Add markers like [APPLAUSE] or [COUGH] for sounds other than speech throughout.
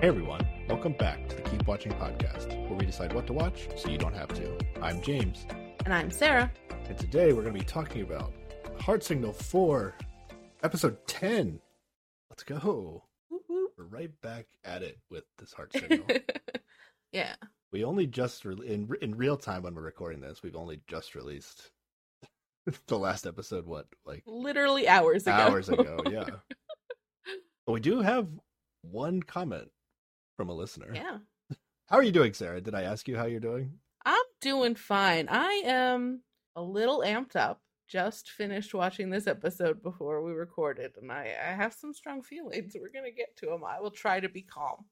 Hey everyone, welcome back to the Keep Watching podcast, where we decide what to watch so you don't have to. I'm James, And I'm Sarah. and today we're going to be talking about Heart Signal 4, episode 10. Let's go. Whoop. We're right back at it with this Heart Signal. [LAUGHS] yeah. we only just, re- in, in real time when we're recording this, we've only just released [LAUGHS] the last episode, what, like Literally hours ago. hours ago? [LAUGHS] Yeah. But we do have one comment from a listener. yeah. How are you doing, Sarah? Did I ask you how you're doing? I'm doing fine. I am a little amped up. Just finished watching this episode before we recorded, and I, I have some strong feelings. We're going to get to them. I will try to be calm.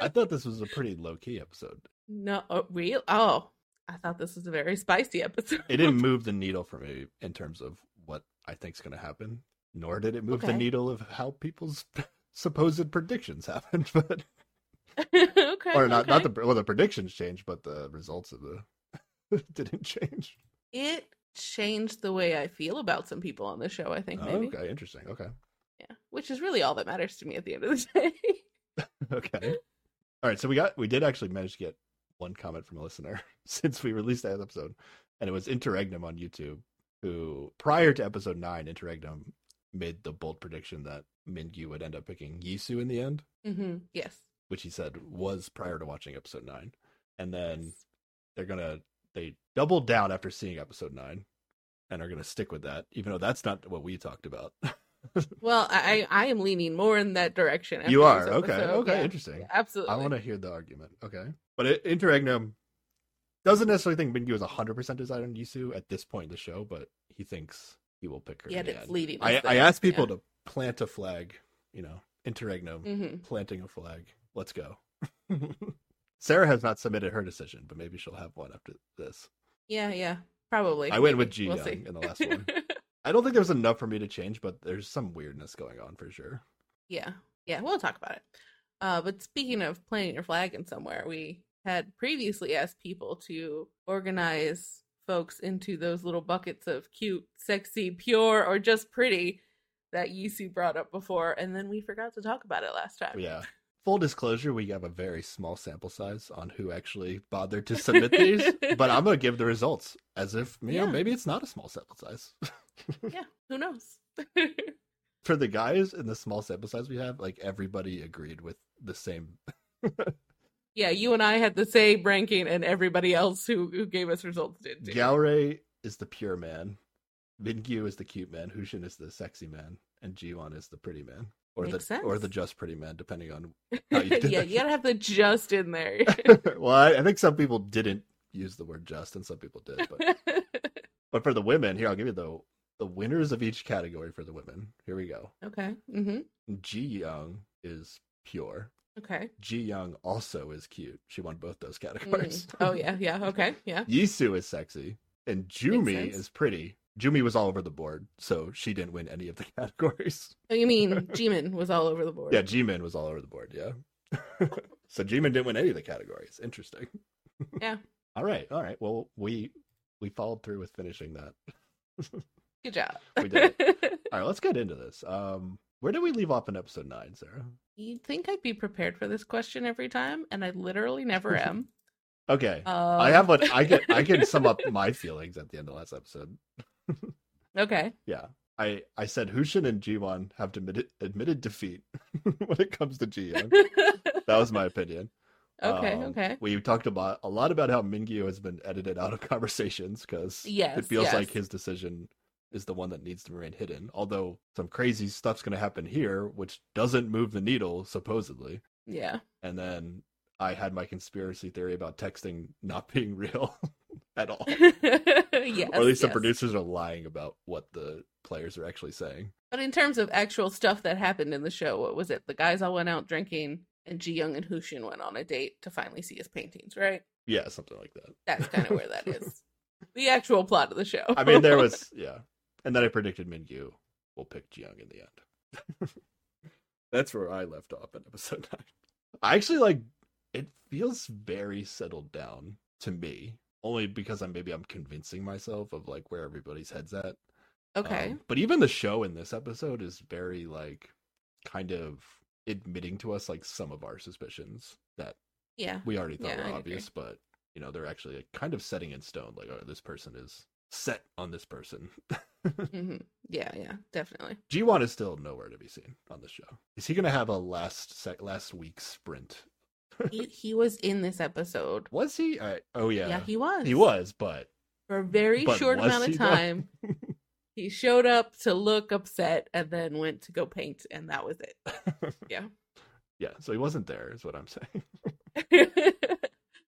I thought this was a pretty low key episode. no, oh, real? Oh, I thought this was a very spicy episode. It didn't [LAUGHS] move the needle for me in terms of what I think's going to happen, nor did it move the needle of how people's [LAUGHS] supposed predictions happened. [LAUGHS] But [LAUGHS] okay. or not not the well the predictions changed, but the results of the [LAUGHS] didn't change. It changed the way I feel about some people on the show, I think, maybe. okay, interesting. Okay, Yeah. Which is really all that matters to me at the end of the day. [LAUGHS] okay. All right, so we got we did actually manage to get one comment from a listener since we released that episode, and it was Interregnum on YouTube, who prior to episode nine, Interregnum made the bold prediction that Mingyu would end up picking Yisu in the end, Mm-hmm. Yes. Which he said was prior to watching episode nine, and then they're gonna they doubled down after seeing episode nine, and are gonna stick with that, even though that's not what we talked about. [LAUGHS] Well, I I am leaning more in that direction. you are okay, episode. okay, Yeah, interesting. yeah, absolutely. I want to hear the argument. Okay. But it, Interregnum doesn't necessarily think Mingyu is 100% decided on Yisu at this point in the show, but he thinks he will pick her. Yet it's end. leading. I, I people yeah. to plant a flag, you know, Interregnum, hmm planting a flag. Let's go. [LAUGHS] Sarah has not submitted her decision, but maybe she'll have one after this. Yeah, yeah, probably. I went with Ji We'll Young in the last one. [LAUGHS] I don't think there was enough for me to change, but there's some weirdness going on for sure. yeah, yeah. We'll talk about it. Uh, but speaking of planting your flag in somewhere, we had previously asked people to organize folks into those little buckets of cute, sexy, pure, or just pretty that Yisu brought up before, and then we forgot to talk about it last time. Yeah. Full disclosure, we have a very small sample size on who actually bothered to submit these, [LAUGHS] but I'm going to give the results as if, you know, maybe it's not a small sample size. [LAUGHS] yeah, who knows? [LAUGHS] For the guys in the small sample size we have, like everybody agreed with the same. yeah, you and I had the same ranking, and everybody else who, who gave us results did too. Galray is the pure man, Mingyu is the cute man, Hushin is the sexy man, and Jiwon is the pretty man. Or Makes the or the just pretty man, depending on [LAUGHS] how you yeah, you gotta have the just in there. [LAUGHS] well, I, I think some people didn't use the word just, and some people did. But [LAUGHS] but for the women, here I'll give you the the winners of each category for the women. Here we go. okay. Mm-hmm. Ji Young is pure. Okay. Ji Young also is cute. She won both those categories. Mm. Oh yeah, yeah. Okay. Yeah. Yisu is sexy, and Jumi is pretty. Jumi was all over the board, so she didn't win any of the [LAUGHS] categories. Oh, you mean [LAUGHS] Jimin was all over the board? Yeah, Jimin was all over the board. Yeah. [LAUGHS] so Jimin didn't win any of the categories. Interesting. Yeah. All right. All right. Well, we we followed through with finishing that. Good job. We did All right. Let's get into this. Um, where did we leave off in episode nine, Sarah? You'd think I'd be prepared for this question every time, and I literally never am. Okay. Um, I have what I can. I can sum up my feelings at the end of last episode. Okay. Yeah. I, I said Hushin and Jiwon have admitted, admitted defeat [LAUGHS] when it comes to Ji Young. [LAUGHS] That was my opinion. okay. Um, okay. We talked about a lot about how Mingyu has been edited out of [LAUGHS] conversations because Yes, it feels yes. like his decision is the one that needs to remain hidden. Although some crazy stuff's going to happen here, which doesn't move the needle supposedly. Yeah. And then I had my conspiracy theory about texting not being real at all, [LAUGHS] yes. or at least the producers are lying about what the players are actually saying. But in terms of actual stuff that happened in the show, what was it? The guys all went out drinking, and Ji Young and Hushin went on a date to finally see his paintings, right? Yeah, something like that. That's kind of where that [LAUGHS] is. The actual plot of the show. I mean, there was [LAUGHS] yeah, and then I predicted Mingyu will pick Jiyoung in the end. That's where I left off in episode nine. I actually like it. Feels very settled down to me, only because I'm maybe I'm convincing myself of like where everybody's heads at. okay. Um, but even the show in this episode is very like kind of admitting to us like some of our suspicions that Yeah. we already thought Yeah, I were agree. obvious, but you know they're actually like, kind of setting in stone. Like, oh, this person is set on this person. [LAUGHS] hmm Yeah, yeah, definitely. Jiwon is still nowhere to be seen on the show. Is he going to have a last sec- last week sprint? He he was in this episode. Was he? Oh yeah, Yeah, he was. he was, but for a very But short amount of time. [LAUGHS] he showed up to look upset and then went to go paint, and that was it. [LAUGHS] Yeah. yeah. So he wasn't there, is what I'm saying. [LAUGHS]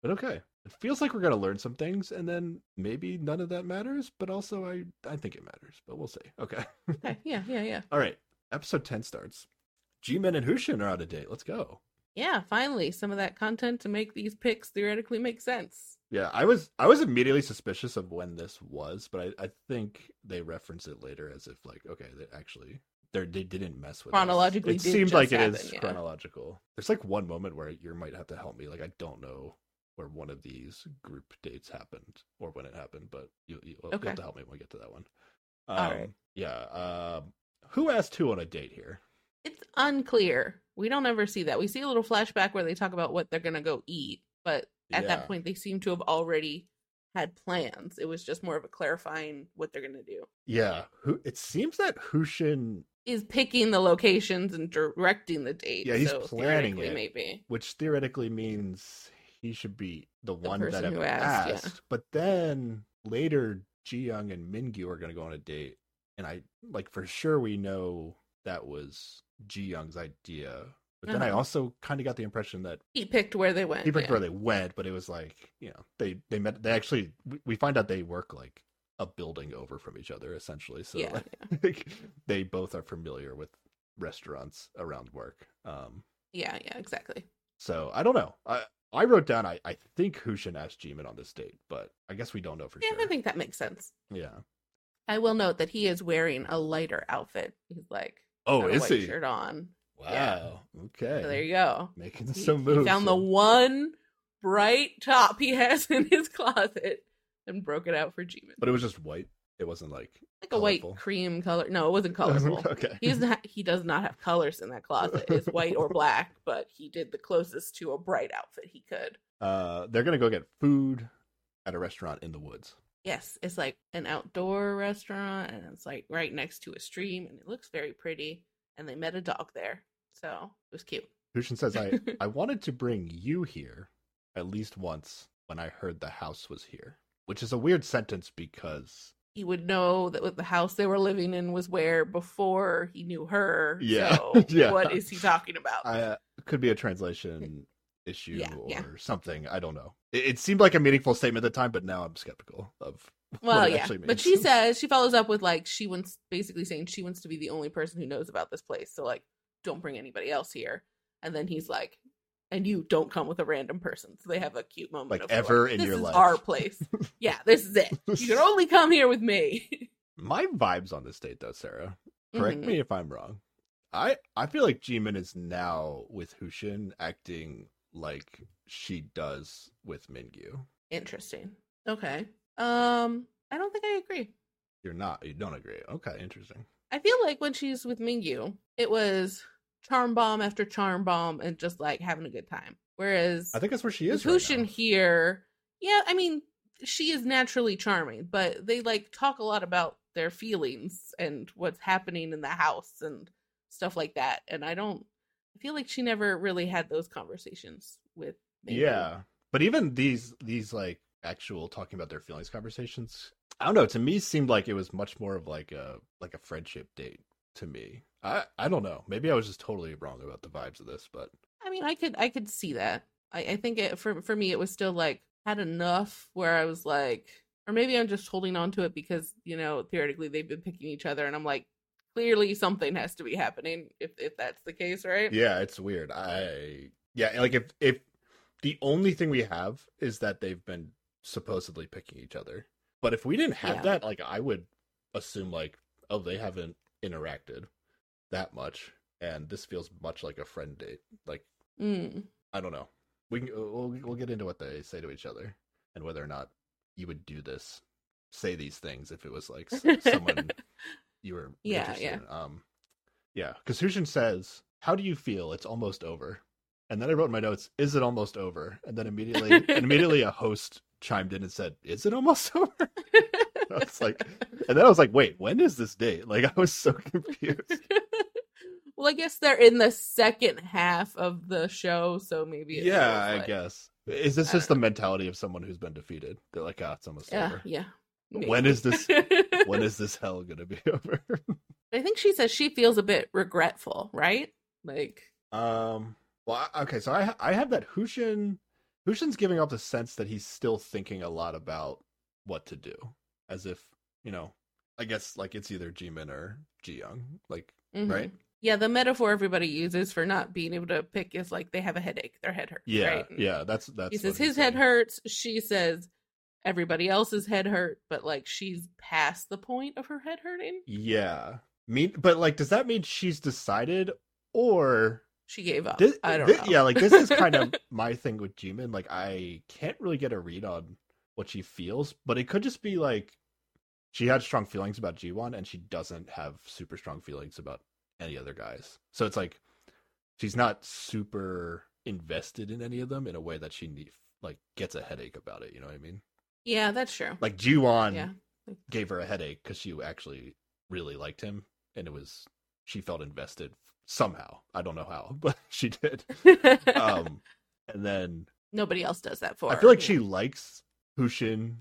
But okay, it feels like we're gonna learn some things, and then maybe none of that matters. But also, I I think it matters. But we'll see. Okay. okay, yeah, yeah, yeah. All right. Episode ten starts. Jimin and Hushin are out of date. Let's go. Yeah, finally, some of that content to make these picks theoretically make sense. Yeah, I was I was immediately suspicious of when this was, but I, I think they reference it later as if like okay, they actually they they didn't mess with us. Chronologically It did seemed like it happen, is yeah. chronological. There's like one moment where you might have to help me. Like I don't know where one of these group dates happened or when it happened, but you you you'll Okay. have to help me when we get to that one. Um, All right. Yeah. Um, who asked who on a date here? It's unclear. We don't ever see that. We see a little flashback where they talk about what they're gonna go eat, but at Yeah. that point they seem to have already had plans. It was just more of a clarifying what they're gonna do. Yeah. Who? It seems that Hushin Is picking the locations and directing the date. Yeah, he's so planning it. Maybe. which theoretically means he should be the, one that ever asked. asked, yeah. But then later, Ji Young and Mingyu are going to go on a date, and I like for sure we know that was Ji Young's idea. But then I Uh-huh. also kind of got the impression that He picked where they went. he picked yeah. where they went, but it was like you know they they met. They actually we- find out they work like a building over from each other essentially. So Yeah, like, [LAUGHS] they both are familiar with restaurants around work. Um, Yeah, yeah, exactly. so I don't know. I I wrote down I, I think Hushin asked Jimin on this date, but I guess we don't know for Yeah, sure. I think that makes sense. yeah. I will note that he is wearing a lighter outfit. He's like Oh, is he? shirt on. Wow. yeah. Okay. So there you go. Making He, some he moves. found the one bright top he has in his closet and broke it out for Jimin. but it was just white. It wasn't like Like a white cream color. No, it wasn't [LAUGHS] colorful. okay. He doesn't. He does not have colors in that closet. It's [LAUGHS] white or black, but he did the closest to a bright outfit he could. Uh, they're gonna go get food at a restaurant in the woods. Yes, it's like an outdoor restaurant, and it's like right next to a stream, and it looks very pretty. And they met a dog there, so it was cute. Hushin says, "I [LAUGHS] I wanted to bring you here at least once when I heard the house was here," which is a weird sentence because He would know that the house they were living in was where before he knew her. Yeah, So [LAUGHS] yeah. what is he talking about? I uh, could be a translation issue Yeah, or yeah. something. I don't know. It, it seemed like a meaningful statement at the time, but now I'm skeptical of [LAUGHS] well, what it yeah, but she [LAUGHS] says she follows up with like she wants basically saying she wants to be the only person who knows about this place. So like, don't bring anybody else here. And then he's like, and you don't come with a random person. So they have a cute moment Like, ever in this your is life." our place. [LAUGHS] yeah, this is it. You can only come here with me. My vibes on this date, though, Sarah. Correct Mhm. me if I'm wrong. I I feel like Jimin is now with Hushin acting like she does with Mingyu. Interesting. Okay. Um, I don't think I agree. You're not. You don't agree. Okay, interesting. I feel like when she's with Mingyu, it was charm bomb after charm bomb and just like having a good time. Whereas I think that's where she is. Right Hushin now. here, yeah, I mean, she is naturally charming, but they like talk a lot about their feelings and what's happening in the house and stuff like that. And I don't I feel like she never really had those conversations with Mingyu. Yeah, but even these these like actual talking about their feelings conversations, I don't know. To me, seemed like it was much more of like a like a friendship date to me. I I don't know. Maybe I was just totally wrong about the vibes of this, but I mean, I could I could see that. I, I think it for for me it was still like had enough where I was like, or maybe I'm just holding on to it because you know theoretically they've been picking each other, and I'm like, clearly something has to be happening if if that's the case, right? yeah, it's weird. I yeah, like if if the only thing we have is that they've been supposedly picking each other, but if we didn't have Yeah. that, like I would assume like oh they haven't interacted that much, and this feels much like a friend date. Like Mm. I don't know. We can, we'll we'll get into what they say to each other and whether or not you would do this, say these things if it was like someone [LAUGHS] you were Yeah, interested yeah. Um, yeah, because Hushin says how do you feel? It's almost over. And then I wrote in my notes, is it almost over? And then immediately, and immediately a host chimed in and said, is it almost [LAUGHS] over? I was like, and then I was like, wait, when is this date? Like, I was so [LAUGHS] confused. [LAUGHS] well, I guess they're in the second half of the show, so maybe. Yeah, feels I guess. Is this just don't the mentality of someone who's been defeated? They're like, ah, it's almost Yeah, over. yeah. When maybe. is this? When is [LAUGHS] this hell gonna be [LAUGHS] over? I think she says she feels a bit regretful, right? Like, Um. Well, okay. So I I have that Hushin. Hushin's giving off the sense that he's still thinking a lot about what to do, as if you know. I guess like it's either Jimin or Ji Young. Like mhm. right? Yeah, the metaphor everybody uses for not being able to pick is like they have a headache, their head hurts. Yeah. right? Yeah. That's that's. He says his head hurts. She says everybody else's head hurt, but like she's past the point of her head hurting. Yeah. Mean, but like, does that mean she's decided, or She gave up. This, I don't thi- know. Yeah, like this is kind of [LAUGHS] my thing with Jimin. Like I can't really get a read on what she feels, but it could just be like she had strong feelings about Jiwon and she doesn't have super strong feelings about any other guys. So it's like she's not super invested in any of them in a way that she like gets a headache about it, you know what I mean? Yeah, that's true. Like Jiwon Yeah. gave her a headache cuz she actually really liked him and it was she felt invested somehow. I don't know how, [LAUGHS] but she did. [LAUGHS] um and then Nobody else does that for I her. feel like yeah. she likes Hushin,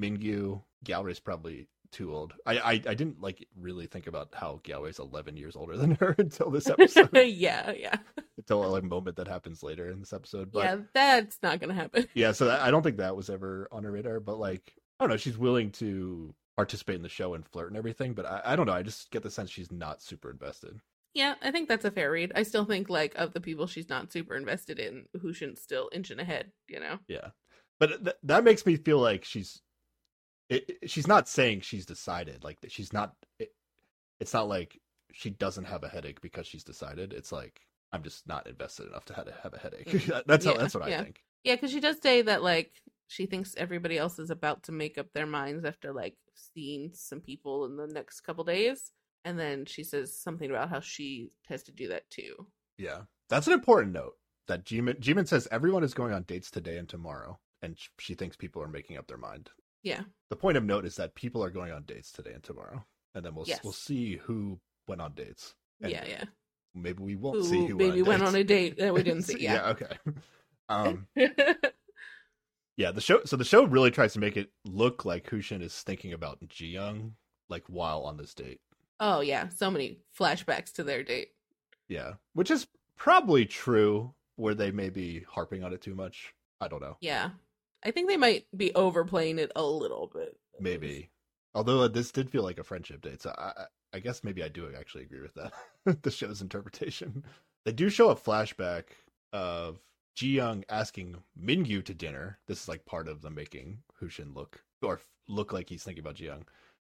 Mingyu. Galway's probably too old. I, I I didn't like really think about how Galway's eleven years older than her [LAUGHS] until this episode. [LAUGHS] yeah, yeah, until a like, moment that happens later in this episode. But yeah. That's not gonna happen. [LAUGHS] yeah, so that, I don't think that was ever on her radar. But like I don't know, she's willing to participate in the show and flirt and everything. But I, I don't know. I just get the sense she's not super invested. Yeah, I think that's a fair read. I still think like of the people she's not super invested in, who shouldn't still inching ahead. You know? Yeah, but th- that makes me feel like she's it, it- she's not saying she's decided. Like she's not. It, it's not like she doesn't have a headache because she's decided. It's like I'm just not invested enough to have, to have a headache. Mhm. [LAUGHS] that's how. Yeah, That's what yeah. I think. Yeah, because she does say that like she thinks everybody else is about to make up their minds after like seeing some people in the next couple days, and then she says something about how she has to do that too. Yeah, that's an important note. That Jimin Jimin says everyone is going on dates today and tomorrow, and she thinks people are making up their mind. Yeah, The point of note is that people are going on dates today and tomorrow, and then we'll Yes. we'll see who went on dates. And yeah, yeah. Maybe we won't Who see who maybe went went on, on a date that we didn't [LAUGHS] see. Yeah. okay. Um, [LAUGHS] yeah, the show. So the show really tries to make it look like Hushin is thinking about Ji Young, like while on this date. oh yeah, so many flashbacks to their date. Yeah, which is probably true. Where they may be harping on it too much. I don't know. Yeah, I think they might be overplaying it a little bit. Maybe. Although uh, this did feel like a friendship date, so I, I- guess maybe I do actually agree with that. [LAUGHS] the show's interpretation. They do show a flashback of Ji Young asking Mingyu to dinner. This is like part of the making Hushin look or look like he's thinking about Ji Young.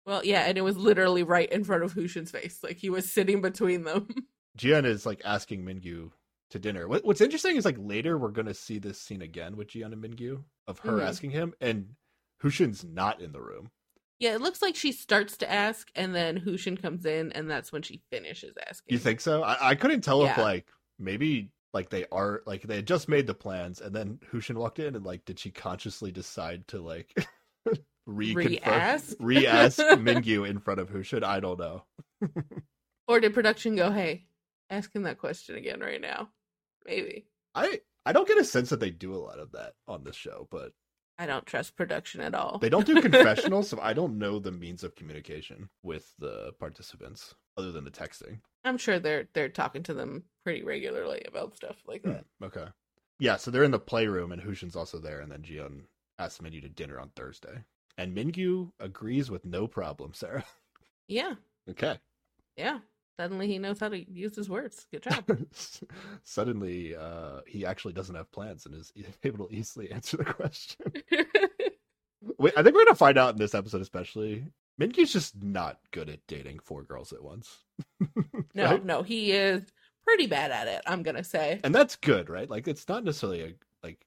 Well, yeah, and it was literally right in front of Hushin's face. Like he was sitting between them. [LAUGHS] Ji Young is like asking Mingyu to dinner. What, what's interesting is like later we're gonna see this scene again with Ji and Mingyu of her Mhm. asking him, and Hushin's not in the room. yeah, it looks like she starts to ask, and then Hushin comes in, and that's when she finishes asking. You think so? I, I couldn't tell if like maybe like they are like they had just made the plans and then Hushin walked in and like did she consciously decide to like [LAUGHS] Re-ask? re-ask [LAUGHS] Mingyu in front of Hushin? I don't know. [LAUGHS] Or did production go, "Hey, ask him that question again right now"? Maybe. I I don't get a sense that they do a lot of that on this show, but I don't trust production at all. they don't do confessionals, so I [LAUGHS] don't know the means of communication with the participants other than the texting. I'm sure they're they're talking to them pretty regularly about stuff like that. Hmm, Okay. Yeah, so they're in the playroom and Hushin's also there, and then Ji Young asks Mingyu to dinner on Thursday. And Mingyu agrees with no problem, Sarah. Yeah, [LAUGHS] Okay. yeah. Suddenly he knows how to use his words. Good job. [LAUGHS] Suddenly, uh, he actually doesn't have plans and is [LAUGHS] able to easily answer the question. [LAUGHS] Wait, I think we're gonna find out in this episode, especially. Mingyu's just not good at dating four girls at once. no, Right? no, he is pretty bad at it. I'm gonna say. and that's good, right? Like, it's not necessarily a like.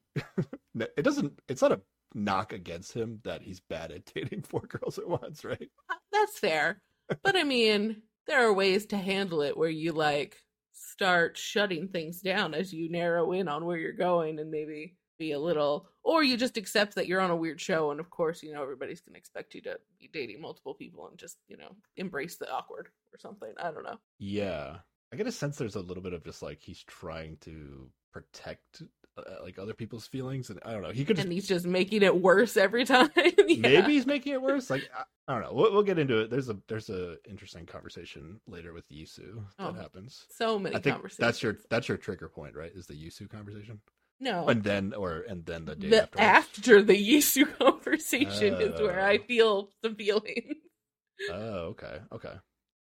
it doesn't. It's not a knock against him that he's bad at dating four girls at once, right? Uh, That's fair. But I mean, there are ways to handle it where you like start shutting things down as you narrow in on where you're going and maybe be a little or you just accept that you're on a weird show and of course you know everybody's going to expect you to be dating multiple people and just you know embrace the awkward or something i don't know Yeah. I get a sense there's a little bit of just like he's trying to protect uh, like other people's feelings, and I don't know. He could just and he's just making it worse every [LAUGHS] time Yeah. maybe he's making it worse. Like I, I don't know. We'll, we'll get into it. There's a there's a interesting conversation later with Yisu that Oh, happens. so many I think conversations that's your that's your trigger point, right? Is the Yisu conversation, no and then or and then the day the after. after the Yisu [LAUGHS] conversation is where I Oh. feel the feeling. Oh, okay, okay.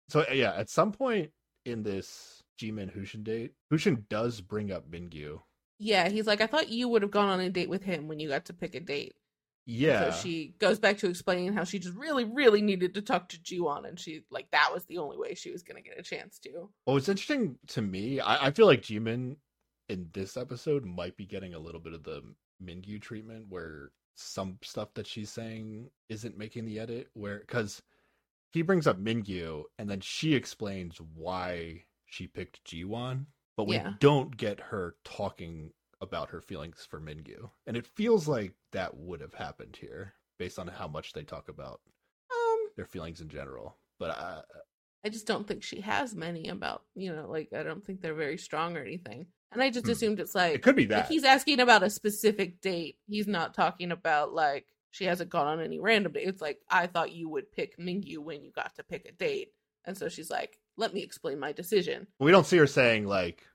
So uh, yeah, at some point in this Jimin Hushin date, Hushin does bring up Mingyu. Yeah, he's like, I thought you would have gone on a date with him when you got to pick a date. Yeah, So she goes back to explaining how she just really, really needed to talk to Jiwon, and she like that was the only way she was gonna get a chance to. Well, it's interesting to me, I, I feel like Jimin in this episode might be getting a little bit of the Mingyu treatment, where some stuff that she's saying isn't making the edit. Where because he brings up Mingyu, and then she explains why she picked Jiwon, but we Yeah. don't get her talking about her feelings for Mingyu, and it feels like that would have happened here based on how much they talk about Um, their feelings in general. But I, I just don't think she has many about you know, like I don't think they're very strong or anything. And I just Hmm. assumed it's like it could be like that. he's asking about a specific date. He's not talking about like she hasn't gone on any random date. It's like I thought you would pick Mingyu when you got to pick a date, and so she's like, "Let me explain my decision." we don't see her saying like,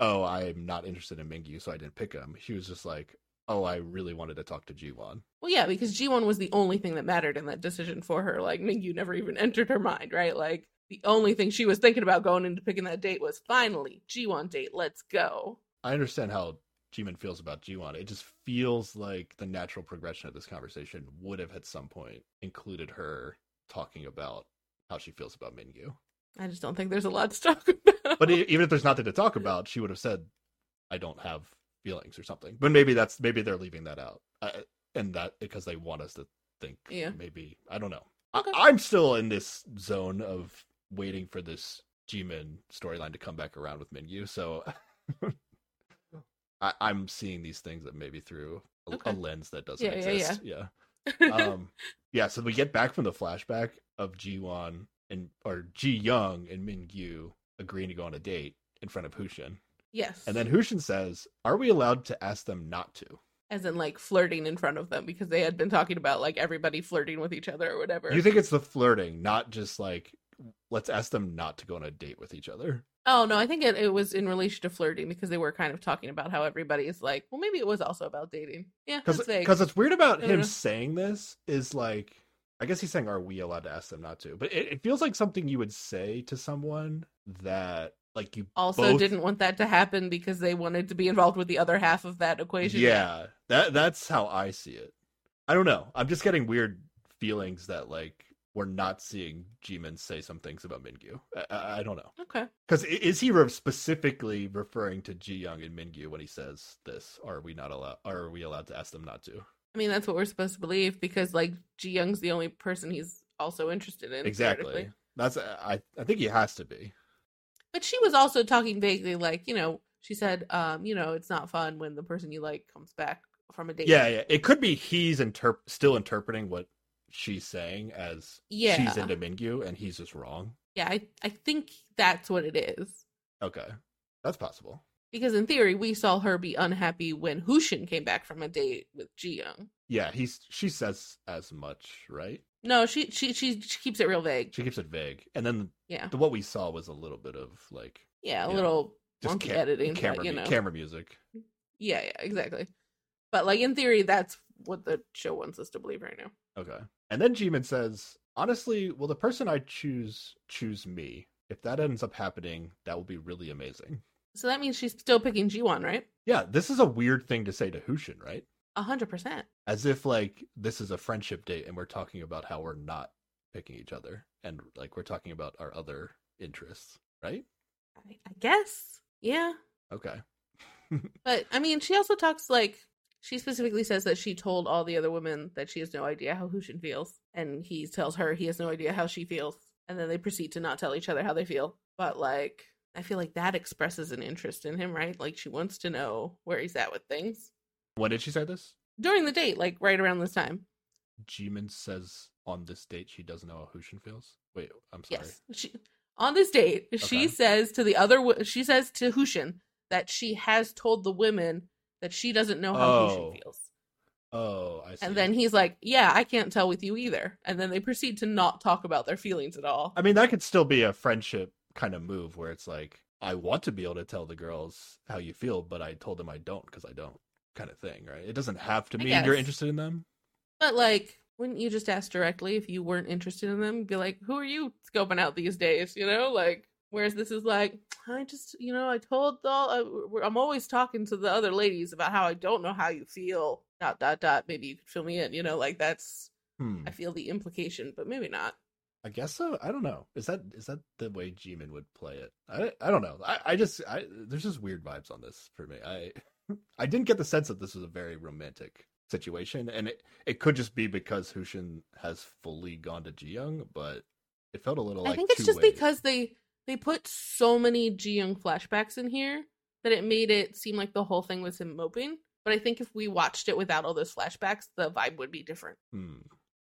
"Oh, I'm not interested in Mingyu, so I didn't pick him." She was just like, "Oh, I really wanted to talk to Jiwon." Well, yeah, because Jiwon was the only thing that mattered in that decision for her. Like, Mingyu never even entered her mind, right? Like, the only thing she was thinking about going into picking that date was finally, Jiwon date, let's go. I understand how Jimin feels about Jiwon. It just feels like the natural progression of this conversation would have at some point included her talking about how she feels about Mingyu. I just don't think there's a lot to talk [LAUGHS] about. But even if there's nothing to talk about, she would have said, "I don't have feelings" or something. But maybe that's maybe they're leaving that out, uh, and that because they want us to think. Yeah. Maybe I don't know. Okay. I'm still in this zone of waiting for this Jimin storyline to come back around with Mingyu. So [LAUGHS] I, I'm seeing these things that maybe through a, Okay. a lens that doesn't Yeah, yeah, exist. Yeah. [LAUGHS] Um, yeah. So we get back from the flashback of Jiwon and or Ji Young and Mingyu agreeing to go on a date in front of Hushin. yes. And then Hushin says, Are we allowed to ask them not to? As in, like, flirting in front of them because they had been talking about, like, everybody flirting with each other or whatever. You think it's the flirting, not just like, let's ask them not to go on a date with each other? Oh no, I think it, it was in relation to flirting because they were kind of talking about how everybody is like, well, maybe it was also about dating. Yeah, Because that's vague. because it's weird about him know. saying this is like, I guess he's saying, Are we allowed to ask them not to? But it, it feels like something you would say to someone that, like, you also both- didn't want that to happen because they wanted to be involved with the other half of that equation. Yeah, that that's how I see it. I don't know. I'm just getting weird feelings that like we're not seeing Jimin say some things about Mingyu. I, I, don't know Okay. because is he re- specifically referring to Ji Young and Mingyu when he says this? Are we not allowed? Are we allowed to ask them not to? I mean, that's what we're supposed to believe because like Ji Young's the only person he's also interested in. Exactly. That's I I think he has to be. But she was also talking vaguely, like you know, she said, um, you know, it's not fun when the person you like comes back from a date. Yeah, yeah. It could be he's interp- still interpreting what she's saying as Yeah. she's into Mingyu and he's just wrong. Yeah, I I think that's what it is. Okay, that's possible. Because in theory, we saw her be unhappy when Hushin came back from a date with Ji Young. Yeah, he's she says as much, right? No, she, she she she keeps it real vague. She keeps it vague, and then Yeah, the, what we saw was a little bit of like yeah, a know, little just monkey ca- editing, but, camera, you know. camera music. Yeah, yeah, exactly. But like in theory, that's what the show wants us to believe right now. Okay, and then Jimin says, "Honestly, will the person I choose choose me? If that ends up happening, that will be really amazing." So that means she's still picking Jiwon, right? Yeah, this is a weird thing to say to Hushin, right? A hundred percent. As if like this is a friendship date and we're talking about how we're not picking each other, and like we're talking about our other interests, right? I I guess. Yeah. Okay. [LAUGHS] But I mean, she also talks like she specifically says that she told all the other women that she has no idea how Hushin feels, and he tells her he has no idea how she feels, and then they proceed to not tell each other how they feel. But like, I feel like that expresses an interest in him, right? Like she wants to know where he's at with things. When did she say this? During the date, like right around this time. Jimin says on this date she doesn't know how Hushin feels. Wait, I'm sorry. Yes. She on this date, she says to the other she says to Hushin that she has told the women that she doesn't know how Oh. Hushin feels. Oh, I see. And then he's like, "Yeah, I can't tell with you either." And then they proceed to not talk about their feelings at all. I mean, that could still be a friendship kind of move where it's like, I want to be able to tell the girls how you feel, but I told them I don't because I don't, kind of thing, right? It doesn't have to mean you're interested in them. But like, wouldn't you just ask directly if you weren't interested in them? Be like, "Who are you scoping out these days?" You know, like. Whereas this is like, I just, you know, I told all, I, I'm always talking to the other ladies about how I don't know how you feel. Dot dot dot. Maybe you could fill me in. You know, like that's Hmm. I feel the implication, but maybe not. I guess so. I don't know. Is that is that the way Jimin would play it? I I don't know. I, I just I there's just weird vibes on this for me. I [LAUGHS] I didn't get the sense that this was a very romantic situation, and it it could just be because Hushin has fully gone to Jiyoung, but it felt a little. like I think it's just two-way. because they they put so many Jiyoung flashbacks in here that it made it seem like the whole thing was him moping. But I think if we watched it without all those flashbacks, the vibe would be different. Hmm.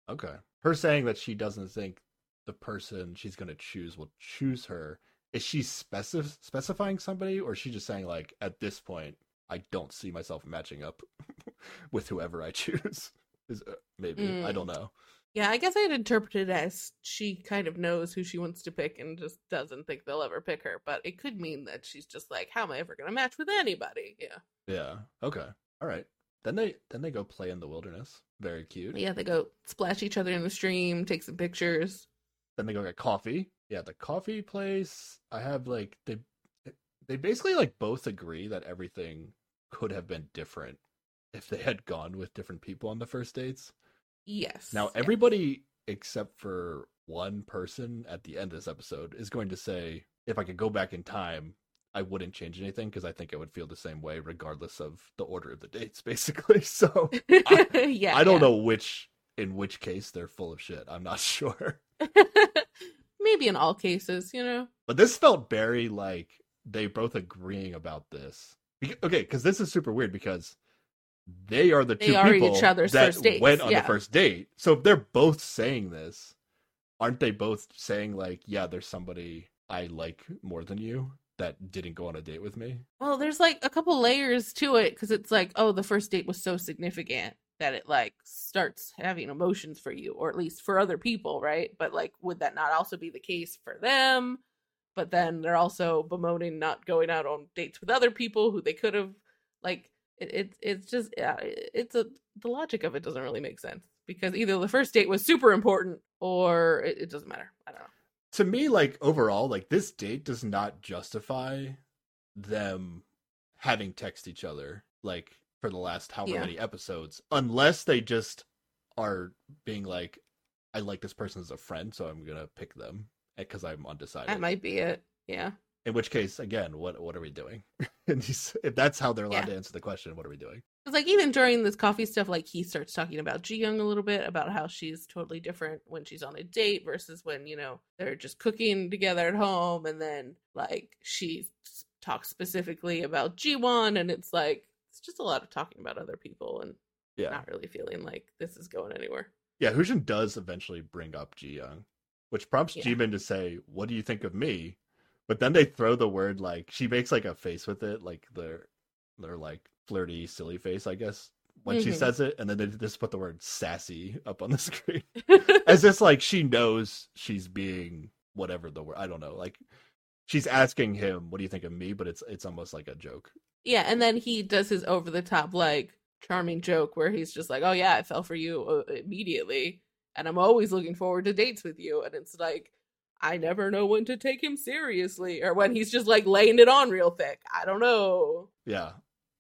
Okay. Her saying that she doesn't think the person she's going to choose will choose her. Is she specif- specifying somebody, or is she just saying like, at this point, I don't see myself matching up [LAUGHS] with whoever I choose? Is uh, maybe I Mm. don't know. Yeah, I guess I'd interpret it as she kind of knows who she wants to pick and just doesn't think they'll ever pick her. But it could mean that she's just like, how am I ever going to match with anybody? Yeah. Yeah. Okay. All right. Then they then they go play in the wilderness. Very cute. Yeah, they go splash each other in the stream, take some pictures. Then they go get coffee. Yeah, the coffee place. I have like they they basically like both agree that everything could have been different if they had gone with different people on the first dates. Yes. Now everybody except for one person at the end of this episode is going to say if I could go back in time, I wouldn't change anything because I think I would feel the same way regardless of the order of the dates [LAUGHS] basically. [LAUGHS] So [LAUGHS] yeah. I don't yeah. know which in which case they're full of shit. I'm not sure. [LAUGHS] Maybe in all cases, you know. But this felt very like they both agreeing about this. Okay, because this is super weird because they are the They two are people that went on yeah. the first date. So if they're both saying this, aren't they both saying like, "Yeah, there's somebody I like more than you that didn't go on a date with me"? Well, there's like a couple layers to it because it's like, oh, the first date was so significant that it like starts having emotions for you, or at least for other people, right? But like, would that not also be the case for them? But then they're also bemoaning not going out on dates with other people who they could have. Like, it, it it's just yeah, it's a the logic of it doesn't really make sense because either the first date was super important or it, it doesn't matter. I don't know. to me like overall like this date does not justify them having text each other like for the last however Yeah. many episodes unless they just are being like i like this person as a friend so i'm gonna pick them eh, because i'm undecided That might be it. Yeah. in which case again what what are we doing [LAUGHS] and he's, if that's how they're allowed Yeah. to answer the question what are we doing It's like even during this coffee stuff, like he starts talking about Ji Young a little bit about how she's totally different when she's on a date versus when you know they're just cooking together at home, and then like she talks specifically about Jiwon, and it's like it's just a lot of talking about other people and yeah not really feeling like this is going anywhere. Yeah, Hushin does eventually bring up Ji Young, which prompts Yeah. Jimin to say, "What do you think of me?" But then they throw the word like she makes like a face with it, like their their like flirty, silly face, I guess, when she Mhm. says it, and then they just put the word sassy up on the [LAUGHS] screen, [LAUGHS] as if like she knows she's being whatever the word. I don't know, like she's asking him, "What do you think of me?" But it's it's almost like a joke. Yeah, and then he does his over the top like charming joke where he's just like, "Oh yeah, I fell for you uh, immediately, and I'm always looking forward to dates with you." And it's like, I never know when to take him seriously, or when he's just like laying it on real thick. I don't know. Yeah,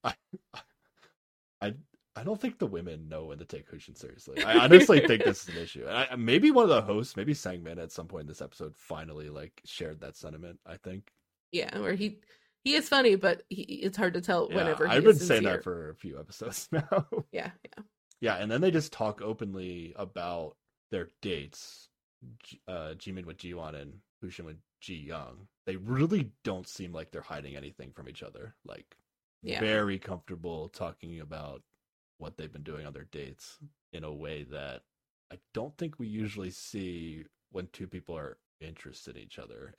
I [LAUGHS] I I don't think the women know when to take Hushin seriously. I honestly think this is an [LAUGHS] issue. And I, maybe one of the hosts, maybe Sangmin, at some point in this episode, finally like shared that sentiment. I think. Yeah, where he he is funny, but he, it's hard to tell Yeah, whenever he I've been saying that for a few episodes [LAUGHS] now. Yeah, yeah. yeah, and then they just talk openly about their dates. J- Uh, Jimin with Jiwon and Hushin with Ji Young, they really don't seem like they're hiding anything from each other. Like Yeah. very comfortable talking about what they've been doing on their dates in a way that I don't think we usually see when two people are interested in each other.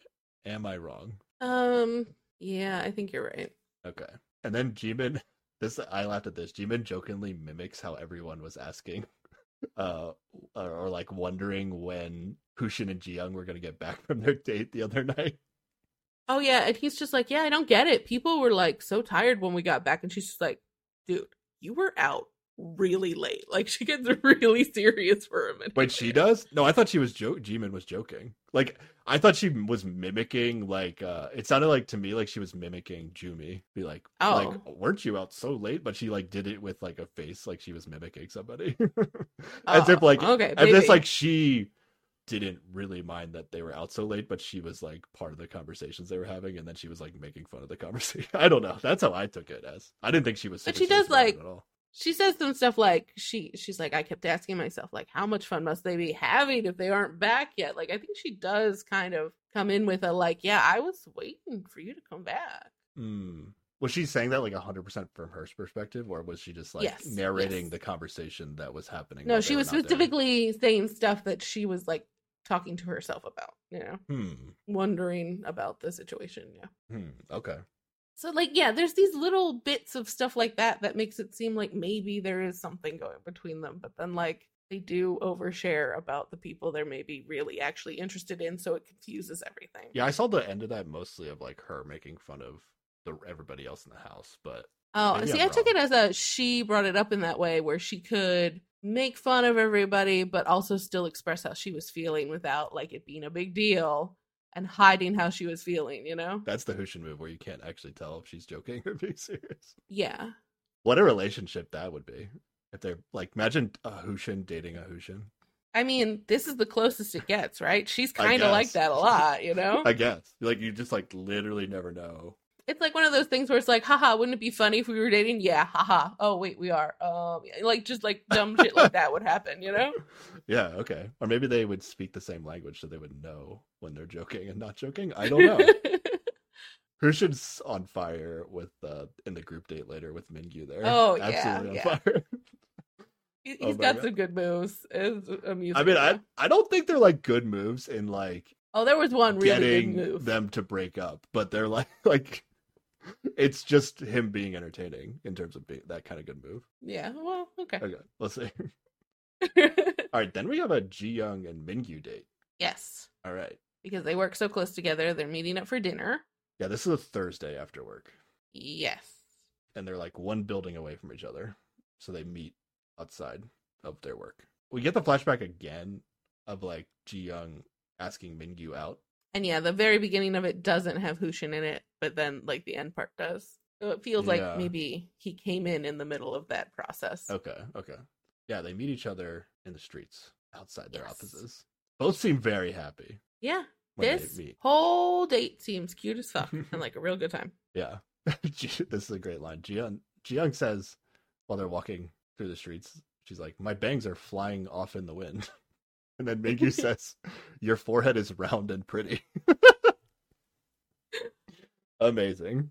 Am I wrong? Um, yeah, I think you're right. Okay. And then Jimin, [LAUGHS] this I laughed at this. Jimin jokingly mimics how everyone was asking, [LAUGHS] uh, or, or like wondering when Hushin and Jiyoung were gonna get back [LAUGHS] from their date the other night. Oh yeah, and he's just like, yeah, I don't get it. People were like so tired when we got back, and she's just like, dude, you were out really late. Like she gets really serious for a minute. Wait, she does? No, I thought she was joke. Jimin was joking. Like I thought she was mimicking. Like uh it sounded like to me like she was mimicking Jumi. Be like, Oh. like weren't you out so late? But she like did it with like a face, like she was mimicking somebody, [LAUGHS] as if Oh, like okay, as if like she didn't really mind that they were out so late, but she was like part of the conversations they were having, and then she was like making fun of the conversation. [LAUGHS] I don't know. That's how I took it as. I didn't think she was. But she does, serious about it like, at all. She says some stuff like she she's like, I kept asking myself like, how much fun must they be having if they aren't back yet? Like I think she does kind of come in with a like, yeah, I was waiting for you to come back. Hmm. Was she saying that like hundred percent from her perspective, or was she just like Yes, narrating yes. the conversation that was happening? No, she was not there? specifically saying stuff that she was like talking to herself about, you know, Hmm. wondering about the situation. Yeah. Hmm. Okay. So like yeah, there's these little bits of stuff like that that makes it seem like maybe there is something going between them, but then like they do overshare about the people they're maybe really actually interested in, so it confuses everything. Yeah, I saw the end of that mostly of like her making fun of the everybody else in the house, but Oh, see, I took it as a she brought it up in that way where she could make fun of everybody, but also still express how she was feeling without like it being a big deal and hiding how she was feeling, you know? that's the Hushin move where you can't actually tell if she's joking or [LAUGHS] being serious. Yeah. What a relationship that would be if they're like imagine a Hushin dating a Hushin. I mean, this is the closest it gets, right? She's kind of like that a lot, you [LAUGHS] know? I guess like you just like literally never know. It's like one of those things where it's like, haha, wouldn't it be funny if we were dating? Yeah, haha. Oh, wait, we are. Um, like just like dumb shit like that would happen, you know? [LAUGHS] Yeah, okay. Or maybe they would speak the same language so they would know when they're joking and not joking. I don't know. [LAUGHS] Hushin's on fire with uh in the group date later with Mingyu there. Oh, yeah, Absolutely on yeah. fire. He- Oh got God. some good moves. It's amusing. I mean. I I don't think they're like good moves in like oh, there was one really getting good move. them to break up, but they're like [LAUGHS] like it's just him being entertaining in terms of being that kind of good move. Yeah, well, okay. Okay, let's see. [LAUGHS] All right, then we have a Ji Young and Mingyu date. yes, All right. because they work so close together. They're meeting up for dinner. Yeah, this is a Thursday after work. Yes. and they're like one building away from each other. So they meet outside of their work. We get the flashback again of like Ji Young asking Mingyu out. And yeah, the very beginning of it doesn't have Hushin in it, but then like the end part does. So it feels Yeah. like maybe he came in in the middle of that process. Okay, okay. Yeah, they meet each other in the streets outside their Yes. offices. Both seem very happy Yeah, this whole date seems cute as fuck and like a real good time. [LAUGHS] Yeah. [LAUGHS] This is a great line. Ji Young, Ji Young says while they're walking through the streets, she's like, My bangs are flying off in the wind. [LAUGHS] And then Mingyu [LAUGHS] says, Your forehead is round and pretty. Amazing.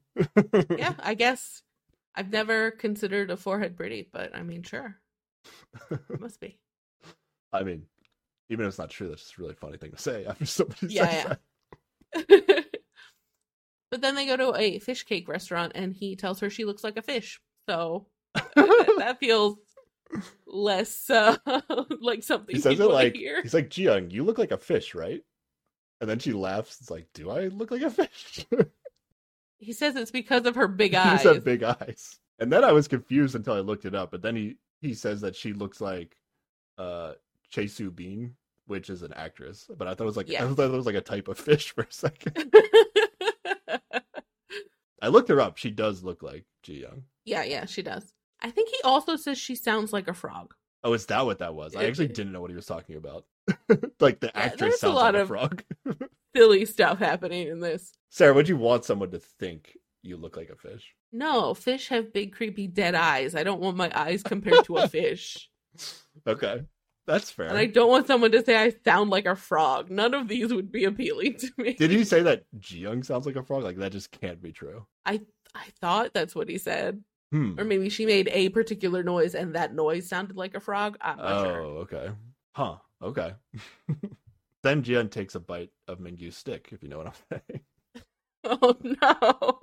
Yeah, I guess I've never considered a forehead pretty, but I mean, sure, it must be. [LAUGHS] I mean, even if it's not true, that's just a really funny thing to say after somebody Yeah, says yeah. that. [LAUGHS] but then they go to a fish cake restaurant and he tells her she looks like a fish. So that feels less uh, [LAUGHS] like something he says it like hear. he's like, Jiyoung, you look like a fish, right? And then she laughs. It's like, do I look like a fish? He says it's because of her [LAUGHS] big he eyes. said big eyes. And then I was confused until I looked it up. But then he he says that she looks like uh Chae Soo-bin, which is an actress. But I thought it was like I thought it was like a type of [LAUGHS] fish for a second. I looked her up. She does look like Ji Young. yeah, yeah, she does. I think he also says she sounds like a frog. Oh, is that what that was? I actually didn't know what he was talking about. [LAUGHS] like the Yeah, actress there's a sounds lot like a of- frog. [LAUGHS] Silly stuff happening in this. Sarah, would you want someone to think you look like a fish? No, fish have big, creepy, dead eyes. I don't want my eyes compared to a [LAUGHS] fish. Okay. That's fair. And I don't want someone to say I sound like a frog. None of these would be appealing to me. Did he say that Jiyoung sounds like a frog? Like that just can't be true. I I thought that's what he said. Hmm. Or maybe she made a particular noise and that noise sounded like a frog. I'm not Oh, sure. okay. Huh. Okay. [LAUGHS] then Jiyoung takes a bite of Mingyu's stick, if you know what I'm [LAUGHS] saying. [LAUGHS] Oh no.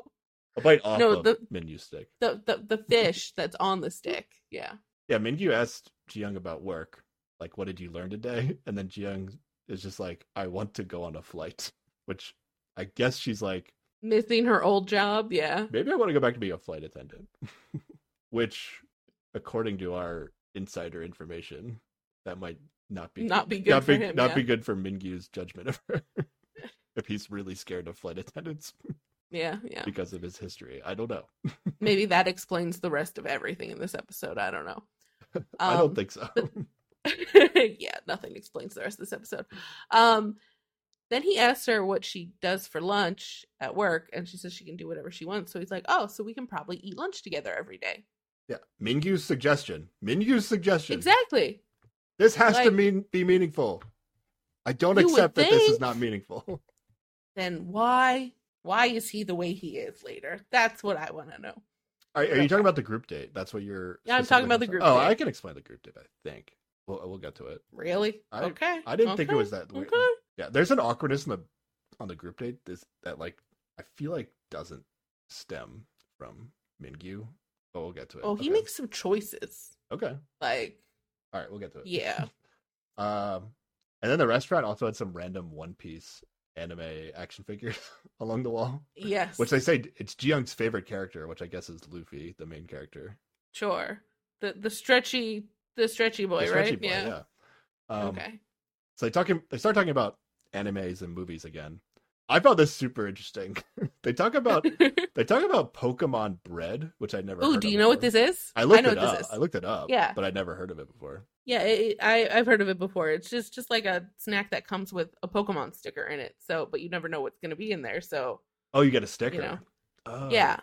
A bite off No, of the- Mingyu's stick. The the the fish that's on the stick. Yeah. Yeah, Mingyu asked Jiyoung about work. Like, what did you learn today? And then Jiyoung is just like, I want to go on a flight. Which I guess she's like, Missing her old job, yeah. maybe I want to go back to being a flight attendant. [LAUGHS] Which, according to our insider information, that might not be Not be good not for be, him. not yeah. be good for Mingyu's judgment of her. [LAUGHS] if he's really scared of flight attendants [LAUGHS] yeah, yeah. because of his history. I don't know. Maybe that explains the rest of everything in this episode. I don't know. I don't Um, think so. yeah, nothing explains the rest of this episode. Um, then he asks her what she does for lunch at work, and she says she can do whatever she wants. So he's like, "Oh, so we can probably eat lunch together every day." yeah. Mingyu's suggestion. Mingyu's suggestion. Exactly. This has to mean be meaningful. I don't accept that this is not meaningful. [LAUGHS] Then why why is he the way he is later? That's what I want to know. Are, are you talking about the group date? That's what you're. Yeah, I'm talking about the group Oh, I can explain the group date. I think. We'll we'll get to it. Really? I- okay. I didn't think it was that. weird. Okay. Yeah, there's an awkwardness in the on the group date. This that like I feel like doesn't stem from Mingyu. But we'll get to it. Oh, he Okay. makes some choices. Okay. Like, All right, we'll get to it. yeah. [LAUGHS] Um, and then the restaurant also had some random One Piece anime action figures [LAUGHS] along the wall, Yes. which they say it's Jiyoung's favorite character, which I guess is Luffy, the main character. sure. The the stretchy the stretchy boy, The stretchy right? boy, yeah. Um, okay. So they talking. They start talking about animes and movies again. I found this super interesting. [LAUGHS] they talk about [LAUGHS] they talk about Pokemon bread, which I never. Oh, do you know what this is? I looked know it what up. this is. I looked it up. Yeah. but I'd never heard of it before. Yeah, it, I I've heard of it before. It's just just like a snack that comes with a Pokemon sticker in it. So, but you never know what's going to be in there. So, Oh, you get a sticker. you know, Oh. yeah,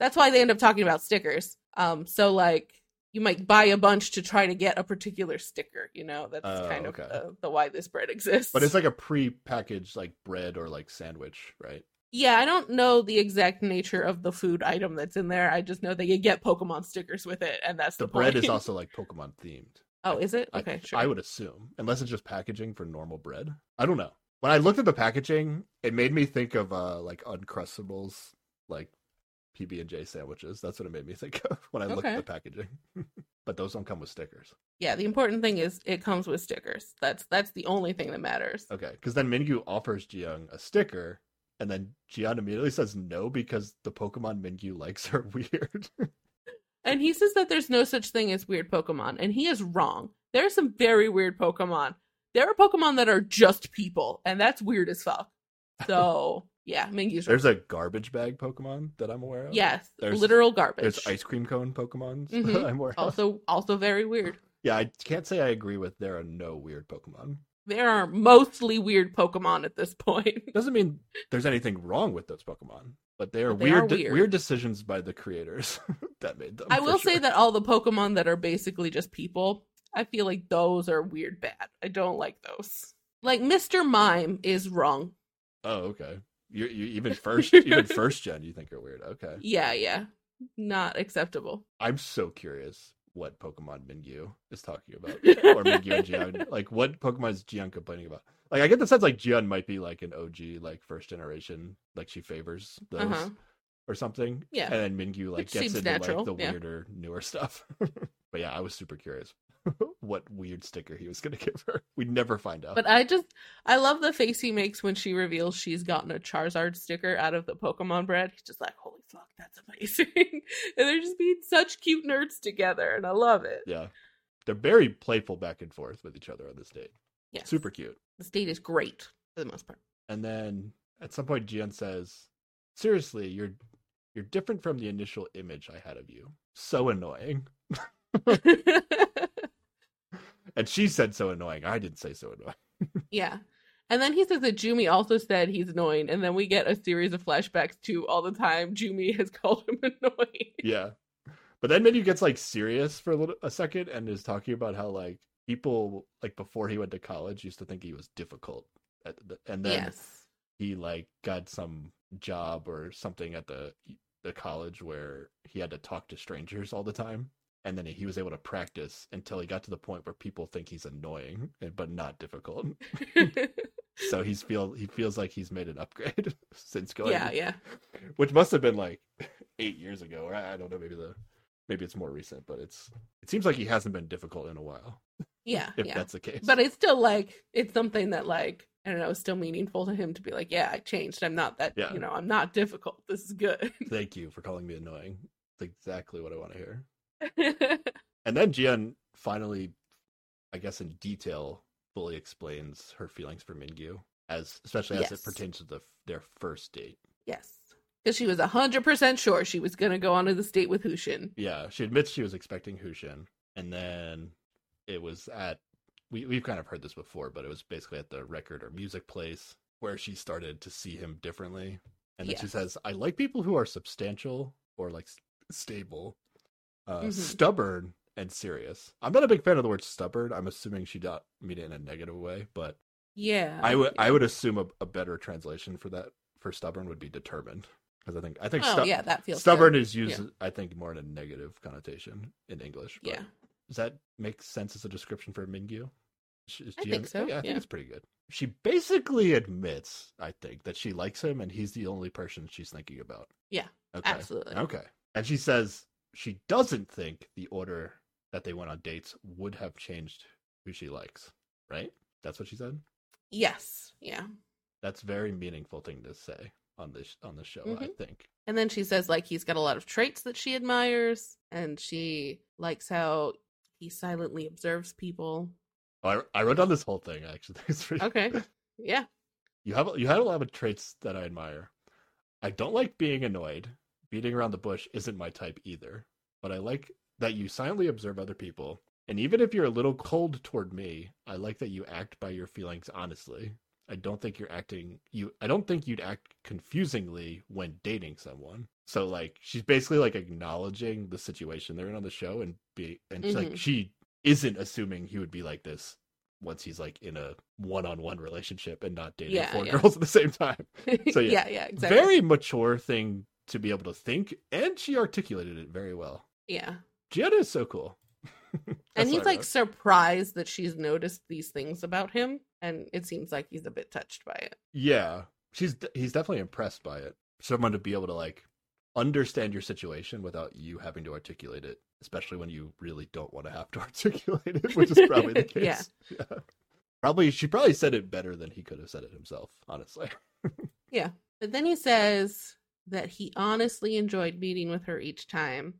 that's why they end up talking about stickers. Um, so like you might buy a bunch to try to get a particular sticker. You know, that's Oh, kind of the, the why this bread exists. But it's like a pre-packaged like bread or like sandwich, right? yeah, I don't know the exact nature of the food item that's in there. I just know that you get Pokemon stickers with it, and that's The the, bread is also like Pokemon themed. oh, is it? I- Okay, sure. I would assume, unless it's just packaging for normal bread. I don't know. When I looked at the packaging, it made me think of uh like Uncrustables, like PB and J sandwiches. That's what it made me think of [LAUGHS] when I looked at the packaging. [LAUGHS] but those don't come with stickers. Yeah, the important thing is it comes with stickers. That's that's the only thing that matters. Okay, because then Mingyu offers Jiyoung a sticker, and then Jian immediately says no because the Pokemon Mingyu likes are [LAUGHS] weird. And he says that there's no such thing as weird Pokemon, and he is wrong. There are some very weird Pokemon. There are Pokemon that are just people, and that's weird as fuck. So yeah, Mingyu's There's a garbage bag Pokemon that I'm aware of. yes, there's- literal garbage. There's ice cream cone Pokemon [LAUGHS] Mhm. I'm aware of. also also very weird. Yeah, I can't say I agree with there are no weird Pokemon. There are mostly weird Pokemon at this point. [LAUGHS] Doesn't mean there's anything wrong with those Pokemon, but they are But they weird, are weird. weird decisions by the creators [LAUGHS] that made them. I will say that all the Pokemon that are basically just people, I feel like those are weird bad. I don't like those. Like Mr. Mime is wrong. Oh, okay. You, you even [LAUGHS] first, even first gen, you think are weird. Okay, Yeah, yeah. Not acceptable. I'm so curious what Pokemon Mingyu is talking about, or [LAUGHS] Mingyu and Jian. Like, what Pokemon is Jian complaining about? Like, I get the sense like Jian might be like an OG, like first generation, like she favors those. Uh-huh. Or something, Yeah. and then Mingyu like Which gets into natural, like the yeah. weirder, newer [LAUGHS] stuff. but yeah, I was super curious [LAUGHS] what weird sticker he was gonna give her. [LAUGHS] We'd never find out. But I just I love the face he makes when she reveals she's gotten a Charizard sticker out of the Pokemon bread. He's just like, Holy fuck, that's amazing. [LAUGHS] and they're just being such cute nerds together, and I love it. Yeah. They're very playful back and forth with each other on this date. Yeah. Super cute. This date is great for the most part. And then at some point Jian says, Seriously, you're you're different from the initial image I had of you. So annoying. And she said so annoying. I didn't say so annoying. [LAUGHS] yeah. And then he says that Jumi also said he's annoying, and then we get a series of flashbacks to all the time Jumi has [LAUGHS] called him annoying. Yeah. But then Mingyu gets like serious for a little a second and is talking about how like people like before he went to college used to think he was difficult, the, and then yes. he like got some job or something at the the college where he had to talk to strangers all the time and then he was able to practice until he got to the point where people think he's annoying but not difficult [LAUGHS] so he's feel he feels like he's made an upgrade [LAUGHS] since going yeah, yeah. which must have been like [LAUGHS] eight years ago or i don't know maybe the maybe it's more recent but it's it seems like he hasn't been difficult in a while Yeah, if yeah. that's the case But it's still like it's something that like I don't know, is still meaningful to him to be like, yeah, I changed. I'm not that Yeah. you know, I'm not difficult. This is good. thank you for calling me annoying it's exactly what i want to hear And then Jian finally, I guess in detail, fully explains her feelings for Mingyu, as especially as Yes. it pertains to the their first date. yes. Because she was hundred percent sure she was gonna go onto this date with Hushin. Yeah, she admits she was expecting Hushin, and then it was at we we've kind of heard this before, but it was basically at the record or music place where she started to see him differently. And then she says, "I like people who are substantial or like stable, uh, Mhm. stubborn and serious." I'm not a big fan of the word stubborn. I'm assuming she didn't mean it in a negative way, but Yeah. I would I would assume a, a better translation for that for stubborn would be determined because I think I think Oh stu- yeah, that feels stubborn good. is used Yeah. I think more in a negative connotation in English. but Yeah. does that make sense as a description for Mingyu? I think so, Yeah, I think yeah. it's pretty good. She basically admits, I think, that she likes him and he's the only person she's thinking about. Yeah, Okay. absolutely. Okay. And she says she doesn't think the order that they went on dates would have changed who she likes. Right? That's what she said. Yes. Yeah. That's very meaningful thing to say on this on the show. I Mhm. think. And then she says like he's got a lot of traits that she admires, and she likes how he silently observes people. Oh, I, I wrote down this whole thing actually. [LAUGHS] It's pretty- Okay. [LAUGHS] Yeah. You have you had a lot of traits that I admire. I don't like being annoyed. Beating around the bush isn't my type either. But I like that you silently observe other people. And even if you're a little cold toward me, I like that you act by your feelings honestly. I don't think you're acting you I don't think you'd act confusingly when dating someone. So like she's basically like acknowledging the situation they're in on the show and be and she's like mm-hmm. she isn't assuming he would be like this once he's like in a one-on-one relationship and not dating Yeah, four yeah. girls at the same time. [LAUGHS] So, yeah. yeah, yeah, exactly. Very mature thing to be able to think, and she articulated it very well. yeah. Gianna is so cool. [LAUGHS] and he's like surprised that she's noticed these things about him, and it seems like he's a bit touched by it. yeah, she's he's definitely impressed by it. Someone to be able to like understand your situation without you having to articulate it, especially when you really don't want to have to [LAUGHS] articulate it, which is probably the [LAUGHS] case. Yeah. yeah. Probably she probably said it better than he could have said it himself, honestly. Yeah. But then he says that he honestly enjoyed meeting with her each time.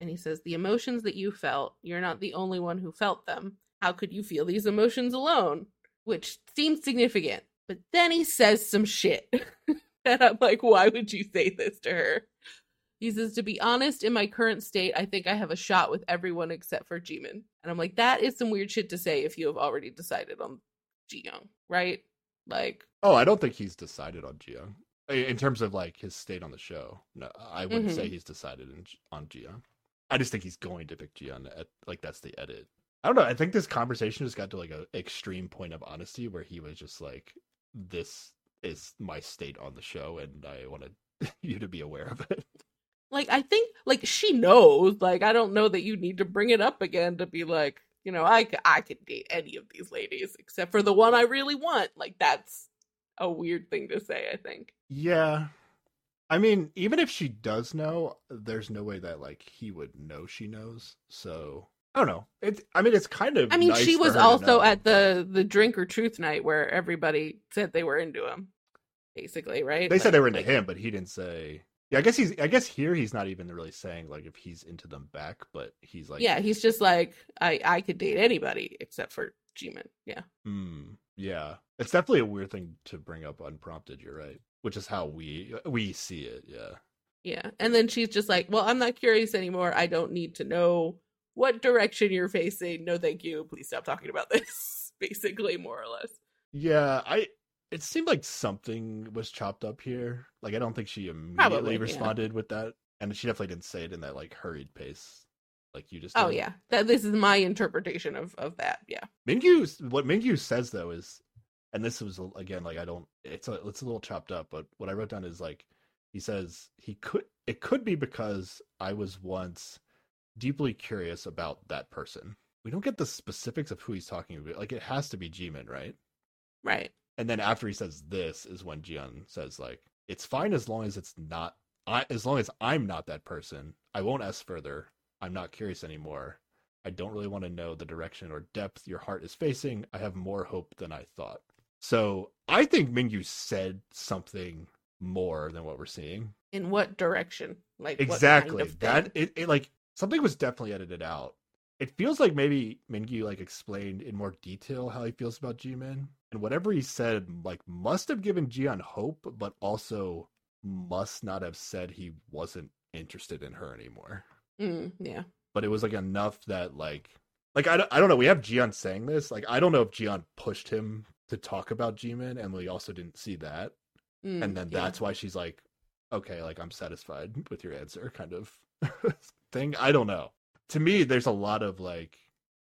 And he says, The emotions that you felt, you're not the only one who felt them. How could you feel these emotions alone? Which seems significant. But then he says some shit. [LAUGHS] and I'm like, Why would you say this to her? He says, To be honest, in my current state, I think I have a shot with everyone except for Jimin. And I'm like, That is some weird shit to say if you have already decided on Ji Young, right? Like, Oh, I don't think he's decided on Jiyoung. In terms of like his state on the show, no, I wouldn't Mhm. say he's decided in, on Jiyoung. I just think he's going to pick Jiyoung. At, like that's the edit. I don't know. I think this conversation just got to like a extreme point of honesty where he was just like, "This is my state on the show, and I want [LAUGHS] you to be aware of it." like I think like she knows. Like I don't know that you need to bring it up again to be like, you know, I I could date any of these ladies except for the one I really want. Like that's a weird thing to say. I think. Yeah. I mean, even if she does know, there's no way that like he would know she knows. So I don't know. It. I mean, it's kind of. I mean, nice she was also at the the drink or truth night where everybody said they were into him. Basically, right? They said they were into Like- him, but he didn't say. Yeah, I guess he's. I guess here he's not even really saying like if he's into them back, but he's like, yeah, he's just like I I could date anybody except for Jimin. Yeah. Hmm. Yeah, it's definitely a weird thing to bring up unprompted. You're right, which is how we uh, we see it. Yeah. Yeah. And then she's just like, Well, I'm not curious anymore. I don't need to know what direction you're facing. No, thank you. Please stop talking about this. [LAUGHS] Basically, more or less. Yeah, I. It seemed like something was chopped up here. Like I don't think she immediately Probably, yeah. responded with that, and she definitely didn't say it in that like hurried pace. Like you just. Oh yeah, that this is my interpretation of of that. Yeah. Mingyu. What Mingyu says though is, and this was again like I don't. It's a it's a little chopped up, but what I wrote down is like he says he could. It could be because I was once deeply curious about that person. We don't get the specifics of who he's talking about. Like it has to be Jimin, right? Right. And then after he says this is when Jian says like it's fine as long as it's not I as long as I'm not that person. I won't ask further. I'm not curious anymore. I don't really want to know the direction or depth your heart is facing. I have more hope than I thought. So I think Mingyu said something more than what we're seeing. In what direction? Like what kind exactly of that it, it like something was definitely edited out. It feels like maybe Mingyu like explained in more detail how he feels about Jimin, and whatever he said like must have given Jian hope, but also must not have said he wasn't interested in her anymore. Mm, yeah. But it was like enough that like like I don't, I don't know. We have Jian saying this. Like I don't know if Jian pushed him to talk about Jimin, and we also didn't see that Mm, and then yeah. that's why she's like okay like i'm satisfied [LAUGHS] with your answer kind of [LAUGHS] thing i don't know to me there's a lot of like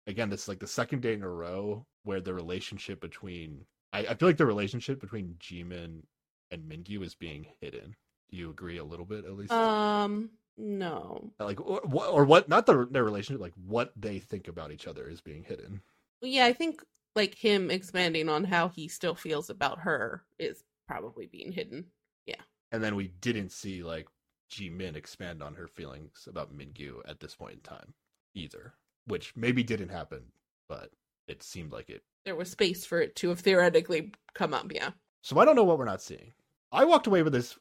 again this is like the second day in a row where the relationship between i, I feel like the relationship between jimin and mingyu is being hidden do you agree a little bit at least Um. No. like or, what- or what not the their relationship like what they think about each other is being hidden Yeah, I think like him expanding on how he still feels about her is probably being hidden. Yeah. And then we didn't see like Jimin expand on her feelings about Mingyu at this point in time either, which maybe didn't happen, but it seemed like it. There was space for it to have theoretically come up. Yeah. So I don't know what we're not seeing. I walked away with this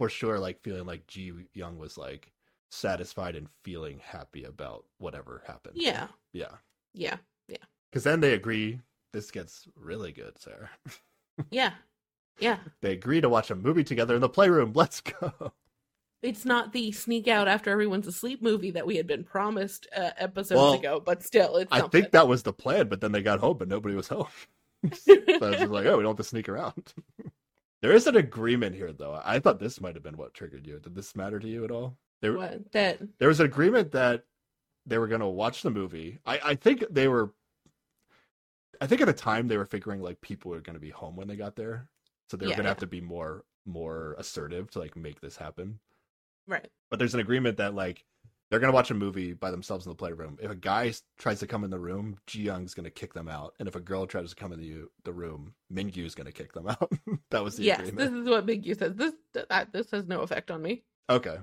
for sure, like feeling like Ji Young was like satisfied and feeling happy about whatever happened. Yeah. yeah, Yeah. Yeah. Because then they agree. This gets really good, Sarah. [LAUGHS] Yeah. Yeah. They agree to watch a movie together in the playroom. Let's go. It's not the sneak out after everyone's asleep movie that we had been promised uh, episodes Well, ago, but still, it's I something. think that was the plan, but then they got home, but nobody was home. [LAUGHS] so I was just like, oh, we don't have to sneak around. [LAUGHS] there is an agreement here, though. I thought this might have been what triggered you. Did this matter to you at all? There, what that there was an agreement that they were going to watch the movie. I, I think they were. I think at the time they were figuring like people were going to be home when they got there, so they were Yeah, going to yeah. have to be more more assertive to like make this happen. right. But there's an agreement that like they're gonna watch a movie by themselves in the playroom. If a guy tries to come in the room, Ji Young's gonna kick them out, and if a girl tries to come in the the room, Mingyu's gonna kick them out. [LAUGHS] that was the agreement. Yes, this is what Mingyu says. This that, this has no effect on me. Okay.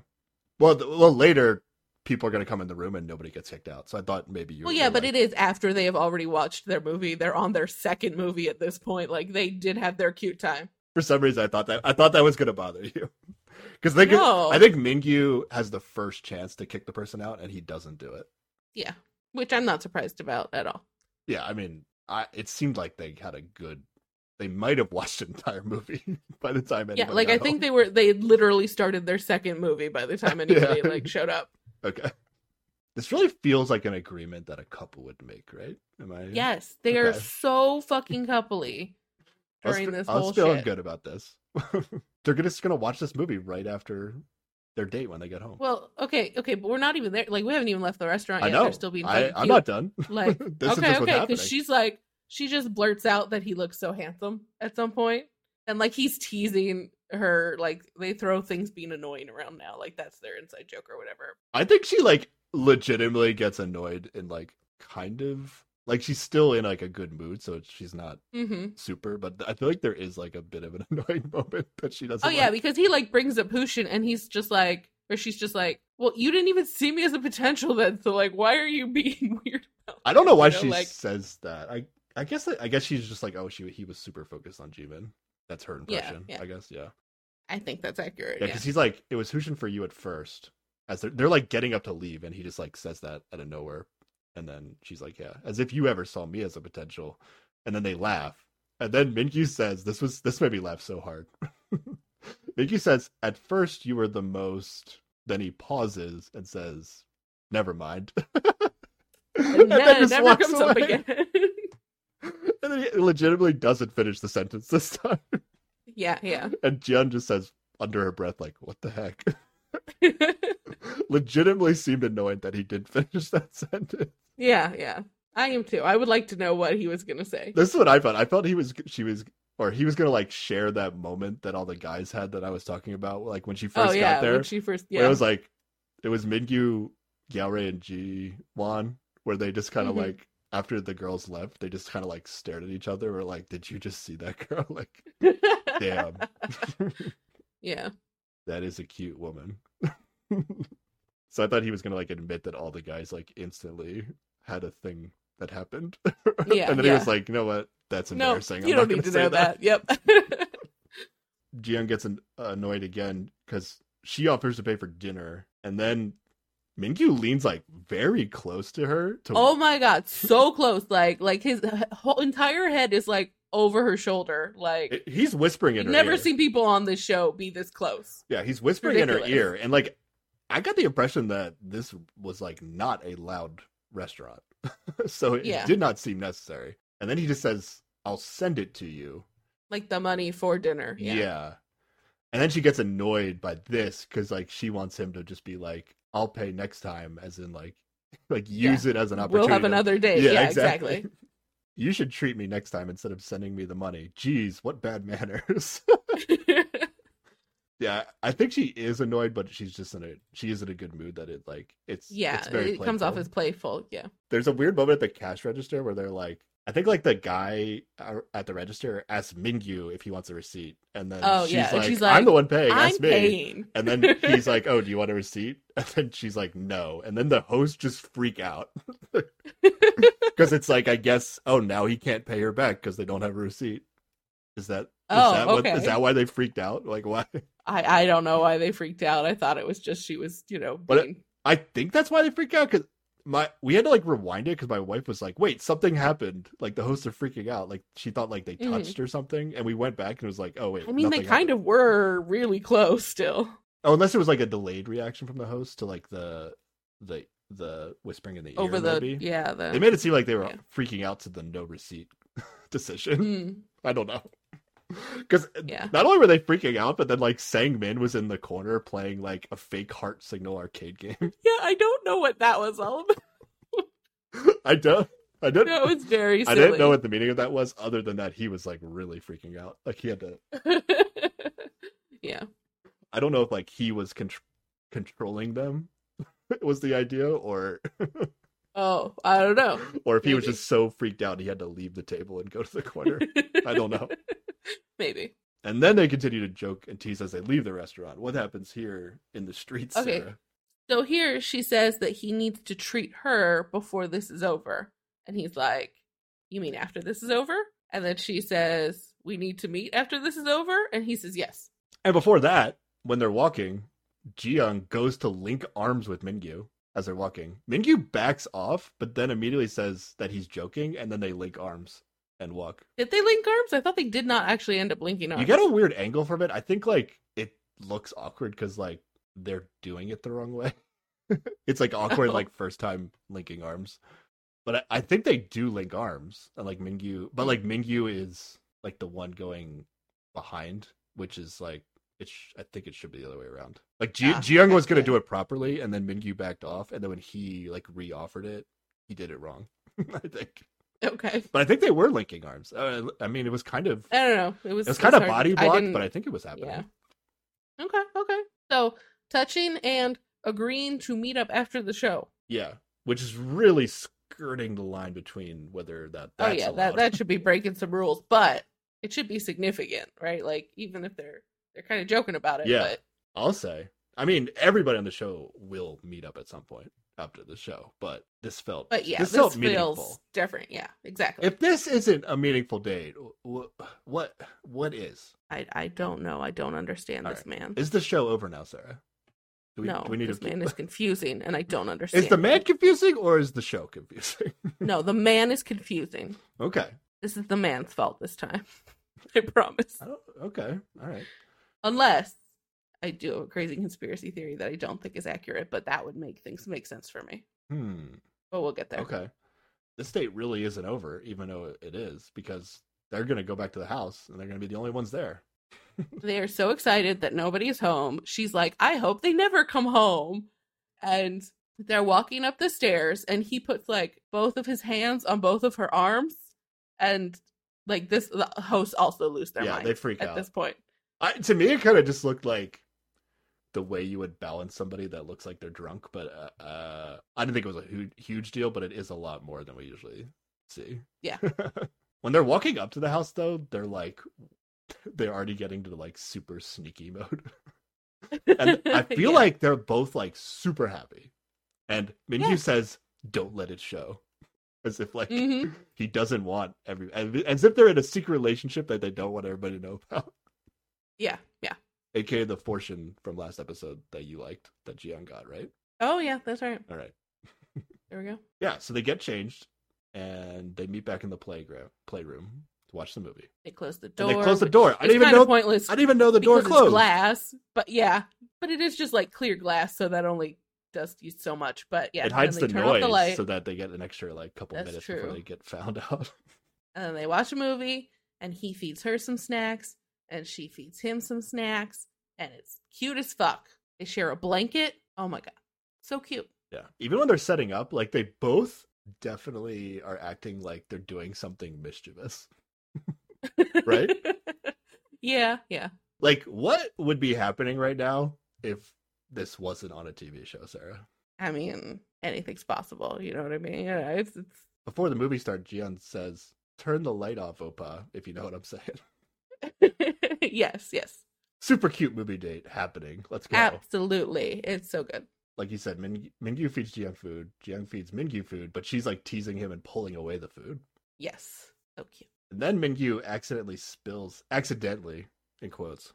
Well, th- well, later people are gonna come in the room and nobody gets kicked out. So I thought maybe you. Well, yeah, but it is after they have already watched their movie. They're on their second movie at this point. Like they did have their cute time. for some reason I thought that I thought that was gonna bother you. Because they could, No. I think Mingyu has the first chance to kick the person out, and he doesn't do it. Yeah, which I'm not surprised about at all. Yeah, I mean, I it seemed like they had a good. They might have watched an entire movie [LAUGHS] by the time. Yeah, like I think home. they were they literally started their second movie by the [LAUGHS] time anybody Yeah. like showed up. Okay. This really feels like an agreement that a couple would make, right? Am I? Yes, they are so fucking coupley I was, during fe- this I was feeling shit. good about this. [LAUGHS] They're gonna, just gonna watch this movie right after their date when they get home. Well, okay, okay, but we're not even there. Like we haven't even left the restaurant I yet. know. They're still being I, I'm not done. Like, [LAUGHS] this is okay, okay, because she's like, she just blurts out that he looks so handsome at some point, and like he's teasing her. Like they throw things being annoying around now. Like that's their inside joke or whatever. I think she like legitimately gets annoyed and like kind of like she's still in like a good mood, so she's not hmm super. But I feel like there is like a bit of an [LAUGHS] annoying moment that she doesn't. Oh yeah, like. because he like brings up Hushin, and he's just like, or she's just like, well, you didn't even see me as a potential then, so like, why are you being [LAUGHS] weird? About I don't know why you know, she like- says that. I I guess I guess she's just like, oh, she he was super focused on Jimin. That's her impression. yeah. I guess yeah. I think that's accurate. Yeah, Yeah, because he's like, it was Hushin for you at first. As they're, they're like getting up to leave, and he just like says that out of nowhere, and then she's like, yeah, as if you ever saw me as a potential, and then they laugh, and then Mingyu says, this was this made me laugh so hard. [LAUGHS] Mingyu says, at first you were the most. Then he pauses and says, never mind. [LAUGHS] and then just never walks comes up away. again. [LAUGHS] and then he legitimately doesn't finish the sentence this time. yeah, yeah. And Jian just says under her breath, like, what the heck? Legitimately seemed annoyed that he did finish that sentence. Yeah, yeah. I am too. I would like to know what he was gonna say. This is what I felt. I felt he was she was or he was gonna like share that moment that all the guys had that I was talking about, like when she first oh yeah, got there. when she first yeah. it was like it was Mingyu, Gyeore, and Ji Wan, where they just kind of Mhm. like after the girls left, they just kind of like stared at each other. Or like, did you just see that girl? [LAUGHS] Like, damn, [LAUGHS] yeah. that is a cute woman. [LAUGHS] so I thought he was gonna like admit that all the guys like instantly had a thing that happened. [LAUGHS] Yeah, and then he was like, you know what? That's embarrassing. No, you I'm don't need to know say that. Yep. [LAUGHS] Jiyoung gets an- annoyed again because she offers to pay for dinner, and then Mingyu leans like very close to her. To oh my god, so close. Like like his whole entire head is like over her shoulder. Like he's whispering in her never ear. seen people on this show be this close. Yeah, he's whispering in her ear, and like I got the impression that this was like not a loud restaurant, [LAUGHS] so it Yeah. did not seem necessary. And then he just says, "I'll send it to you." Like the money for dinner. Yeah. Yeah. And then she gets annoyed by this because like she wants him to just be like, "I'll pay next time," as in like, [LAUGHS] like use it as an opportunity. We'll have another day. Yeah, exactly. [LAUGHS] You should treat me next time instead of sending me the money. Jeez, what bad manners. Yeah, I think she is annoyed, but she's just in a she is in a good mood that it like it's yeah, it's very it comes off as playful. Yeah. There's a weird moment at the cash register where they're like, I think like the guy uh, at the register asks Mingyu if he wants a receipt, and then Oh, she's, yeah, like, she's I'm the one paying, I'm ask me. paying. And then he's [LAUGHS] like, "Oh, do you want a receipt?" [LAUGHS] And then she's like, "No." And then the host just freak out [LAUGHS] because it's like, I guess, oh, now he can't pay her back because they don't have a receipt. Is that is Oh, that okay. is that why they freaked out? Like why? I I don't know why they freaked out. I thought it was just she was, you know, But being I think that's why they freaked out because my we had to like rewind it because my wife was like, "Wait, something happened." Like the hosts are freaking out. Like she thought like they Mhm. touched or something, and we went back and it was like, "Oh wait." I mean, they kind of were really close still. Oh, unless it was like a delayed reaction from the host to like the the the whispering in the ear. The maybe. yeah, the They made it seem like they were Yeah. freaking out to the no receipt [LAUGHS] decision. Mm, I don't know. [LAUGHS] Because uh, Yeah. not only were they freaking out, but then like Sang Min was in the corner playing like a fake heart signal arcade game. [LAUGHS] yeah, I don't know what that was all [LAUGHS] I don't. I don't. about. No, it's very I didn't know what the meaning of that was. Other than that, he was like really freaking out. Like he had to. yeah. I don't know if like he was con- controlling them was the idea, or Oh, I don't know. or if he was just so freaked out he had to leave the table and go to the corner. I don't know. [LAUGHS] Maybe. And then they continue to joke and tease as they leave the restaurant. What happens here in the streets? Okay. Sarah? So here she says that he needs to treat her before this is over. And he's like, You mean after this is over? And then she says, We need to meet after this is over? And he says, Yes. And before that, when they're walking, Jiyoung goes to link arms with Mingyu as they're walking. Mingyu backs off, but then immediately says that he's joking, and then they link arms and walk. Did they link arms? I thought they did not actually end up linking arms. You get a weird angle from it. I think like it looks awkward because like they're doing it the wrong way. [LAUGHS] it's like awkward Oh. like [LAUGHS] first time linking arms. But I, I think they do link arms, and like Mingyu, but like Mingyu is like the one going behind, which is like it. Sh- I think it should be the other way around. Like Ji- Ah, Jiyoung was gonna do it properly, and then Mingyu backed off, and then when he like re-offered it, he did it wrong. [LAUGHS] I think, Okay. but I think they were linking arms. Uh, I mean, it was kind of I don't know. It was it was kind of body blocked, but I think it was happening. Yeah. Okay, okay. So touching and agreeing to meet up after the show. Yeah, which is really skirting the line between whether that. oh yeah, allowed. that that should be breaking some rules, but it should be significant, right? Like even if they're they're kind of joking about it, Yeah. but I'll say. I mean, everybody on the show will meet up at some point after the show, but this felt. but yeah, this, this, felt feels meaningful. different. Yeah, exactly. If this isn't a meaningful date, what what what is? I I don't know. I don't understand All this man. Is the show over now, Sarah? Do no, do we need this to man [LAUGHS] is confusing, and I don't understand. Is the man confusing or is the show confusing? [LAUGHS] No, the man is confusing. okay. This is the man's fault this time. [LAUGHS] I promise. I don't, okay. All right. Unless I do have a crazy conspiracy theory that I don't think is accurate, but that would make things make sense for me. Hmm. But we'll get there. Okay. This date really isn't over, even though it is, because they're going to go back to the house and they're going to be the only ones there. [LAUGHS] they are so excited that nobody's home. She's like, I hope they never come home. And they're walking up the stairs, and he puts like both of his hands on both of her arms. And like this, the hosts also lose their yeah, mind they freak at out. this point. I, to me, it kind of just looked like the way you would balance somebody that looks like they're drunk. But uh, uh, I didn't think it was a huge, huge deal, but it is a lot more than we usually see. Yeah. [LAUGHS] when they're walking up to the house, though, they're like, [LAUGHS] they're already getting to like super sneaky mode. [LAUGHS] and I feel Yeah. like they're both like super happy. And Mingyu Yeah. says, "Don't let it show," as if like Mhm. he doesn't want every, as if they're in a secret relationship that they don't want everybody to know about. Yeah, yeah. aka the fortune from last episode that you liked that Jian got, right? Oh yeah, that's right. All right. [LAUGHS] There we go. Yeah, so they get changed and they meet back in the playground playroom to watch the movie. They close the And door. they close the door. I didn't even know pointless I didn't even know the door closed. it's glass. But yeah, but it is just like clear glass, so that only does you so much. But yeah, it hides the they turn off noise the light, so that they get an extra like couple minutes true. before they get found [LAUGHS] out. and then they watch a movie, and he feeds her some snacks, and she feeds him some snacks, and it's cute as fuck. They share a blanket. Oh my god, so cute. yeah. Even when they're setting up, like they both definitely are acting like they're doing something mischievous. [LAUGHS] Right? [LAUGHS] yeah, yeah. Like what would be happening right now if this wasn't on a TV show, Sarah? I mean, anything's possible. You know what I mean? Yeah, it's, it's Before the movie starts, Jian says, "Turn the light off, Oppa," if you know what I'm saying. [LAUGHS] [LAUGHS] yes, yes, Super cute movie date happening. Let's go. absolutely. It's so good. Like you said, Min- Mingyu feeds Jian food. Jian feeds Mingyu food, but she's like teasing him and pulling away the food. Yes, so cute. And then Mingyu accidentally spills, accidentally, in quotes,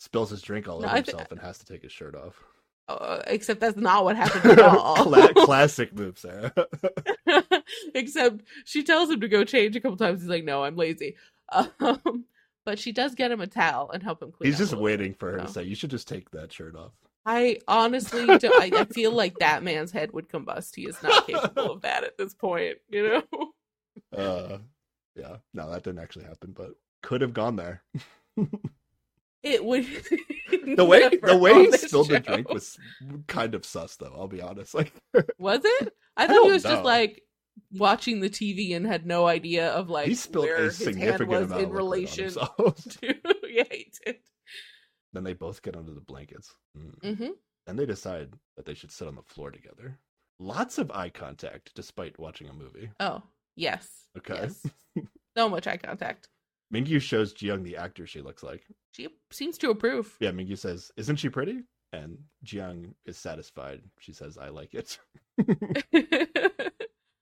spills his drink all No, over I thi- himself and has to take his shirt off. Uh, except that's not what happened at [LAUGHS] all. Cla- [LAUGHS] classic move, Sarah. except she tells him to go change a couple times. He's like, "No, I'm lazy." Um, but she does get him a towel and help him clean. He's just waiting bit, for her to say, "You should just take that shirt off." I honestly, I, I feel like that man's head would combust. He is not capable of that at this point. You know. [LAUGHS] Uh, yeah, no, that didn't actually happen, but could have gone there. It would. [LAUGHS] [LAUGHS] The way the way he spilled the drink was kind of sus, though. I'll be honest. Like, Was it? I I thought he don't was just like watching the TV and had no idea of like he spilled where a his hand was amount in of liquid on relation [LAUGHS] to. [LAUGHS] yeah, he did. then they both get under the blankets, mm. hmm and they decide that they should sit on the floor together. Lots of eye contact, despite watching a movie. Oh yes. Okay. Yes. [LAUGHS] So much eye contact. Mingyu shows Jiyoung the actor she looks like. She seems to approve. Yeah, Mingyu says, "Isn't she pretty?" And Jiyoung is satisfied. She says, "I like it."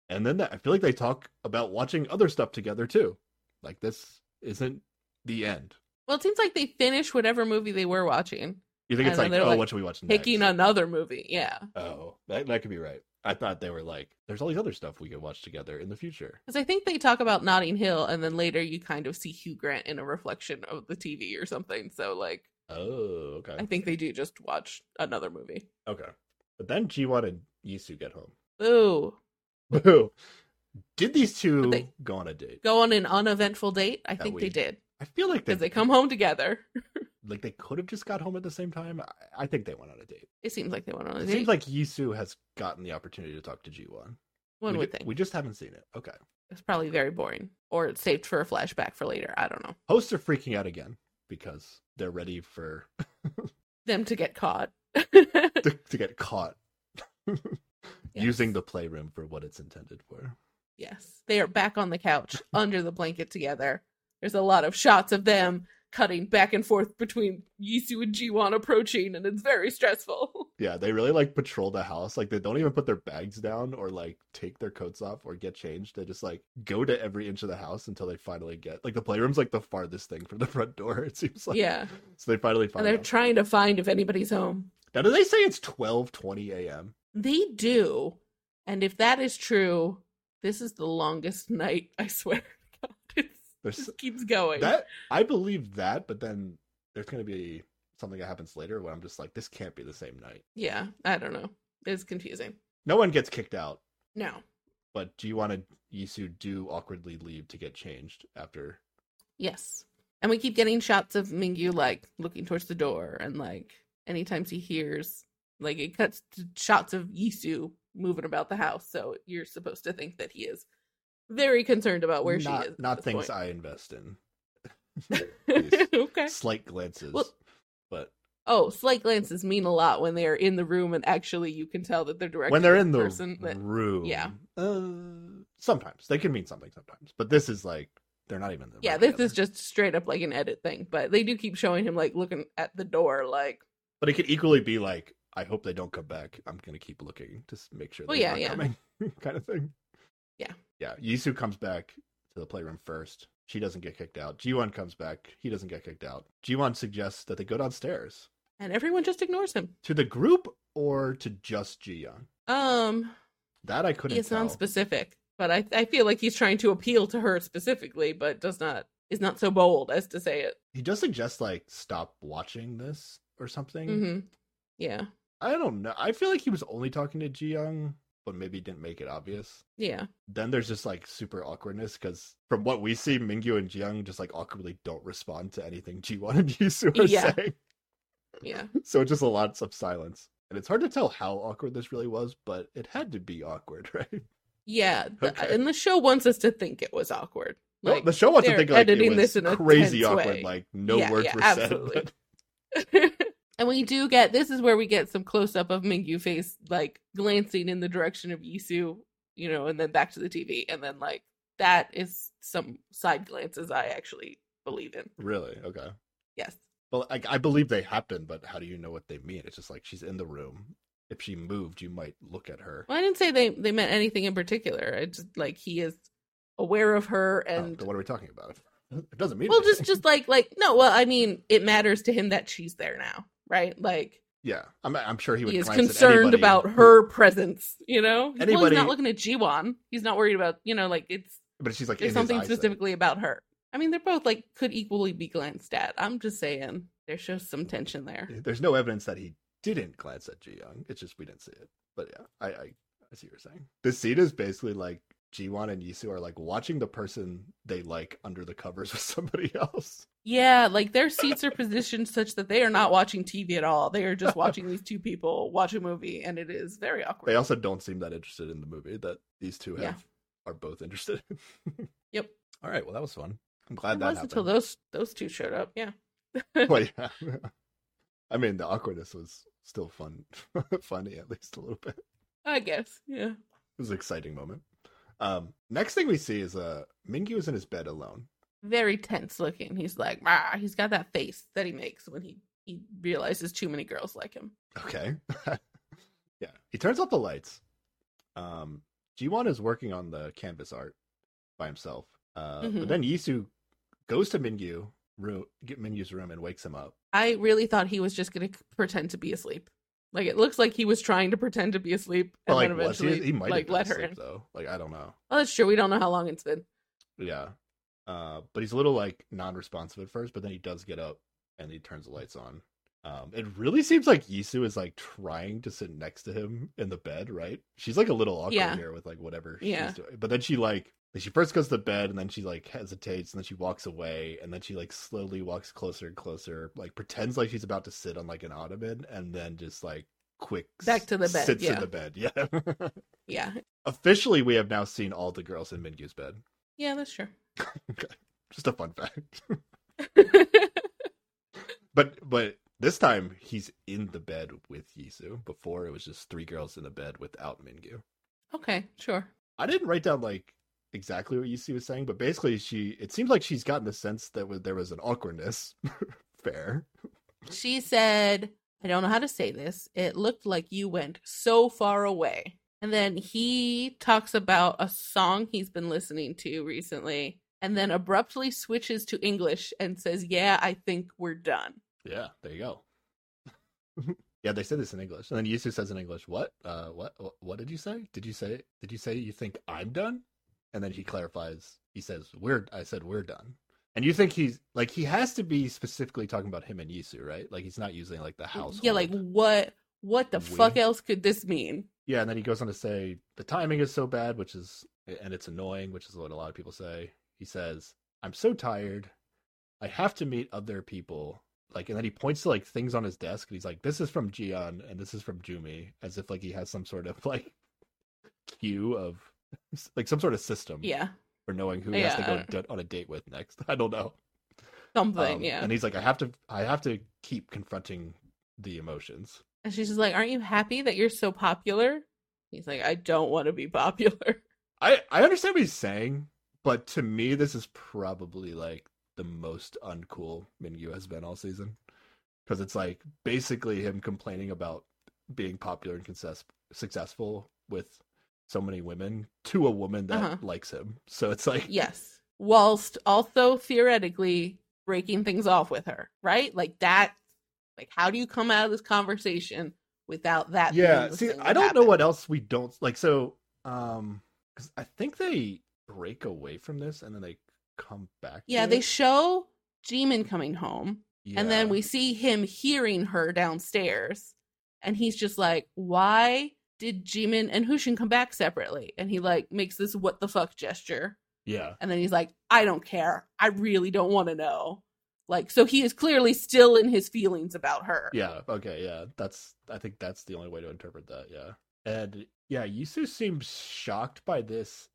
And then that, I feel like they talk about watching other stuff together too. Like this isn't the end. well, it seems like they finished whatever movie they were watching, You think it's like, oh, like, what should we watch next? picking another movie. Yeah, Oh, that that could be right. I thought they were like, there's all these other stuff we could watch together in the future. because I think they talk about Notting Hill, and then later you kind of see Hugh Grant in a reflection of the TV or something. So like, Oh, okay, I think they do just watch another movie. okay. But then Jiwon and Yisu get home. Ooh, [LAUGHS] Boo! Did these two go on a date? go on an uneventful date. I think they did I feel like they, they come home together. [LAUGHS] like they could have just got home at the same time. I, I think they went on a date. It seems like they went on a It date. seems like Yisu has gotten the opportunity to talk to Jiwon. One we, would ju- think. we just haven't seen it. Okay. It's probably very boring, or it's saved for a flashback for later. I don't know. Hosts are freaking out again because they're ready for [LAUGHS] Them to get caught. to, to get caught Yes. using the playroom for what it's intended for. Yes, they are back on the couch [LAUGHS] under the blanket together. There's a lot of shots of them cutting back and forth between Yisu and Jiwon approaching, and it's very stressful. [LAUGHS] Yeah, they really like patrol the house. Like they don't even put their bags down or like take their coats off or get changed. They just like go to every inch of the house until they finally get like the playroom's like the farthest thing from the [LAUGHS] front door. It seems like yeah, So they finally and find they're out. trying to find if anybody's home. now, do they say it's twelve twenty a.m.? They do, and if that is true, this is the longest [LAUGHS] night. I swear, to it just keeps going. that I believe that, but then there's gonna be something that happens later where I'm just like, this can't be the same night. yeah, I don't know. It's confusing. No one gets kicked out, No, but do you want to Yisu do awkwardly leave to get changed after? yes, And we keep getting shots of Mingyu like looking towards the door and like anytime he hears like it cuts to shots of Yisu moving about the house. So you're supposed to think that he is very concerned about where not, she is. Not things point. I invest in. [LAUGHS] okay. Slight glances, Well- but Oh, slight glances mean a lot when they are in the room and actually you can tell that they're directed when they're in the person that room, yeah. uh, sometimes they can mean something. Sometimes, but this is like they're not even. the Yeah, this together. is just straight up like an edit thing, but they do keep showing him like looking at the door like But it could equally be like, I hope they don't come back. I'm gonna keep looking to make sure Well, they're yeah, not yeah. coming, [LAUGHS] kind of thing. Yeah. yeah. Yisu comes back to the playroom first. She doesn't get kicked out. Jiwon comes back. He doesn't get kicked out. Jiwon suggests that they go downstairs and everyone just ignores him. to the group or to just Ji Young. Um That I couldn't it's non-specific, but I I feel like he's trying to appeal to her specifically, but does not is not so bold as to say it. He does suggest like stop watching this or something. Mhm. Yeah. I don't know. I feel like he was only talking to Ji Young, but maybe didn't make it obvious. Yeah. then there's just like super awkwardness because from what we see, Mingyu and Jiyoung just like awkwardly don't respond to anything Jiwon and Yisu are Yeah. saying. Yeah. [LAUGHS] So just a lot of silence. And it's hard to tell how awkward this really was, but it had to be awkward, [LAUGHS] right? Yeah. the- Okay. And the show wants us to think it was awkward. Like the show wants to think like it editing was this in a crazy awkward, way. like no Yeah, words yeah, were absolutely. said. [LAUGHS] But and we do get this is where we get some close up of Mingyu face like glancing in the direction of Yisu, you know, and then back to the TV, and then like that is some side glances I actually believe in. really, okay. Yes. Well, I, I believe they happen, but how do you know what they mean? It's just like she's in the room. If she moved, you might look at her. Well, I didn't say they they meant anything in particular. I just like he is aware of her Oh, and then what are we talking about? [LAUGHS] It doesn't mean well, just just like like no, well, I mean, it matters to him that she's there now, right? Like yeah. I'm I'm sure he would he is concerned anybody about who- her presence. You know, well, he's not looking at Jiwon. He's not worried about you know, like it's But she's like there's something his eyesight. specifically about her. I mean, they're both like could equally be glanced at. I'm just saying there shows some tension there. There's no evidence that he didn't glance at Ji Young. It's just we didn't see it. But yeah, I, I I see what you're saying. The scene is basically like Jiwon and Yisu are like watching the person they like under the covers [LAUGHS] with somebody else. Yeah, like their seats are positioned such that they are not watching TV at all. They are just watching these two people watch a movie, and it is very awkward. They also don't seem that interested in the movie that these two have Yeah. are both interested in. [LAUGHS] Yep. All right, well that was fun. I'm glad It that was happened. until those those two showed up. Yeah. [LAUGHS] well, [LAUGHS] yeah. I mean, the awkwardness was still fun, funny at least a little bit. I guess. Yeah. It was an exciting moment. Um, next thing we see is uh, Mingyu is in his bed alone. Very tense looking. He's like, ah, he's got that face that he makes when he he realizes too many girls like him. Okay. [LAUGHS] yeah. He turns off the lights. Um, Jiwon is working on the canvas art by himself. Uh, But Mhm. then Yisu goes to Mingyu room, get Mingyu's room, and wakes him up. I really thought he was just going to pretend to be asleep. Like it looks like he was trying to pretend to be asleep and But like, then was he? eventually He might like let her asleep, in. though. Like, I don't know. Oh, that's true. We don't know how long it's been. Yeah. Uh, but he's a little like non-responsive at first, but then he does get up and he turns the lights on. Um, it really seems like Yisu is like trying to sit next to him in the bed, right? She's like a little awkward Yeah. here with like whatever Yeah. she's doing. But then she like she first goes to bed and then she like hesitates and then she walks away and then she like slowly walks closer and closer, like pretends like she's about to sit on like an ottoman and then just like quick Back to the bed, sits in the bed. Yeah. [LAUGHS] Yeah. Officially, we have now seen all the girls in Mingyu's bed. Yeah, that's true. [LAUGHS] Just a fun fact. [LAUGHS] [LAUGHS] But but this time he's in the bed with Yisu. Before it was just three girls in the bed without Mingyu. okay, sure. I didn't write down like exactly what Yisu was saying, but basically she it seems like she's gotten the sense that there was an awkwardness. Fair. She said, I don't know how to say this. It looked like you went so far away. And then he talks about a song he's been listening to recently and then abruptly switches to English and says, Yeah, I think we're done. Yeah, there you go. [LAUGHS] yeah, they said this in English. And then Yisu says in English, "What? Uh what what, what did you say? Did you say did you say you think I'm done?" And then he clarifies. He says, "We're I said we're done." And you think he's like he has to be specifically talking about him and Yisu, right? Like he's not using like the house. Yeah, like what what the We- fuck else could this mean? Yeah, and then he goes on to say the timing is so bad, which is and it's annoying, which is what a lot of people say. He says, "I'm so tired. I have to meet other people. Like, and then he points to like things on his desk, and he's like, "This is from Jian, and this is from Jumi," as if like he has some sort of like [LAUGHS] cue of like some sort of system Yeah, for knowing who he has to go d- on a date with next. [LAUGHS] I don't know. something. Um, yeah. And he's like, I have to, I have to keep confronting the emotions. And she's just like, "Aren't you happy that you're so popular?" He's like, "I don't want to be popular." I I understand what he's saying, but to me, this is probably like the most uncool Mingyu has been all season, because it's like basically him complaining about being popular and success, successful with so many women to a woman that Uh-huh. likes him. So it's like, yes, whilst also theoretically breaking things off with her, right? Like that. Like, how do you come out of this conversation without that? being yeah. See, I don't know what else we don't like. So, um, because I think they break away from this and then they come back. Yeah, they it. show Jimin coming home, and then we see him hearing her downstairs, and he's just like, "Why did Jimin and Hushin come back separately?" And he like makes this "what the fuck" gesture, yeah. and then he's like, "I don't care. I really don't want to know." Like, so he is clearly still in his feelings about her. Yeah. Okay. Yeah. That's. I think that's the only way to interpret that. Yeah. And yeah, Yisu seems shocked by this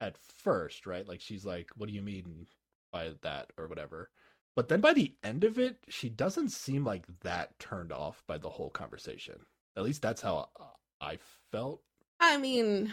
at first, right? Like she's like, "What do you mean by that?" or whatever. But then by the end of it, she doesn't seem like that turned off by the whole conversation. At least that's how I felt. I mean,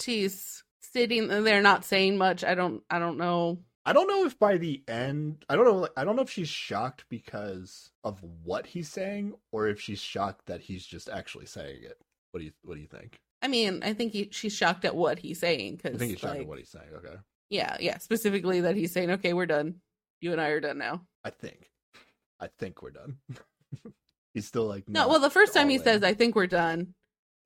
she's sitting there not saying much. I don't. I don't know. I don't know if by the end, I don't know. I don't know if she's shocked because of what he's saying, or if she's shocked that he's just actually saying it. What do you What do you think? I mean, I think he, she's shocked at what he's saying Cause, I think he's shocked like, at what he's saying. Okay, Yeah, yeah. Specifically that he's saying, "Okay, we're done. You and I are done now." I think, I think we're done. [LAUGHS] he's still like No, well, the first time he in. says, "I think we're done,"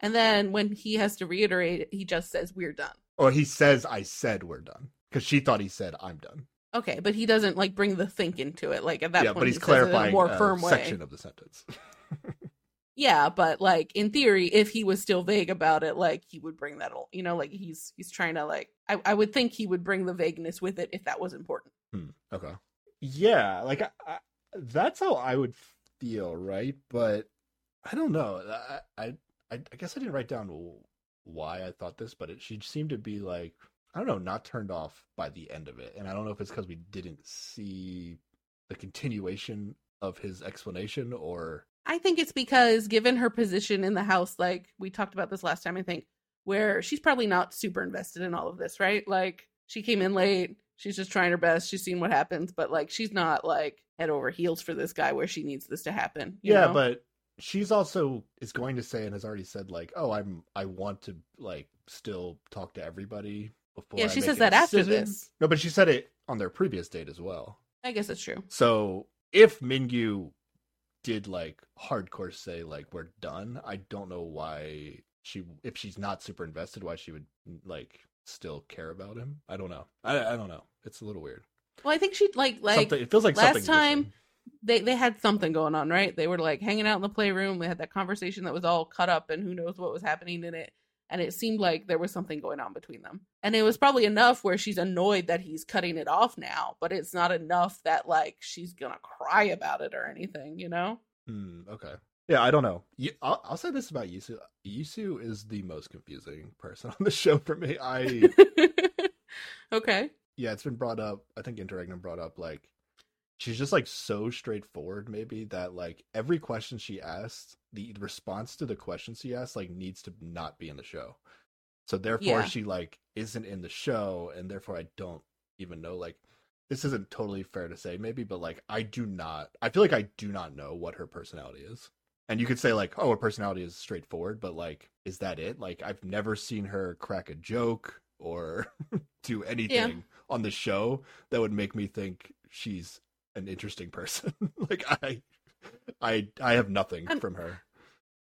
and then when he has to reiterate it, he just says, "We're done." or he says, "I said we're done," because she thought he said, "I'm done." Okay, but he doesn't like bring the think into it. Like at that yeah, point, but he's he in a clarifying more a firm way. section of the sentence. [LAUGHS] Yeah, but like in theory, if he was still vague about it, like he would bring that. al- You know, like he's he's trying to like. I I would think he would bring the vagueness with it if that was important. Hmm, okay. Yeah, like I, I, that's how I would feel, right? But I don't know. I, I I I guess I didn't write down why I thought this, but it she seemed to be like I don't know, not turned off by the end of it, and I don't know if it's because we didn't see the continuation of his explanation or I think it's because given her position in the house, like we talked about this last time, I think, where she's probably not super invested in all of this, right? Like she came in late, she's just trying her best, she's seen what happens, but like she's not like head over heels for this guy where she needs this to happen. you yeah, know? but she's also is going to say and has already said like, oh, I'm I want to like still talk to everybody before. yeah, she says that after decision. this. No, but she said it on their previous date as well. I guess it's true. So if Mingyu did like hardcore say like we're done, I don't know why she if she's not super invested, why she would like still care about him. I don't know. I I don't know. It's a little weird. Well, I think she like like something it feels like last something time- missing. they they had something going on, right? They were like hanging out in the playroom. They had that conversation that was all cut up, and who knows what was happening in it. And it seemed like there was something going on between them. And it was probably enough where she's annoyed that he's cutting it off now, but it's not enough that like she's gonna cry about it or anything, you know? Hmm, okay. Yeah, I don't know. You, I'll, I'll say this about Yisu. Yisu is the most confusing person [LAUGHS] on the show for me. I [LAUGHS] okay. yeah, it's been brought up. I think Interregnum brought up like she's just like so straightforward, maybe that like every question she asks, the response to the questions she asks, like needs to not be in the show. So therefore, Yeah. she like isn't in the show, and therefore I don't even know. Like this isn't totally fair to say, maybe, but like I do not. I feel like I do not know what her personality is. And you could say like, oh, her personality is straightforward, but like, is that it? Like, I've never seen her crack a joke or [LAUGHS] do anything on the show that would make me think she's an interesting person. [LAUGHS] like I I I have nothing I'm- from her.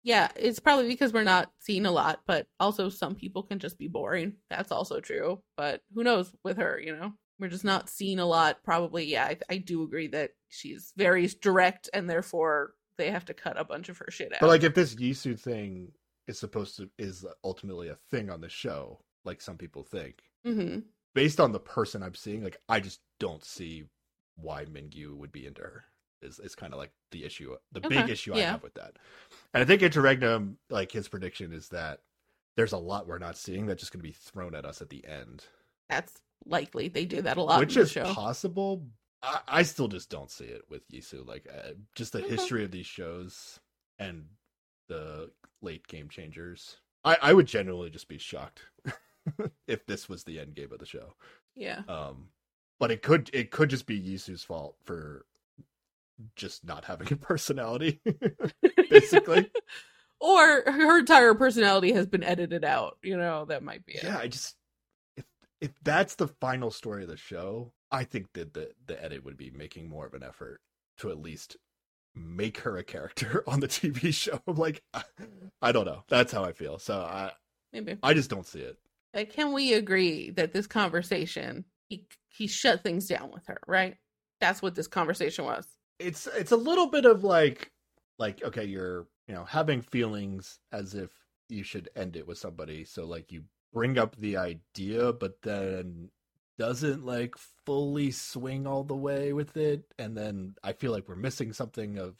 Yeah, it's probably because we're not seeing a lot, but also some people can just be boring. That's also true. But who knows with her, you know? We're just not seeing a lot. Probably, yeah, I, I do agree that she's very direct and therefore they have to cut a bunch of her shit out. But like if this Yisu thing is supposed to is ultimately a thing on the show, like some people think, hmm based on the person I'm seeing, like I just don't see why Mingyu would be into her. Is is kind of like the issue, the big Okay, issue I have with that. And I think Interregnum, like his prediction is that there's a lot we're not seeing that's just going to be thrown at us at the end, That's likely. They do that a lot which is show. possible. I, I still just don't see it with Yisu. Like uh, just the Okay. history of these shows and the late game changers. I, I would genuinely just be shocked [LAUGHS] if this was the end game of the show. yeah. Um, but it could it could just be Yisu's fault for just not having a personality, [LAUGHS] [LAUGHS] basically. or her entire personality has been edited out. You know, that might be it. yeah, I just if if that's the final story of the show, I think that the the edit would be making more of an effort to at least make her a character [LAUGHS] on the TV show. Like I, don't know. That's how I feel. So I Maybe. I just don't see it. Can we agree that this conversation he he shut things down with her, right? That's what this conversation was. It's it's a little bit of like like okay you're you know having feelings as if you should end it with somebody so like you bring up the idea but then doesn't like fully swing all the way with it and then i feel like we're missing something of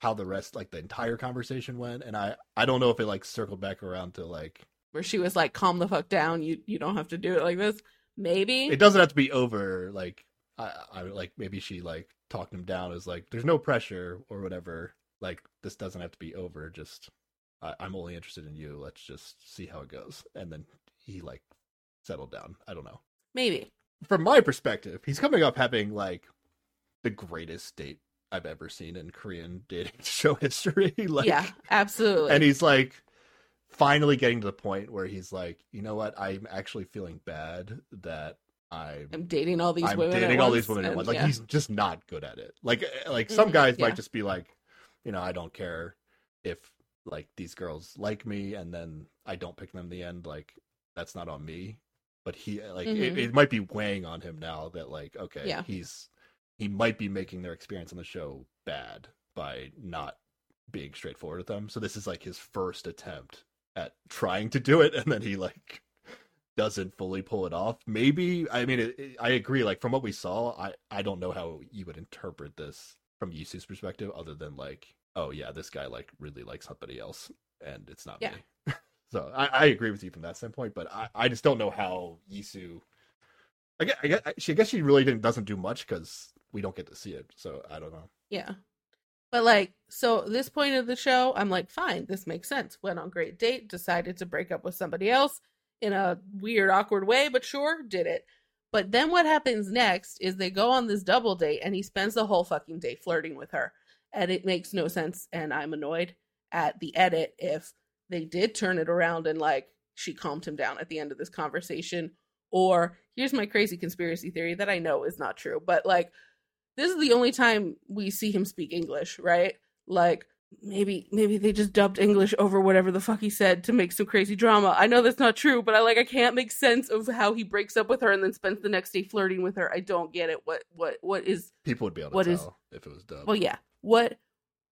how the rest like the entire conversation went and i i don't know if it like circled back around to like Where she was like, "Calm the fuck down. You you don't have to do it like this." Maybe. it doesn't have to be over like i i like maybe she like talked him down as like there's no pressure or whatever. Like this doesn't have to be over. Just I, i'm only interested in you. Let's just see how it goes. And then he like settled down. I don't know. Maybe. from my perspective he's coming up having like the greatest date i've ever seen in korean dating [LAUGHS] show history. [LAUGHS] Like yeah, absolutely. and he's like finally getting to the point where he's like you know what? I'm actually feeling bad that i'm I'm dating all these I'm women. at dating all these women at and once. Like yeah. he's just not good at it. Like eh, like some Mhm, guys yeah. might just be like, you know, I don't care if like these girls like me and then I don't pick them in the end. Like that's not on me. But he like it, Mhm. it might be weighing on him now that like okay Yeah. he's he might be making their experience on the show bad by not being straightforward with them. So this is like his first attempt at trying to do it, and then he like doesn't fully pull it off. Maybe I mean it, it- I agree. Like from what we saw, I I don't know how you would interpret this from Yisu's perspective, other than like, oh yeah, this guy like really likes somebody else, and it's not Yeah. me. [LAUGHS] so I, I agree with you from that standpoint, but I, I just don't know how Yisu. I guess, I guess she I guess she really didn't doesn't do much because we don't get to see it. So I don't know. Yeah. But like, so this point of the show, I'm like, fine, this makes sense. Went on great date, decided to break up with somebody else in a weird, awkward way, but sure, did it. But then what happens next is they go on this double date and he spends the whole fucking day flirting with her. And it makes no sense. And I'm annoyed at the edit if they did turn it around and like she calmed him down at the end of this conversation. Or here's my crazy conspiracy theory that I know is not true, but like this is the only time we see him speak English, right? Like maybe maybe they just dubbed English over whatever the fuck he said to make some crazy drama. I know that's not true, but I like I can't make sense of how he breaks up with her and then spends the next day flirting with her. I don't get it. What what what is People would be able to What tell is- if it was dubbed. well yeah. What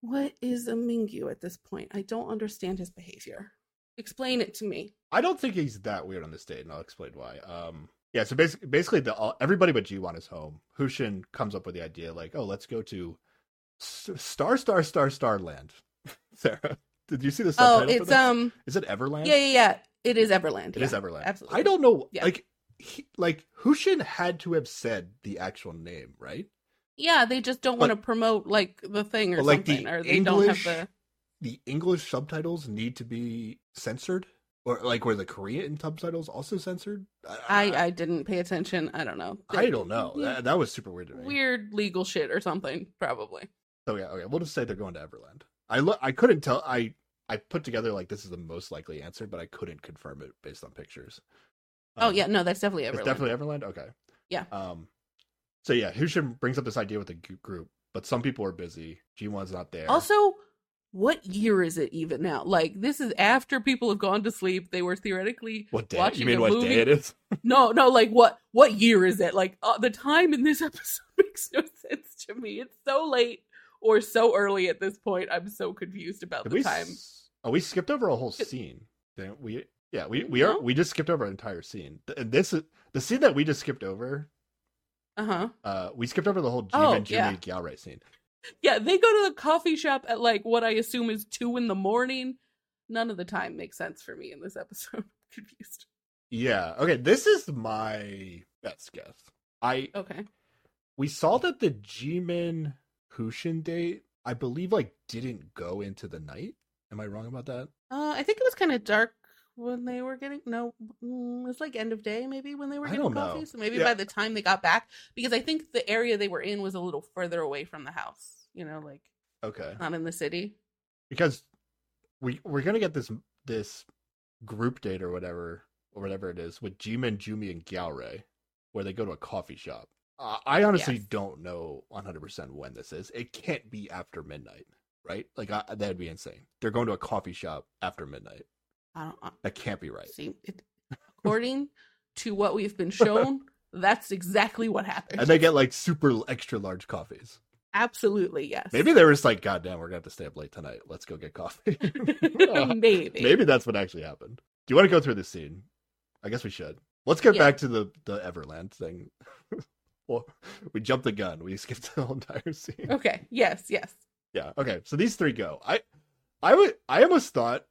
what is a Mingyu at this point? I don't understand his behavior. Explain it to me. I don't think he's that weird on this date, and I'll explain why. Um, yeah, so basically, basically, the all, everybody but Jiwon is home. Hushin comes up with the idea, like, oh, let's go to Star, Star, Star, Star Land. [LAUGHS] Sarah, did you see the Oh, subtitle? for it's um is it Everland? yeah, yeah, yeah. It is Everland. It yeah. is Everland. Absolutely. I don't know, Yeah. like, he, like Hushin had to have said the actual name, right? Yeah, they just don't But- want to promote like the thing or like, the something, or they don't have the. The English subtitles need to be censored, or like, were the Korean subtitles also censored? I I didn't pay attention. I don't know. I don't know. Yeah. That, that was super weird to me. Weird legal shit or something, probably. Oh yeah, okay. We'll just say they're going to Everland. I look. I couldn't tell. I I put together like this is the most likely answer, but I couldn't confirm it based on pictures. oh Um, yeah, no, that's definitely it's Everland. definitely Everland. Okay. Yeah. Um. So yeah, Hushin brings up this idea with the group, but some people are busy. Jiwon's not there. Also, what year is it even now? Like this is after people have gone to sleep. They were theoretically what day? watching You mean a what movie. day it is? [LAUGHS] No, no, like what what year is it? Like uh, the time in this [LAUGHS] episode makes no sense to me. It's so late or so early at this point. I'm so confused about Did the time. s- Oh, we skipped over a whole scene. Didn't we? Yeah, we we are. No? We just skipped over an entire scene. This is the scene that we just skipped over. Uh huh. Uh, we skipped over the whole Jimin Oh, and yeah. Gyeore scene. Yeah, they go to the coffee shop at like what I assume is two in the morning. None of the time makes sense for me in this episode. [LAUGHS] I'm confused. Yeah. Okay. This is my best guess. I Okay. we saw that the Jimin Hushin date, I believe, like didn't go into the night. Am I wrong about that? Uh, I think it was kind of dark when they were getting no. mm, It was like end of day maybe when they were getting coffee. know. So maybe Yeah. by the time they got back, because I think the area they were in was a little further away from the house. You know, like Okay. not in the city. Because we we're gonna get this this group date or whatever or whatever it is with Jimin, Jumi, and Gyeore, where they go to a coffee shop. Uh, I honestly Yes. don't know 100% when this is. It can't be after midnight, right? Like I, that'd be insane. They're going to a coffee shop after midnight. I don't uh, That can't be right. see. It, according to what we've been shown, that's exactly what happened. And they get like super extra large coffees. Absolutely yes. Maybe they were just like, God damn, we're gonna have to stay up late tonight. Let's go get coffee. Uh, [LAUGHS] maybe. Maybe that's what actually happened. Do you want to go through this scene? I guess we should. Let's get Yeah. back to the the Everland thing. [LAUGHS] well, [LAUGHS] we jumped the gun. We [LAUGHS] skipped the whole entire scene. Okay. Yes. Yes. Yeah. Okay. So these three go. I, I would. I almost thought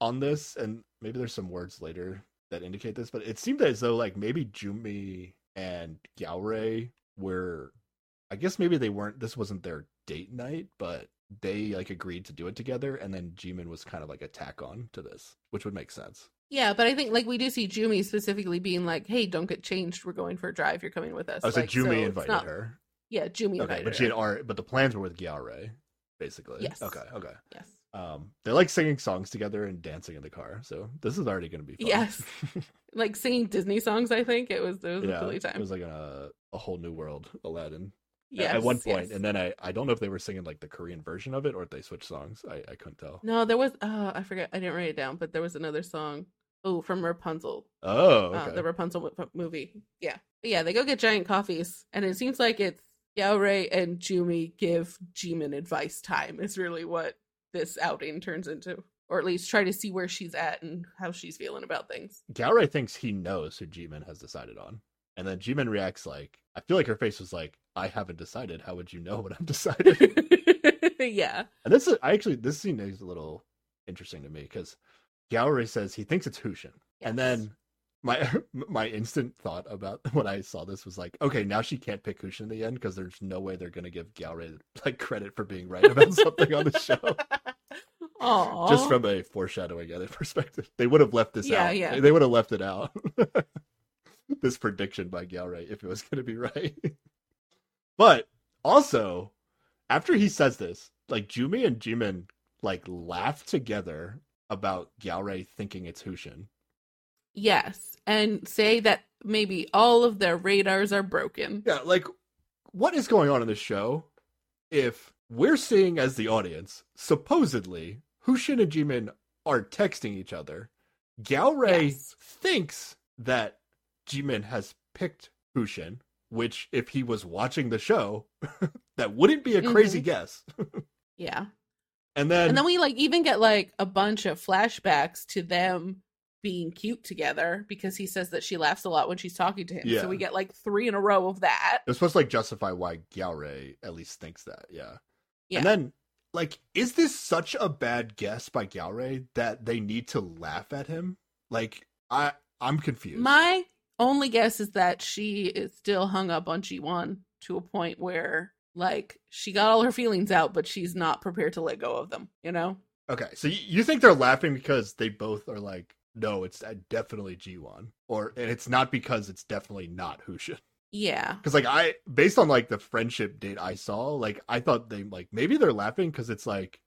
on this, and maybe there's some words later that indicate this, but it seemed as though like maybe Jumi and Gyeore were. I guess maybe they weren't. This wasn't their date night, but they like agreed to do it together, and then Jimin was kind of like a tack on to this, which would make sense. Yeah, but I think like we do see Jumi specifically being like, "Hey, don't get changed. We're going for a drive. You're coming with us." Oh, so like, Jumi it's invited not- her. Yeah, Jumi Okay, invited but she had already, but the plans were with Gyeore, basically. Yes. Okay. Okay. Yes. Um, they like singing songs together and dancing in the car, so this is already going to be fun. Yes. [LAUGHS] Like singing Disney songs. I think it was. It was a yeah, silly it was like a a whole new world, Aladdin. Yes, at one point, yes. and then I I don't know if they were singing like the Korean version of it or if they switched songs. I I couldn't tell. no, there was. Uh, I forget. I didn't write it down, but there was another song. Oh, from Rapunzel, Oh, uh, the Rapunzel mo- movie. Yeah, but yeah. They go get giant coffees, and it seems like it's Gyeore and Jumi give Jimin advice time. Is really what this outing turns into, or at least try to see where she's at and how she's feeling about things. Gyeore thinks he knows who Jimin has decided on, and then Jimin reacts like I feel like her face was like I haven't decided. How would you know what I'm [LAUGHS] deciding? [LAUGHS] yeah. And this is I actually this scene is a little interesting to me because Gyeore says he thinks it's Hushin, and then my [LAUGHS] my instant thought about when I saw this was like, okay, now she can't pick Hushin in the end because there's no way they're gonna give Gyeore like credit for being right about something on the show. Aww. Just from a foreshadowing edit perspective, they would have left this Yeah, out. yeah. They would have left it out. this prediction by Gyeore if it was going to be right. But also, after he says this, like Jumi and Jimin like laugh together about Gyeore thinking it's Hushin. Yes, and say that maybe all of their radars are broken. Yeah, like what is going on in this show? If we're seeing as the audience, supposedly Hushin and Jimin are texting each other, Gyeore Yes. thinks that Jimin has picked Hushin, which if he was watching the show, [LAUGHS] that wouldn't be a crazy Mhm. guess. [LAUGHS] Yeah. And then, And then we like even get like a bunch of flashbacks to them being cute together because he says that she laughs a lot when she's talking to him. Yeah. So we get like three in a row of that. It's supposed to like justify why Gyeore at least thinks that, yeah. Yeah. And then like is this such a bad guess by Gyeore that they need to laugh at him? Like I I'm confused. My only guess is that she is still hung up on Jiwon to a point where like she got all her feelings out, but she's not prepared to let go of them, you know? Okay, so you, think they're laughing because they both are like, no, it's uh, definitely Jiwon, or and it's not because it's definitely not Hushin. Yeah. Because like I, based on like the friendship date I saw, like I thought they like maybe they're laughing because it's like,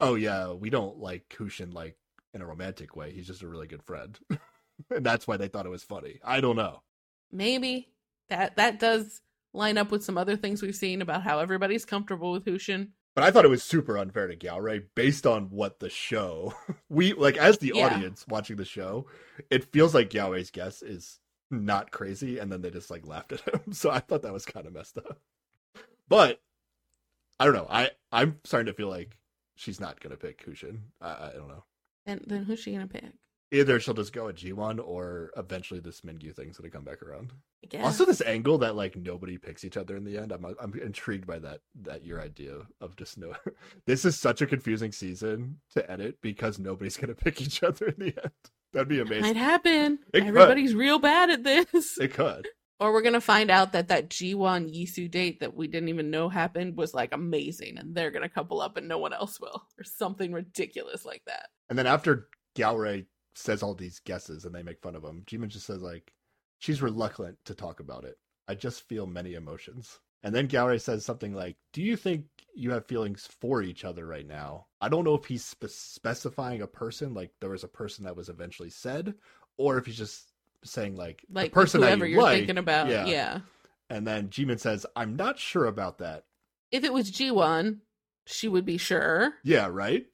oh yeah, we don't like Hushin like in a romantic way. He's just a really good friend, [LAUGHS] [LAUGHS] and that's why they thought it was funny. I don't know. Maybe that that does line up with some other things we've seen about how everybody's comfortable with Hushin. But I thought it was super unfair to Gyeore based on what the show [LAUGHS] we like as the Yeah. audience watching the show, it feels like Gyeore's guess is not crazy, and then they just like laughed at him. [LAUGHS] So I thought that was kind of messed up. But I don't know. I I'm starting to feel like she's not gonna pick Hushin. I, I don't know. And then who's she gonna pick? Either she'll just go at Jiwon or eventually this Mingyu thing's gonna come back around. Also, this angle that like nobody picks each other in the end. I'm I'm intrigued by that that your idea of just no. [LAUGHS] this is such a confusing season to edit because nobody's gonna pick each other in the end. That'd be amazing. might happen. It could. Everybody's real bad at this. It could. Or we're gonna find out that that Jiwon Yisu date that we didn't even know happened was like amazing, and they're gonna couple up and no one else will, or something ridiculous like that. And then after Gyeore says all these guesses and they make fun of him, Jimin just says like, she's reluctant to talk about it. I just feel many emotions. And then Gyeore says something like, "Do you think you have feelings for each other right now?" I don't know if he's spe- specifying a person, like there was a person that was eventually said, or if he's just saying like, Like the person that whoever you you're like. thinking about, yeah. yeah. And then Jimin says, "I'm not sure about that." If it was Jiwon, she would be sure. Yeah, right.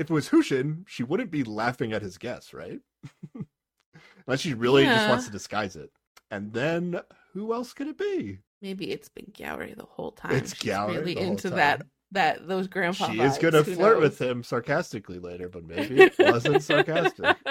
If it was Hushin, she wouldn't be laughing at his guess, right? [LAUGHS] Unless she really just wants to disguise it. And then who else could it be? Maybe it's been Gyeore the whole time. It's She's Gyeore really into that that those grandpa. she is going to flirt knows? with him sarcastically later, but maybe it [LAUGHS] wasn't sarcastic. [SIGHS]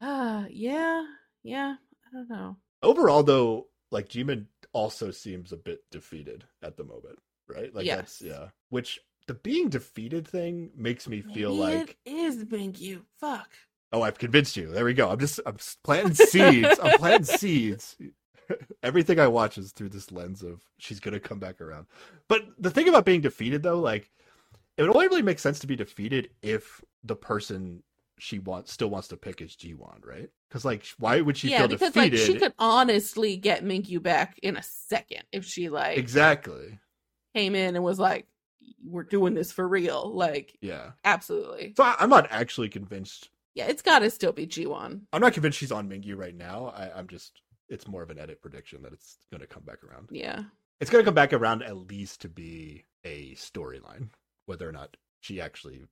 Ah, yeah, yeah. I don't know. Overall, though, like Jimin also seems a bit defeated at the moment, right? Like that's Yes. yeah. Which the being defeated thing makes me feel Maybe like it is Mingyu. Fuck. Oh, I've convinced you. There we go. I'm just I'm planting seeds. I'm planting [LAUGHS] seeds. [LAUGHS] Everything I watch is through this lens of she's gonna come back around. But the thing about being defeated though, like it would only really make sense to be defeated if the person she wants still wants to pick is Jiwon, right? Because like why would she yeah, feel because defeated? like she could honestly get Mingyu back in a second if she like Exactly. came in and was like, "We're doing this for real." Like, Yeah. absolutely. So I, I'm not actually convinced. Yeah, it's got to still be Jiwon. I'm not convinced she's on Mingyu right now. I, I'm just. It's more of an edit prediction that it's going to come back around. Yeah. it's going to come back around at least to be a storyline whether or not she actually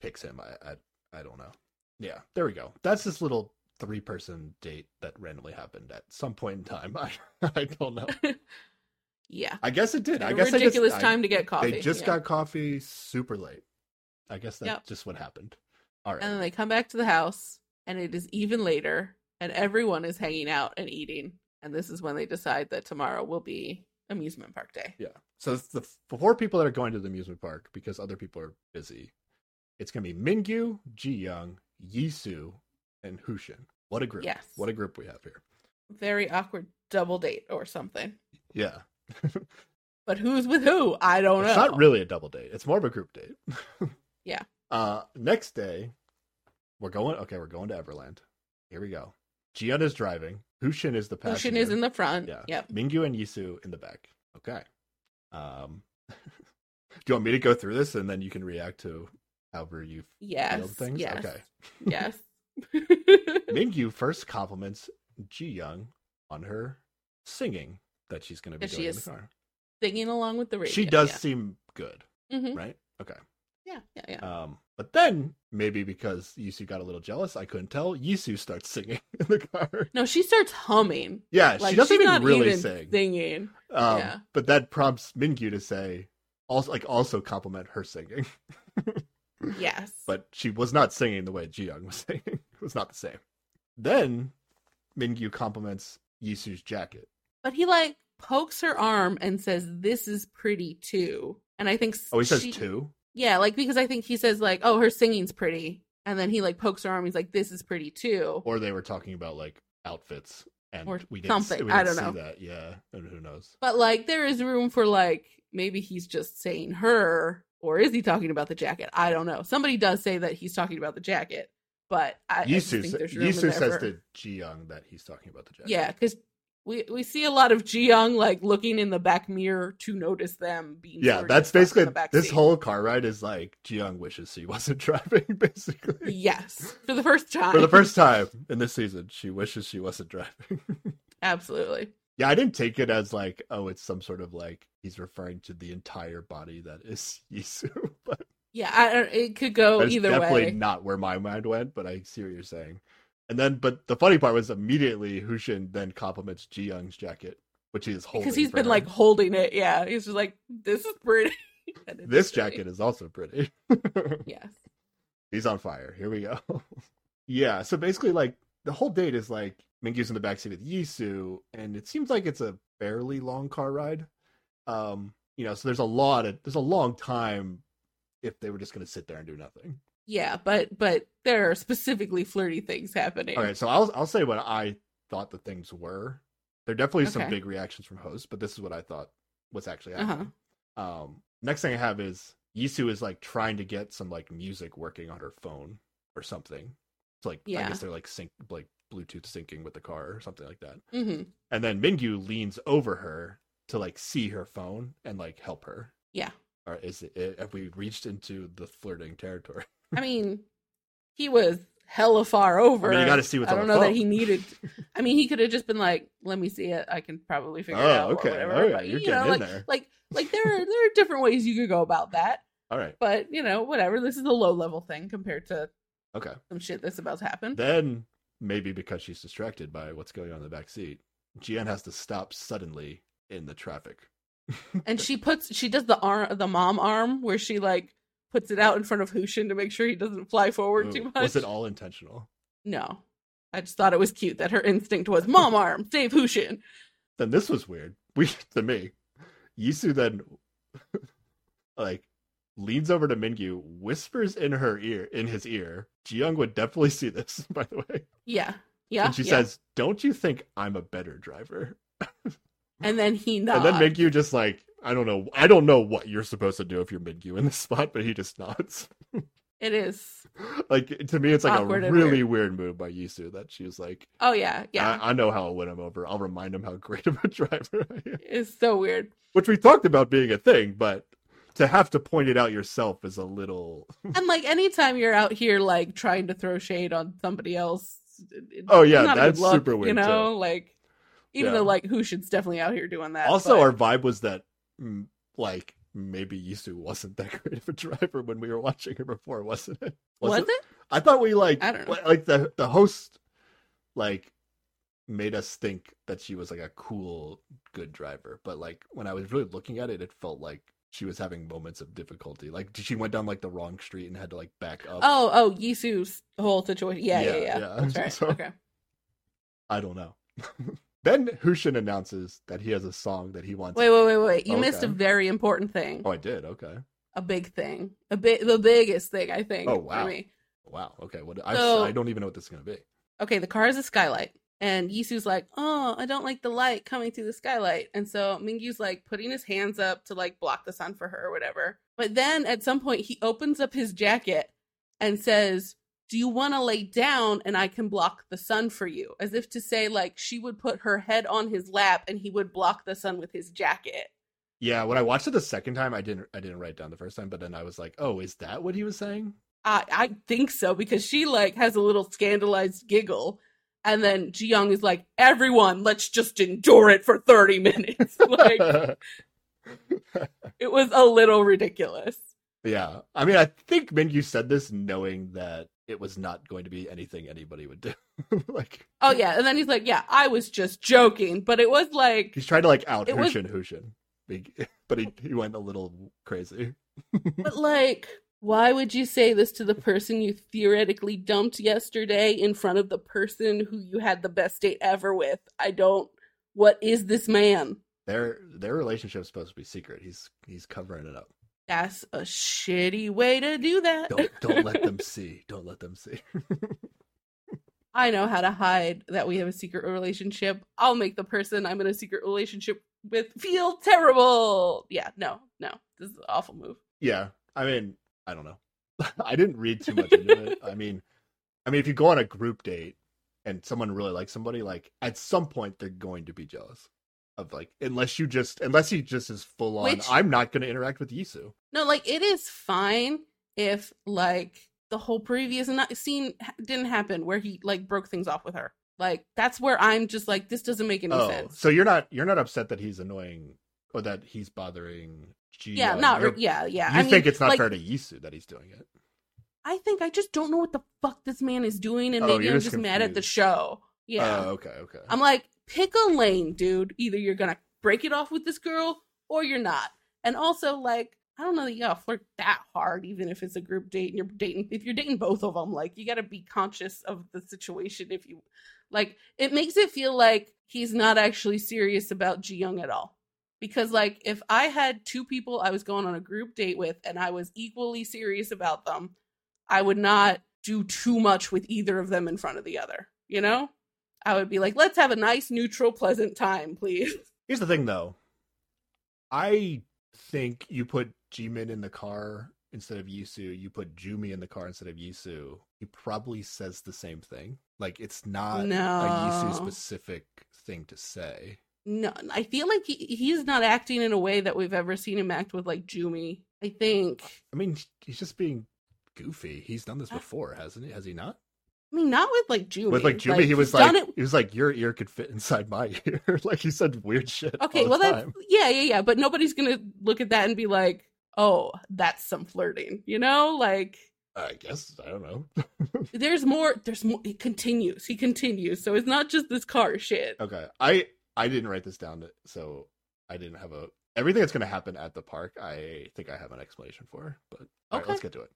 picks him i i, I don't know yeah there we go that's this little three person date that randomly happened at some point in time [LAUGHS] i, I don't know [LAUGHS] Yeah. i guess it did I guess ridiculous I just, time to get coffee. they just yeah. got coffee super late i guess that's Yep. just what happened all right And then they come back to the house, and it is even later, and everyone is hanging out and eating. And this is when they decide that tomorrow will be amusement park day. yeah so it's the four people that are going to the amusement park because other people are busy it's going to be mingyu ji young yisu and hushin what a group Yes. what a group we have here Very awkward double date or something. Yeah. But who's with who? I don't know. It's not really a double date. It's more of a group date. [LAUGHS] Yeah. Uh next day, we're going okay, we're going to Everland. Here we go. Ji Young is driving. Hushin is the passenger. Lucian is in the front. Yeah. Yep. Mingyu and Yisu in the back. Okay. Um [LAUGHS] Do you want me to go through this and then you can react to however you Yes. things? Yes. Okay. [LAUGHS] Yes. Mingyu first compliments Ji Young on her singing that she's gonna be doing she in the car. Singing along with the radio. She does Yeah. seem good, Mhm. right? Okay. Yeah. Yeah. Yeah. Um, but then maybe because Yisu got a little jealous, I couldn't tell. Yisu starts singing [LAUGHS] in the car. no, she starts humming. Yeah, Like she doesn't she's even not really even sing. singing. Um, yeah. But that prompts Mingyu to say, also like also compliment her singing. [LAUGHS] Yes. but she was not singing the way Jiyoung was [LAUGHS] singing. it was not the same. Then Mingyu compliments Yisu's jacket. But he like pokes her arm and says, "This is pretty too." And I think Oh, he says she- two. Yeah, like because I think he says like, "Oh, her singing's pretty," and then he like pokes her arm. He's like, "This is pretty too." Or they were talking about like outfits, and Or we didn't. something. We I didn't don't see know. that. Yeah, and who knows? But like, there is room for like maybe he's just saying her, or is he talking about the jacket? I don't know. Somebody does say that he's talking about the jacket, but I, I think there's room Yisu says for- to Jiyoung that he's talking about the jacket. yeah, because. We, we see a lot of Jiyoung like looking in the back mirror to notice them being Yeah, that's basically this whole car ride is like Jiyoung wishes she [LAUGHS] wasn't driving, [LAUGHS] basically. yes for the first time For the first [LAUGHS] time in this season, she wishes she wasn't driving. absolutely yeah, I didn't take it as like, oh, it's some sort of like he's referring to the entire body that is Yisu. but yeah I, it could go that's either definitely way not where my mind went, but I see what you're saying. And then, but the funny part was immediately Hushin then compliments Jiyoung's jacket, which he is holding. because he's been her. like holding it yeah he's just like this is pretty [LAUGHS] this pretty. jacket is also pretty. [LAUGHS] yes He's on fire. Here we go. [LAUGHS] yeah. So basically, like the whole date is like Mingyu's in the backseat with Yisu, and it seems like it's a fairly long car ride. Um, you know, so there's a lot of there's a long time if they were just gonna sit there and do nothing. Yeah, but but there are specifically flirty things happening. All right, so I'll I'll say what I thought the things were. There are definitely some big reactions from hosts, but this is what I thought was actually Uh-huh. happening. Um, next thing I have is Yisu is like trying to get some like music working on her phone or something. It's like I guess they're like sync like Bluetooth syncing with the car or something like that. hmm And then Mingyu leans over her to like see her phone and like help her. Yeah. Or is it have we reached into the flirting territory? I mean, he was hella far over. I mean, you got to see what's I don't the know phone. that he needed. I mean, he could have just been like, "Let me see it. I can probably figure it oh, out." okay. Or whatever. All right, But, you're you getting know, in like, there. like, like there are there are different ways you could go about that. All right. But you know, whatever. This is a low level thing compared to Okay. some shit that's about to happen. Then maybe because she's distracted by what's going on in the back seat, Ji Young has to stop suddenly in the traffic. and [LAUGHS] she puts she does the arm the mom arm where she like puts it out in front of Hushin to make sure he doesn't fly forward Ooh, too much. Was it all intentional? No. I just thought it was cute that her instinct was mom arm, save Hushin. Then this was weird. [LAUGHS] We to me, Yisu then [LAUGHS] like leans over to Mingyu, whispers in her ear, in his ear. Jiyoung would definitely see this, [LAUGHS] by the way. Yeah. Yeah. and she yeah. says, "Don't you think I'm a better driver?" and then he nods. And then Mingyu just like, I don't know, I don't know what you're supposed to do if you're Mingyu in this [LAUGHS] spot, but he just nods. It is. [LAUGHS] like to me, it's like a really weird move by Yisu that she was like, Oh yeah, yeah. I, I know how I'll win him over. I'll remind him how great of a [LAUGHS] driver I am. it's so weird. Which we talked about being a thing, but to have to point it out yourself is a little. And like anytime you're out here like trying to throw shade on somebody else. Oh, yeah, that's look, super weird. You weird, know, like even Yeah. though like who Hushin's definitely out here doing that. also, but- our vibe was that, like, maybe Yisu wasn't that [LAUGHS] great of a driver when we were watching her before, wasn't it? was it? I thought we like I don't know. like the the host like made us think that she was like a cool good driver, but like when I was really looking at it, it felt like she was having moments of difficulty. Like she went down like the wrong street and had to like back up. Oh, oh, Yisu's whole situation. Yeah, yeah, Yeah, yeah. yeah. Right. [LAUGHS] So- Okay. I don't know. [LAUGHS] then Hushin announces that he has a song that he wants. Wait, wait, wait, wait. You Okay. missed a very important thing. Oh, I did. Okay. A big thing. A big the biggest thing, I think. Oh, wow. Wow. Okay. What I So- I don't even know what this is gonna be. okay, the car is a skylight. And Yisu's like, oh, I don't like the light coming through the skylight. And so Mingyu's like putting his hands up to like block the sun for her or whatever. But then at some point, he opens up his jacket and says, Do you want to lay down and I can block the sun for you? As if to say, like, she would put her head on his lap and he would block the sun with his jacket. Yeah. When I watched it the second time, I didn't I didn't write down the first time, but then I was like, oh, is that what he was saying? I, I think so because she like has a little scandalized giggle. And then Ji Young is like, everyone, let's just endure it for 30 minutes. [LAUGHS] like, [LAUGHS] it was a little ridiculous. Yeah, I mean, I think Mingyu said this knowing that it was not going to be anything anybody would do. [LAUGHS] like Oh, yeah. And then he's like, yeah, I was just joking. But it was like, he's trying to like out was- Hushin Hushin, [LAUGHS] but he he went a little crazy. [LAUGHS] but like, why would you say this to the person you theoretically dumped yesterday in front of the person who you had the best date ever with? I don't. What is this man? Their their relationship's supposed to be secret. He's he's covering it up. That's a shitty way to do that. Don't don't let them [LAUGHS] see. Don't let them see. I know how to hide that we have a secret relationship. I'll make the person I'm in a secret relationship with feel terrible. Yeah, no, no. This is an awful move. yeah, I mean, I don't know. [LAUGHS] I didn't read too much into it. I mean, I mean, if you go on a group date and someone really likes somebody, like at some point they're going to be jealous of like, unless you just, unless he just is full on. Which- I'm not going to interact with Yisu. No, like it is fine if like the whole previous scene didn't happen where he like broke things off with her. Like that's where I'm just like this doesn't make any Oh, sense. so you're not you're not upset that he's annoying or that he's bothering. Yeah, not re- yeah, yeah. You I think mean, it's not like, fair to Yisu that he's doing it? I think I just don't know what the fuck this man is doing, and Oh, maybe I'm just just mad at the show. Yeah. Oh, okay, okay. I'm like, pick a lane, dude. Either you're gonna break it off with this girl or you're not. And also, like, I don't know that you gotta flirt that hard, even if it's a group date and you're dating. If you're dating both of them, like you gotta be conscious of the situation. If you like, it makes it feel like he's not actually serious about Ji Young at all. Because like, if I had two people I was going on a group date with and I was equally serious about them, I would not do too much with either of them in front of the other. You know, I would be like, let's have a nice, neutral, pleasant time, please. [LAUGHS] Here's the thing, though. I think you put Jimin in the car instead of Yisu. You put Jumi in the car instead of Yisu. He probably says the same thing. Like it's not a Yisu No. specific thing to say. No, I feel like he, he's not acting in a way that we've ever seen him act with like Jumi. I think. I mean, he's just being goofy. He's done Uh, this before, hasn't he? Has he not? I mean, not with like Jumi. With like Jumi, he was like, it- he was like, your ear could fit inside my [LAUGHS] ear. [LAUGHS] like he said weird shit. okay, well, the that's time. yeah, yeah, yeah. But nobody's gonna look at that and be like, "Oh, that's some flirting," you know? Like, I guess I don't know. [LAUGHS] there's more. There's more. He continues. He continues. So it's not just this car shit. Okay, I I didn't write this down, so I didn't have a everything that's going to happen at the park. I think I have an explanation for, but all right, Okay. let's get to it.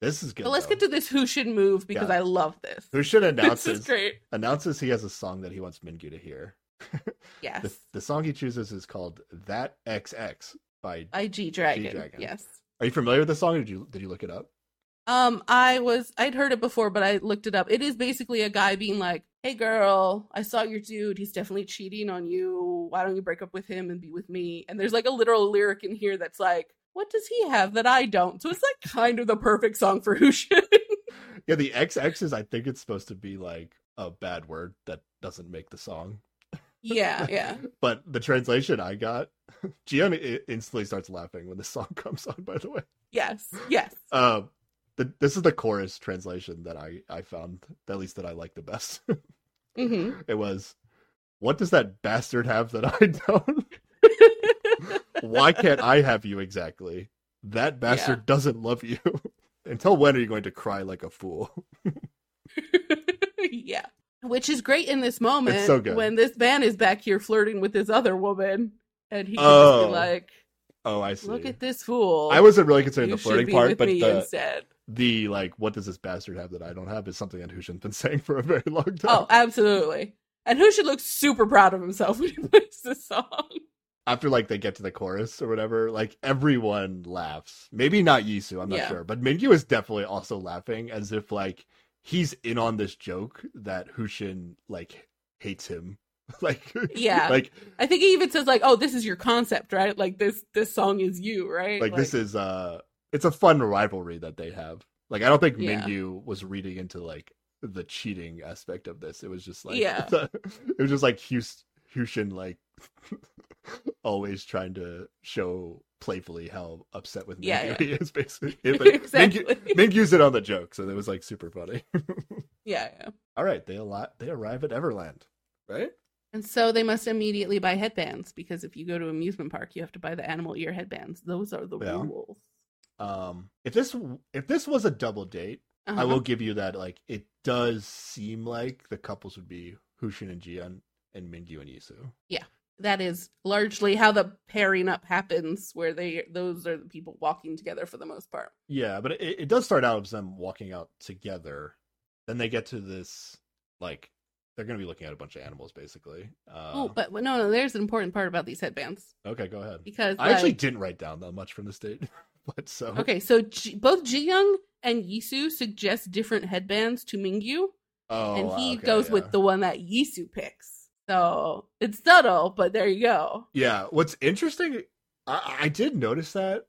This is good. But let's though. get to this Hushin move because Yeah. I love this. Hushin [LAUGHS] This announces is great. announces he has a song that he wants Mingyu to hear. [LAUGHS] Yes. The, the song he chooses is called "That XX" by. By G Dragon. Yes. Are you familiar with the song? Or did you did you look it up? Um, I was I'd heard it before, but I looked it up. It is basically a guy being like, "Hey, girl, I saw your dude. He's definitely cheating on you. Why don't you break up with him and be with me?" And there's like a literal lyric in here that's like, "What does he have that I don't?" So it's like kind of the perfect song for Hushin. [LAUGHS] Yeah, the XX is. I think it's supposed to be like a bad word that doesn't make the song. yeah, yeah. [LAUGHS] But the translation I got, [LAUGHS] Ji Young i- instantly starts laughing when the song comes on. By the way, Yes, yes. uh, the, this is the chorus translation that I I found at least that I like the best. hmm it was, "What does that bastard have that I don't? Why can't I have you exactly? That bastard doesn't love you. [LAUGHS] Until when are you going to cry like a fool?" [LAUGHS] yeah. Which is great in this moment so good. when this man is back here flirting with this other woman, and he can just Oh, be like, Oh, I see. "Look at this fool." I wasn't really considering you the flirting part, but the instead. the like, what does this bastard have that I don't have is something that Hushin's been [LAUGHS] saying for a very long oh, time. Oh, absolutely. And Hushin look super proud of himself when he plays this song. After like they get to the chorus or whatever, like everyone laughs. Maybe not Yisu, I'm not Yeah. sure, but Mingyu is definitely also laughing as if like he's in on this joke that Hushin like hates him. [LAUGHS] like Yeah. like I think he even says like, "Oh, this is your concept, right? Like this this song is you, right?" like this is uh it's a fun rivalry that they have. Like I don't think Yeah. Mingyu was reading into like the cheating aspect of this. It was just like Yeah. [LAUGHS] it was just like Hus- Hushin like [LAUGHS] always trying to show playfully how upset with Mingyu Yeah, yeah. he is basically. [LAUGHS] But exactly. Mingyu, Mingyu's in on the joke, so it was like super funny. [LAUGHS] yeah, yeah. All right, they lot they arrive at Everland, right? And so they must immediately buy headbands because if you go to amusement park, you have to buy the animal ear headbands. Those are the Yeah. rules. Um, if this if this was a double date, I Uh-huh. will give you that. Like, it does seem like the couples would be Hushin and Ji Young and Mingyu and Yisu. Yeah, that is largely how the pairing up happens, where they those are the people walking together for the most part. Yeah, but it, it does start out as them walking out together. Then they get to this, like, they're going to be looking at a bunch of animals, basically. Uh, oh, but no, no, there's an important part about these headbands okay, go ahead. because I actually didn't write down that much from the state, [LAUGHS] but so Okay, so Ji- both Ji Young and Yisu suggest different headbands to Mingyu, Oh, and he okay, goes yeah. with the one that Yisu picks. So it's subtle, but there you go. Yeah, what's interesting, I, I did notice that,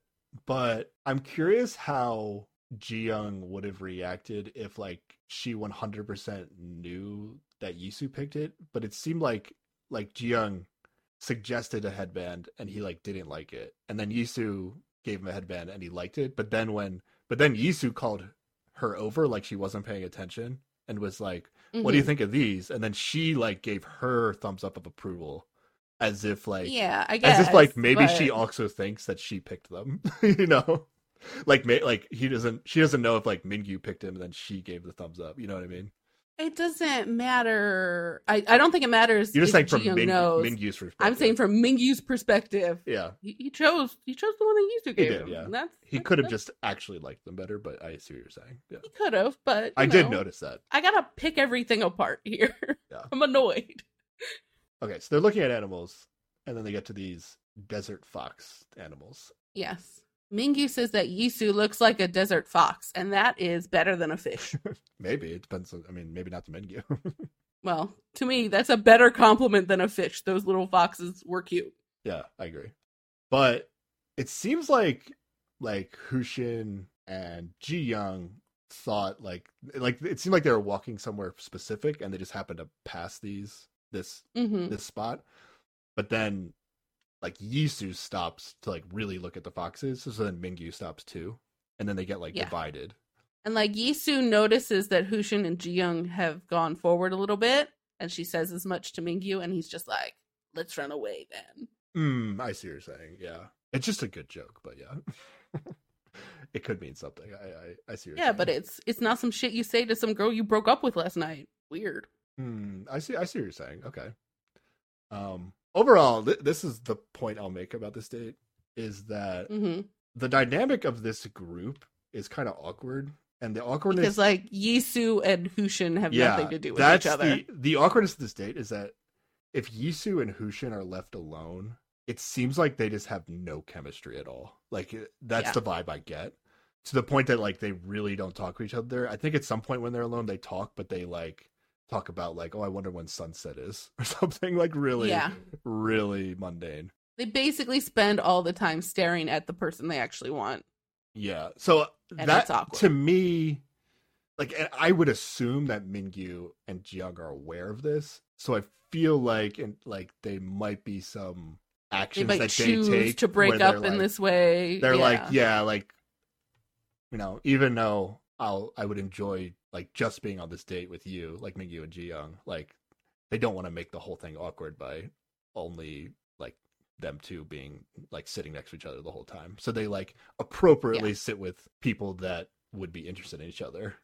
but I'm curious how Ji Young would have reacted if like she 100% knew that Yisu picked it, but it seemed like like Ji Young suggested a headband and he like didn't like it, and then Yisu gave him a headband and he liked it, but then when but then Yisu called her over like she wasn't paying attention and was like what do you Mhm. think of these? And then she like gave her thumbs up of approval, as if like yeah, I guess. as if like maybe but- she also thinks that she picked them, [LAUGHS] you know, like may, like he doesn't she doesn't know if like Mingyu picked him and then she gave the thumbs up. You know what I mean? It doesn't matter. I, I don't think it matters. You're just saying from knows. Mingyu's perspective. I'm saying from Mingyu's perspective, yeah, he, he chose he chose the one that Yisu gave did, him. yeah. That's he could have just actually liked them better, but I see what you're saying. Yeah, he could have, but I did notice that. I gotta pick everything apart here. Yeah. [LAUGHS] I'm annoyed. Okay, so they're looking at animals, and then they get to these desert fox animals. Yes. Mingyu says that Yisu looks like a desert fox, and that is better than a fish. [LAUGHS] Maybe it depends. On, I mean, maybe not the Mingyu. [LAUGHS] well, to me, that's a better compliment than a fish. Those little foxes were cute. yeah, I agree. But it seems like like Hushin and Ji Young thought like like it seemed like they were walking somewhere specific, and they just happened to pass these this hmm this spot. But then like Yisu stops to like really look at the foxes, so then Mingyu stops too. And then they get like Yeah. divided. And like Yisu notices that Hushin and Jiyoung have gone forward a little bit, and she says as much to Mingyu, and he's just like, "Let's run away then." Mm, I see what you're saying. Yeah. It's just a good joke, but yeah. [LAUGHS] it could mean something. I I, I see Yeah, but it's it's not some shit you say to some girl you broke up with last night. Weird. Hmm, I see I see what you're saying. Okay. Um overall, th- this is the point I'll make about this date is that hmm the dynamic of this group is kind of awkward and the awkwardness is like Yisu and Hushin have nothing to do with each other. The, the awkwardness of this date is that if Yisu and Hushin are left alone, it seems like they just have no chemistry at all. Like that's Yeah. the vibe I get. To the point that like they really don't talk to each other. I think at some point when they're alone they talk, but they like talk about like, oh, I wonder when sunset is [LAUGHS] or something like really, Yeah. really mundane. They basically spend all the time staring at the person they actually want. Yeah. So uh, And that to me, like, and I would assume that Mingyu and Jiyoung are aware of this. So I feel like, and like, they might be some They actions might that choose they take to break up they're in this way. They're yeah. like, yeah, like, you know, even though I'll, I would enjoy like just being on this date with you, like Mingyu and Jiyoung, like, they don't want to make the whole thing awkward by only like them two being like sitting next to each other the whole time. So they like appropriately sit with people that would be interested in each other,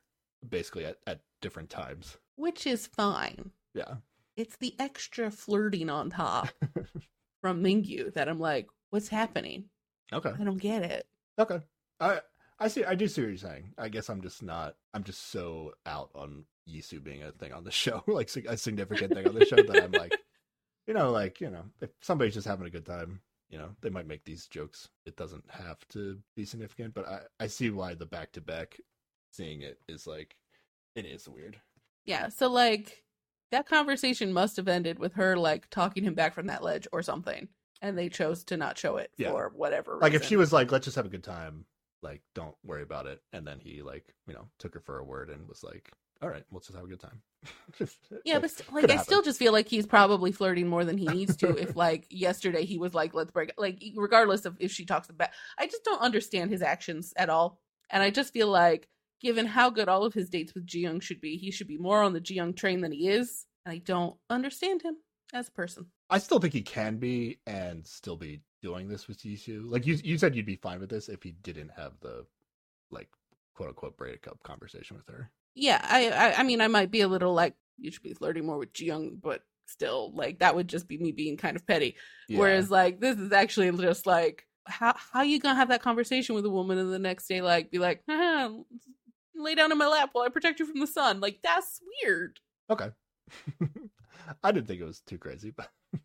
basically at, at different times. which is fine. Yeah. It's the extra flirting on top [LAUGHS] from Mingyu that I'm like, what's happening? Okay. I don't get it. Okay. I I see I do see what you're saying. I guess I'm just not I'm just so out on Yisu being a thing on the [LAUGHS] show, like a significant thing on the show that I'm like you know, like, you know, if somebody's just having a good time, you know, they might make these jokes. It doesn't have to be significant, but I I see why the back to back seeing it is like it is weird. Yeah, so like that conversation must have ended with her like talking him back from that ledge or something. And they chose to not show it Yeah. for whatever Like if she was like, let's just have a good time, like don't worry about it, and then he like, you know, took her for a word and was like, all right, let's just have a good time. [LAUGHS] Yeah, but st- like I happen. still just feel like he's probably flirting more than he needs to. if like [LAUGHS] yesterday he was like, "Let's break," like regardless of if she talks about, I just don't understand his actions at all, and I just feel like given how good all of his dates with Jiyoung should be, he should be more on the Jiyoung train than he is, and I don't understand him as a person. I still think he can be and still be doing this with Yisu. Like you, you said you'd be fine with this if he didn't have the like quote unquote breakup conversation with her. Yeah, I, I, I mean, I might be a little like you should be flirting more with Jiyoung, but still, like that would just be me being kind of petty. Yeah. Whereas like this is actually just like how how you gonna have that conversation with a woman and the next day like be like "Haha, lay down in my lap while I protect you from the sun like that's weird. okay, [LAUGHS] I didn't think it was too crazy, but [LAUGHS]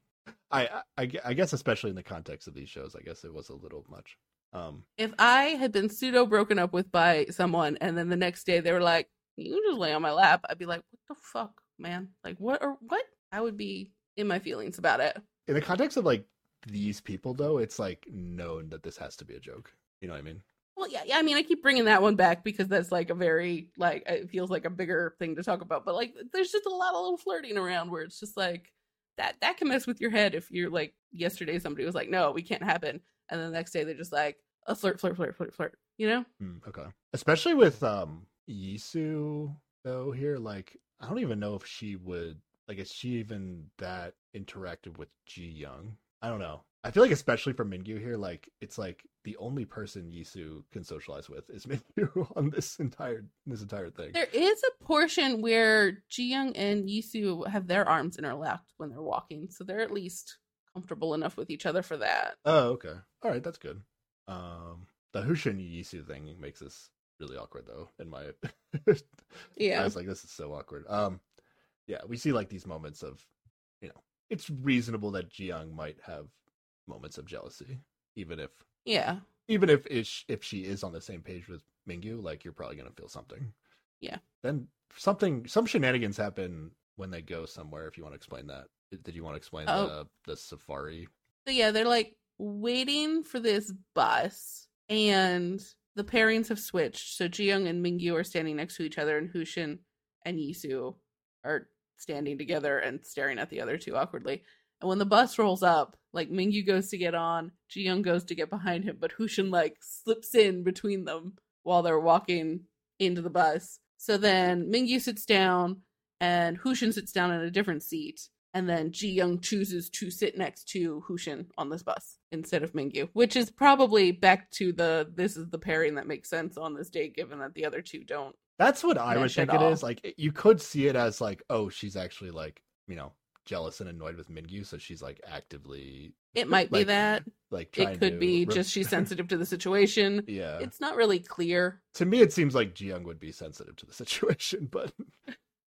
I, I, I guess especially in the context of these shows, I guess it was a little much. Um, If I had been pseudo broken up with by someone and then the next day they were like you just lay on my lap, I'd be like what the fuck man like what or what I would be in my feelings about it. in the context of like these people, though, it's like known that this has to be a joke. You know what I mean? Well, yeah, yeah. I mean, I keep bringing that one back because that's like a very like it feels like a bigger thing to talk about. But like, there's just a lot of little flirting around where it's just like that that can mess with your head if you're like yesterday somebody was like, no, we can't happen, and then the next day they're just like a flirt, flirt, flirt, flirt, flirt. You know? Hmm, okay. Especially with um Yisu though here, like I don't even know if she would like is she even that interactive with Ji Young? I don't know. I feel like especially for Mingyu here, like it's like the only person Yisu can socialize with is [LAUGHS] Mingyu on this entire this entire thing. There is a portion where Ji-young and Yisu have their arms interlocked when they're walking, so they're at least comfortable enough with each other for that. Oh, okay. All right, that's good. Um, the Hushin Yisu thing makes this really awkward, though. In my, [LAUGHS] yeah, I was like, this is so awkward. Um, yeah, we see like these moments of, you know, it's reasonable that Jiyoung might have moments of jealousy, even if, Yeah. even if ish, if she is on the same page with Mingyu, like you're probably gonna feel something. Yeah. Then something, some shenanigans happen when they go somewhere. If you want to explain that, did you want to explain Oh. the the safari? So yeah, they're like waiting for this bus, and the pairings have switched. So Ji-young and Mingyu are standing next to each other, and Hushin and Yisu are standing together and staring at the other two awkwardly. And when the bus rolls up, like Mingyu goes to get on, Ji-young goes to get behind him, but Hushin like slips in between them while they're walking into the bus. So then Mingyu sits down, and Hushin sits down in a different seat. And then Ji Young chooses to sit next to Hushin on this bus instead of Mingyu, which is probably back to the this is the pairing that makes sense on this date, given that the other two don't. That's what I would think it all. is. Like you could see it as like, oh, she's actually like, you know, jealous and annoyed with Mingyu, so she's like actively It might be that. like It could be re- just she's [LAUGHS] sensitive to the situation. yeah. It's not really clear. To me it seems like Jiyoung would be sensitive to the [LAUGHS] situation, but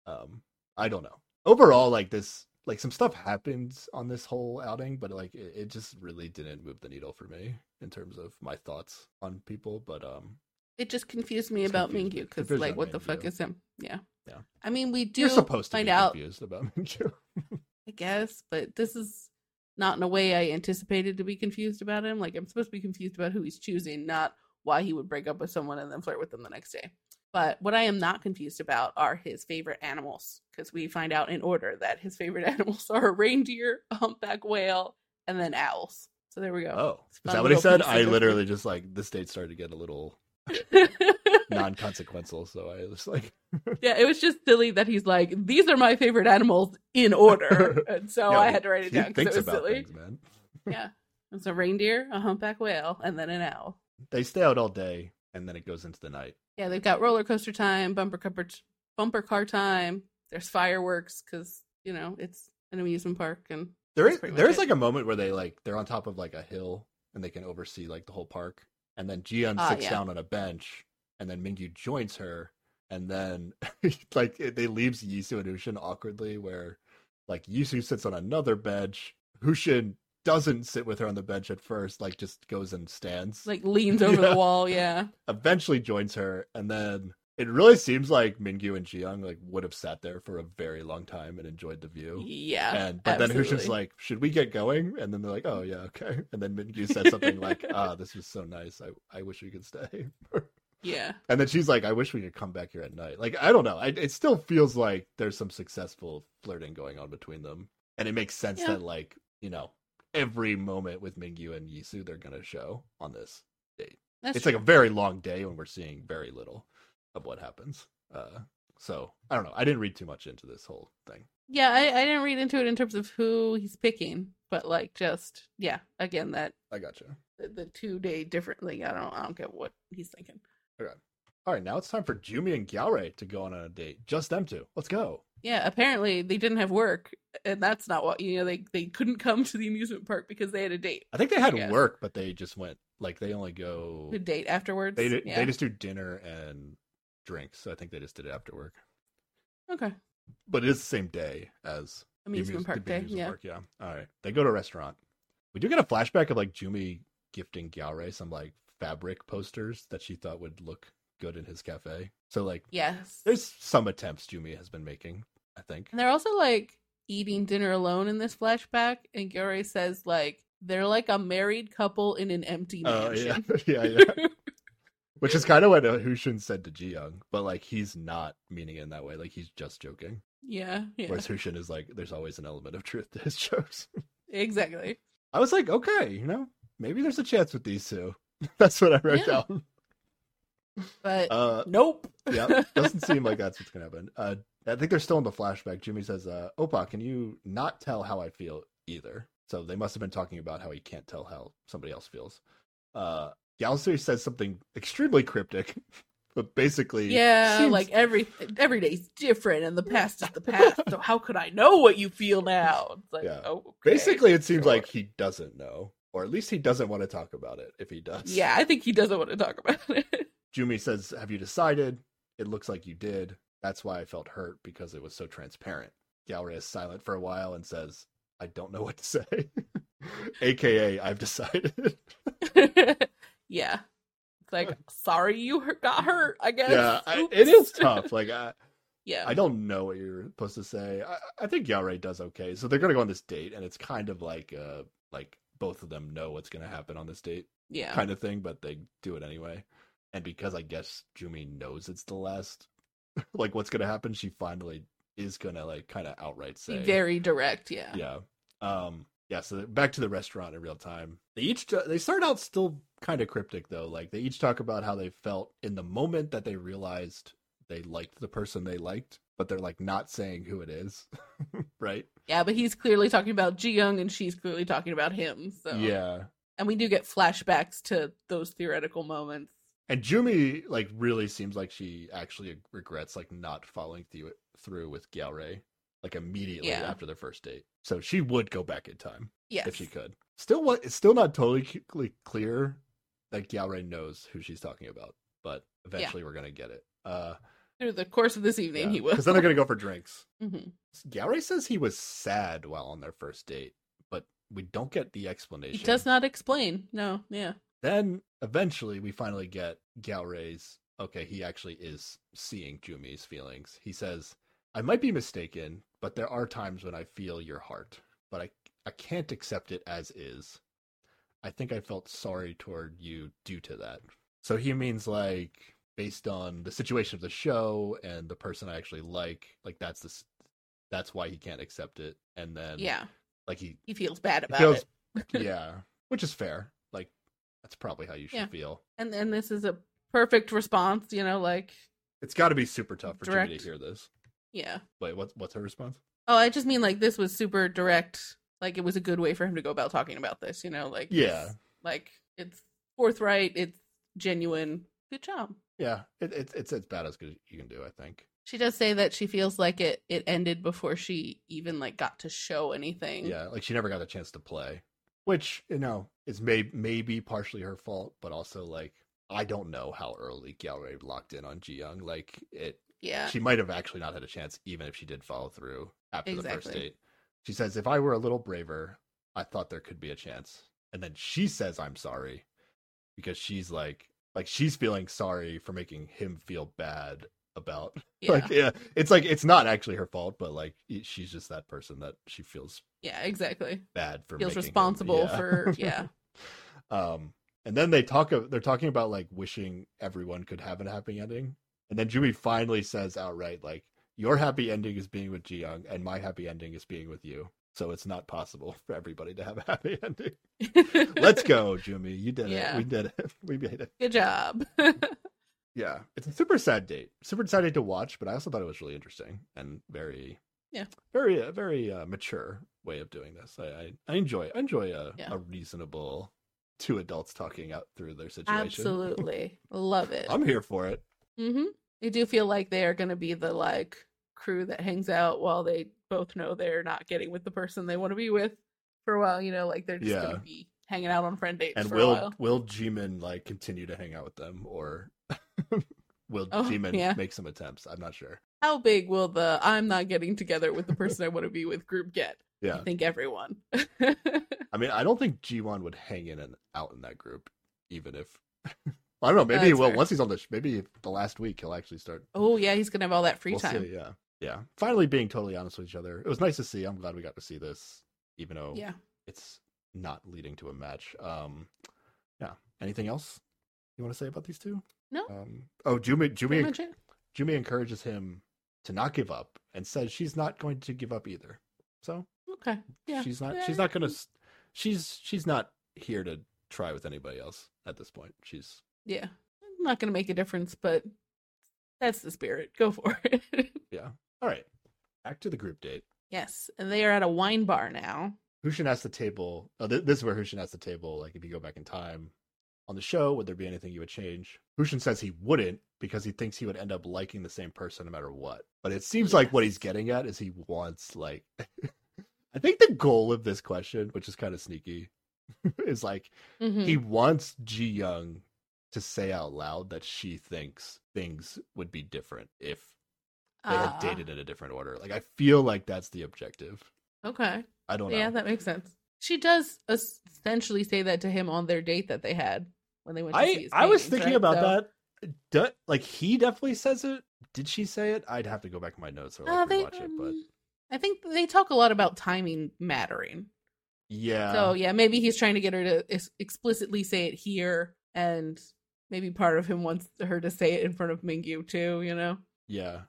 um I don't know. Overall, like this like some stuff happens on this whole outing, but like it, it just really didn't move the needle for me in terms of my thoughts on people. But um It just confused me about confused. Mingyu because, like, what the fuck is him? Yeah. Yeah. I mean, we do you're supposed to find be out, confused about Mingyu. [LAUGHS] I guess, but this is not in a way I anticipated to be confused about him. Like, I'm supposed to be confused about who he's choosing, not why he would break up with someone and then flirt with them the next day. But what I am not confused about are his favorite animals, because we find out in order that his favorite [LAUGHS] animals are a reindeer, a humpback whale, and then owls. So there we go. Oh, is that what he said? I literally just like this date started to get a little [LAUGHS] non-consequential, so I was like, [LAUGHS] yeah, it was just silly that he's like, these are my favorite animals in order. [LAUGHS] And so I had to write it down because it was about silly. things, man. Yeah. It's a reindeer, a humpback whale, and then an owl. They stay out all day, and then it goes into the night. Yeah, they've got roller coaster time, bumper car, bumper car time. There's fireworks because you know it's an amusement park, and There is there is it. like a moment where they like they're on top of like a hill and they can oversee like the whole park, and then Ji Young Ah, sits yeah. down on a bench, and then Mingyu joins her, and then [LAUGHS] like it- they leaves Yisu and Hushin awkwardly, where like Yisu sits on another bench, Hushin doesn't sit with her on the bench at first, like just goes and stands, like leans over [LAUGHS] Yeah. the wall. Yeah, eventually joins her, and then it really seems like Mingyu and Jiyoung like would have sat there for a very long time and enjoyed the view. yeah. And but then Hushin's absolutely. like, "Should we get going?" And then they're like, "Oh yeah, okay." And then Mingyu said something like, [LAUGHS] "Ah, this was so nice. I I wish we could stay." Yeah, and then she's like, "I wish we could come back here at night." Like I don't know. I, it still feels like there's some successful flirting going on between them, and it makes sense Yeah. that like you know every moment with Mingyu and Yisu they're gonna show on this date. that's it's true. like a very long day when we're seeing very little of what happens. Uh, so I don't know. I didn't read too much into this whole thing. yeah. I, I didn't read into it in terms of who he's picking, but like just yeah. Again, that I gotcha. the, the two day differently. I don't I don't get what he's thinking. All right, now it's time for Jumi and Gyeore to go on a date. Just them two. Let's go. Yeah, apparently they didn't have work, and that's not what you know. They they couldn't come to the amusement park because they had a date. I think they had work, but they just went like they only go. A date afterwards. They yeah. they just do dinner and drinks. So I think they just did it after work. okay. But it is the same day as the Amusement amuse- park the day. amusement Yeah. park, yeah. All right, they go to a restaurant. We do get a flashback of like Jumi gifting Gyeore some like fabric posters that she thought would look good in his cafe. So like, Yes. there's some attempts Jumi has been making. I think. And they're also like eating dinner alone in this flashback, and Gyeore says like they're like a married couple in an empty mansion. Oh yeah, [LAUGHS] yeah, yeah. [LAUGHS] Which is kind of what uh, Hushin said to Ji Young, but like he's not meaning it in that way. Like he's just joking. yeah, yeah, Whereas Hushin is like, there's always an element of truth to his [LAUGHS] jokes. exactly. I was like, okay, you know, maybe there's a chance with these two. [LAUGHS] That's what I wrote Yeah. down. But Uh, nope. yeah, doesn't seem like that's what's gonna happen. Uh, I think they're still in the flashback. Jumi says, uh, "Oppa, can you not tell how I feel either?" So they must have been talking about how he can't tell how somebody else feels. Uh Gyeore says something extremely cryptic, [LAUGHS] but basically Yeah, seems- like every every day's different, and the past is the past. so how could I know what you feel now? It's like, Yeah. oh, okay, basically it seems sure. like he doesn't know. Or at least he doesn't want to talk about it if he does. yeah, I think he doesn't want to talk about [LAUGHS] it. Jumi says, Have you decided? It looks like you did. That's why I felt hurt because it was so transparent. Gyeore is silent for a while and says, I don't know what to say. [LAUGHS] AKA, I've decided. [LAUGHS] yeah, it's like sorry you got hurt. I guess. yeah, I, it is tough. Like, I, yeah, I don't know what you're supposed to say. I, I think Gyeore does okay. So they're going to go on this date, and it's kind of like, uh, like both of them know what's going to happen on this date. yeah, kind of thing, but they do it anyway. And because I guess Jumi knows it's the last, [LAUGHS] like what's gonna happen, she finally is gonna like kind of outright say, very direct. Yeah, yeah, um, yeah. So back to the restaurant in real time. They each they start out still kind of cryptic though. Like they each talk about how they felt in the moment that they realized they liked the person they liked, but they're like not saying who it is, [LAUGHS] right? yeah, but he's clearly talking about Ji Young, and she's clearly talking about him. So Yeah, and we do get flashbacks to those theoretical moments. And Jumi like really seems like she actually regrets like not following through through with Gyeore like immediately Yeah. after their first date. So she would go back in time Yes, if she could. Still, what it's still not totally clear that Gyeore knows who she's talking about, but eventually we're gonna get it. Uh, through the course of this evening, he will. because then they're gonna go for drinks. [LAUGHS] Mhm. Gyeore says he was sad while on their first date, but we don't get the explanation. He does not explain. No, yeah, Then eventually we finally get Gyeore's okay, he actually is seeing Jumi's feelings. He says, I might be mistaken, but there are times when I feel your heart, but I I can't accept it as is. I think I felt sorry toward you due to that. So he means like based on the situation of the show and the person I actually like, like that's the that's why he can't accept it. And then yeah, like he he feels bad about feels it. [LAUGHS] [LAUGHS] yeah, which is fair. Like that's probably how you should Yeah. feel. And then this is a perfect response. You know, like It's got to be super tough for Jumi to hear this. yeah. Wait, what's what's her response? Oh, I just mean like this was super direct. Like it was a good way for him to go about talking about this. You know, like Yeah. like it's forthright. It's genuine. Good job. Yeah, it, it's it's as bad as good as you can do. I think. She does say that she feels like it it ended before she even like got to show anything. Yeah, like she never got a chance to play, which you know is may maybe partially her fault, but also like I don't know how early Gyeore locked in on Ji Young. Like it, Yeah. she might have actually not had a chance, even if she did follow through after the first date. She says, "If I were a little braver, I thought there could be a chance." And then she says, "I'm sorry," because she's like, like she's feeling sorry for making him feel bad about [LAUGHS] yeah. like yeah it's like it's not actually her fault but like she's just that person that she feels yeah, exactly. bad for Feels making him- responsible yeah. for [LAUGHS] yeah. [LAUGHS] um and then they talk of they're talking about like wishing everyone could have a happy ending and then Jumi finally says outright like your happy ending is being with Ji Young and my happy ending is being with you so it's not possible [LAUGHS] for everybody to have a happy [LAUGHS] ending [LAUGHS] let's go Jumi you did Yeah. it we did it we made it Good job. yeah it's a super sad date super sad date to watch but i also thought it was really interesting and very Yeah. very uh, very uh, mature way of doing this i i, I enjoy i enjoy a, Yeah. a reasonable two adults talking out through their situation Absolutely. Love it. i'm here for it Mm-hmm. I do feel like they are going to be the like crew that hangs out while they both know they're not getting with the person they want to be with for a while. You know, like they're just gonna be hanging out on friend dates and for a will will Jimin like continue to hang out with them or [LAUGHS] will Oh, Jimin yeah. make some attempts i'm not sure How big will the "I'm not getting together with the person I want to be with" group get? yeah I think everyone. [LAUGHS] i mean i don't think Jiwon would hang in and out in that group even if [LAUGHS] I don't know. Maybe he will fair. once he's on the. Sh- maybe the last week he'll actually start oh yeah, he's gonna have all that free we'll time. See, yeah, yeah. Finally, being totally honest with each other. It was nice to see. I'm glad we got to see this, even though Yeah. it's not leading to a match. Um, yeah. Anything else you want to say about these two? No. Um, oh, Jumi, Jumi, it. Jumi encourages him to not give up and says she's not going to give up either. So Okay. Yeah. she's not. Yeah. She's not to. She's she's not here to try with anybody else at this point. She's Yeah. Not gonna make a difference, but that's the spirit. Go for it. [LAUGHS] yeah. All right. Back to the group date. yes, and they are at a wine bar now. Hushin asked the table. Oh, th- this is where Hushin asked the table. Like, if you go back in time on the show, would there be anything you would change? Hushin says he wouldn't because he thinks he would end up liking the same person no matter what. But it seems like what he's getting at is he wants like. [LAUGHS] I think the goal of this question, which is kind of sneaky, [LAUGHS] is like Mhm. he wants Ji Young to say out loud that she thinks things would be different if they Ah, dated in a different order. Like I feel like that's the objective. Okay. I don't know. Yeah, that makes sense. She does essentially say that to him on their date that they had when they went to see I I was thinking right? about So- that. Du- like he definitely says it. Did she say it? I'd have to go back in my notes or Uh, they, rewatch it. But um, I think they talk a lot about timing mattering. yeah, so yeah, maybe he's trying to get her to ex- explicitly say it here, and maybe part of him wants her to say it in front of Mingyu too. You know? yeah,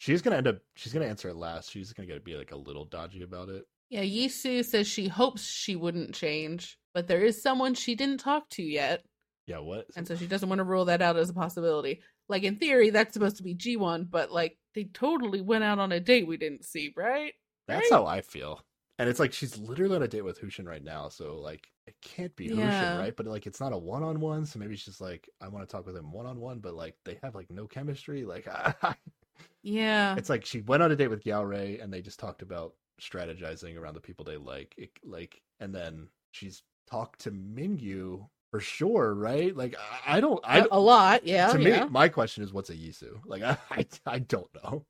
she's gonna end up. She's gonna answer it last. She's gonna get to be like a little dodgy about it. Yeah. Yisu says she hopes she wouldn't change, but there is someone she didn't talk to yet, Yeah, what? and so she doesn't want to rule that out as a possibility. Like in theory, that's supposed to be Jiwon, but like they totally went out on a date we didn't see, right? That's right? how I feel. And it's like she's literally on a date with Hushin right now, so like it can't be Yeah. Hushin, right? But like it's not a one on one, so maybe she's like, I want to talk with him one on one, but like they have like no chemistry. Like [LAUGHS] Yeah. it's like she went on a date with Gyeore and they just talked about strategizing around the people they like. It, like and then she's talked to Mingyu for sure, right? Like I, don't I A- a lot, yeah. to me my question is what's a Yisu? Like [LAUGHS] I I, I don't know.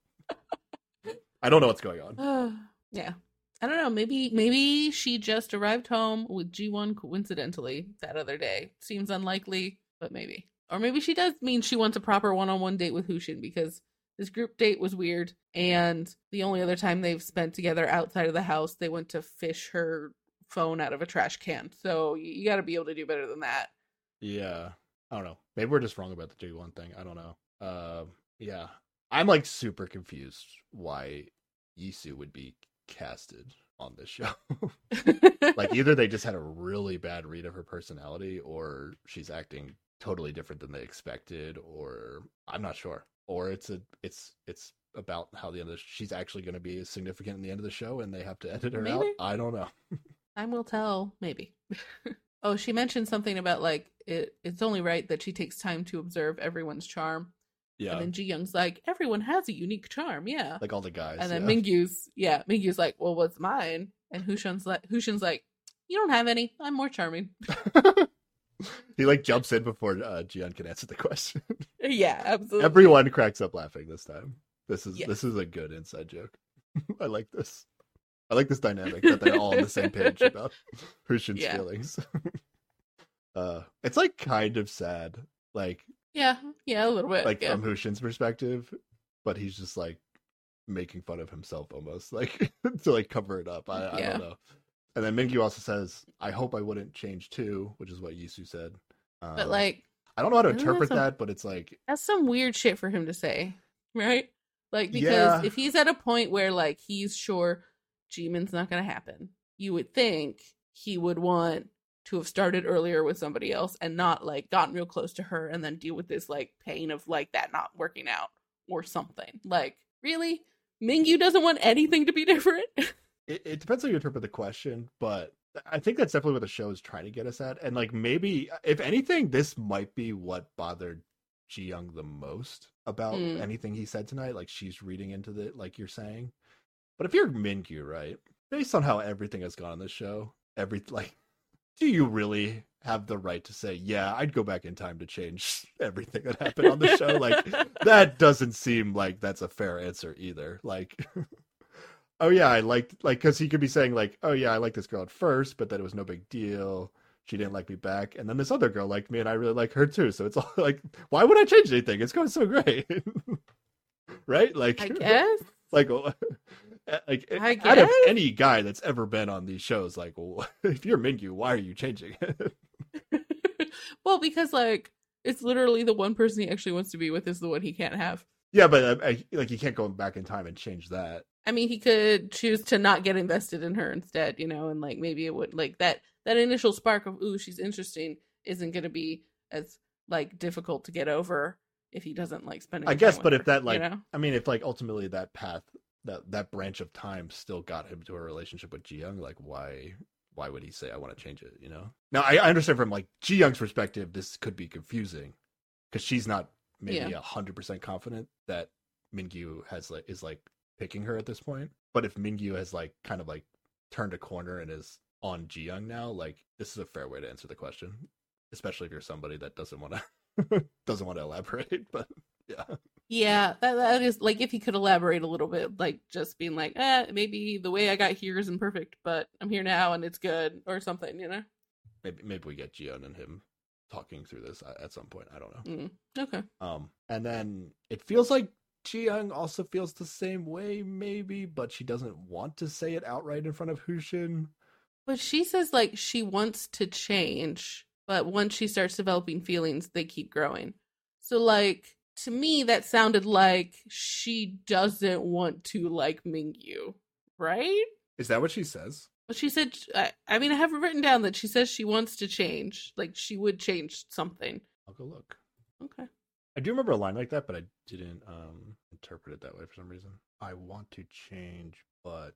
I don't know what's going on. [SIGHS] yeah. I don't know. Maybe maybe she just arrived home with Jiwon coincidentally that other day. Seems unlikely, but maybe. Or maybe she does mean she wants a proper one-on-one date with Hushin because this group date was weird and the only other time they've spent together outside of the house they went to fish her phone out of a trash can. So you, got to be able to do better than that. Yeah. I don't know. Maybe we're just wrong about the Jiwon thing. I don't know. Um, yeah. I'm like super confused why Yisu would be casted on this show. [LAUGHS] like either they just had a really bad read of her personality or she's acting totally different than they expected or I'm not sure. Or it's a it's it's about how the end of the, she's actually going to be significant in the end of the show and they have to edit her out. I don't know. Time will tell, maybe. [LAUGHS] oh, she mentioned something about like it it's only right that she takes time to observe everyone's charm. Yeah. And then Ji Young's like, everyone has a unique charm, yeah. like all the guys. and then yeah. Mingyu's yeah, Mingyu's like, Well, what's mine? And Hushin's like Hushin's like, You don't have any. I'm more charming. [LAUGHS] [LAUGHS] [LAUGHS] he like jumps in before uh, Ji Young can answer the question. [LAUGHS] yeah, absolutely. Everyone cracks up laughing this time. This is Yes. this is a good inside joke. [LAUGHS] I like this. I like this dynamic that they're all on the same page about Hushin's Yeah. feelings. uh, it's like kind of sad, like Yeah, yeah, a little bit. like yeah. from Hushin's perspective, but he's just like making fun of himself almost, like to like cover it up. I, I don't know. And then Mingyu also says, "I hope I wouldn't change too," which is what Yisu said. Um, but like I don't know how to I don't know, interpret some- that, but it's like that's some weird shit for him to say, right? Like because Yeah. if he's at a point where like he's sure Jimin's not going to happen, you would think he would want to have started earlier with somebody else and not like gotten real close to her and then deal with this like pain of like that not working out or something. Like really, Mingyu doesn't want anything to be different. [LAUGHS] it, it depends how you interpret the question, but I think that's definitely what the show is trying to get us at. And like maybe, if anything, this might be what bothered Ji Young the most about Mm. anything he said tonight. Like she's reading into the like you're saying. But if you're Mingyu, right, based on how everything has gone on this show, every like, do you really have the right to say, yeah, I'd go back in time to change [LAUGHS] everything that happened on the show? Like [LAUGHS] that doesn't seem like that's a fair answer either. Like. [LAUGHS] oh yeah, I liked like because he could be saying like, oh yeah, I liked this girl at first, but then it was no big deal. She didn't like me back, and then this other girl liked me, and I really like her too. So it's all [LAUGHS] like, why would I change anything? It's going so great, [LAUGHS] right? Like, I [LAUGHS] guess. like, like I out of any guy that's ever been on these shows, like, well, if you're Mingyu, why are you changing it? well, because like it's literally the one person he actually wants to be with is the one he can't have. yeah, but uh, I, like, you can't go back in time and change that. I mean, he could choose to not get invested in her instead, you know, and like maybe it would like that that initial spark of ooh, she's interesting isn't going to be as like difficult to get over if he doesn't like spend. I guess, but if that like, you know? I mean, if like ultimately that path that that branch of time still got him to a relationship with Ji Young. Like, why why would he say I want to change it? You know. Now I, I understand from like Ji Young's perspective, this could be confusing because she's not maybe a hundred percent confident that Mingyu has like is like picking her at this point. But if Mingyu has like kind of like turned a corner and is on Jiyoung now, like this is a fair way to answer the question, especially if you're somebody that doesn't want to [LAUGHS] doesn't want to elaborate. But yeah, yeah, that that is like if he could elaborate a little bit, like just being like, eh, maybe the way I got here isn't perfect, but I'm here now and it's good, or something, you know. Maybe maybe we get Ji-young and him talking through this at some point. I don't know. Mm, okay. Um, and then it feels like Ji-young also feels the same way, maybe, but she doesn't want to say it outright in front of Hushin. But she says like she wants to change, but once she starts developing feelings, they keep growing. So like to me, that sounded like she doesn't want to like Mingyu, right? Is that what she says? Well, she said. I, I mean, I have it written down that she says she wants to change, like she would change something. I'll go look. Okay. I do remember a line like that, but I didn't um interpret it that way for some reason. I want to change, but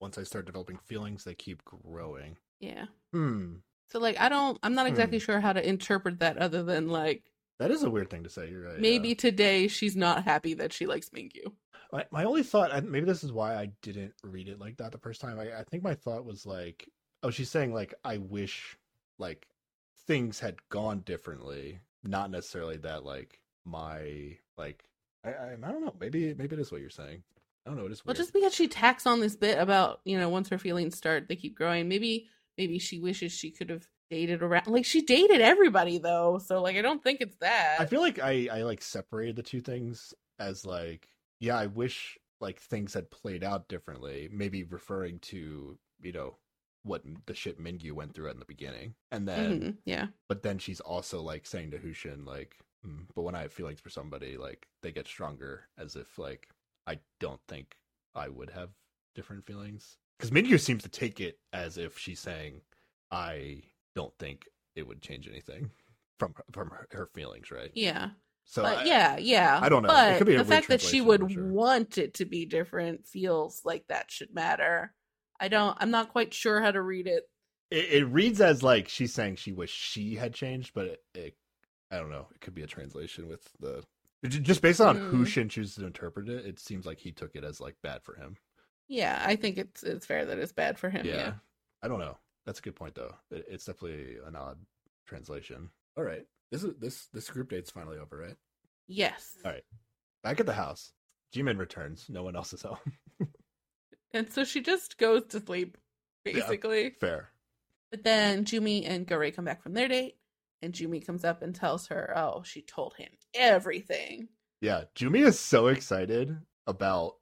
once I start developing feelings, they keep growing. Yeah. Hmm. So like I don't I'm not exactly hmm. sure how to interpret that other than like that is a weird thing to say. You're right. Maybe today she's not happy that she likes Mingyu. My, my only thought, maybe this is why I didn't read it like that the first time. I, I think my thought was like, oh, she's saying like, I wish like things had gone differently, not necessarily that like my like I, I, I don't know. Maybe maybe it is what you're saying. I don't know. It is. Well, just because she tacks on this bit about you know once her feelings start, they keep growing. Maybe maybe she wishes she could have dated around like she dated everybody though so like i don't think it's that i feel like i i like separated the two things as like yeah i wish like things had played out differently maybe referring to you know what the shit mingyu went through in the beginning and then mm-hmm, yeah but then she's also like saying to hushin like mm, but when i have feelings for somebody like they get stronger as if like i don't think i would have different feelings because mingyu seems to take it as if she's saying i don't think it would change anything from from her, her feelings, right? Yeah. So but I, yeah, yeah. I don't know. But the fact that she would sure. want it to be different feels like that should matter. I don't. I'm not quite sure how to read it. It, it reads as like she's saying she wished she had changed, but it, it, I don't know. It could be a translation with the just based on mm. Hushin chooses to interpret it. It seems like he took it as like bad for him. Yeah, I think it's it's fair that it's bad for him. Yeah, yeah. I don't know. That's a good point, though. It's definitely an odd translation. All right, this is this this group date's finally over, right? Yes. All right, back at the house, Jimin returns. No one else is home, [LAUGHS] and so she just goes to sleep, basically. Yeah, fair. But then Jumi and Gyeore come back from their date, and Jumi comes up and tells her, "Oh, she told him everything." Yeah, Jumi is so excited about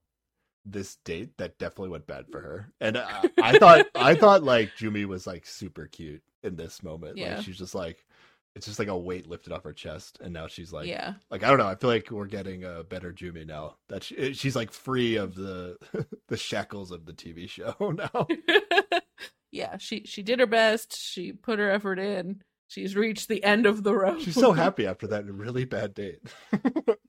this date that definitely went bad for her. And I, I thought I [LAUGHS] thought like Jumi was like super cute in this moment. Yeah. Like she's just like it's just like a weight lifted off her chest and now she's like yeah like i don't know i feel like we're getting a better jumi now that she, eh, she's like free of the [LAUGHS] the shackles of the tv show [LAUGHS] now [LAUGHS] yeah she she did her best she put her effort in She's reached the end of the road. She's so happy after that really bad date.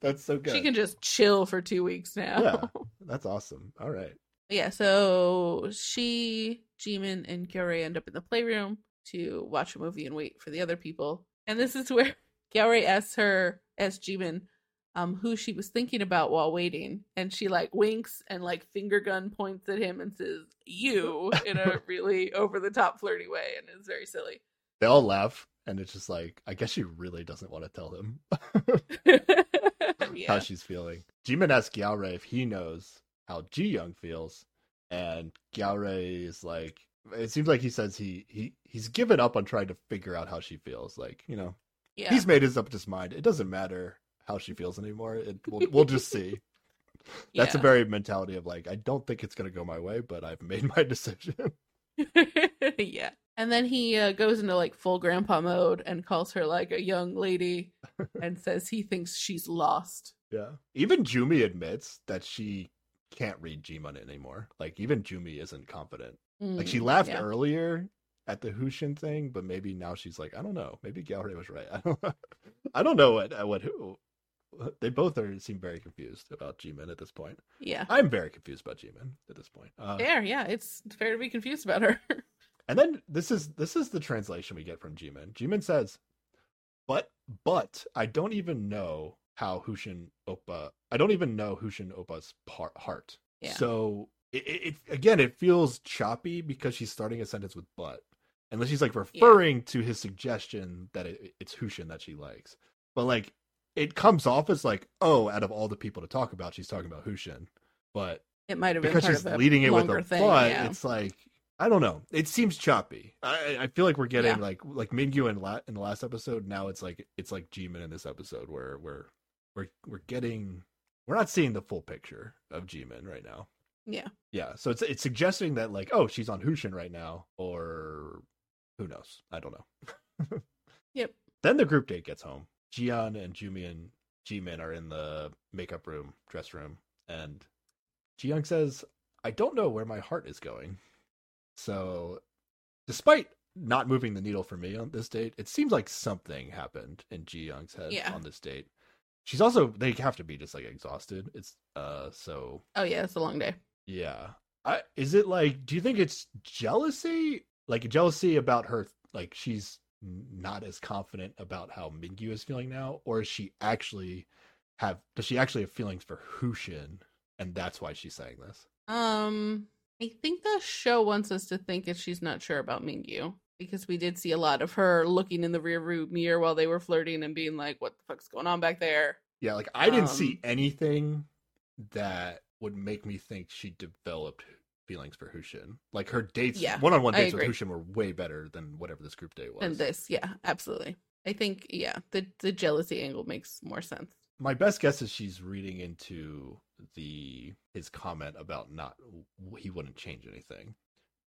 that's so good. She can just chill for two weeks now. Yeah, that's awesome. All right. Yeah, so she, Jimin, and Gyeore end up in the playroom to watch a movie and wait for the other people. And this is where [LAUGHS] Gyeore asks her, asks Jimin, um, who she was thinking about while waiting. And she like winks and like finger gun points at him and says, You in a [LAUGHS] really over the top flirty way. And it's very silly they all laugh, and it's just like I guess she really doesn't want to tell him [LAUGHS] yeah. how she's feeling. Jimin asks Gyeore if he knows how Ji Young feels, and Gyeore is like, it seems like he says he he he's given up on trying to figure out how she feels. Like you know, yeah. he's made his up his mind. It doesn't matter how she feels anymore. It we'll, we'll just see. [LAUGHS] That's yeah. a very mentality of like, I don't think it's gonna go my way, but I've made my [LAUGHS] decision. [LAUGHS] yeah. And then he uh, goes into like full grandpa mode and calls her like a young lady and says he thinks she's lost. Yeah. Even Jumi admits that she can't read Jimin anymore. Like even Jumi isn't confident. Mm, like she mm, laughed yeah. earlier at the Hushin thing, but maybe now she's like, I don't know. Maybe Gyeore was right. [LAUGHS] I don't. I don't know what what who. they both are seem very confused about Jimin at this point. Yeah. I'm very confused about Jimin at this point. Uh, Fair, yeah. It's fair to be confused about her. [LAUGHS] And then this is this is the translation we get from Jimin. Jimin says, "But but I don't even know how Hushin Oppa. I don't even know Hushin Oppa's par- heart. Yeah. So it, it, again it feels choppy because she's starting a sentence with but, unless she's like referring to his suggestion that it, it's Hushin that she likes. But like it comes off as like oh out of all the people to talk about she's talking about Hushin, but It might have been because she's leading it with a thing. but yeah. it's like I don't know. It seems choppy. I, I feel like we're getting Yeah. like like Mingyu in la- in the last episode. Now it's like it's like Jimin in this episode where we're we're we're getting we're not seeing the full picture of Jimin right now. Yeah. Yeah, so it's it's suggesting that like oh she's on Hushin right now or who knows? I don't know. [LAUGHS] Yep. Then the group date gets home. Ji Young and Jumi and Jimin are in the makeup room, dress room, and Jiyoung says, I don't know where my heart is going. So, despite not moving the needle for me on this date, it seems like something happened in Ji Young's head Yeah. on this date. She's also they have to be just like exhausted. It's uh so Oh yeah, it's a long day. Yeah. I is it like do you think it's jealousy? Like jealousy about her like she's not as confident about how Mingyu is feeling now or is she actually have does she actually have feelings for Hushin and that's why she's saying this? Um, I think the show wants us to think that she's not sure about Mingyu because we did see a lot of her looking in the rear view mirror while they were flirting and being like, "What the fuck's going on back there?" Yeah, like I didn't see Um, anything that would make me think she developed feelings for Hushin. Like her dates, Yeah, one-on-one dates with. Hushin were way better than whatever this group date was. And this, yeah, absolutely. I think, yeah, the the jealousy angle makes more sense. My best guess is she's reading into the his comment about not he wouldn't change anything.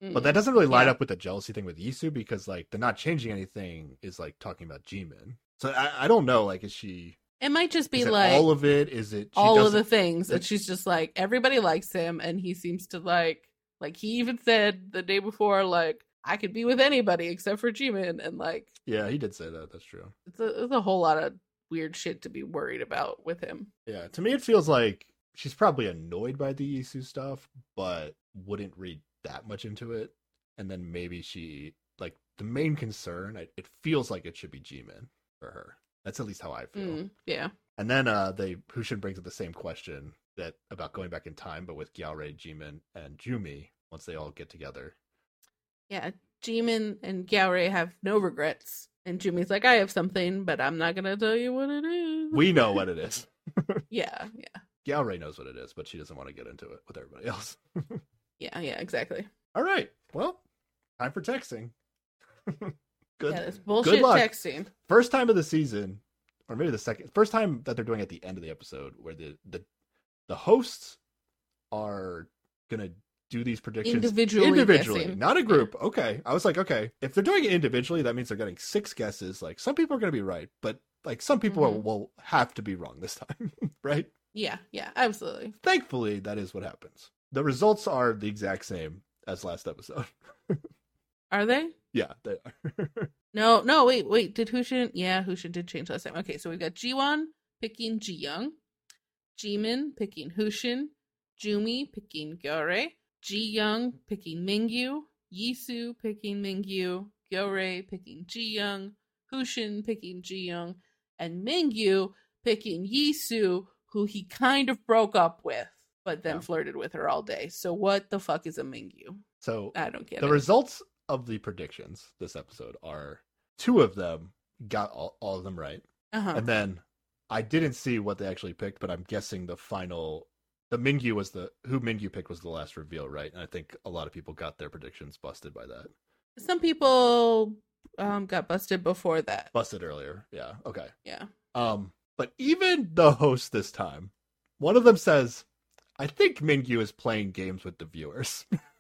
But that mm-hmm. doesn't really line Yeah. up with the jealousy thing with Yisu because like the not changing anything is like talking about Jimin. So I, I don't know. Like, is she? It might just be like all of it? Is it she all of the things that she's just like everybody likes him and he seems to like like he even said the day before like I could be with anybody except for Jimin and like Yeah, he did say that. That's true. it's a, it's a whole lot of weird shit to be worried about with him. Yeah, to me it feels like she's probably annoyed by the Yisu stuff, but wouldn't read that much into it. And then maybe she like the main concern. It, it feels like it should be Jimin for her. That's at least how I feel. Mm, yeah. And then uh they Hushin brings up the same question that about going back in time, but with Gyeore, Jimin, and Jumi once they all get together. Yeah, Jimin and Gyeore have no regrets. And Jumi's like, I have something, but I'm not gonna tell you what it is. We know [LAUGHS] what it is. [LAUGHS] Yeah, yeah. Gyeore knows what it is, but she doesn't want to get into it with everybody else. [LAUGHS] Yeah, yeah, exactly. All right. Well, time for texting. Good. Yeah, this bullshit luck. texting. first time of the season, or maybe the second, first time that they're doing at the end of the episode, where the the the hosts are gonna do these predictions Individually individually, guessing. not a group. Okay, I was like, okay, if they're doing it individually, that means they're getting six guesses. Like some people are gonna be right, but like some people Mhm. will have to be wrong this time, [LAUGHS] right? Yeah, yeah, absolutely. Thankfully, that is what happens. The results are the exact same as last episode. [LAUGHS] Are they? yeah, they are. [LAUGHS] No, no, wait, wait. Did Hushin? Yeah, Hushin did change last time. Okay, so we've got Jiwon picking Jiyoung, Jimin picking Hushin, Jumi picking Gyeore, Jiyoung picking Mingyu, Yisu picking Mingyu, Gyeore picking Jiyoung, Hushin picking Jiyoung, and Mingyu picking Yisu, who he kind of broke up with, but then Yeah. flirted with her all day. So what the fuck is a Mingyu? so I don't get the it. results of the predictions this episode are two of them got all, all of them right. Uh-huh. and then i didn't see what they actually picked but i'm guessing the final the mingyu was the who mingyu picked was the last reveal right? And i think a lot of people got their predictions busted by that. Some people um got busted before that. busted earlier. Yeah. Okay. Yeah. um but even the host this time one of them says i think mingyu is playing games with the viewers [LAUGHS]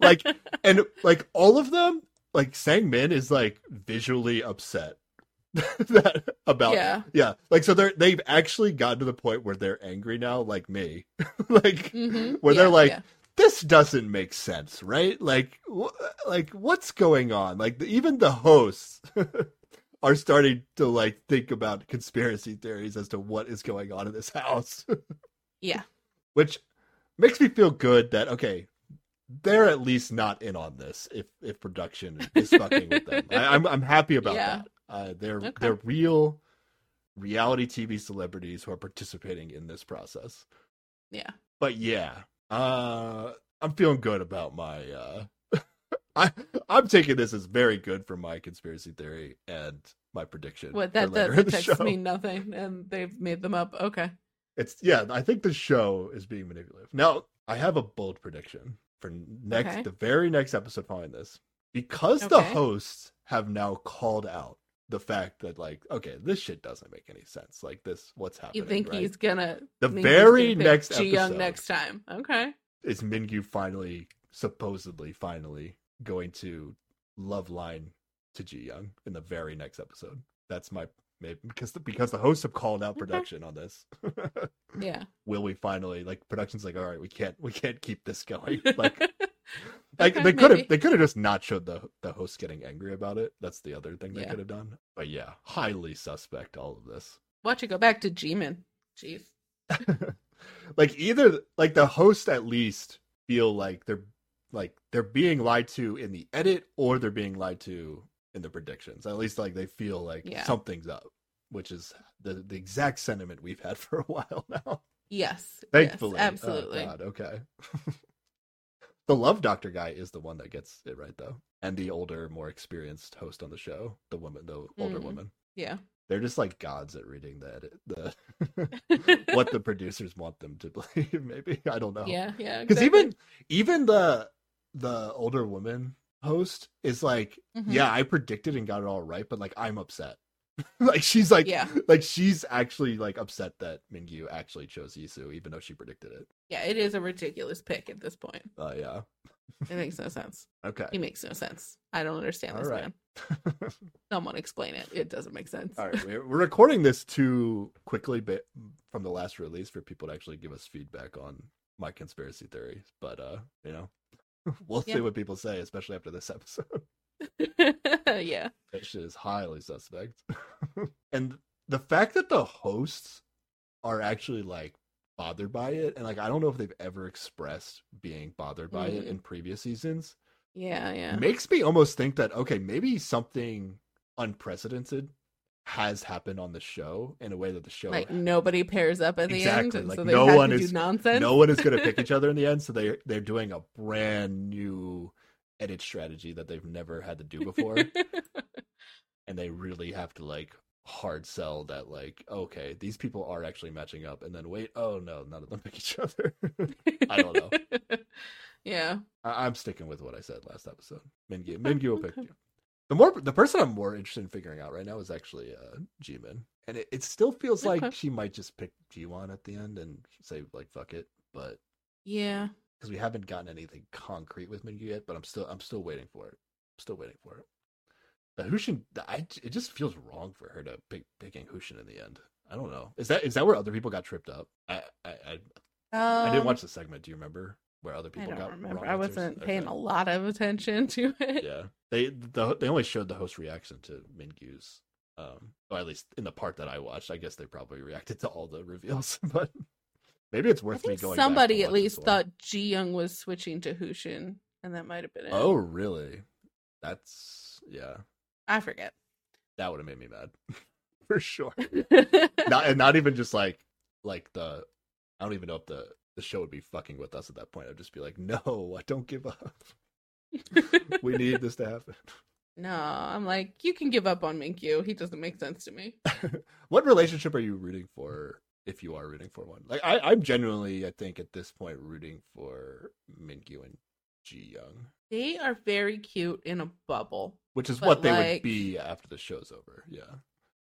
Like, and like all of them like sang min is like visually upset [LAUGHS] that about yeah. yeah like so they're they've actually gotten to the point where they're angry now like me [LAUGHS] like Mhm. where Yeah, they're like yeah. this doesn't make sense right like wh- like what's going on like the, even the hosts [LAUGHS] are starting to like think about conspiracy theories as to what is going on in this house. Yeah. Which makes me feel good that okay, they're at least not in on this if if production is fucking with them. I, I'm I'm happy about Yeah. that. Uh, they're Okay. they're real reality TV celebrities who are participating in this process. Yeah. But yeah, uh, I'm feeling good about my. Uh, [LAUGHS] I I'm taking this as very good for my conspiracy theory and my prediction. What that that the texts mean nothing, and they've made them up. Okay. It's yeah. I think the show is being manipulative. Now I have a bold prediction for next Okay. the very next episode following this because the hosts have now called out the fact that like okay this shit doesn't make any sense like this what's happening You think right? he's gonna the very gonna next Ji Young next time? Okay. is Mingyu finally supposedly finally going to love line to Ji Young in the very next episode that's my maybe because the, because the hosts have called out production on this [LAUGHS] Yeah. will we finally like production's like all right we can't we can't keep this going like [LAUGHS] like Okay, they could have they could have just not showed the the host getting angry about it that's the other thing they Yeah. could have done but yeah highly suspect all of this Watch it go back to G-Man. Jeez. [LAUGHS] like either like the host at least feel like they're like they're being lied to in the edit or they're being lied to in the predictions at least like they feel like Yeah. something's up which is the the exact sentiment we've had [LAUGHS] for a while now Yes. Thankfully. Yes, absolutely. Oh, God, okay. [LAUGHS] the Love Doctor guy is the one that gets it right, though. And the older, more experienced host on the show, the woman, the older Mhm. woman. yeah. They're just like gods at reading the edit, the [LAUGHS] what the producers want them to believe. Maybe I don't know. Yeah. Yeah. because exactly. even even the the older woman host is like, Mhm. yeah, I predicted and got it all right, but like I'm upset. [LAUGHS] like she's like, Yeah. like she's actually like upset that Mingyu actually chose Yisu, even though she predicted it. Yeah, it is a ridiculous pick at this point. Uh, yeah. It makes no sense. [LAUGHS] Okay. It makes no sense. I don't understand this right. man. [LAUGHS] Someone explain it. It doesn't make sense. All right. We're, we're recording this too quickly bit from the last release for people to actually give us feedback on my conspiracy theories. But uh, you know, [LAUGHS] we'll Yeah. see what people say, especially after this episode. [LAUGHS] [LAUGHS] yeah. that shit is highly suspect. and the fact that the hosts are actually like bothered by it, and like I don't know if they've ever expressed being bothered by it Mhm. in previous seasons. Yeah. Yeah. makes me almost think that okay maybe something unprecedented has happened on the show in a way that the show Like nobody pairs up at the end, Exactly, and like, so they no one is- do nonsense. no one is going to pick each [LAUGHS] other in the end so they they're doing a brand new edit strategy that they've never had to do before [LAUGHS] and they really have to like hard sell that like okay these people are actually matching up and then wait oh no none of them [LAUGHS] pick each other I don't know. yeah. I- I'm sticking with what I said last episode. Mingyu, Mingyu will pick you. The more the person I'm more interested in figuring out right now is actually uh, Jimin, and it, it still feels like she might just pick Jiwon at the end and say like fuck it, but Yeah. because we haven't gotten anything concrete with Mingyu yet, but I'm still I'm still waiting for it. I'm still waiting for it. The Hushin, I, it just feels wrong for her to pick picking Hushin in the end. I don't know. Is that is that where other people got tripped up? I I, I, I didn't Um, watch the segment. Do you remember where other I people don't got remember. wrong I wasn't paying a lot of attention [LAUGHS] to it. yeah they the, they only showed the host reaction to mingyu's um or at least in the part that i watched i guess they probably reacted to all the reveals [LAUGHS] but maybe it's I worth me going back somebody at least thought Ji Young was switching to Hushin, and that might have been it. oh really that's yeah I forget. that would have made me mad [LAUGHS] for sure not and not even just like like the i don't even know if the the show would be fucking with us at that point i'd just be like no i don't give up [LAUGHS] we need this to happen no, I'm like, you can give up on Mingyu. He doesn't make sense to me. [LAUGHS] what relationship are you rooting for if you are rooting for one? Like I, I'm genuinely, I think at this point rooting for Mingyu and Ji Young, They are very cute in a bubble. which is what they would be after the show's over. Yeah,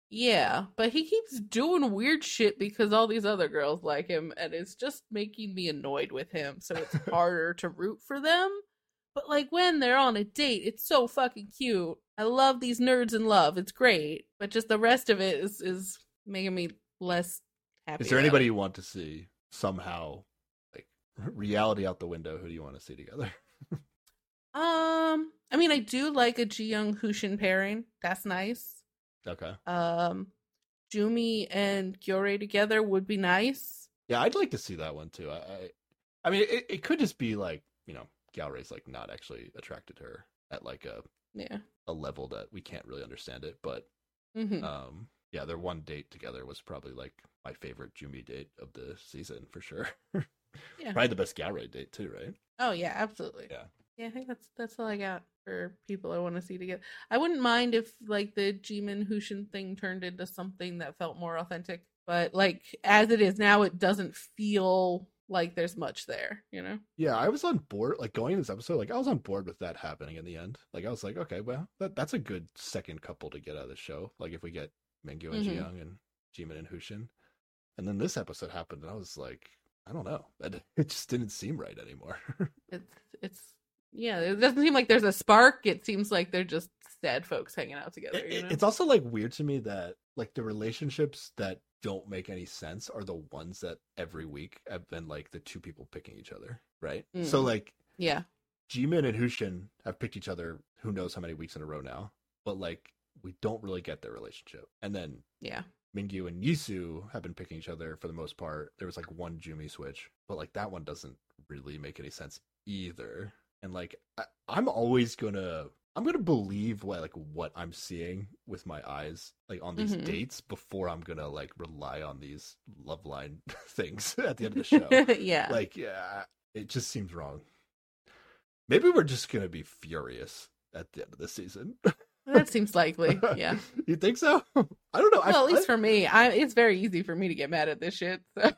Yeah, but he keeps doing weird shit because all these other girls like him, and it's just making me annoyed with him. So it's [LAUGHS] harder to root for them. But like when they're on a date, it's so fucking cute. I love these nerds in love. It's great, but just the rest of it is is making me less happy. is there anybody it. you want to see somehow, like reality out the window? Who do you want to see together? [LAUGHS] Um, I mean, I do like a Ji Young Hushin pairing. That's nice. Okay. Um, Jumi and Gyeore together would be nice. Yeah, I'd like to see that one too. I, I, I mean, it, it could just be like you know, Galray's like not actually attracted to her at like a Yeah. a level that we can't really understand it. But hmm um, yeah, their one date together was probably like my favorite Jumi date of the season for sure. [LAUGHS] Yeah. probably the best Galray date too, right? Oh yeah, absolutely. Yeah. Yeah, I think that's that's all I got for people I want to see together. I wouldn't mind if like the Jimin Hushin thing turned into something that felt more authentic, but like as it is now, it doesn't feel like there's much there. You know? Yeah, I was on board. Like going this episode, like I was on board with that happening in the end. Like I was like, okay, well, that that's a good second couple to get out of the show. Like if we get Mingyu and Mhm. Jiyoung and Jimin and Hushin, and then this episode happened, and I was like, I don't know, [LAUGHS] it just didn't seem right anymore. [LAUGHS] It's it's yeah. It doesn't seem like there's a spark. It seems like they're just sad folks hanging out together. It- You know? it's also like weird to me that like the relationships that don't make any sense are the ones that every week have been like the two people picking each other, right? So Mm. like yeah. Jimin and Hushin have picked each other who knows how many weeks in a row now, but like we don't really get their relationship. And then Yeah. Mingyu and Yisu have been picking each other for the most part. There was like one Jumi switch, but like that one doesn't really make any sense either. And like I, I'm always gonna I'm gonna believe what like what I'm seeing with my eyes like on these Mhm. dates before I'm gonna like rely on these love line [LAUGHS] things [LAUGHS] at the end of the show [LAUGHS] yeah. like yeah it just seems wrong maybe we're just gonna be furious at the end of the season that seems likely. Yeah. you think so i don't know I, Well, at least I, for me, I it's very easy for me to get mad at this shit. So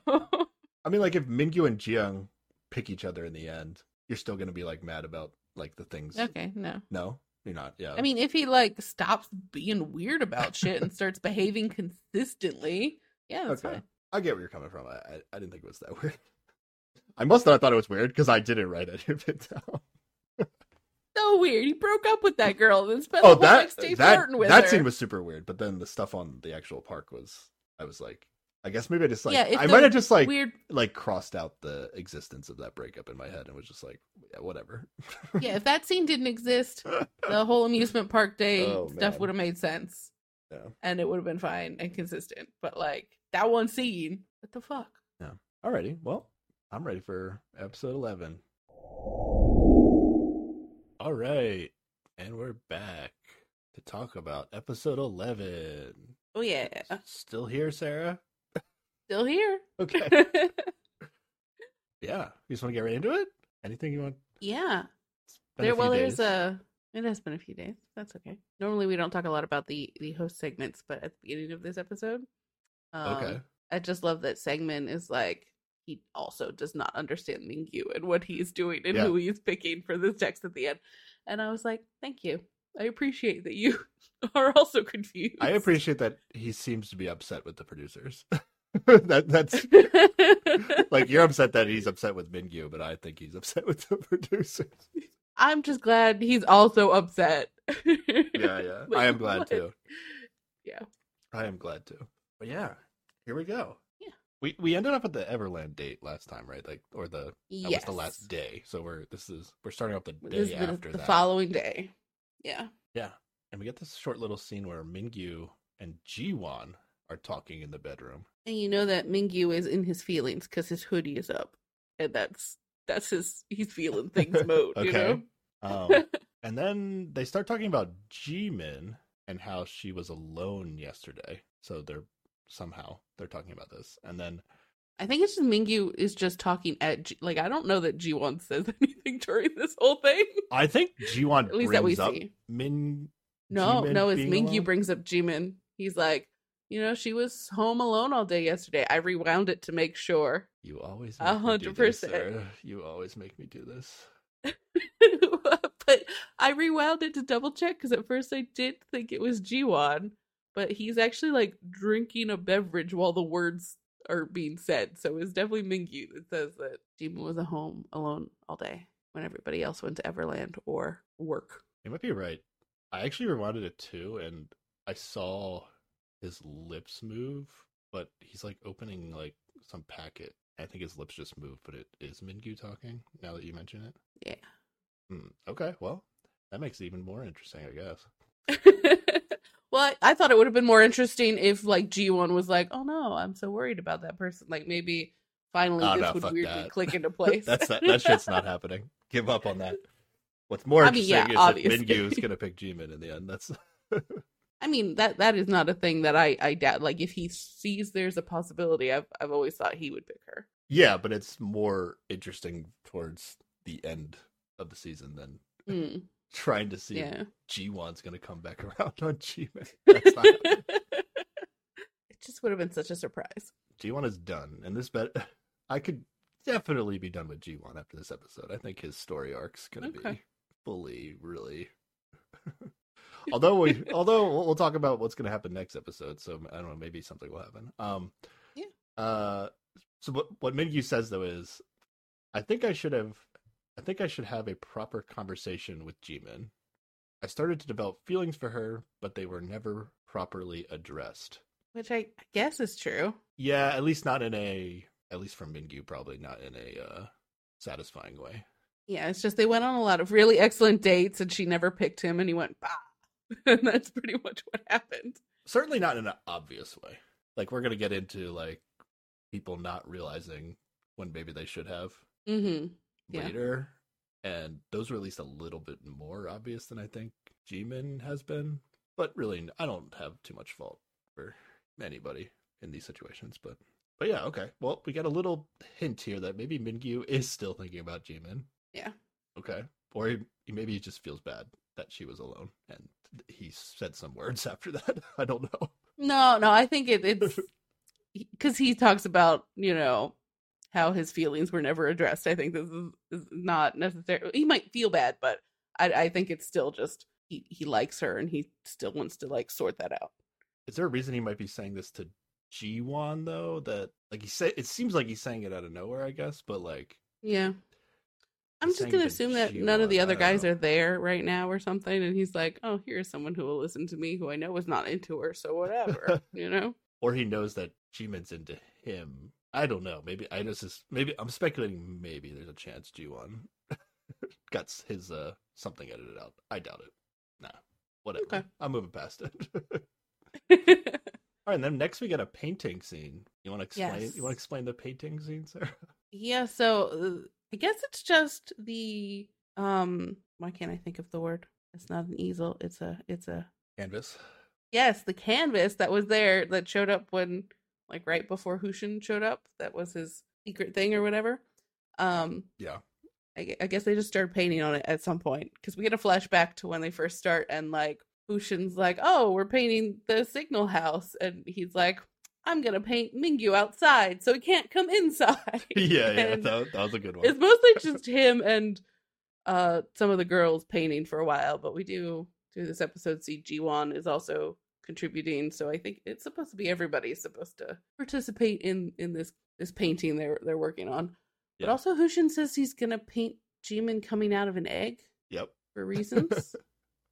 I mean like if mingyu and jiyoung pick each other in the end you're still gonna be like mad about like the things okay, no. no you're not yeah I mean, if he like stops being weird about shit and starts behaving consistently, yeah, that's okay fine. i get where you're coming from I, I i didn't think it was that weird [LAUGHS] i must not have thought it was weird because i didn't write any of it down [LAUGHS] So weird. He broke up with that girl and then spent oh the whole that next day that, flirting with that her. scene was super weird but then the stuff on the actual park was i was like i guess maybe i just like Yeah, i might have just like weird. like crossed out the existence of that breakup in my head and was just like yeah whatever [LAUGHS] Yeah, if that scene didn't exist, the whole amusement park day Oh, stuff would have made sense. Yeah. And it would have been fine and consistent. But like that one scene, what the fuck? Yeah. Alrighty well i'm ready for episode 11 all right and we're back to talk about episode 11 Oh yeah, still here sarah still here. okay [LAUGHS] yeah you just want to get right into it anything you want yeah. It's been a There, well, there's a. It has been a few days. That's okay. Normally, we don't talk a lot about the the host segments, but at the beginning of this episode, um, okay I just love that Segment is like he also does not understand Mingyu and what he's doing and Yeah. who he's picking for this text at the end, and I was like, thank you. I appreciate that you [LAUGHS] are also confused. i appreciate that he seems to be upset with the producers [LAUGHS] [LAUGHS] that that's [LAUGHS] like you're upset that he's upset with Mingyu, but I think he's upset with the [LAUGHS] producers. I'm just glad he's also upset. Yeah, yeah. Like, I am glad what? too. Yeah. I am glad too. But yeah, here we go. Yeah. We we ended up at the Everland date last time, right? Like or the that was the last day. So we're this is we're starting off the day This is the, after the that. following day. Yeah. Yeah. And we get this short little scene where Mingyu and Jiwon are talking in the bedroom. And you know that Mingyu is in his feelings because his hoodie is up, and that's that's his he's feeling things mode. [LAUGHS] You Okay. know. Um [LAUGHS] and then they start talking about Jimin and how she was alone yesterday. So they're somehow they're talking about this. And then I think it's just Mingyu is just talking at G- like I don't know that Jiwon says [LAUGHS] anything during this whole thing. I think Jiwon At least that we see. Min No, no, it's Mingyu alone? brings up Jimin. He's like, you know, she was home alone all day yesterday. I rewound it to make sure. You always A make me do hundred percent. You always make me do this. [LAUGHS] but I rewound it to double check because at first I did think it was Jiwon, but he's actually like drinking a beverage while the words are being said. So it's definitely Mingyu that says that Jiwon was at home alone all day when everybody else went to Everland or work. You might be right. I actually rewinded it too, and I saw his lips move, but he's like opening like some packet. I think his lips just moved, but it is Mingyu talking. Now that you mention it, Yeah. Hmm, okay, well, that makes it even more interesting, I guess. [LAUGHS] well, I thought it would have been more interesting if like G1 was like, "Oh no, I'm so worried about that person." Like maybe finally Oh, this no, would weirdly that. click into [LAUGHS] place. That's not, that shit's not happening. Give up on that. What's more I mean, interesting yeah, is obviously. that Mingyu is gonna pick Jimin in the end. That's [LAUGHS] I mean that that is not a thing that I I doubt. Like if he sees there's a possibility, I've I've always thought he would pick her. yeah, but it's more interesting towards the end of the season than Mm, [LAUGHS] trying to see yeah. if G1's gonna come back [LAUGHS] around on. [LAUGHS] That's not it just would have been such a surprise. G1 is done, and this bet I could definitely be done with G1 after this episode. I think his story arc's gonna be Okay. fully really. Although we, although we'll, talk about what's gonna happen next episode, so I don't know, maybe something will happen. Um, Yeah. Uh, so what what Mingyu says though is, I think I should have, I think I should have a proper conversation with Jimin. I started to develop feelings for her, but they were never properly addressed. Which I I guess is true. Yeah, at least not in a at least from Mingyu, probably not in a uh satisfying way. Yeah, it's just they went on a lot of really excellent dates and she never picked him and he went bah. [LAUGHS] and that's pretty much what happened. Certainly not in an obvious way. Like we're gonna get into like people not realizing when maybe they should have Mm-hmm. Yeah. later. And those were at least a little bit more obvious than I think Jimin has been. But really I don't have too much fault for anybody in these situations, but but yeah, okay. Well, we got a little hint here that maybe Mingyu is still thinking about Jimin. Yeah. Okay. Or he, he- maybe he just feels bad that she was alone and he said some words [LAUGHS] after that. I don't know. No, no, I think it, it's because he talks about you know how his feelings were never addressed. I think this is, is not necessarily. He might feel bad, but I, I think it's still just he he likes her and he still wants to like sort that out. Is there a reason he might be saying this to G1 though? That like he said, it seems like he's saying it out of nowhere, I guess. But like, Yeah. I'm just gonna assume that none of the other guys are there right now or something, and he's like, "Oh, here's someone who will listen to me, who I know is not into her, so whatever," [LAUGHS] you know? or he knows that Jimin's into him. I don't know. Maybe I just is- maybe I'm speculating. Maybe there's a chance G1 [LAUGHS] got his uh something edited out. I doubt it. Nah, whatever. Okay. I'm moving past it. [LAUGHS] All right, and then next we get a painting scene. You want to explain? Yes. You want to explain the painting scene, Sarah? yeah, so uh, I guess it's just the um. Why can't I think of the word? It's not an easel. It's a. It's a. Canvas. Yes, the canvas that was there that showed up when, like, right before Hushin showed up. That was his secret thing or whatever. Um, Yeah. I, I guess they just started painting on it at some point because we get a flashback to when they first start and like Hushin's like, "Oh, we're painting the signal house," and he's like, "I'm gonna paint Mingyu outside so he can't come inside." [LAUGHS] yeah, yeah. That, that was a good one. it's mostly just him and uh some of the girls painting for a while, but we do through this episode see G1 is also contributing, so I think it's supposed to be everybody is supposed to participate in in this this painting they're they're working on. But also Hushin says he's gonna paint Jimin coming out of an egg Yep. for [LAUGHS] reasons.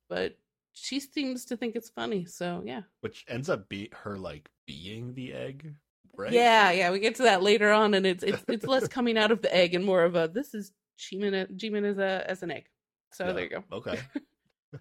but she seems to think it's funny, so yeah. Which ends up be her like being the egg, right? Yeah, yeah, we get to that later on, and it's it's it's less [LAUGHS] coming out of the egg and more of a this is Jimin Jimin as a as an egg. So Yeah, there you go. Okay. [LAUGHS]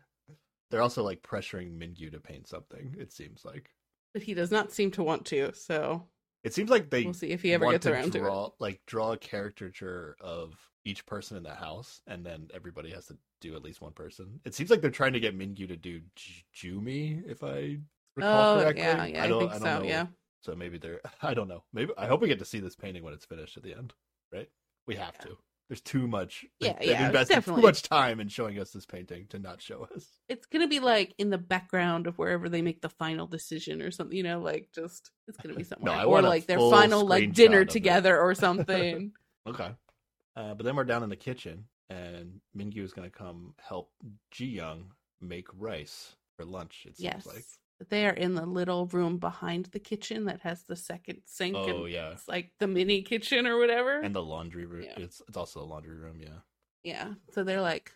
They're also like pressuring Mingyu to paint something. It seems like But he does not seem to want to, so it seems like they we'll see if he ever gets to around to draw it. like draw a caricature of each person in the house, and then everybody has to do at least one person. It seems like they're trying to get Mingyu to do J- Jumi, if I recall Oh correctly. yeah, yeah, I, don't, think I so. know. Yeah, So maybe they're. [LAUGHS] I don't know. Maybe I hope we get to see this painting when it's finished at the end. Right? We have Yeah. to. There's too much. Yeah, they've yeah, invested definitely- too much time in showing us this painting to not show us. it's gonna be like in the background of wherever they make the final decision or something. You know, like just it's gonna be [LAUGHS] somewhere, I or want like their final like dinner together or [LAUGHS] something. Okay. Uh, but then we're down in the kitchen, and Mingyu is going to come help Ji Young make rice for lunch. It seems yes, like. They are in the little room behind the kitchen that has the second sink. Oh and yeah, it's like the mini kitchen or whatever. and the laundry room. Yeah. It's it's also a laundry room. Yeah. Yeah. So they're like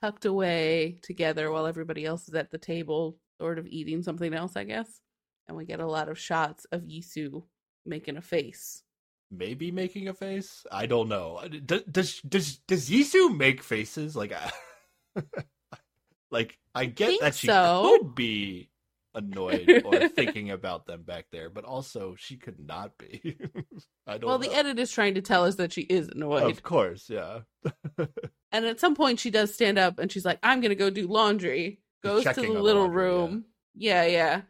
tucked away together while everybody else is at the table, sort of eating something else, I guess. And we get a lot of shots of Yisu making a face. Maybe making a face. I don't know. Uh, does does does, does Yisu make faces? Like, I, [LAUGHS] like I get think that she so. could be annoyed [LAUGHS] or thinking about them back there, but also she could not be. [LAUGHS] I don't well, know. the edit is trying to tell us that she is annoyed. Of course, yeah. And at some point, she does stand up and she's like, I'm going to go do laundry. Goes to checking the the little laundry, yeah. room. Yeah. yeah,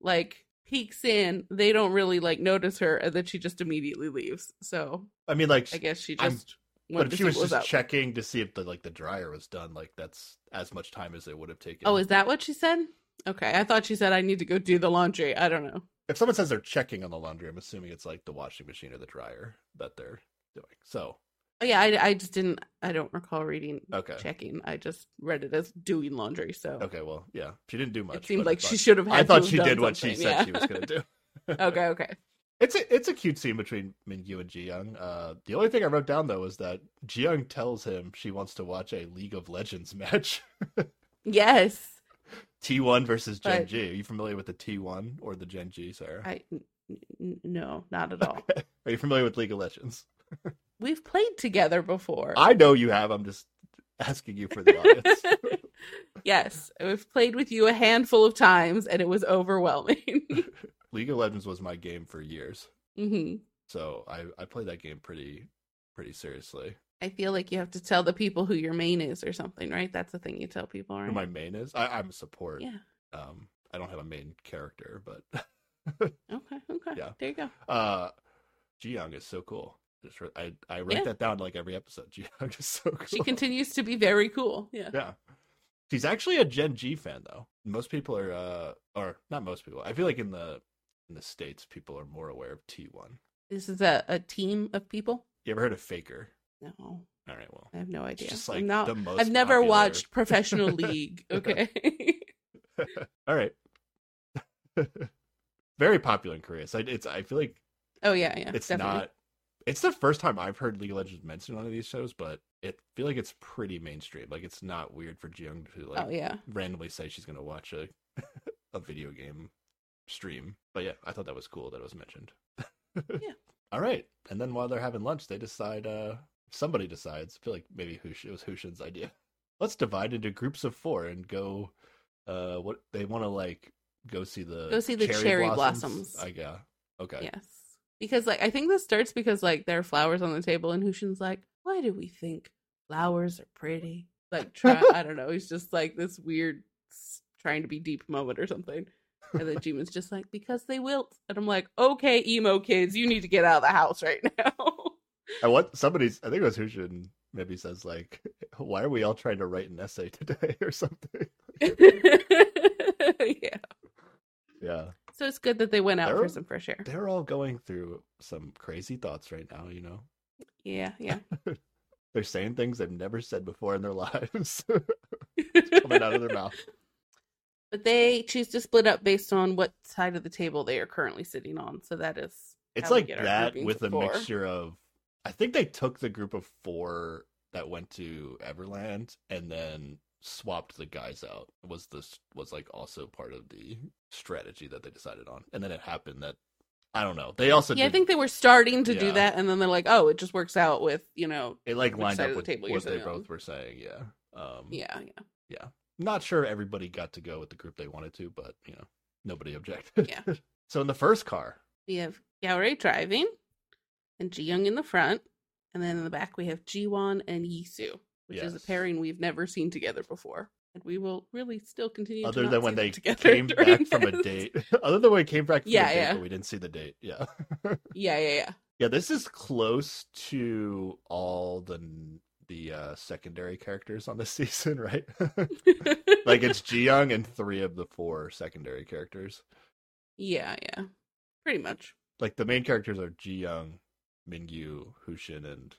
Like, peeks in. They don't really, like, notice her. And then she just immediately leaves. So I mean, like, I guess she just but if she was just checking to see if the like the dryer was done, like that's as much time as it would have taken. Oh, is that what she said? Okay. I thought she said, I need to go do the laundry. I don't know. if someone says they're checking on the laundry, I'm assuming it's like the washing machine or the dryer that they're doing. So yeah. I, I just didn't, I don't recall reading okay, checking. I just read it as doing laundry. So okay, well, yeah, she didn't do much. it seemed like she should have had I thought she did what she something, said yeah. she was going to do. [LAUGHS] [LAUGHS] okay. Okay. It's a it's a cute scene between Mingyu and Jiyoung. Uh, the only thing I wrote down though is that Jiyoung tells him she wants to watch a League of Legends [LAUGHS] match, Yes. T1 versus Gen But- G. Are you familiar with the T1 or the Gen G, Sarah? I, n- n- no, not at all. Are you familiar with League of Legends? We've played together before. I know you have. I'm just asking you for the audience. [LAUGHS] yes, we've played with you a handful of times, and it was overwhelming. [LAUGHS] League of Legends was my game for years, hmm so I I played that game pretty pretty seriously. I feel like you have to tell the people who your main is or something, right? That's the thing you tell people, right? Who my main is? I, I'm a support. Yeah. Um, I don't have a main character, but Okay. Okay. [LAUGHS] Yeah. There you go. uh, Jiyoung is so cool. Just re- I I write Yeah. that down like every episode. [LAUGHS] Is so cool. She continues to be very cool. Yeah. Yeah. She's actually a Gen G fan though. Most people are uh or not most people. I feel like in the in the States people are more aware of T one. This is a, a team of people. You ever heard of Faker? No, All right, well. I have no idea. just I'm like not. the most I've never popular- watched Professional League. [LAUGHS] Okay. All right. [LAUGHS] Very popular in Korea. So it's I feel like oh yeah, yeah. it's definitely. not it's the first time I've heard League of Legends mentioned on one of these shows, but it feel like it's pretty mainstream. Like it's not weird for Jiyoung to like oh yeah. randomly say she's gonna watch a [LAUGHS] a video game stream. But yeah, I thought that was cool that it was mentioned. [LAUGHS] Yeah. All right. And then while they're having lunch, they decide uh somebody decides. I feel like maybe Hush it was Hushin's idea. [LAUGHS] Let's divide into groups of four and go uh what they wanna like go see the Go see the cherry blossoms. I yeah. Okay. Yes. Because like I think this starts because like there are flowers on the table and Hushin's like, why do we think flowers are pretty? Like try I don't know, he's just like this weird trying to be deep moment or something. And then Jimin's just like, because they wilt. And I'm like, okay, emo kids, you need to get out of the house right [LAUGHS] now. I want somebody's I think it was Hushin maybe says like [LAUGHS] why are we all trying to write an essay [LAUGHS] today or something? yeah. Yeah. So it's good that they went out They're- for some fresh air. They're all going through some crazy thoughts right now, you know. Yeah, yeah. [LAUGHS] They're saying things they've never said before in their [LAUGHS] lives. [LAUGHS] Coming out of their mouth. But they choose to split up based on what side of the table they are currently sitting on. So that is It's like that with a four. mixture of I think they took the group of four that went to Everland and then swapped the guys out. Was this was like also part of the strategy that they decided on. And then it happened that I don't know. They also Yeah, I think they were starting to do that, and then they're like, "Oh, it just works out with you know." it like lined up of the with table what they sitting on. both were saying, yeah. Um Yeah, yeah. Not sure everybody got to go with the group they wanted to, but you know, nobody objected. Yeah. [LAUGHS] so in the first car, We have Yaori driving, and Ji Young in the front, and then in the back we have Jiwon and Yisu, which is a pairing we've never seen together before, and we will really still continue. [LAUGHS] [LAUGHS] other than when they came back from a date, other than when they came back from Yeah, a date, yeah. but we didn't see the date. [LAUGHS] Yeah. Yeah, yeah, Yeah, this is close to all the the uh, secondary characters on this season, right? like it's Jiyoung and three of the four secondary characters. yeah, yeah. Pretty much. Like the main characters are Jiyoung, Mingyu, Hushin, and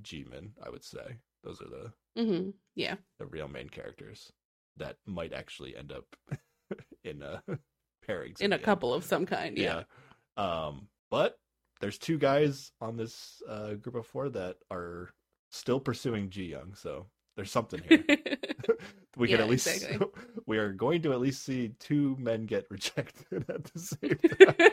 Jimin. I would say those are the mm-hmm. Yeah. the real main characters that might actually end up [LAUGHS] [LAUGHS] in a pairings In a couple of some kind. Yeah. yeah. Um, but there's two guys on this uh, group of four that are still pursuing Ji Young, so there's something here. [LAUGHS] we can at least exactly. we are going to at least see two men get rejected at the same time.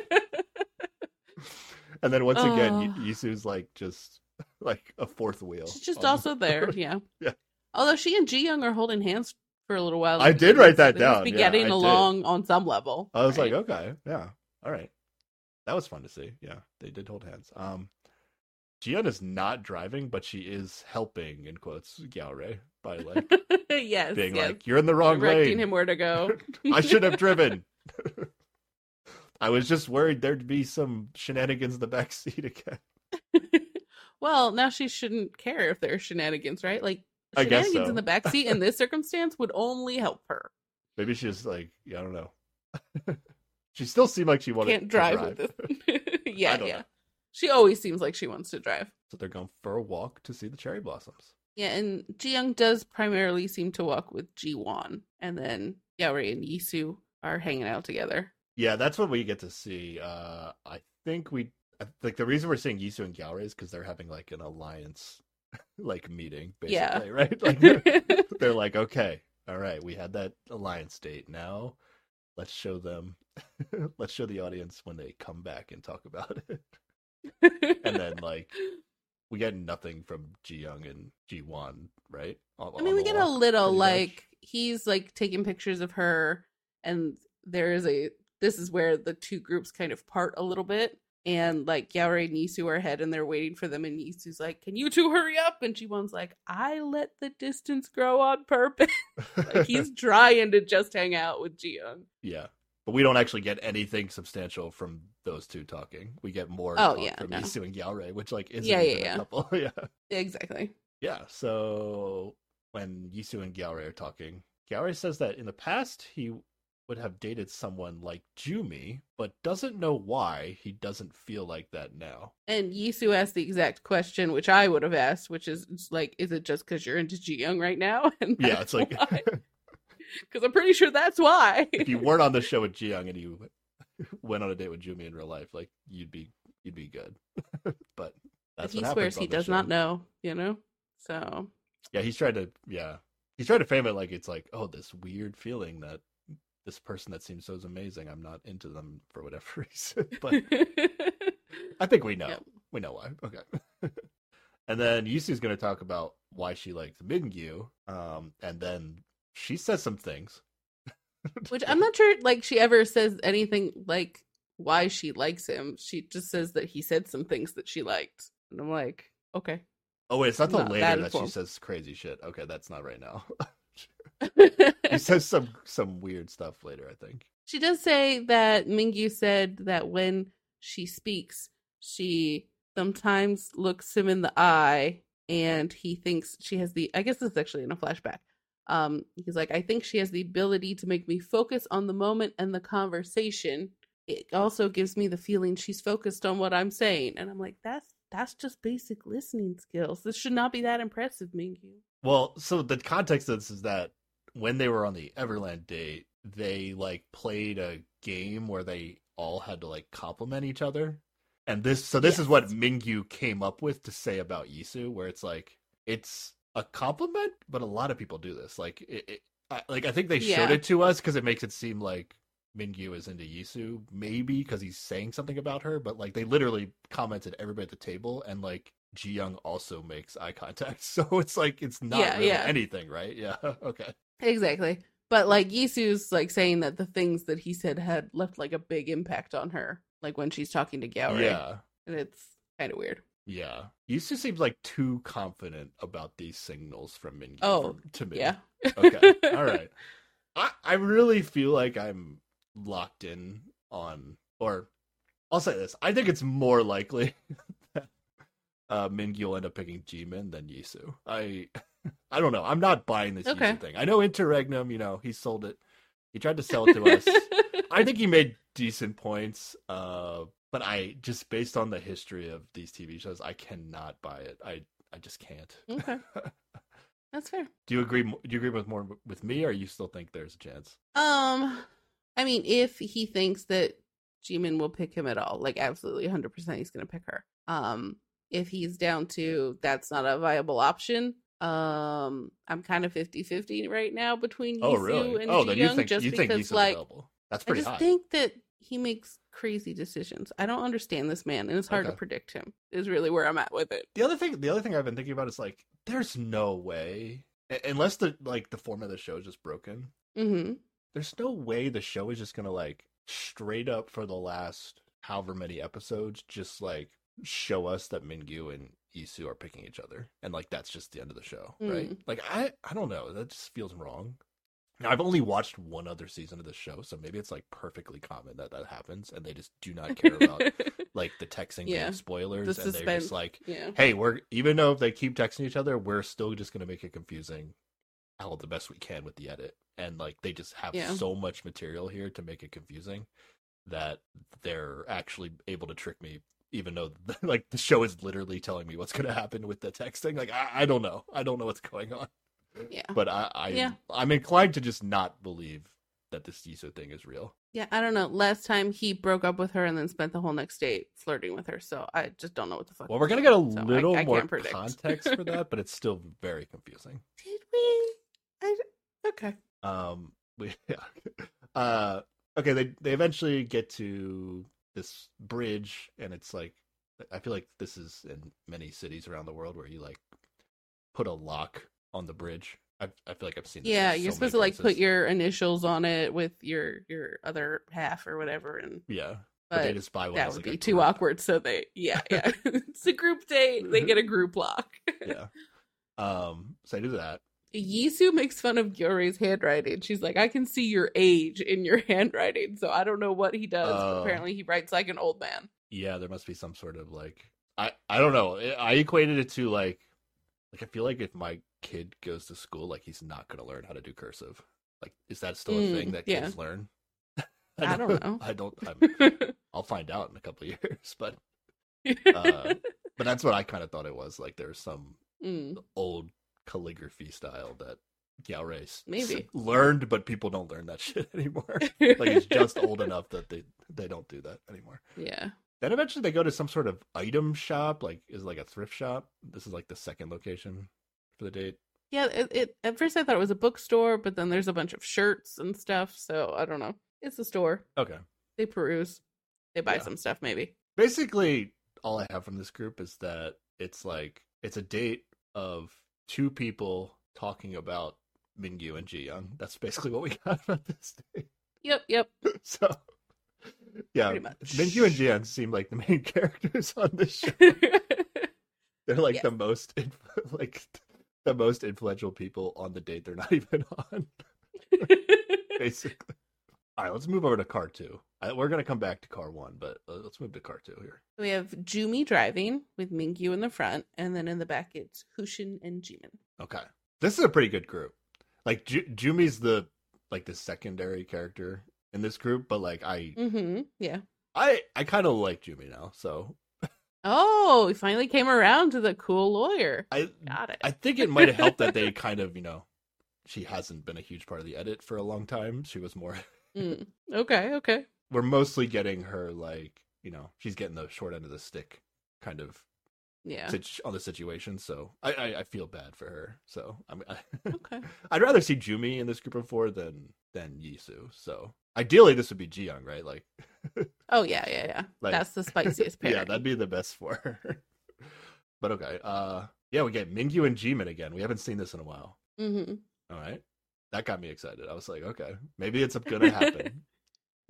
and then once again, Oh. y- Yisu's like just [LAUGHS] like a fourth wheel. She's just also there. Yeah. [LAUGHS] Yeah. Although she and Ji Young are holding hands for a little while. I did write that must down, Be yeah, getting I did. along on some level. I was right? like, okay, yeah, all right. That was fun to see. Yeah, they did hold hands. Um, Jiyoung is not driving, but she is helping in quotes Galray by like [LAUGHS] yes, being yes. like, "You're in the wrong directing lane. him where to go. I should have driven." I was just worried there'd be some shenanigans in the back seat again. Well, now she shouldn't care if there are shenanigans, right? Like I shenanigans so. in the backseat in this circumstance would only help her. Maybe she's like, yeah, I don't know. [LAUGHS] she still seemed like she wanted Can't to drive, drive. with [LAUGHS] this. [LAUGHS] yeah, yeah. know. She always seems like she wants to drive. So they're going for a walk to see the cherry blossoms. Yeah, and Ji Young does primarily seem to walk with Ji Won, and then Yaori and Yisu are hanging out together. Yeah, that's what we get to see. Uh, I think we like the reason we're seeing Yisu and Galray is because they're having like an alliance [LAUGHS] like meeting, basically, Yeah. right? [LAUGHS] Like they're, they're like, okay, all right, we had that alliance date. Now let's show them, [LAUGHS] let's show the audience when they come back and talk about it. And then like we get nothing from Ji Young and Ji Won, right? On- I mean, we get a little pretty much. like he's like taking pictures of her, and there is a this is where the two groups kind of part a little bit. And like Yaori and Yisu are ahead and they're waiting for them, and Yisu's like, Can you two hurry up? And Jiwon's like, I let the distance grow on purpose. [LAUGHS] like he's [LAUGHS] trying to just hang out with Jiyoung. Yeah. But we don't actually get anything substantial from those two talking. We get more Oh, yeah, from no. Yisu and Galray, which like isn't Yeah, yeah, even a yeah. couple. [LAUGHS] yeah. Exactly. Yeah. So when Yisu and Galray are talking, Galray says that in the past he would have dated someone like Jumi, but doesn't know why he doesn't feel like that now. And Yisu asked the exact question, which I would have asked, which is like, is it just because you're into Jiyoung right now? [LAUGHS] And Yeah, it's like [LAUGHS] because I'm pretty sure that's why. if you weren't on the show with Jiyoung and you [LAUGHS] went on a date with Jumi in real life, like you'd be you'd be good. but that's he swears he does show. not know, you know. So Yeah, he's trying to yeah. He's trying to frame it like it's like, oh, this weird feeling that this person that seems so amazing, I'm not into them for whatever [LAUGHS] reason. [LAUGHS] But I think we know. Yep. We know why. Okay. [LAUGHS] and then Yisu's gonna talk about why she likes Mingyu. Um, and then she says some things. which I'm not sure like she ever says anything like why she likes him. She just says that he said some things that she liked. And I'm like, okay. Oh wait, it's not till later that that she says crazy shit. Okay, that's not right now. He [LAUGHS] says some some weird stuff later, I think. She does say that Mingyu said that when she speaks, she sometimes looks him in the eye and he thinks she has the I guess this is actually in a flashback. Um he's like, I think she has the ability to make me focus on the moment and the conversation. It also gives me the feeling she's focused on what I'm saying. And I'm like, that's that's just basic listening skills. This should not be that impressive, Mingyu. Well, so the context of this is that when they were on the Everland date, they like played a game where they all had to like compliment each other. And this so this is what Mingyu came up with to say about Yisu where it's like it's a compliment, but a lot of people do this. Like it, it I, like I think they showed it to us cuz it makes it seem like Mingyu is into Yisu, maybe because he's saying something about her, but like they literally commented everybody at the table and like Ji Young also makes eye contact. [LAUGHS] So it's like it's not Yeah, really yeah. anything, right? Yeah. [LAUGHS] Okay. Exactly. But like Yisu's like saying that the things that he said had left like a big impact on her, like when she's talking to Galray. Yeah. And it's kind of weird. Yeah. Yisu seems like too confident about these signals from Mingyu Oh, to me. Yeah. Okay. [LAUGHS] All right. I, I really feel like I'm locked in on, or I'll say this. I think it's more likely [LAUGHS] that uh, Mingyu will end up picking Jimin than Yisu. I [LAUGHS] I don't know. I'm not buying this Okay. Thing. I know Interregnum, you know, he sold it. He tried to sell it to us. [LAUGHS] I think he made decent points. Uh, but I just based on the history of these TV shows, I cannot buy it. I I just can't. okay. [LAUGHS] That's fair. Do you agree? Do you agree with more with me, or you still think there's a chance? Um I mean if he thinks that Jimin will pick him at all, like absolutely 100% he's going to pick her. Um if he's down to that's not a viable option, um I'm kind of 50-50 right now between Oh, Yisu really? and Oh, Ji Young just you think because like available? That's I just high. think that he makes crazy decisions. I don't understand this man, and it's hard to predict him. Is really where I'm at with it. The other thing, the other thing I've been thinking about is like, there's no way unless the like the format of the show is just broken. Mm-hmm. There's no way the show is just gonna like straight up for the last however many episodes just like show us that Mingyu and Yisu are picking each other, and like that's just the end of the show, right? Mm. Like I I don't know, that just feels wrong. Now, I've only watched one other season of the show, so maybe it's like perfectly common that that happens, and they just do not care about [LAUGHS] like the texting Yeah. spoilers, The and they're just like, yeah. hey, we're even though if they keep texting each other, we're still just gonna make it confusing all the best we can with the edit. And like they just have Yeah. so much material here to make it confusing that they're actually able to trick me, even though [LAUGHS] like the show is literally telling me what's gonna happen with the texting. Like I, I don't know. I don't know what's going on. Yeah. But I, I Yeah. I'm inclined to just not believe that this Yisu thing is real. Yeah, I don't know. Last time he broke up with her and then spent the whole next day flirting with her, so I just don't know what the fuck. Well, we're gonna get a so little I more predict. context for that, but it's still very confusing. [LAUGHS] Did we? I, okay. Um, [LAUGHS] we yeah. Uh, okay. They they eventually get to this bridge, and it's like I feel like this is in many cities around the world where you like put a lock on the bridge. I I feel like I've seen. This Yeah, you're so supposed to like put your initials on it with your your other half or whatever, and yeah, but, but they just buy one. that would like, be too group. awkward. So they, yeah, [LAUGHS] yeah, [LAUGHS] it's a group date. They get a group lock. Yeah. [LAUGHS] Um. So I do that. Yisu makes fun of Gyeore's handwriting. She's like, I can see your age in your [LAUGHS] handwriting. So I don't know what he does, Oh. apparently he writes like an old man. Yeah, there must be some sort of like I I don't know. I equated it to like like I feel like if my kid goes to school, like he's not gonna learn how to do cursive. Like, is that still a Mm, thing that yeah. kids learn? [LAUGHS] I don't know. I don't. I'm, [LAUGHS] I'll find out in a couple of years, but uh, but that's what I kind of thought it was. Like, there's some Mm, old calligraphy style that Galray s- Maybe. learned, but people don't learn that [LAUGHS] shit anymore. [LAUGHS] like, he's just old enough that they they don't do that anymore. yeah. Then eventually they go to some sort of item shop, like is like a thrift shop. This is like the second location for the date. Yeah, it, it at first I thought it was a bookstore, but then there's a bunch of shirts and stuff, so I don't know. It's a store. Okay. They peruse. They buy Yeah. some stuff maybe. Basically, all I have from this group is that it's like it's a date of two people talking about Mingyu and Ji Young. That's basically what we got [LAUGHS] about this date. Yep, yep. [LAUGHS] So, yeah. Mingyu and Ji Young seem like the main [LAUGHS] characters on this show. They're like Yes. the most like the most influential people on the date they're not even on. basically. All right, let's move over to car two. I, we're gonna come back to car one, but uh, let's move to car two here. we have Jumi driving with Mingyu in the front, and then in the back it's Hushin and Jimin. Okay, this is a pretty good group. Like Ju- Jumi's the like the secondary character in this group, but like I Mm-hmm. Yeah. I I kind of like Jumi now, so Oh, we finally came around to the cool lawyer. I Got it. I think it might have helped that they kind of you know she hasn't been a huge part of the edit for a long time. She was more Mm. Okay, okay. we're mostly getting her like you know she's getting the short end of the stick kind of Yeah. on the situation. So I, I I feel bad for her. So I mean, I, [LAUGHS] Okay. I'd rather see Jumi in this group of four than than Yisu. So ideally, this would be Jiyoung, right? Like, [LAUGHS] Oh yeah, yeah, yeah. Like- That's the spiciest [LAUGHS] pairing. yeah, that'd be the best for her. but okay, uh, yeah, we get Mingyu and Jimin again. We haven't seen this in a while. Mm-hmm. All right, that got me excited. I was like, okay, maybe it's gonna happen.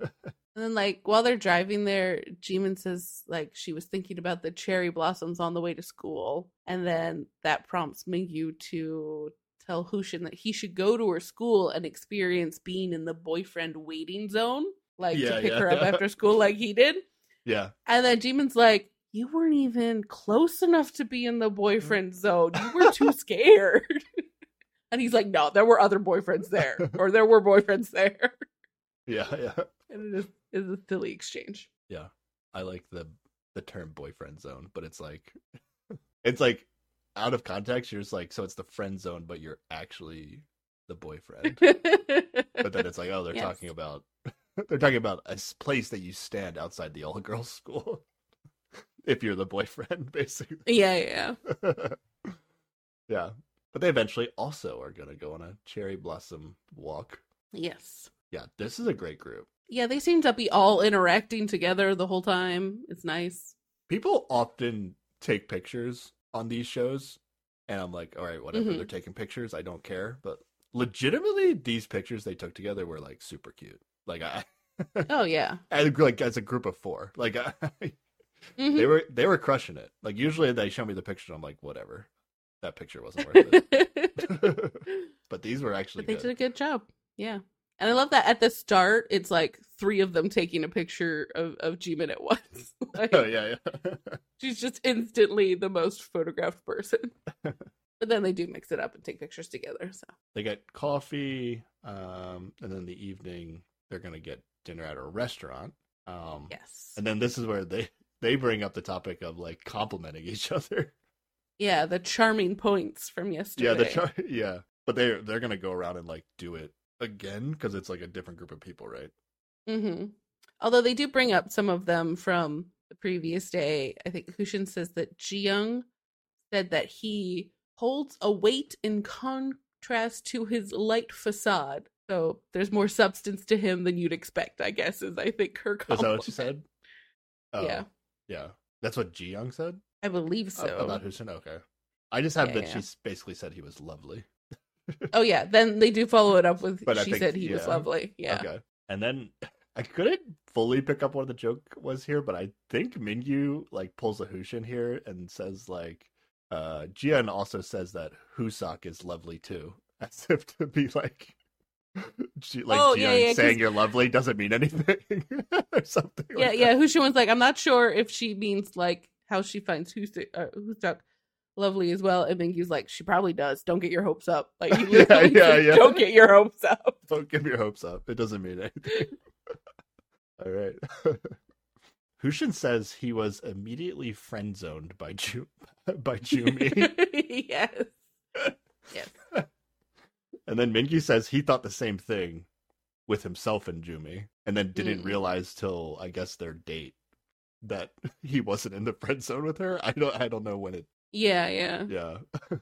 [LAUGHS] [LAUGHS] And then, like, while they're driving there, Jimin says, like, she was thinking about the cherry blossoms on the way to school. And then that prompts Mingyu to tell Hushin that he should go to her school and experience being in the boyfriend waiting zone, like Yeah, to pick yeah. her up after [LAUGHS] school, like he did. yeah, And then Jimin's like, You weren't even close enough to be in the mm. boyfriend zone. You were too scared. And he's like, No, there were other boyfriends there, or there were boyfriends there. [LAUGHS] yeah, yeah, And it is, is a silly exchange. yeah. I like the the term boyfriend zone, but it's like [LAUGHS] it's like out of context. You're just like, so it's the friend zone, but you're actually the boyfriend. [LAUGHS] but then it's like, oh, they're Yes. talking about they're talking about a place that you stand outside the all girls school if you're the boyfriend, basically. yeah, yeah, yeah. But they eventually also are gonna go on a cherry blossom walk. Yes. Yeah, this is a great group. Yeah, they seem to be all interacting together the whole time. It's nice. People often take pictures on these shows and I'm like, all right, whatever. Mhm. They're taking pictures. I don't care. But legitimately, these pictures they took together were like super cute. Like I, [LAUGHS] Oh yeah. I like as a group of four. Like [LAUGHS] I, Mhm. they were they were crushing it. Like usually they show me the picture, I'm like, whatever. That picture wasn't worth it. [LAUGHS] but these were actually but they good. did a good job. Yeah. And I love that at the start, it's like three of them taking a picture of, of Jimin at once. [LAUGHS] [LAUGHS] like, Oh yeah, yeah. she's just instantly the most photographed person. but then they do mix it up and take pictures together. So they get coffee, um, and then the evening they're gonna get dinner at a restaurant. Um, yes, and then this is where they they bring up the topic of like complimenting each other. Yeah, the charming points from yesterday. Yeah, the char- [LAUGHS] yeah, but they they're gonna go around and like do it again because it's like a different group of people, right? Mm-hmm. Although they do bring up some of them from the previous day. I think Hushin says that Jiyoung said that he holds a weight in contrast to his light facade. So there's more substance to him than you'd expect, I guess, is I think her Is that what she said? Oh, Yeah. yeah. That's what Ji Young said I believe so. about Hushin. Okay, I just have Yeah, that yeah. she basically said he was lovely. Oh yeah, then they do follow it up with But she think- said he was lovely. Yeah. Okay. And then [LAUGHS] I couldn't fully pick up what the joke was here, but I think Mingyu like pulls a Hushin here and says like uh Jian also says that Hushin is lovely too. [LAUGHS] As if to be like [LAUGHS] like Oh, Jian yeah, yeah, saying you're lovely doesn't mean anything or something. Yeah, like yeah. Hushin was like, I'm not sure if she means like how she finds Hushin, uh, lovely as well. And Mingyu's like, she probably does. Don't get your hopes up. Like, [LAUGHS] Yeah, literally yeah, says, yeah. Don't get your hopes up. [LAUGHS] Don't give your hopes up. It doesn't mean anything. [LAUGHS] All right. Hushin says he was immediately friend zoned by Ju- by Jumi. yes. Yes. And then Mingyu says he thought the same thing with himself and Jumi, and then didn't Mm. realize till I guess their date that [LAUGHS] he wasn't in the friend zone with her. I don't I don't know when it Yeah, yeah. yeah. [LAUGHS]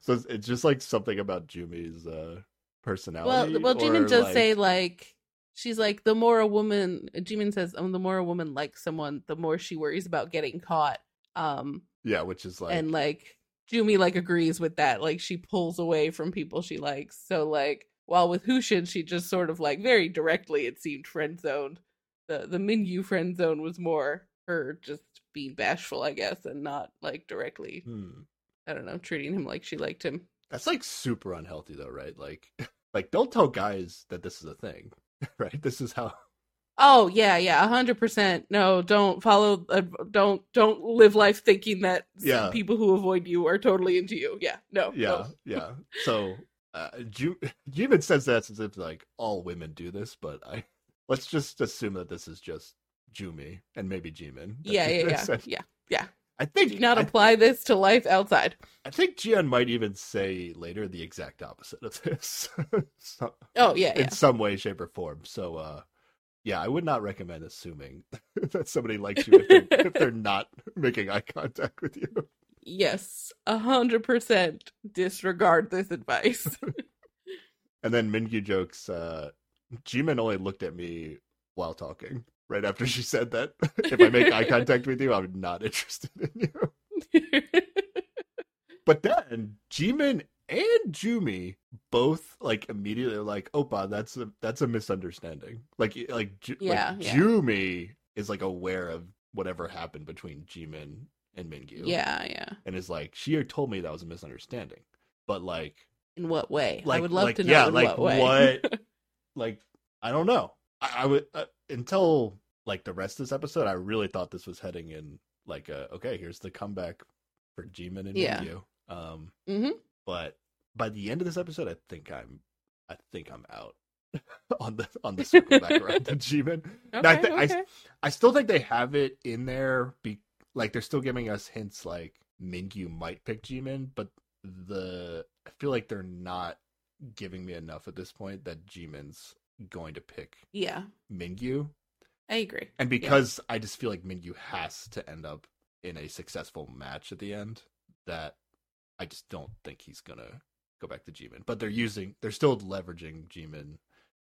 so it's, it's just like something about Jumi's uh personality. Well, well, Jimin does like- say like she's like the more a woman. Jimin says, um, the more a woman likes someone, the more she worries about getting caught. Um, yeah, which is like and like Jumi like agrees with that. Like she pulls away from people she likes. So like while with Hushin, she just sort of like very directly it seemed friend zoned. The the Mingyu friend zone was more her just being bashful, I guess, and not like directly. hmm. I don't know, treating him like she liked him. That's like super unhealthy though, right? Like [LAUGHS] like don't tell guys that this is a thing. [LAUGHS] Right? This is how Oh yeah, yeah, a hundred percent. No, don't follow. Uh, don't don't live life thinking that Yeah. people who avoid you are totally into you. Yeah, no, Yeah, no. yeah. So uh Ju- [LAUGHS] Jimin says that as if like all women do this, but I let's just assume that this is just Jumi and maybe Jimin. yeah, yeah, yeah, And yeah, yeah. I think Do not I, apply this to life outside. I think Jian might even say later the exact opposite of this. [LAUGHS] So- Oh yeah, in yeah. some way, shape, or form. So, uh, yeah, I would not recommend assuming [LAUGHS] that somebody likes you if they're, if they're [LAUGHS] not making eye contact with you. Yes, a hundred percent disregard this advice. And then Mingyu jokes, uh, Jimin only looked at me while talking. Right after she said that, [LAUGHS] if I make eye contact with you, I'm not interested in you. [LAUGHS] But then Jimin and Jumi both like immediately like, "Oppa, that's a that's a misunderstanding." Like like, Ju- Yeah, like yeah. Jumi is like aware of whatever happened between Jimin and Mingyu. yeah, yeah. and is like, she told me that was a misunderstanding, but like, In what way? I would love like, to know yeah, in like, what way. what- [LAUGHS] like I don't know. I, I would uh, until like the rest of this episode, I really thought this was heading in like, a, okay, here's the comeback for Jimin and Yeah. Mingyu. Um, Mhm. but by the end of this episode, I think I'm, I think I'm out [LAUGHS] on the on the circle back around to [LAUGHS] Jimin. Okay, I, I, okay. I still think they have it in there. Be like they're still giving us hints like Mingyu might pick Jimin, but the I feel like they're not giving me enough at this point that Jimin's going to pick yeah, Mingyu, I agree. and because I just feel like Mingyu has to end up in a successful match at the end, that I just don't think he's gonna go back to Jimin. But they're using, they're still leveraging Jimin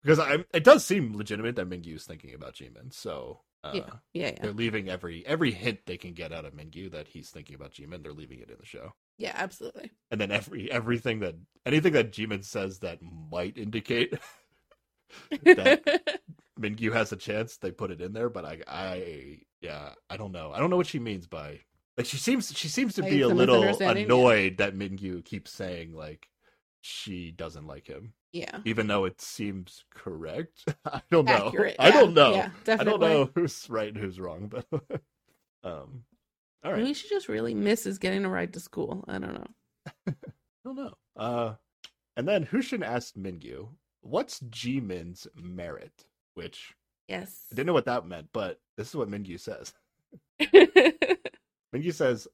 because I it does seem legitimate that Mingyu is thinking about Jimin. So uh, yeah, yeah, yeah. they're leaving every every hint they can get out of Mingyu that he's thinking about Jimin. They're leaving it in the show. Yeah, absolutely. And then every everything that anything that Jimin says that might indicate [LAUGHS] That- [LAUGHS] Mingyu has a chance, they put it in there. But I, I, yeah, I don't know. I don't know what she means by like she seems she seems to Like, be a little misunderstanding, yeah. annoyed that Mingyu keeps saying like she doesn't like him, yeah. even though it seems correct. [LAUGHS] I don't know. Accurate. I don't know. Yeah, I don't know who's right and who's wrong, but um, all right. Maybe she just really misses getting a ride to school. I don't know. I don't know. Uh, and then Hushin asked Mingyu, "What's Jimin's merit?" Which Yes. I didn't know what that meant, but this is what Mingyu says. [LAUGHS] [LAUGHS] Mingyu says,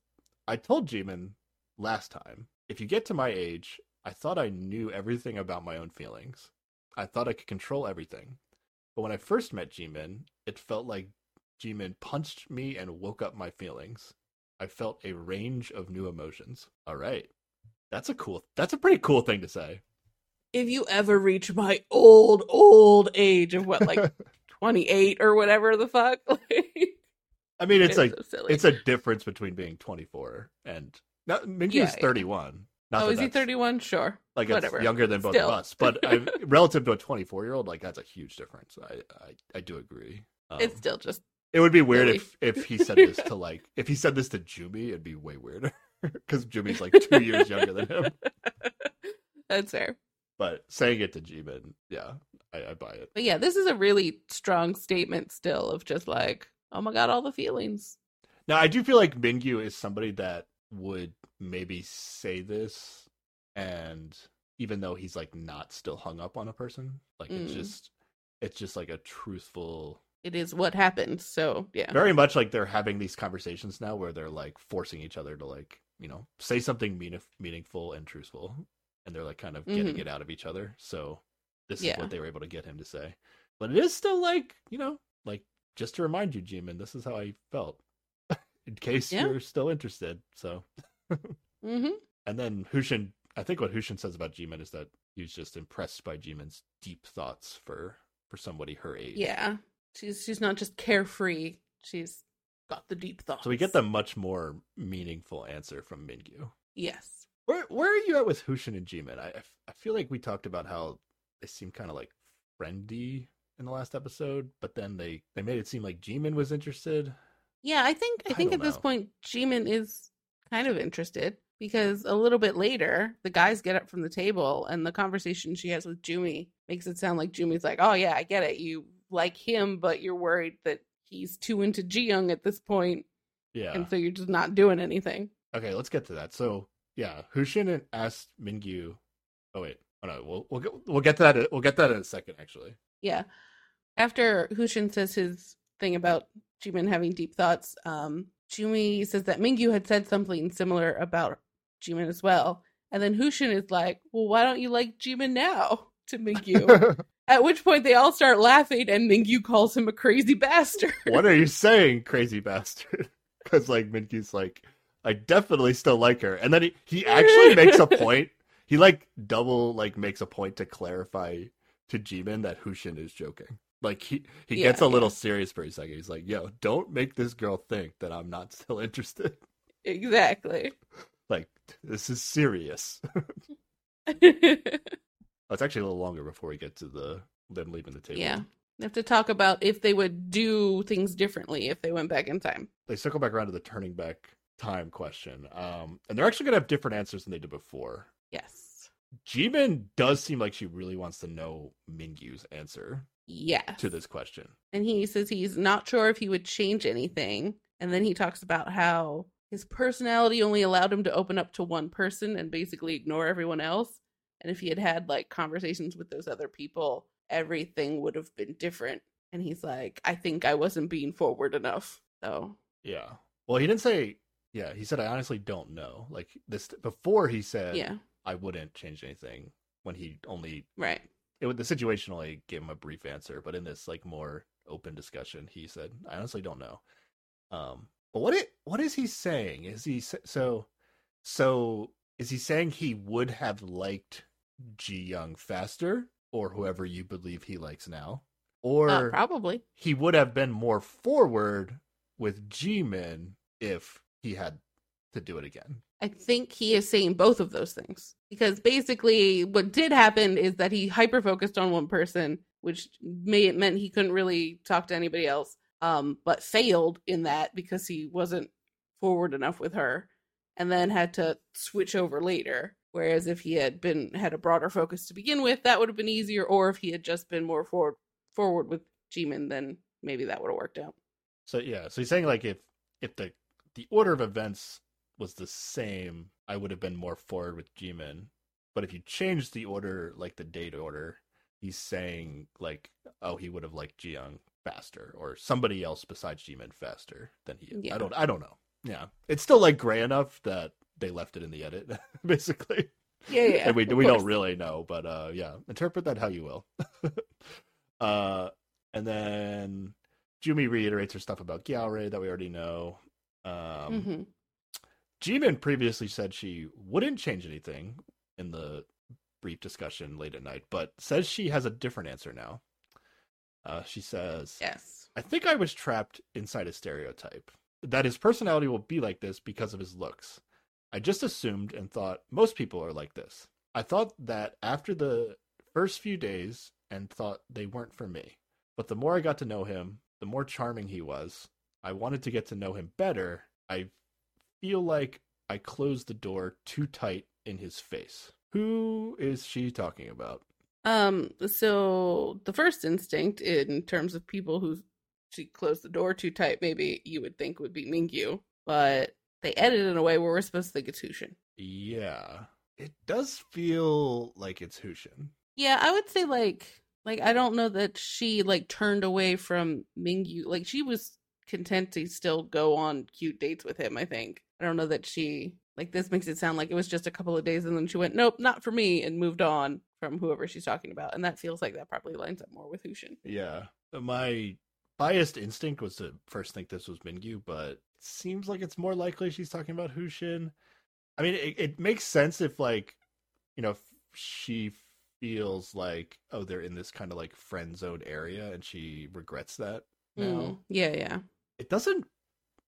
"I told Jimin last time, if you get to my age, I thought I knew everything about my own feelings. I thought I could control everything. But when I first met Jimin, it felt like Jimin punched me and woke up my feelings. I felt a range of new emotions. All right. That's a cool that's a pretty cool thing to say. if you ever reach my old, old age of what, like [LAUGHS] 28 or whatever the fuck, [LAUGHS] like, I mean it's like so it's a difference between being 24 and now Mingyu's Yeah, yeah. 31. Not oh, is he 31? Sure. like it's Whatever. younger than both Still. of us but I, [LAUGHS] relative to a 24 year old like that's a huge difference i i, I do agree um, it's still just, it would be weird silly. if if he said this to like [LAUGHS] if he said this to Jumi it'd be way weirder [LAUGHS] because Jumi's like two years younger than him [LAUGHS] that's fair. but saying it to Jimin yeah I, I buy it But yeah, this is a really strong statement still of just like, oh my God, all the feelings. now i do feel like Mingyu is somebody that would maybe say this and even though he's like not still hung up on a person like it's Mm. just it's just like a truthful It is what happened. So yeah. very much like they're having these conversations now where they're like forcing each other to like you know say something mean- meaningful and truthful and they're like kind of getting Mhm. it out of each other so this is what they were able to get him to say but it is still like you know like just to remind you Jimin this is how i felt [LAUGHS] in case Yeah. you're still interested so hmm [LAUGHS] and then Hushin i think what Hushin says about Jimin is that he's just impressed by Jimin's deep thoughts for for somebody her age Yeah. She's she's not just carefree. She's got the deep thoughts. so we get the much more meaningful answer from Mingyu Yes. Where where are you at with Hushin and Jimin? I I feel like we talked about how they seem kind of like friendly in the last episode, but then they they made it seem like Jimin was interested. Yeah, I think I I think at this know. point Jimin is kind of interested because a little bit later the guys get up from the table and the conversation she has with Jumi makes it sound like Jumi's like, "Oh yeah, I get it. You like him, but you're worried that he's too into Jiyoung at this point, Yeah. and so you're just not doing anything." Okay, let's get to that. So yeah, Hushin asked Mingyu. Oh wait, oh no, we'll we'll get, we'll get to that. We'll get that in a second. Actually, Yeah. After Hushin says his thing about Jimin having deep thoughts, um, Jumi says that Mingyu had said something similar about Jimin as well. And then Hushin is like, Well, why don't you like Jimin now? [LAUGHS] to Mingyu. [LAUGHS] At which point they all start laughing and Mingyu calls him a crazy bastard. [LAUGHS] what are you saying, crazy bastard? [LAUGHS] Because like Mingyu's like, I definitely still like her, and then he he actually makes a [LAUGHS] point. He like double like makes a point to clarify to Jimin that Hushin is joking. Like he he Yeah, gets a little yeah. serious for a second. He's like, "Yo, don't make this girl think that I'm not still interested. exactly. Like this is serious." Oh, it's actually a little longer before we get to the them leaving the table. yeah. They have to talk about if they would do things differently if they went back in time. they circle back around to the turning back time question. Um, and they're actually gonna have different answers than they did before. Yes. Jimin does seem like she really wants to know Mingyu's answer Yes. to this question. and he says he's not sure if he would change anything. And then he talks about how his personality only allowed him to open up to one person and basically ignore everyone else. And if he had had like conversations with those other people, everything would have been different. And he's like, I think I wasn't being forward enough. So, Yeah. Well, he didn't say. Yeah, he said I honestly don't know. Like this before, he said yeah, I wouldn't change anything. When he only right. it would the situation only gave him a brief answer, but in this like more open discussion, he said I honestly don't know. Um, but what it what is he saying? Is he so so? Is he saying he would have liked Ji Young faster, or whoever you believe he likes now, or Uh, probably. he would have been more forward with Jimin if he had to do it again. I think he is saying both of those things because basically what did happen is that he hyper focused on one person, which may it meant he couldn't really talk to anybody else. Um, but failed in that because he wasn't forward enough with her, and then had to switch over later. Whereas if he had been had a broader focus to begin with, that would have been easier. Or if he had just been more forward forward with Jimin, then maybe that would have worked out. So yeah, so he's saying like if if the the order of events was the same, I would have been more forward with Jimin. But if you change the order, like the date order, he's saying like, oh, he would have liked Jiyoung faster, or somebody else besides Jimin faster than he. Yeah. I don't. I don't know. Yeah, it's still like gray enough that they left it in the edit, [LAUGHS] basically. Yeah, yeah. and we we course. don't really know, but uh, yeah, interpret that how you will. [LAUGHS] uh, and then Jumi reiterates her stuff about Gyeore that we already know. Um, Mhm. Jimin previously said she wouldn't change anything in the brief discussion late at night, but says she has a different answer now. Uh, she says, Yes. I think I was trapped inside a stereotype. That his personality will be like this because of his looks. I just assumed and thought most people are like this. I thought that after the first few days and thought they weren't for me. But the more I got to know him, the more charming he was. I wanted to get to know him better. I feel like I closed the door too tight in his face. Who is she talking about? Um, so the first instinct in terms of people who she closed the door too tight, maybe you would think would be Mingyu, but they edited in a way where we're supposed to think it's Hushin. Yeah. It does feel like it's Hushin. Yeah, I would say like like I don't know that she like turned away from Mingyu. Like she was content to still go on cute dates with him, I think. I don't know that she like this makes it sound like it was just a couple of days and then she went, Nope, not for me and moved on from whoever she's talking about. And that feels like that probably lines up more with Hushin. Yeah. My biased instinct was to first think this was Mingyu, but seems like it's more likely she's talking about Hushin. I mean, it, it makes sense if, like, you know, she feels like, oh, they're in this kind of like friend zone area and she regrets that now. Mm, yeah, yeah. It doesn't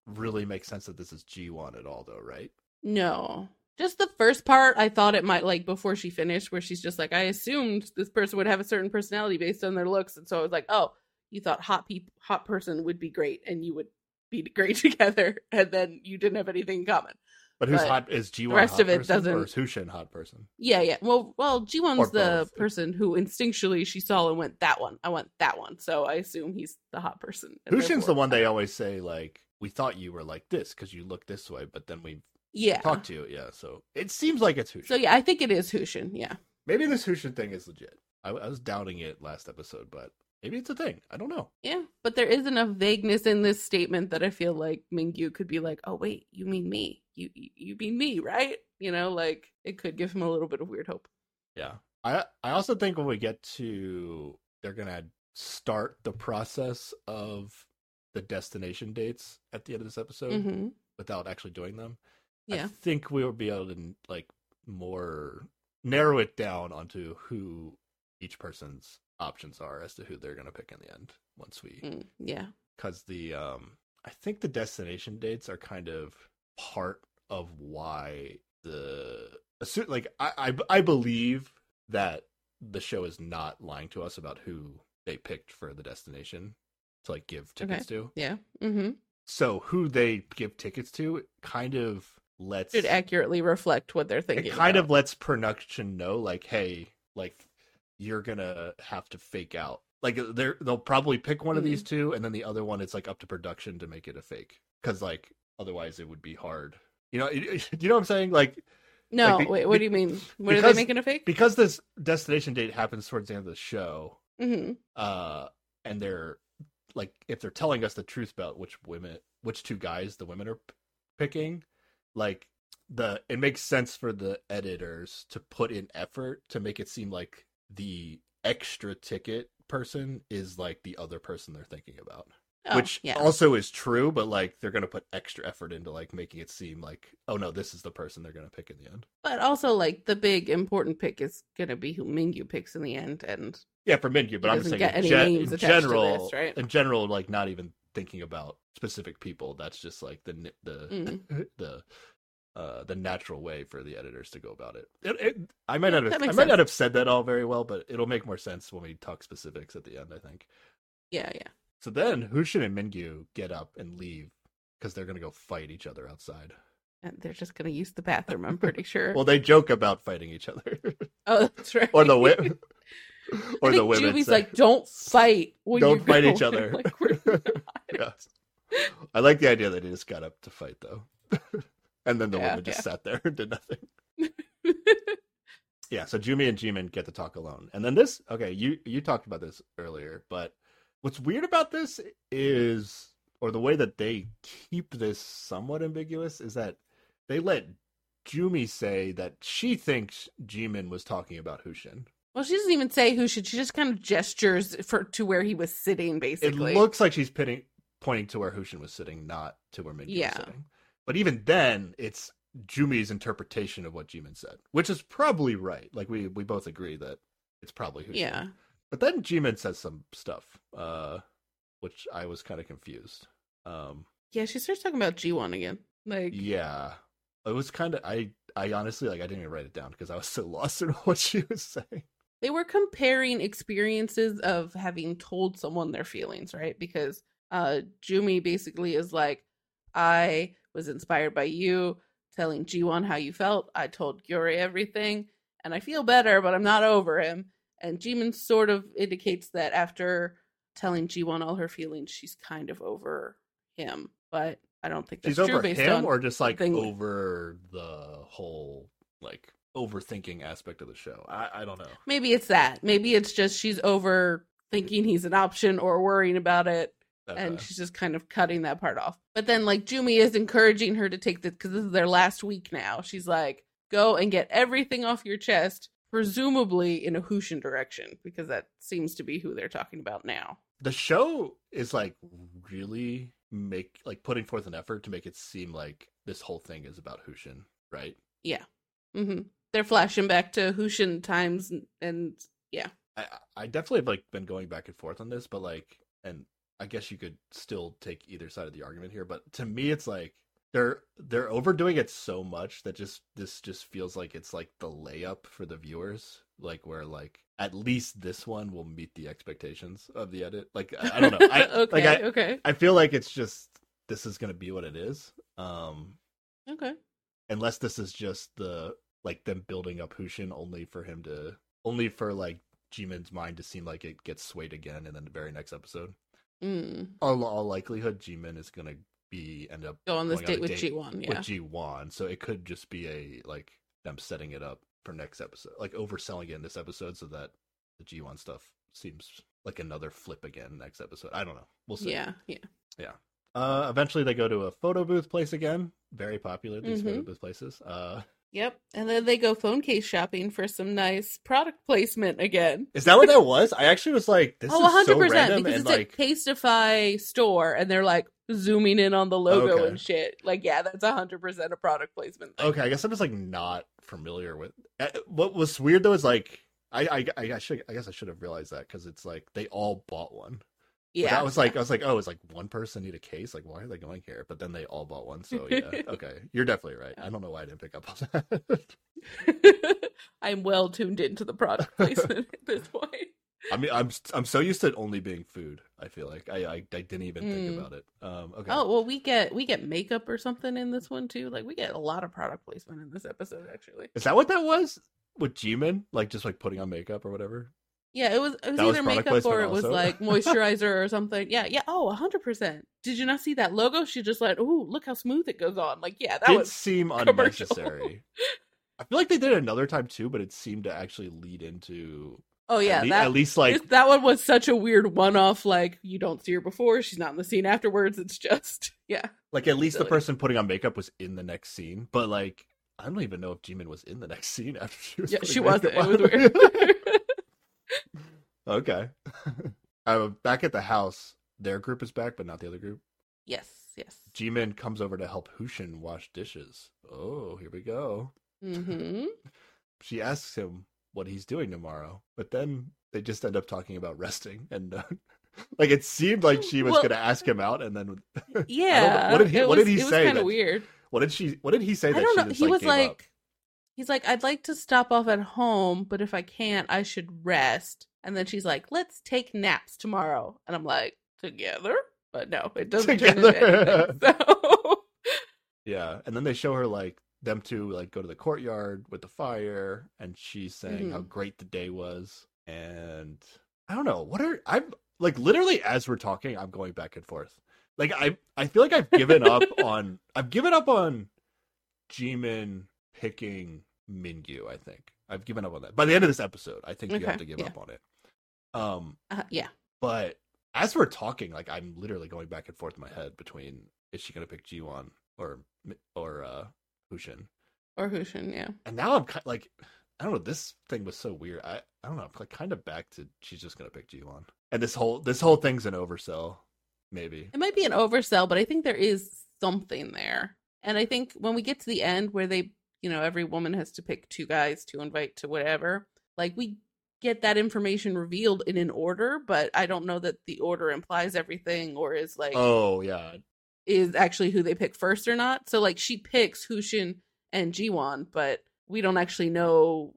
really make sense that this is Jiwon at all, though, right? No. Just the first part, I thought it might like before she finished, where she's just like, I assumed this person would have a certain personality based on their looks, and so I was like, oh, you thought hot peop hot person would be great, and you would be great [LAUGHS] together, and then you didn't have anything in common. But who's But hot? Is Jiwon The rest hot of it person, doesn't- is Hushin hot person? Yeah, yeah. Well, well, Jiwon's the person who instinctually she saw and went that one. I want that one, so I assume he's the hot person. Hushin's the one they always say, like, we thought you were like this because you look this way, but then we Yeah. talked to you. Yeah, so it seems like it's Hushin. So yeah, I think it is Hushin. Yeah. Maybe this Hushin thing is legit. I, I was doubting it last episode, but maybe it's a thing. I don't know. Yeah, but there is enough vagueness in this statement that I feel like Mingyu could be like, "Oh wait, you mean me? You you mean me, right?" You know, like it could give him a little bit of weird hope. Yeah. I I also think when we get to they're gonna start the process of the destination dates at the end of this episode hmm without actually doing them. Yeah, I think we will be able to like more narrow it down onto who each person's options are as to who they're gonna pick in the end once we Mm, yeah, because the um I think the destination dates are kind of part of why the like I, I I believe that the show is not lying to us about who they picked for the destination to like give tickets to. yeah. mm-hmm So who they give tickets to kind of lets it accurately reflect what they're thinking. it kind of lets production know like hey like you're gonna have to fake out like they're they'll probably pick one of these Mm-hmm. two and then the other one it's like up to production to make it a fake because like otherwise it would be hard you know [LAUGHS] you know what i'm saying like no. like, be- wait, what do you mean? What are because- they making a fake? because this destination date happens towards the end of the show hmm uh and they're like if they're telling us the truth about which women which two guys the women are p- picking like the it makes sense for the editors to put in effort to make it seem like the extra ticket person is like the other person they're thinking about Oh, which yeah, also is true but like they're gonna put extra effort into like making it seem like oh no this is the person they're gonna pick in the end but also like the big important pick is gonna be who Mingyu picks in the end, and Yeah, for Mingyu, but I'm doesn't saying in, gen- in general, this, right? in general, like not even thinking about specific people. That's just like the the Mm. [LAUGHS] the uh, the natural way for the editors to go about it. it, it I might not have I makes might sense. not have said that all very well, but it'll make more sense when we talk specifics at the end. I think. Yeah, yeah. So then Hushin and Mingyu get up and leave because they're gonna go fight each other outside. And they're just gonna use the bathroom. I'm pretty [LAUGHS] sure. Well, they joke about fighting each other, [LAUGHS] oh, that's right. or the wi- [LAUGHS] or I the think women. Jumi's say- like, "Don't fight. When Don't fight go." each other. Like, we're. I like the idea that he just got up to fight though, and then the Yeah, woman just yeah. sat there and did nothing. [LAUGHS] Yeah, so Jumi and Jimin get to talk alone. And then this, okay, you you talked about this earlier, but what's weird about this is or the way that they keep this somewhat ambiguous is that they let Jumi say that she thinks Jimin was talking about Hushin. well, she doesn't even say who should. She just kind of gestures for to where he was sitting. Basically, it looks like she's pinning, pointing to where Hushin was sitting, not to where Mingyu Yeah. was sitting. But even then, it's Jumi's interpretation of what Jimin said, which is probably right. Like we we both agree that it's probably who. yeah. But then Jimin says some stuff, uh, which I was kind of confused. Um, Yeah, she starts talking about Jiwon again. Like, yeah, it was kind of I. I honestly like I didn't even write it down because I was so [LAUGHS] lost in [LAUGHS] what she was saying. they were comparing experiences of having told someone their feelings, right? Because uh Jumi basically is like, I was inspired by you telling Jiwon how you felt. I told Yuri everything, and I feel better, but I'm not over him. And Jimin sort of indicates that after telling Jiwon all her feelings, she's kind of over him. But I don't think that's She's true over based him, on or just like over the whole like overthinking aspect of the show. I, I don't know. maybe it's that. Maybe it's just she's over thinking he's an option or worrying about it and she's just kind of cutting that part off. But then, like, Jumi is encouraging her to take this because this is their last week now. She's like, go and get everything off your chest, presumably in a Hushin direction, because that seems to be who they're talking about now. the show is like really make like putting forth an effort to make it seem like this whole thing is about Hushin, right? Yeah. hmm They're flashing back to Hushin times, and, and I I definitely have like been going back and forth on this, but like, and I guess you could still take either side of the argument here, but to me, it's like they're they're overdoing it so much that just this just feels like it's like the layup for the viewers, like where like at least this one will meet the expectations of the edit. Like I, I don't know, I, [LAUGHS] okay, like I okay, I feel like it's just this is gonna be what it is, um, okay. unless this is just the like them building up Hushin only for him to only for like Jimin's mind to seem like it gets swayed again in the very next episode. Mm. All, all likelihood, Jimin is gonna be end up Go on this on date a with date Jiwon, yeah. with Jiwon, so it could just be a like them setting it up for next episode, like overselling it in this episode, so that the Jiwon stuff seems like another flip again next episode. I don't know. We'll see. Yeah, yeah. Uh, eventually, they go to a photo booth place again. Very popular these photo Mhm. booth places. Uh, Yep. And then they go phone case shopping for some nice product placement again. is that what that was? I actually was like, this oh, is so 100%. random because and it's like, a Casetify store and they're like zooming in on the logo Okay. and shit. Like, yeah, that's 100% a product placement thing. okay, I guess I'm just like not familiar with. uh, What was weird though is like, I I I, I should I guess I should have realized that because it's like they all bought one. But Yeah. that was like I was like, oh, it's like one person need a case. Like, why are they going here? But then they all bought one. So yeah, [LAUGHS] okay, you're definitely right. I don't know why I didn't pick up on that. [LAUGHS] I'm well tuned into the product placement at this point. [LAUGHS] I mean, I'm I'm so used to it only being food. I feel like I I, I didn't even Mm. think about it. Um, okay. Oh, well, we get we get makeup or something in this one too. Like we get a lot of product placement in this episode actually. Is that what that was with Jimin? Like just like putting on makeup or whatever? Yeah, it was it was That either product makeup or it was also? like [LAUGHS] moisturizer or something. Yeah, yeah. Oh, hundred percent. Did you not see that logo? She just like, ooh, look how smooth it goes on. Like, yeah, that Did was seem [LAUGHS] commercial. unnecessary. I feel like they did it another time too, but it seemed to actually lead into Oh yeah, at, le- that at least like this- that one was such a weird one-off. Like you don't see her before, she's not in the scene afterwards. It's just [LAUGHS] yeah. like at least the person putting on makeup was in the next scene, but like I don't even know if Jimin was in the next scene after she was. Yeah, she wasn't. It was weird. Okay. [LAUGHS] uh, back at the house, their group is back, but not the other group. yes, yes. Jimin comes over to help Hushin wash dishes. Oh, here we go. Mm-hmm. [LAUGHS] She asks him what he's doing tomorrow, but then they just end up talking about resting and. [LAUGHS] Uh, like it seemed like she was Well- going to ask him out, and then Yeah. what did he- it what did he it say was kind of weird. What did she? What did he say? I that don't she know. just, He was gave up? like, he's like, I'd like to stop off at home, but if I can't, I should rest. And then she's like, let's take naps tomorrow. And I'm like, together? But no, it doesn't Together. anything. [LAUGHS] So Yeah, and then they show her like them two like go to the courtyard with the fire, and she's saying how Mhm. great the day was. And I don't know what are I'm like literally as we're talking, I'm going back and forth. Like I I feel like I've given up [LAUGHS] on I've given up on Jimin picking Mingyu. I think I've given up on that. By the end of this episode, I think you have to give yeah. up on it. Um, uh, yeah. but as we're talking, like I'm literally going back and forth in my head between is she gonna pick Jiwon or or uh Hushin, Or Hushin, yeah. and now I'm kind of like I don't know. This thing was so weird. I I don't know. I'm like kind of back to she's just gonna pick Jiwon, and this whole this whole thing's an oversell, maybe. It might be an oversell, but I think there is something there. And I think when we get to the end where they, you know, every woman has to pick two guys to invite to whatever, like we get that information revealed in an order, but I don't know that the order implies everything or is like Oh yeah, is actually who they pick first or not. So like she picks Hushin and Jiwon, but we don't actually know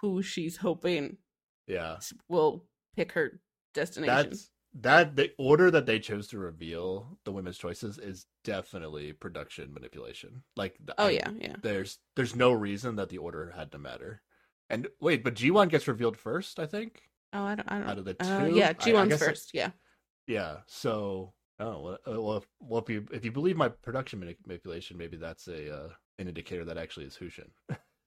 who she's hoping yeah. will pick her destination. That's that the order that they chose to reveal the women's choices is definitely production manipulation. Like the- oh I- yeah, yeah. there's there's no reason that the order had to matter. And wait, but Jiwon gets revealed first, I think. Oh, I don't. I don't. Out of the uh, two? yeah, I- I Jiwon's guess it- first. Yeah. Yeah. So, oh well, uh, well, if, well, if you if you believe my production manipulation, maybe that's a uh, an indicator that actually is Hushin,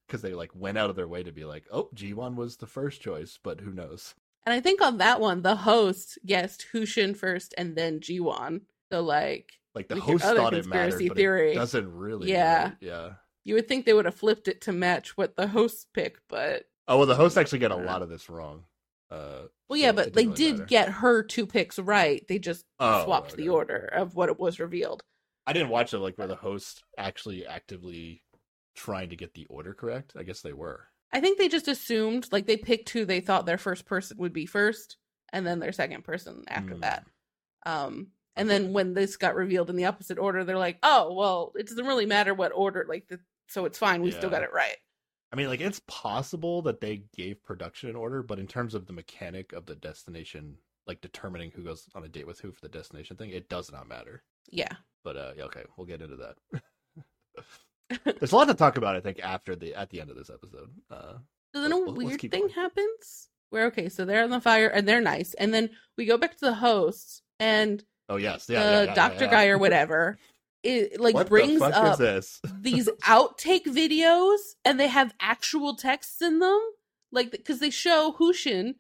because [LAUGHS] they like went out of their way to be like, oh, Jiwon was the first choice, but who knows? And I think on that one, the host guessed Hushin first and then Jiwon. So like Like the host thought it mattered, but theory. it doesn't really. Yeah. right? Yeah. you would think they would have flipped it to match what the hosts pick, but Oh well, the hosts actually get a Uh, lot of this wrong. Uh, well, yeah, so but they really did matter. get her two picks right. They just Oh, swapped okay. the order of what it was revealed. I didn't watch it like where the host actually actively trying to get the order correct. I guess they were. I think they just assumed like they picked who they thought their first person would be first, and then their second person after Mm. that. Um, and then when this got revealed in the opposite order, they're like, "Oh, well, it doesn't really matter what order, like, the, so it's fine. We still got it right." I mean, like it's possible that they gave production an order, but in terms of the mechanic of the destination, like determining who goes on a date with who for the destination thing, it does not matter. Yeah. But uh, yeah, okay, we'll get into that. [LAUGHS] There's a lot to talk about, I think, after the at the end of this episode. Uh, So then a let's weird thing going. happens where okay, so they're on the fire and they're nice, and then we go back to the hosts and oh yes, yeah, the yeah, yeah, doctor yeah. guy or [LAUGHS] whatever. It like what brings up this? [LAUGHS] these outtake videos and they have actual texts in them like because they show hushin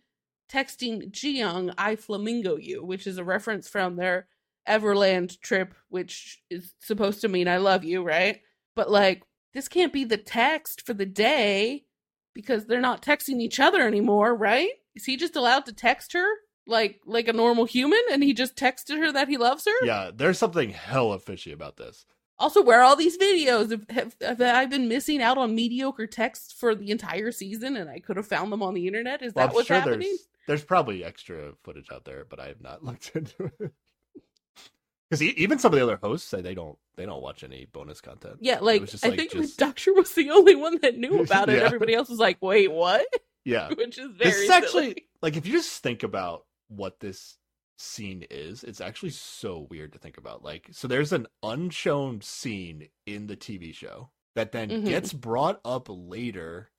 texting jiyoung i flamingo you which is a reference from their everland trip which is supposed to mean i love you right but like this can't be the text for the day because they're not texting each other anymore right is he just allowed to text her like like a normal human and he just texted her that he loves her yeah, there's something hella fishy about this. also, where are all these videos? Have, have, have I been missing out on mediocre texts for the entire season and I could have found them on the internet? Is Well, that I'm what's sure happening? there's there's probably extra footage out there, but I have not [LAUGHS] looked into it. Because even some of the other hosts say they don't they don't watch any bonus content. Yeah, It like, was just, I like, think just- the doctor was the only one that knew [LAUGHS] about it. Yeah. Everybody else was like, "Wait, what?" Yeah, [LAUGHS] Which is very this actually like if you just think about what this scene is, it's actually so weird to think about. Like, so there's an unshown scene in the TV show that then Mhm. gets brought up later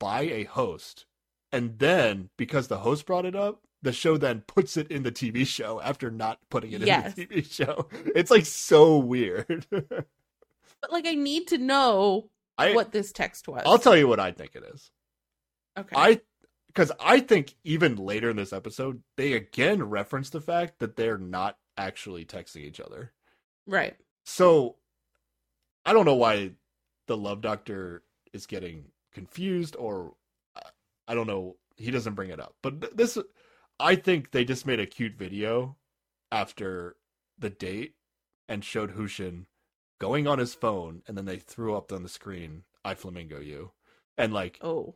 by a host, and then because the host brought it up. The show then puts it in the TV show after not putting it Yes. in the TV show. [LAUGHS] It's like so weird. [LAUGHS] But like, I need to know I what this text was. I'll tell you what I think it is. Okay. I because I think even later in this episode, they again reference the fact that they're not actually texting each other. right. So I don't know why the love doctor is getting confused, or uh, I don't know. He doesn't bring it up, but th- this I think they just made a cute video after the date and showed Hushin going on his phone, and then they threw up on the screen "I flamingo you," and like Oh,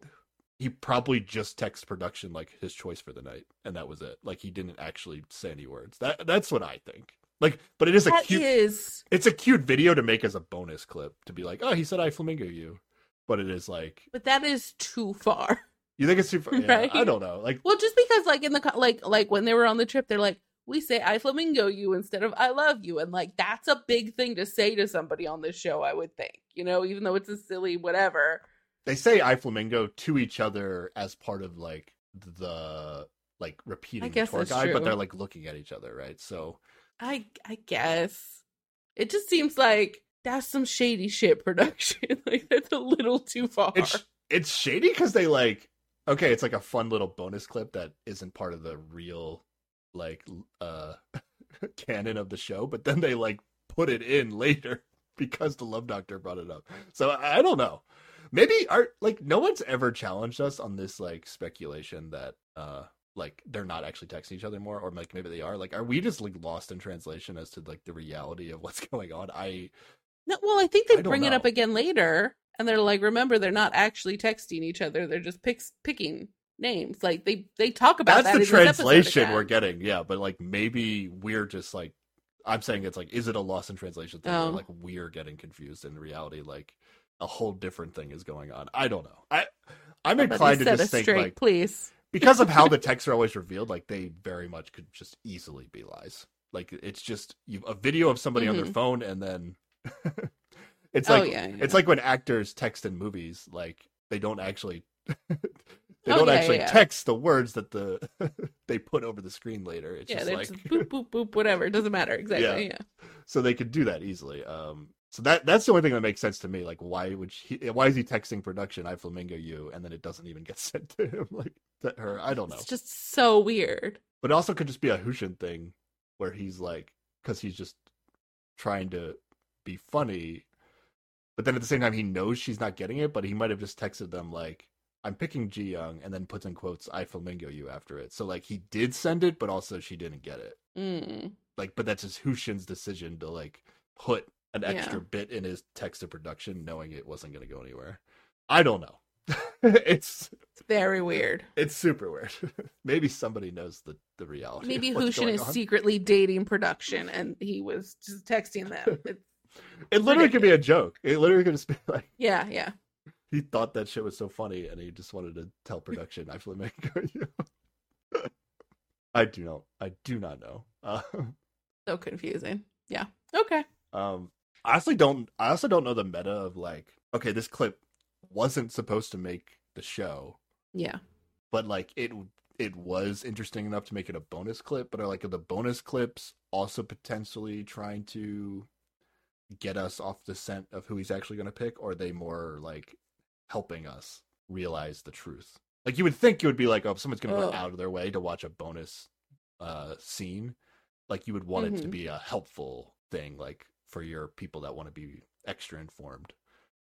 he probably just text production like his choice for the night, and that was it. Like he didn't actually say any words. That that's what I think. Like, but it is a cute. is It's a cute video to make as a bonus clip to be like, oh, he said I flamingo you, but it is like but that is too far. You think it's super. [LAUGHS] Yeah, Right? I don't know. Like, Well, just because like in the like like when they were on the trip, they're like, we say I flamingo you instead of I love you, and like that's a big thing to say to somebody on this show. I would think, you know, even though it's a silly whatever. they say I flamingo to each other as part of like the like repeating the guess tour guide, but they're like looking at each other, right? So I I guess it just seems like that's some shady shit production. [LAUGHS] like that's a little too far. it's it's shady because they like okay, it's like a fun little bonus clip that isn't part of the real like uh [LAUGHS] canon of the show, but then they like put it in later [LAUGHS] because the Love Doctor brought it up. So I, I don't know. Maybe are like no one's ever challenged us on this like speculation that uh like they're not actually texting each other more or like maybe they are like are we just like lost in translation as to like the reality of what's [LAUGHS] going on i No, well, I think they I bring it up again later, and they're like, "Remember, they're not actually texting each other; they're just picks picking names." Like they they talk about that's that the in this episode translation we're getting yeah but like maybe we're just like i'm saying it's like is it a loss in translation thing Oh. or like we're getting confused in reality like a whole different thing is going on i don't know i i'm Somebody inclined to just us think straight, like please. because of how the [LAUGHS] texts are always revealed like they very much could just easily be lies like it's just you a video of somebody on their Mhm. phone and then [LAUGHS] it's oh like yeah, yeah. it's like when actors text in movies like they don't actually [LAUGHS] they Oh, don't yeah, actually text the words that the [LAUGHS] they put over the screen later it's yeah, just like just boop boop boop, whatever. It doesn't matter [LAUGHS] exactly. Yeah. So they could do that easily um so that that's the only thing that makes sense to me like why would he why is he texting production i flamingo you and then it doesn't even get sent to him like to her i don't know it's just so weird. but it also could just be a Hushin thing where he's like because he's just trying to be funny but then at the same time he knows she's not getting it but he might have just texted them like i'm picking ji young and then puts in quotes i flamingo you after it so like he did send it but also she didn't get it Mm. like but that's just Hushin's decision to like put an extra Yeah. bit in his text to production knowing it wasn't going to go anywhere i don't know it's [LAUGHS] It's very weird. it's super weird [LAUGHS] maybe somebody knows the the reality Maybe Hushin is on. secretly dating production, and he was just texting them. [LAUGHS] It's, It literally could be a joke. It literally could just be like yeah, yeah. he thought that shit was so funny and he just wanted to tell production I flamingo [LAUGHS] you. I do not I do not know. Uh, So confusing. Yeah. Okay. um I honestly don't I also don't know the meta of like, okay, this clip wasn't supposed to make the show, Yeah. but like it it was interesting enough to make it a bonus clip, but are like are the bonus clips also potentially trying to get us off the scent of who he's actually going to pick or are they more like helping us realize the truth like you would think you would be like oh if someone's going to go out of their way to watch a bonus uh scene like you would want it to Mhm. be a helpful thing like for your people that want to be extra informed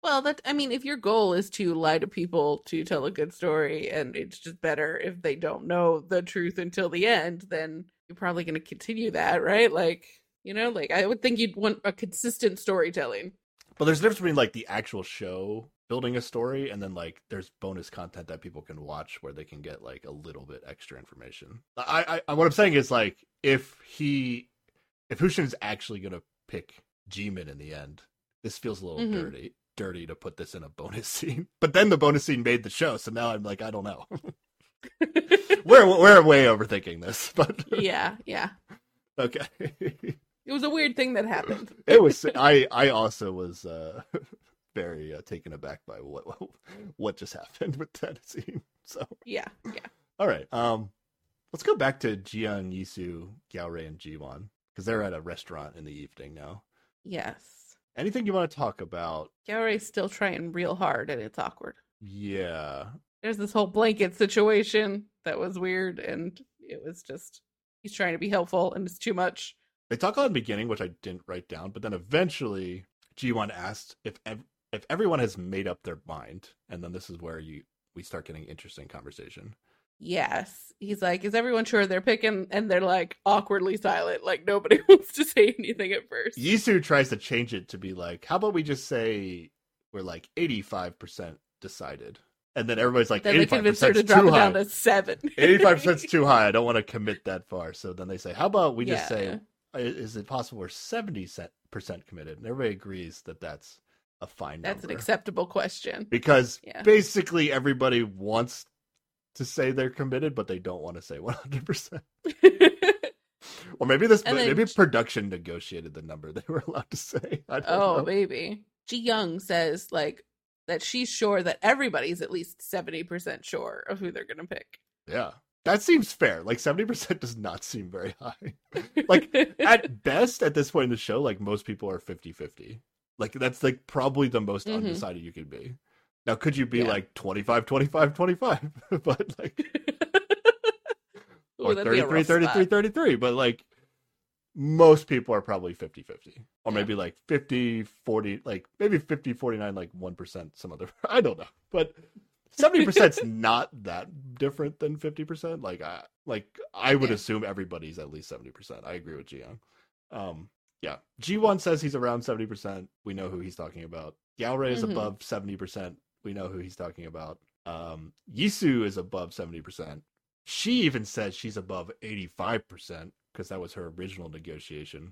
Well, that I mean, if your goal is to lie to people to tell a good story, and it's just better if they don't know the truth until the end, then you're probably going to continue that, right? Like, you know, like I would think you'd want a consistent storytelling. but there's a difference between like the actual show building a story and then like there's bonus content that people can watch where they can get like a little bit extra information i i what i'm saying is like if he if hushin is actually gonna pick Jimin in the end this feels a little Mhm. dirty dirty to put this in a bonus [LAUGHS] scene but then the bonus scene made the show so now i'm like i don't know [LAUGHS] we're we're way overthinking this but yeah, yeah. [LAUGHS] okay It was a weird thing that happened. [LAUGHS] it was i i also was uh [LAUGHS] very uh, taken aback by what [LAUGHS] what just happened with that scene so Yeah, yeah. all right um let's go back to jiyoung yisu Gyeore and jiwon because they're at a restaurant in the evening now Yes. anything you want to talk about Gao Gyeore's still trying real hard, and it's awkward. yeah There's this whole blanket situation that was weird, and it was just he's trying to be helpful, and it's too much. They talk on the beginning which i didn't write down but then eventually jiwon asked if ev- if everyone has made up their mind and then this is where you we start getting interesting conversation Yes. He's like, Is everyone sure they're picking? And they're like awkwardly silent. Like nobody [LAUGHS] wants to say anything at first. Yisu tries to change it to be like, how about we just say we're like 85% decided? And then everybody's like, then they 85% convince her to is drop too it down high. to seven. 85% is [LAUGHS] too high. I don't want to commit that far. So then they say, how about we just Yeah, say. Is it possible we're seventy percent committed? And everybody agrees that that's a fine That's number. an acceptable question. because Yeah. basically everybody wants to say they're committed, but they don't want to say one hundred percent. [LAUGHS] Or maybe this then- maybe production negotiated the number they were allowed to say. [LAUGHS] I don't oh, know. baby. Ji Young says like that she's sure that everybody's at least 70% sure of who they're going to pick. Yeah. That seems fair. Like 70% [LAUGHS] does not seem very high. [LAUGHS] Like, At [LAUGHS] best, at this point in the show, like most people are 50 50. Like, that's like probably the most Mhm. undecided you could be. Now, could you be Yeah. like 25, 25, 25? but like, Ooh, or that'd be a 33, rough 33, spot. 33. But like, most people are probably 50 50. Or Yeah. maybe like 50, 40, like maybe 50, 49, like 1%, some other. I don't know. But 70% is [LAUGHS] not that different than 50%. Like, I, like, I would Yeah. assume everybody's at least 70%. I agree with Jiyoung. Um, yeah. Jiwon says he's around 70%. We know who he's talking about. Gyeore is Mhm. above 70%. We know who he's talking about. Um, Yisu is above 70%. She even says she's above 85% because that was her original negotiation.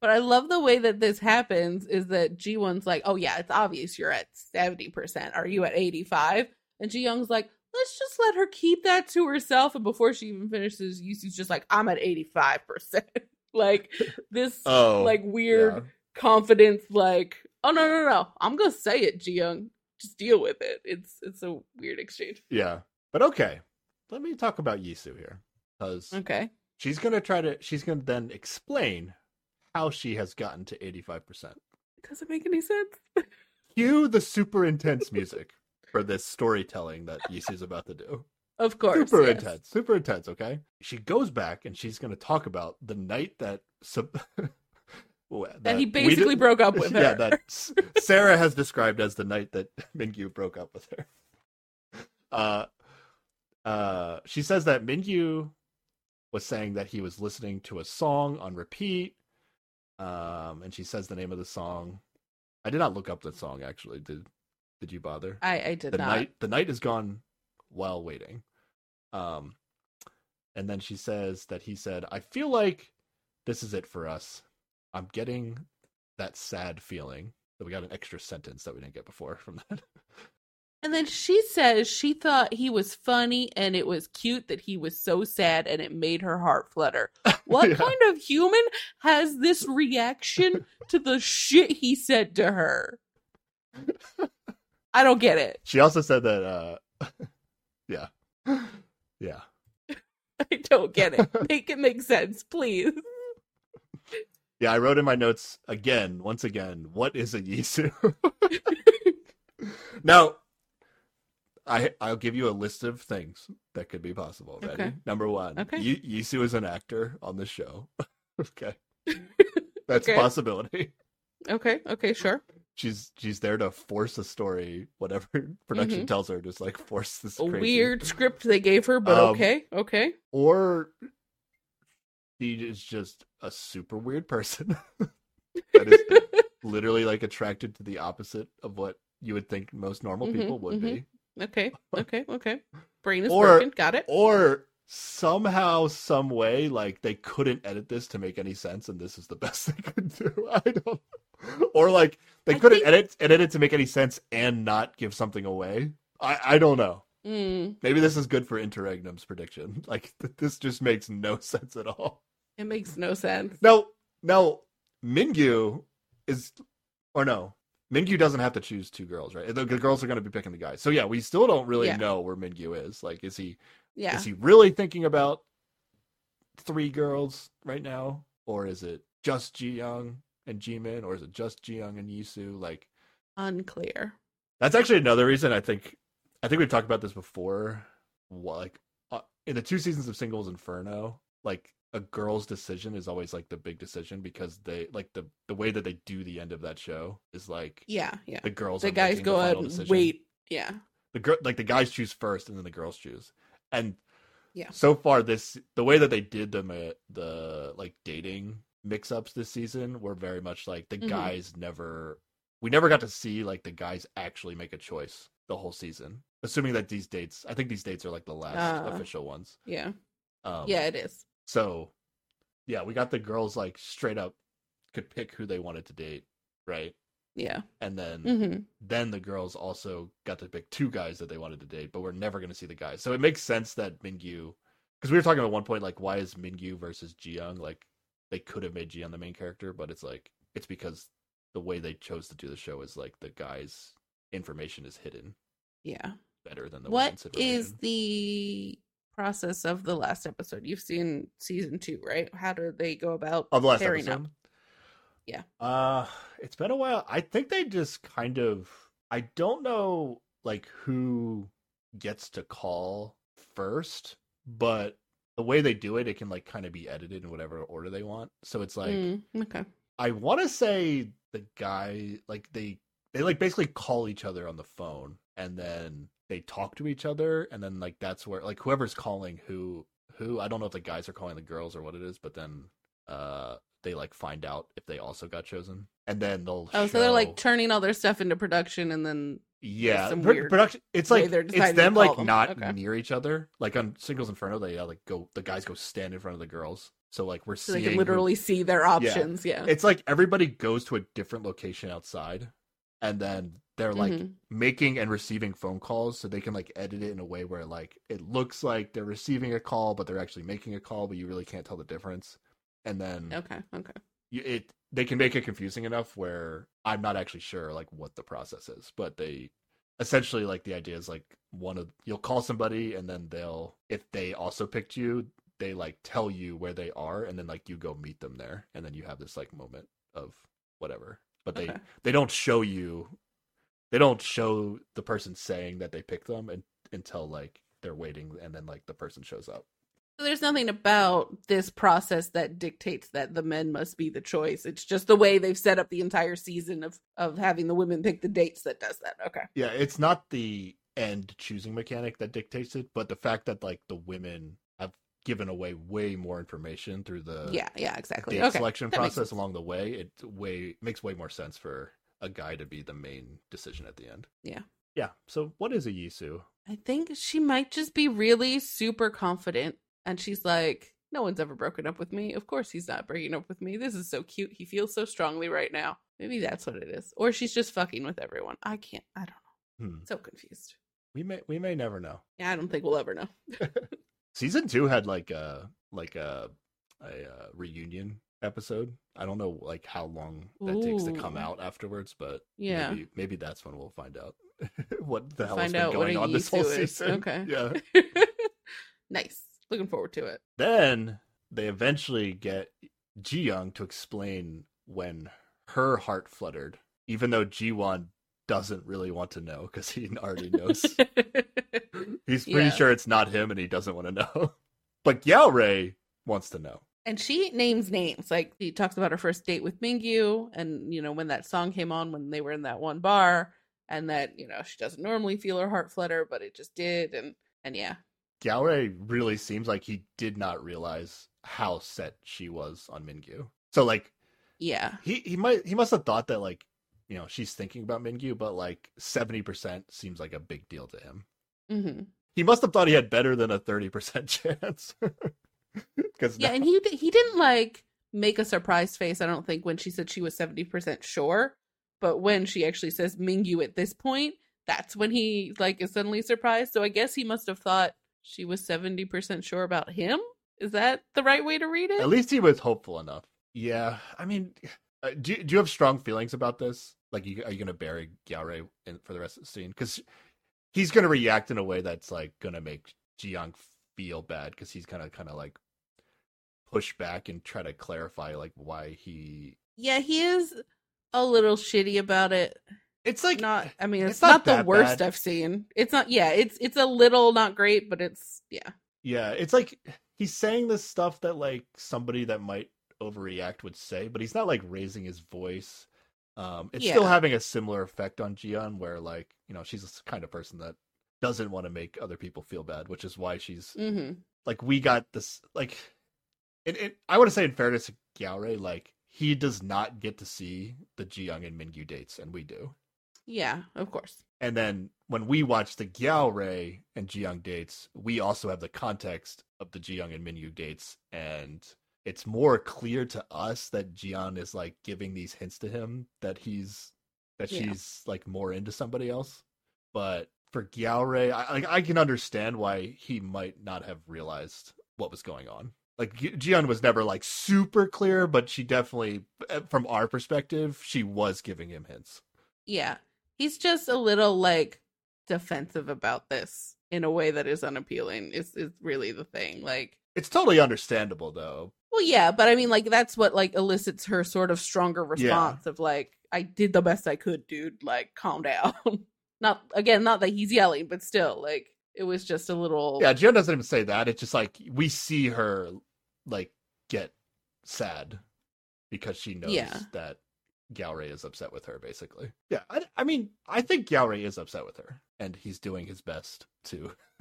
But I love the way that this happens is that Jiwon's like, oh, yeah, it's obvious you're at 70%. Are you at 85? And Ji Young's like, let's just let her keep that to herself. And before she even finishes, Yisu's just like, I'm at 85%. [LAUGHS] like this, [LAUGHS] Oh, like weird yeah. confidence, like, oh, no, no, no. I'm going to say it, Ji Young. Just deal with it. It's it's a weird exchange. Yeah. But okay. Let me talk about Yisu here. Because Okay. She's going to try to, she's going to then explain how she has gotten to 85%. Doesn't make any sense. [LAUGHS] Cue the super intense music for this storytelling that Yisu's about to do. Of course. super yes. intense, super intense. Okay, she goes back and she's going to talk about the night that sub- [LAUGHS] That he basically broke up with [LAUGHS] her. Yeah, that Sarah has described as the night that Mingyu broke up with her. Uh, uh, she says that Mingyu was saying that he was listening to a song on repeat. Um, and she says the name of the song. I did not look up the song actually. Did Did you bother? I, I did the not. night the night is gone while waiting um and then she says that he said i feel like this is it for us i'm getting that sad feeling that we got an extra sentence that we didn't get before from that [LAUGHS] And then she says she thought he was funny and it was cute that he was so sad and it made her heart flutter. [LAUGHS] What Yeah. kind of human has this reaction to the shit he said to her? [LAUGHS] I don't get it. she also said that uh [LAUGHS] yeah yeah I don't get it. Make it make sense, please. yeah i wrote in my notes again once again what is a yisu now I I'll give you a list of things that could be possible. Ready? Okay. Number one, Okay. Yi- Yisu is an actor on the show. [LAUGHS] okay, [LAUGHS] that's Okay. a possibility. Okay, okay, sure. She's she's there to force a story, whatever [LAUGHS] production Mhm. tells her, just like force this A crazy. weird script they gave her, but Um, okay, okay. or she is just a super weird person that is literally like attracted to the opposite of what you would think most normal Mhm, people would mhm. be. Okay, okay, okay. Brain is Or- broken. Got it. or somehow some way like they couldn't edit this to make any sense and this is the [LAUGHS] best they could do [LAUGHS] i don't or like they I couldn't think- edit edit it to make any sense and not give something away i i don't know Mm, maybe this is good for interregnum's prediction [LAUGHS] like th- this just makes no sense at all it makes no sense. No, no. mingyu is or no mingyu doesn't have to choose two girls right the, the girls are going to be picking the guys so yeah we still don't really Yeah. know where mingyu is like is he Yeah. is he really thinking about three girls right now, or is it just Ji Young and Jimin, or is it just Ji Young and Yisu? Like Unclear. that's actually another reason I think I think we've talked about this before. Like uh, in the two seasons of Singles Inferno, like a girl's decision is always like the big decision because they like the the way that they do the end of that show is like Yeah, yeah. the girls The guys go the out and wait. Yeah. the girl like the guys choose first and then the girls choose and Yeah. so far this the way that they did them uh, the like dating mix ups this season were very much like the Mhm. guys never we never got to see like the guys actually make a choice the whole season assuming that these dates i think these dates are like the last Uh. official ones Yeah. um yeah, it is. So yeah, we got the girls like straight up could pick who they wanted to date, right? Yeah. And then hmm then the girls also got to pick two guys that they wanted to date, but we're never going to see the guys. So it makes sense that Mingyu, because we were talking at one point, like, why is Mingyu versus Jiyoung? Like, they could have made Jiyoung the main character, but it's like, it's because the way they chose to do the show is like the guy's information is hidden Yeah. better than the What is the process of the last episode? You've seen season two, right? How do they go about of the last episode? up? Yeah. Uh, it's been a while. I think they just kind of. I don't know, like who gets to call first, but the way they do it, it can like kind of be edited in whatever order they want. So it's like Mm, okay. I want to say the guy, like they they like basically call each other on the phone, and then they talk to each other, and then like that's where like whoever's calling who who I don't know if the guys are calling the girls or what it is, but then uh they like find out if they also got chosen, and then they'll Oh, so they're like turning all their stuff into production and then yeah some pr- production. It's like they're it's them like them. not Okay. near each other. Like on Singles Inferno, they uh, like go the guys go stand in front of the girls, so like we're so seeing they can literally see their options. Yeah. it's like everybody goes to a different location outside and then they're like Mhm. making and receiving phone calls so they can like edit it in a way where like it looks like they're receiving a call but they're actually making a call but you really can't tell the difference and then Okay. Okay. it they can make it confusing enough where i'm not actually sure like what the process is but they essentially like the idea is like one of you'll call somebody and then they'll if they also picked you they like tell you where they are and then like you go meet them there and then you have this like moment of whatever but they Okay. they don't show you they don't show the person saying that they picked them and, until like they're waiting and then like the person shows up So there's nothing about this process that dictates that the men must be the choice. It's just the way they've set up the entire season of of having the women pick the dates that does that. Okay. Yeah, it's not the end choosing mechanic that dictates it, but the fact that like the women have given away way more information through the yeah. Yeah. Exactly. date Okay. selection that process along the way, it way makes way more sense for a guy to be the main decision at the end. Yeah. Yeah. So what is a Yisu? I think she might just be really super confident. And she's like, no one's ever broken up with me. Of course he's not breaking up with me. This is so cute. He feels so strongly right now. Maybe that's what it is. Or she's just fucking with everyone. I can't. I don't know. Hmm. So confused. We may we may never know. Yeah, I don't think we'll ever know. [LAUGHS] Season two had like a like a a, uh reunion episode. I don't know like how long that takes to come out afterwards, but Yeah. maybe, maybe that's when we'll find out [LAUGHS] what the hell Find has been going on this whole is. season. Okay. [LAUGHS] Yeah. [LAUGHS] nice. Looking forward to it. Then they eventually get Ji Young to explain when her heart fluttered, even though Ji Won doesn't really want to know because he already knows. He's pretty Yeah. sure it's not him and he doesn't want to know. But Gyeore wants to know. And she names names. Like she talks about her first date with Mingyu, and you know when that song came on when they were in that one bar, and that you know she doesn't normally feel her heart flutter, but it just did, and and yeah, Yao really seems like he did not realize how set she was on Mingyu. So like yeah, he he might he must have thought that like you know she's thinking about Mingyu, but like seventy percent seems like a big deal to him. hmm He must have thought he had better than a thirty percent [LAUGHS] chance. [LAUGHS] Because yeah, and he he didn't like make a surprised face. I don't think when she said she was seventy percent sure, but when she actually says Mingyu at this point, that's when he like is suddenly surprised. So I guess he must have thought she was seventy percent sure about him. Is that the right way to read it? at least he was hopeful enough. Yeah, I mean, uh, do do you have strong feelings about this? Like, you, are you gonna bury Gyeore in for the rest of the scene? Because he's gonna react in a way that's like gonna make Jiyoung feel bad because he's kind of kind of like push back and try to clarify like why he. Yeah, he is a little shitty about it. It's like not I mean it's, it's not, not the worst bad. I've seen. It's not yeah, it's it's a little not great, but it's yeah. Yeah, it's like he's saying this stuff that like somebody that might overreact would say, but he's not like raising his voice. Um, it's still having a similar effect on Jiyoung, where like you know she's the kind of person that doesn't want to make other people feel bad, which is why she's Mhm. like we got this like. It, it, I want to say in fairness to Gyeore, like he does not get to see the Jiyoung and Mingyu dates, and we do. Yeah, of course. And then when we watch the Gyeore and Jiyoung dates, we also have the context of the Jiyoung and Mingyu dates, and it's more clear to us that Jiyoung is like giving these hints to him that he's that Yeah. she's like more into somebody else. But for Gyeore, I like I can understand why he might not have realized what was going on. Like Gi- Jiyoung was never like super clear, but she definitely, eh, from our perspective, she was giving him hints. Yeah. He's just a little like defensive about this in a way that is unappealing. Is is really the thing. Like It's totally understandable though. well yeah, but I mean like that's what like elicits her sort of stronger response of like I did the best I could, dude. Like calm down. [LAUGHS] not again, not that he's yelling, but still like it was just a little Yeah, Jiyoung doesn't even say that. It's just like we see her like get sad because she knows Yeah. that Gyeore is upset with her, basically. Yeah, I, I mean, I think Gyeore is upset with her, and he's doing his best to. [LAUGHS]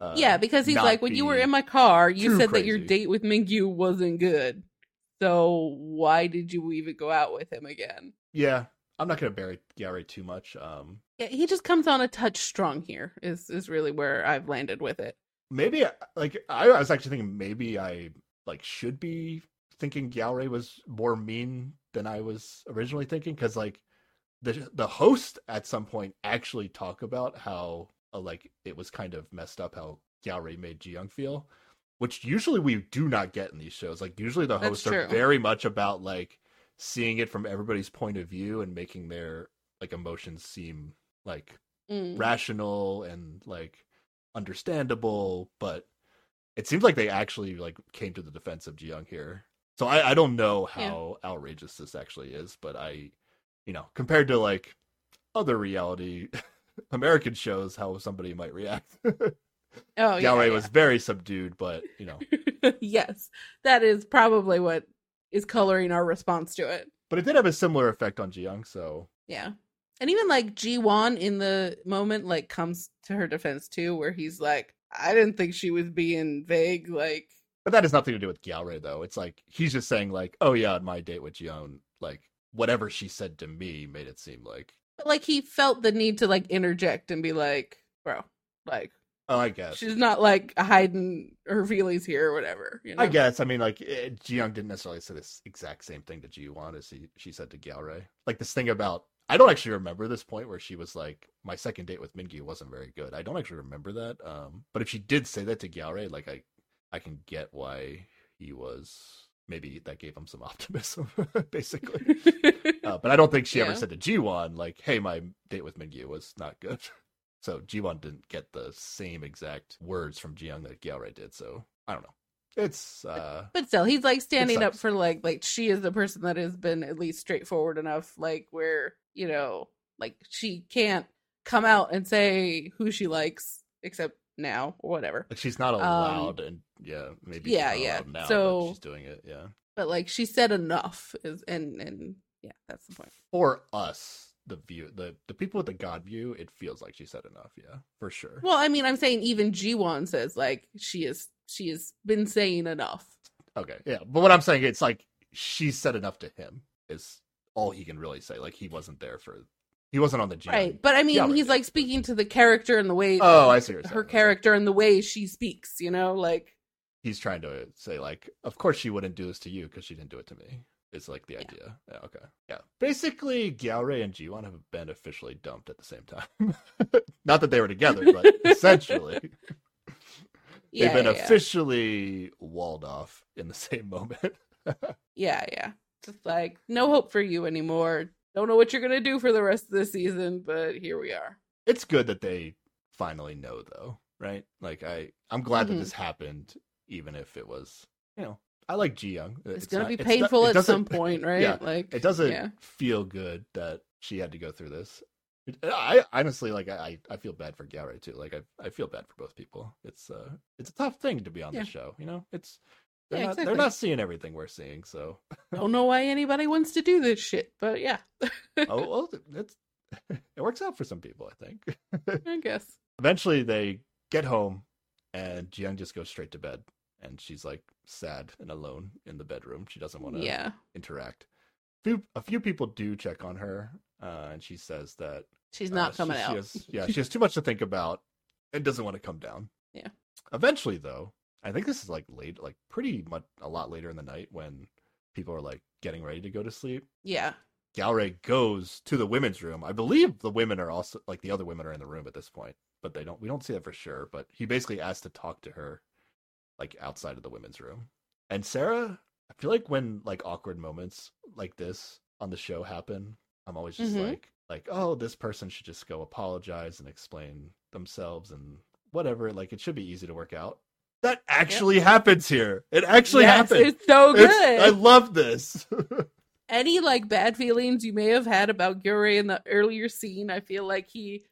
uh, Yeah, because he's like, when you were in my car, you said that your date with Mingyu wasn't good. So why did you even go out with him again? Yeah, I'm not gonna bury Gary too much. Um, Yeah, he just comes on a touch strong here. Is is really where I've landed with it. maybe like I was actually thinking maybe I like should be thinking Gary was more mean than I was originally thinking because like the the host at some point actually talk about how uh, like it was kind of messed up how Gary made Ji Young feel, which usually we do not get in these shows. Like usually the hosts are very much about like seeing it from everybody's point of view and making their like emotions seem like Mm. rational and like understandable, but it seems like they actually like came to the defense of Jiyoung here. So I, I don't know Yeah. how outrageous this actually is, but I you know, compared to like other reality [LAUGHS] American shows, how somebody might react. [LAUGHS] Oh yeah, Gyeore yeah. was very subdued, but you know [LAUGHS] yes, that is probably what is coloring our response to it. but it did have a similar effect on Jiyoung, so Yeah. And even like Ji Won in the moment like comes to her defense too, where he's like, I didn't think she was being vague, like but that has nothing to do with Gyeore though. It's like he's just saying like, oh yeah, on my date with Jiyoung, like whatever she said to me made it seem like but like he felt the need to like interject and be like, bro, like oh I guess. she's not like hiding her feelings here or whatever. You know? I guess. I mean, like, eh, Jiyoung didn't necessarily say this exact same thing to Ji-Won as he, she said to Gyeore. Like, this thing about, I don't actually remember this point where she was like, my second date with Mingyu wasn't very good. I don't actually remember that. Um, but if she did say that to Gyeore, like, I, I can get why he was, maybe that gave him some [LAUGHS] optimism, basically. [LAUGHS] Uh, but I don't think she ever said to Ji-Won, like, hey, my date with Mingyu was not good. So Ji-Won didn't get the same exact words from Jiyoung that Gyeore did. So I don't know. It's uh But still, he's like standing up for like like she is the person that has been at least straightforward enough, like where you know, like she can't come out and say who she likes except now or whatever. like she's not allowed and yeah, maybe she's Um, yeah, not yeah. now, So- but she's doing it, yeah. But like she said enough is and and yeah, that's the point. For us, the view the the people with the God view, it feels like she said enough, yeah, for sure. Well, I mean, I'm saying even Jiwon says like she is she has been saying enough. okay, yeah. But what I'm saying it's like she said enough to him is all he can really say. Like he wasn't there for he wasn't on the Jiyoung. Right. But I mean, Yeah, he's like speaking to the character and the way Oh, I see you're saying. her character and the way she speaks, you know, like He's trying to say like, of course she wouldn't do this to you because she didn't do it to me. It's like the Yeah. idea. Yeah, okay. Yeah. Basically, Gyeore and Jiwon have been officially dumped at the same time. [LAUGHS] Not that they were together, but [LAUGHS] essentially [LAUGHS] yeah, they've been officially walled off in the same moment. yeah, yeah. Just like no hope for you anymore. Don't know what you're gonna do for the rest of the season, but here we are. it's good that they finally know though, right? Like I I'm glad Mhm. that this happened even if it was, you know, I like Ji Young. It's, gonna be painful at some point, [LAUGHS] right? Yeah, like it doesn't Yeah. feel good that she had to go through this. It- I honestly like I I feel bad for Gary too. Like I I feel bad for both people. It's uh it's a tough thing to be on Yeah. the show. You know, it's they're Yeah, not exactly. they're not seeing everything we're seeing. So I Don't know why anybody wants to do this shit, but yeah, [LAUGHS] oh well, [LAUGHS] it's it works out for some people. I think. I guess. Eventually, they get home, and Jiyoung just goes straight to bed, and she's like sad and alone in the bedroom. She doesn't want to Yeah, interact. Few, a few people do check on her, uh, and she says that she's uh, not she- coming she out. has- yeah, [LAUGHS] she has too much to think about and doesn't want to come down. Yeah. Eventually, though, I think this is like late, like pretty much a lot later in the night when people are like getting ready to go to sleep. Yeah. Gyeore goes to the women's room. I believe the women are also like the other women are in the room at this point, but they don't. We don't see that for sure. But he basically asks to talk to her, like outside of the women's room. And Sarah, I feel like when like awkward moments like this on the show happen, I'm always just Mhm. like, like, oh, this person should just go apologize and explain themselves and whatever. Like it should be easy to work out. That actually happens here. It actually Yes, happened. It's so It's- good. I love this. [LAUGHS] Any like bad feelings you may have had about Gyeore in the earlier scene, I feel like he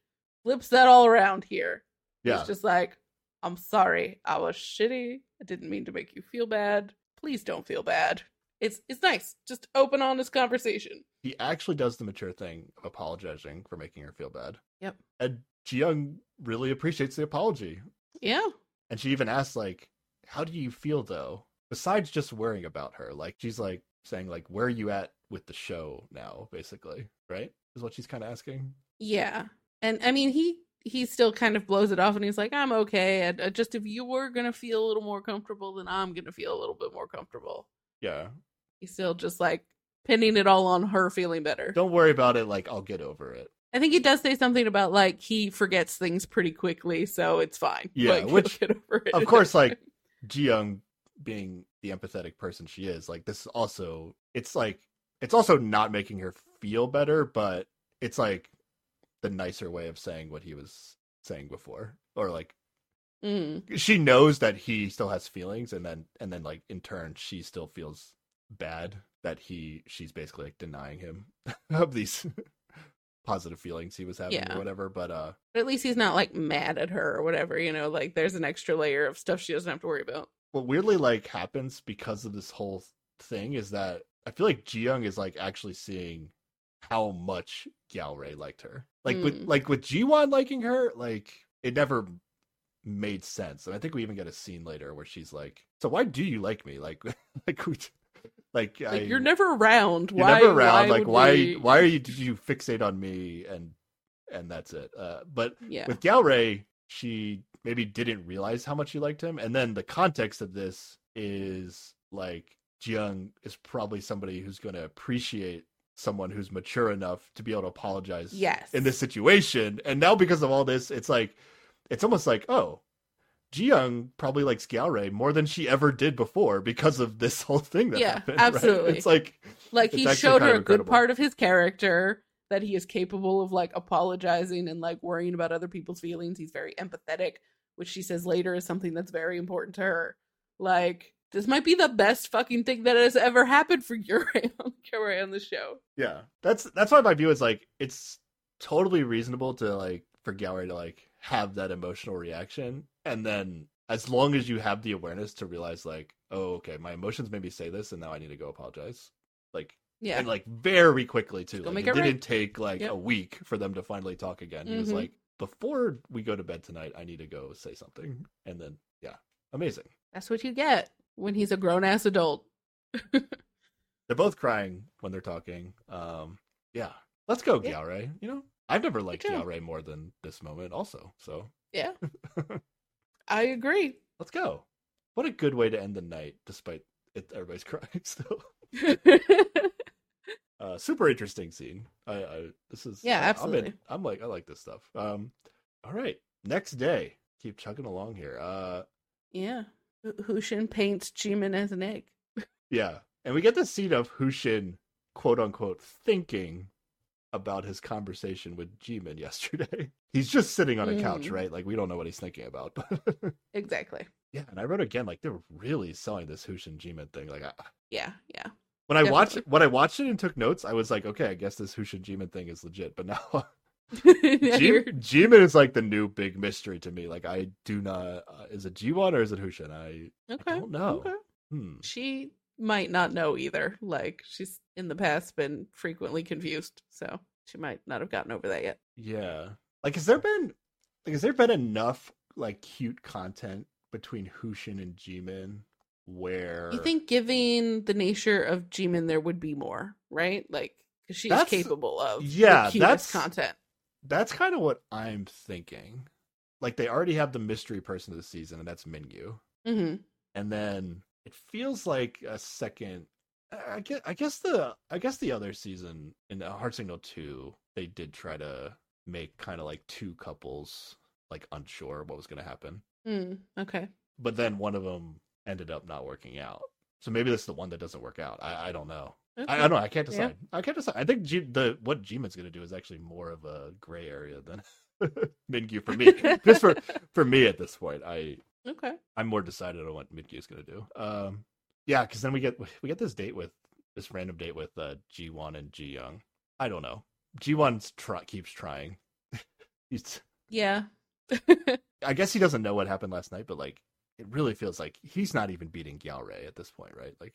flips that all around here. yeah. He's just like, I'm sorry, I was shitty. I didn't mean to make you feel bad. Please don't feel bad. It's it's nice. Just open honest conversation. he actually does the mature thing of apologizing for making her feel bad. Yep. And Jiyoung really appreciates the apology. Yeah. And she even asks, like, how do you feel though? Besides just worrying about her. Like she's like saying, like, where are you at with the show now, basically. Right? Is what she's kinda asking. Yeah. And I mean he he still kind of blows it off and he's like, I'm okay. And uh, just if you were gonna feel a little more comfortable, then I'm gonna feel a little bit more comfortable. Yeah. He's still just like pinning it all on her feeling better. Don't worry about it, like I'll get over it. I think he does say something about like he forgets things pretty quickly, so it's fine. [LAUGHS] Yeah, Like, which, get over it. Of course, like Jiyoung being the empathetic person she is, like this is also it's like it's also not making her feel better, but it's like the nicer way of saying what he was saying before. Or like Mm. she knows that he still has feelings and then and then like in turn she still feels bad that he she's basically like denying him [LAUGHS] of these [LAUGHS] positive feelings he was having Yeah. or whatever. But uh But at least he's not like mad at her or whatever, you know, like there's an extra layer of stuff she doesn't have to worry about. what weirdly like happens because of this whole thing is that I feel like Jiyoung is like actually seeing how much Gyeore liked her. Like with Mm. like with Jiwon liking her, like it never made sense. And I think we even get a scene later where she's like, "So why do you like me? Like [LAUGHS] like we like, I, you're never around. you're why, never around. like why we- why are you did you fixate on me and and that's it. Uh but Yeah. with Gyeore, she maybe didn't realize how much she liked him. And then the context of this is like Jiyoung is probably somebody who's going to appreciate someone who's mature enough to be able to apologize Yes. in this situation. And now because of all this, it's like it's almost like, oh, Jiyoung probably likes Gyeore more than she ever did before because of this [LAUGHS] whole thing that Yeah, happened. right? absolutely. It's like like it's he showed her a good part of his character that he is capable of like apologizing and like worrying about other people's feelings. He's very empathetic, which she says later is something that's very important to her. Like this might be the best fucking thing that has ever happened for Gyeore on, Gyeore on the show. Yeah, that's that's why my view is like it's totally reasonable to like for Gyeore to like have that emotional reaction, and then as long as you have the awareness to realize like, oh, okay, my emotions made me say this, and now I need to go apologize. Like, Yeah. and like very quickly too. Like, it it right. didn't take like Yep. a week for them to finally talk again. It was mm-hmm. like, before we go to bed tonight, I need to go say something, and then yeah, amazing. That's what you get when he's a grown ass adult. [LAUGHS] They're both crying when they're talking. Um, yeah, let's go, Yeah. You know, I've never liked. Gyeore more than this moment, also. So Yeah. [LAUGHS] I agree. let's go. What a good way to end the night, despite it, everybody's [LAUGHS] crying still. Uh, super interesting scene. I, I this is Yeah, I- I'm, in- absolutely. I'm like I like this stuff. Um, all right, next day, keep chugging along here. Uh, yeah. Hu- Hushin paints Jimin as an egg. yeah, and we get the scene of Hushin, quote unquote, thinking about his conversation with Jimin [LAUGHS] yesterday. He's just sitting on a couch, Mm. right? Like we don't know what he's thinking about. [LAUGHS] Exactly. yeah, and I wrote again, like they're really selling this Hushin Jimin thing. Like I, Yeah, yeah. when I watched when I watched it and took notes, I was like, okay, I guess this Hushin Jimin thing is legit. But now [LAUGHS] [LAUGHS] G- Jimin is like the new big mystery to me. Like I do not uh, is it Jiwon or is it Hushin? I okay. don't know. Okay. hmm. She might not know either. Like she's in the past been frequently confused, so she might not have gotten over that yet. Yeah. Like has there been like has there been enough like cute content between Hushin and Jimin where You think giving the nature of Jimin there would be more, right? Like because she's That's- capable of yeah, that's- content. That's kind of what I'm thinking. Like they already have the mystery person of the season and that's Mingyu. hmm and then it feels like a second. I I guess, I guess the I guess the other season in uh, Heart Signal two, they did try to make kind of like two couples like unsure what was going to happen, Mm, okay. but then one of them ended up not working out. So maybe this is the one that doesn't work out. I, I don't know. I, I don't know. I can't Yeah. decide. I can't decide. I think G, the what Jimin's going to do is actually more of a gray area than [LAUGHS] Mingyu for me. [LAUGHS] Just for for me at this point, I Okay. I'm more decided on what Mingyu is going to do. Um, yeah, because then we get we get this date with this random date with uh, Jiwon and Ji Young. I don't know. Jiwon's try, keeps trying. [LAUGHS] He's Yeah. I guess he doesn't know what happened last night, but like it really feels like he's not even beating Gyeore at this point, right? Like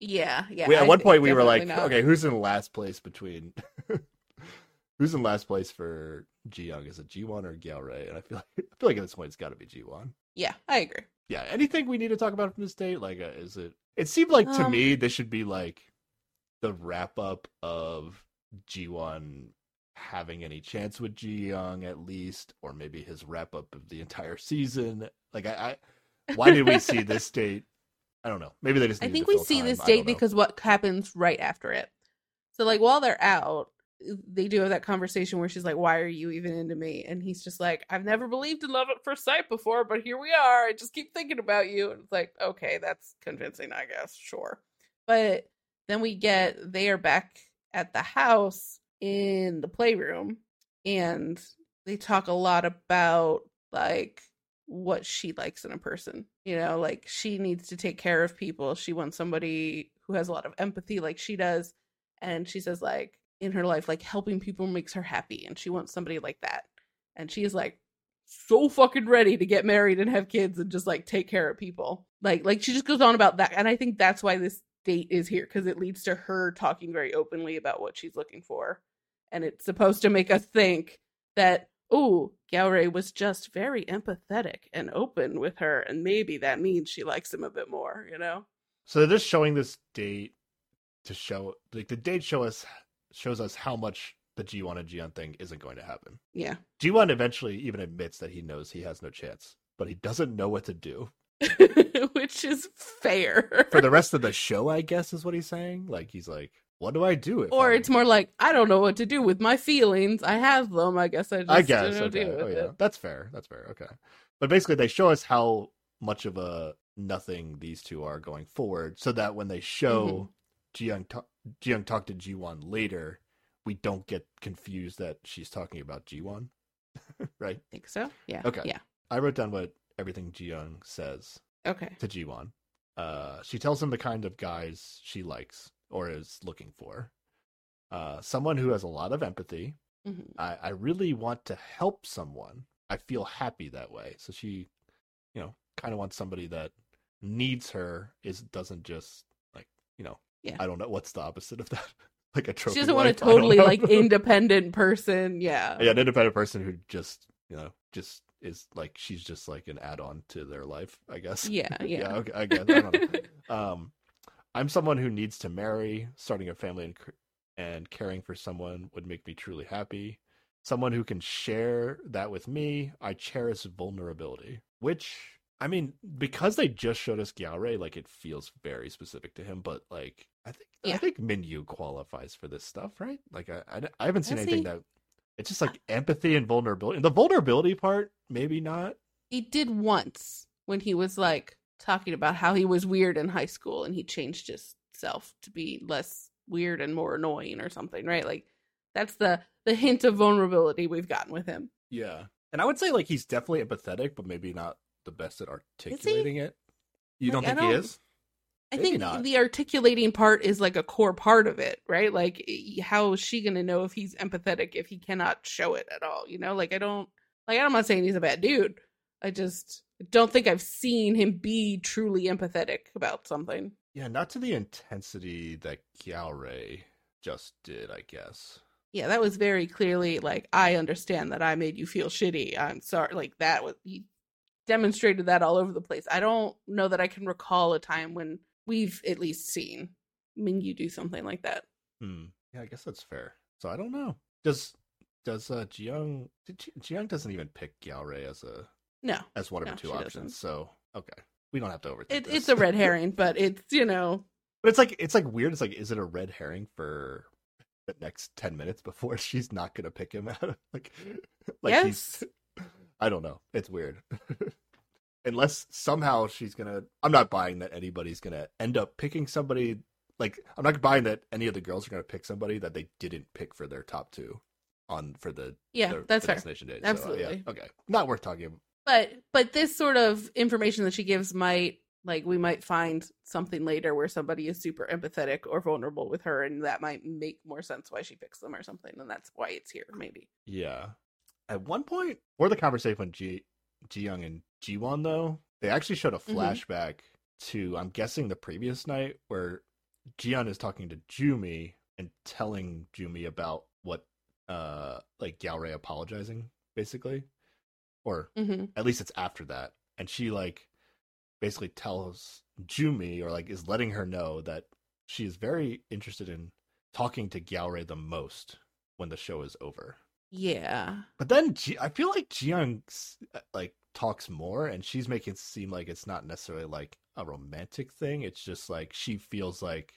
yeah. Yeah. we, at I one point we were like, not. okay, who's in last place between [LAUGHS] who's in last place for Ji Young? Is it Jiwon or Gyeore? And I feel like I feel like at this point it's got to be Jiwon. Yeah, I agree. Yeah. Anything we need to talk about from this date? Like, uh, is it? It seemed like to Um, me this should be like the wrap up of Jiwon having any chance with Ji Young at least, or maybe his wrap up of the entire season. Like, I, I why did we see this [LAUGHS] date? I don't know. Maybe they just. I think we see time. this date because what happens right after it. So like while they're out, uh, they do have that conversation where she's like, "Why are you even into me?" And he's just like, "I've never believed in love at first sight before, but here we are. I just keep thinking about you." And it's like, okay, that's convincing, I guess. Sure, but then we get they are back at the house in the playroom, and they talk a lot about like what she likes in a person. You know, like she needs to take care of people. She wants somebody who has a lot of empathy like she does. And she says like in her life like helping people makes her happy and she wants somebody like that. And she is like so fucking ready to get married and have kids and just like take care of people. Like like she just goes on about that and I think that's why this date is here cuz it leads to her talking very openly about what she's looking for. And it's supposed to make us think that oh, Gyeore was just very empathetic and open with her, and maybe that means she likes him a bit more, you know? So they're just showing this date to show, like the date show us shows us how much the Jiwon and G1 thing isn't going to happen. Yeah. Jiwon eventually even admits that he knows he has no chance, but he doesn't know what to do. [LAUGHS] Which is fair. For the rest of the [LAUGHS] show, I guess is what he's saying. Like he's like, what do I do or I'm- it's more like, I don't know what to do with my feelings. I have them. I guess I just I guess don't okay. Oh yeah, it. that's fair. That's fair. Okay, but basically they show us how much of a nothing these two are going forward, so that when they show Mm-hmm. Jiyoung Jiyoung talk to Jiwon later, we don't get confused that she's talking about Jiwon. [LAUGHS] right? think so. Yeah. Okay. Yeah. I wrote down what everything Jiyoung says Okay. to Jiwon. Uh, she tells him the kind of guys she likes or is looking for. Uh, someone who has a lot of empathy, hmm I, I really want to help someone. I feel happy that way. So she, you know, kind of wants somebody that needs her is doesn't just like, you know, Yeah. I don't know what's the opposite of that. [LAUGHS] like a trophy. She doesn't want a wife? I don't totally like [LAUGHS] independent person. Yeah. yeah, an independent person who just, you know, just is like she's just like an add-on to their life, I guess. Yeah. [LAUGHS] Yeah. okay, I guess. I don't know. um, I'm someone who needs to marry. Starting a family and and caring for someone would make me truly happy. Someone who can share that with me. I cherish vulnerability, which I mean, because they just showed us Gyeore, like it feels very specific to him. But like, I think I Yeah. think Mingyu qualifies for this stuff, right? Like, I I, I haven't seen Does anything he? that it's just like empathy and vulnerability. And the vulnerability part, maybe not. He did once when he was like talking about how he was weird in high school and he changed himself to be less weird and more annoying or something, right? Like that's the the hint of vulnerability we've gotten with him. Yeah. And I would say like he's definitely empathetic, but maybe not the best at articulating it. You don't think he don't- is? I Maybe think not. the articulating part is like a core part of it, right? Like how is she going to know if he's empathetic if he cannot show it at all, you know? Like I don't like I'm not saying he's a bad dude. I just don't think I've seen him be truly empathetic about something. Yeah, not to the intensity that Gyeore just did, I guess. yeah, that was very clearly like I understand that I made you feel shitty. I'm sorry. Like that was he demonstrated that all over the place. I don't know that I can recall a time when we've at least seen Mingyu do something like that. Hmm. Yeah, I guess that's fair. So I don't know. Does does uh Jiyoung did Jiyoung doesn't even pick Gyeore as a No. as one of No, her two options. doesn't. So Okay, we don't have to overthink. It, this. it's a red herring, but it's you know [LAUGHS] But it's like it's like weird. It's like is it a red herring for the next ten minutes before [LAUGHS] she's not gonna pick him out? [LAUGHS] like, like Yes. he's. I don't know. It's weird. Unless somehow she's gonna. I'm not buying that anybody's gonna end up picking somebody. Like I'm not buying that any of the girls are gonna pick somebody that they didn't pick for their top two on for the yeah the, that's the fair. destination date. Uh, Absolutely. So, yeah, okay, not worth talking. But but this sort of information that she gives might like we might find something later where somebody is super empathetic or vulnerable with her, and that might make more sense why she picks them or something, and that's why it's here maybe. Yeah. At one point, or the conversation with Ji Young and Jiwon though, they actually showed a Mhm. flashback to I'm guessing the previous night where Jiyoung is talking to Jumi and telling Jumi about what uh like Gyeore apologizing, basically. Or hmm at least it's after that. And she like basically tells Jumi or like is letting her know that she is very interested in talking to Gyeore the most when the show is over. Yeah. But then Ji- I feel like Jiyoung like talks more, and she's making it seem like it's not necessarily like a romantic thing. It's just like she feels like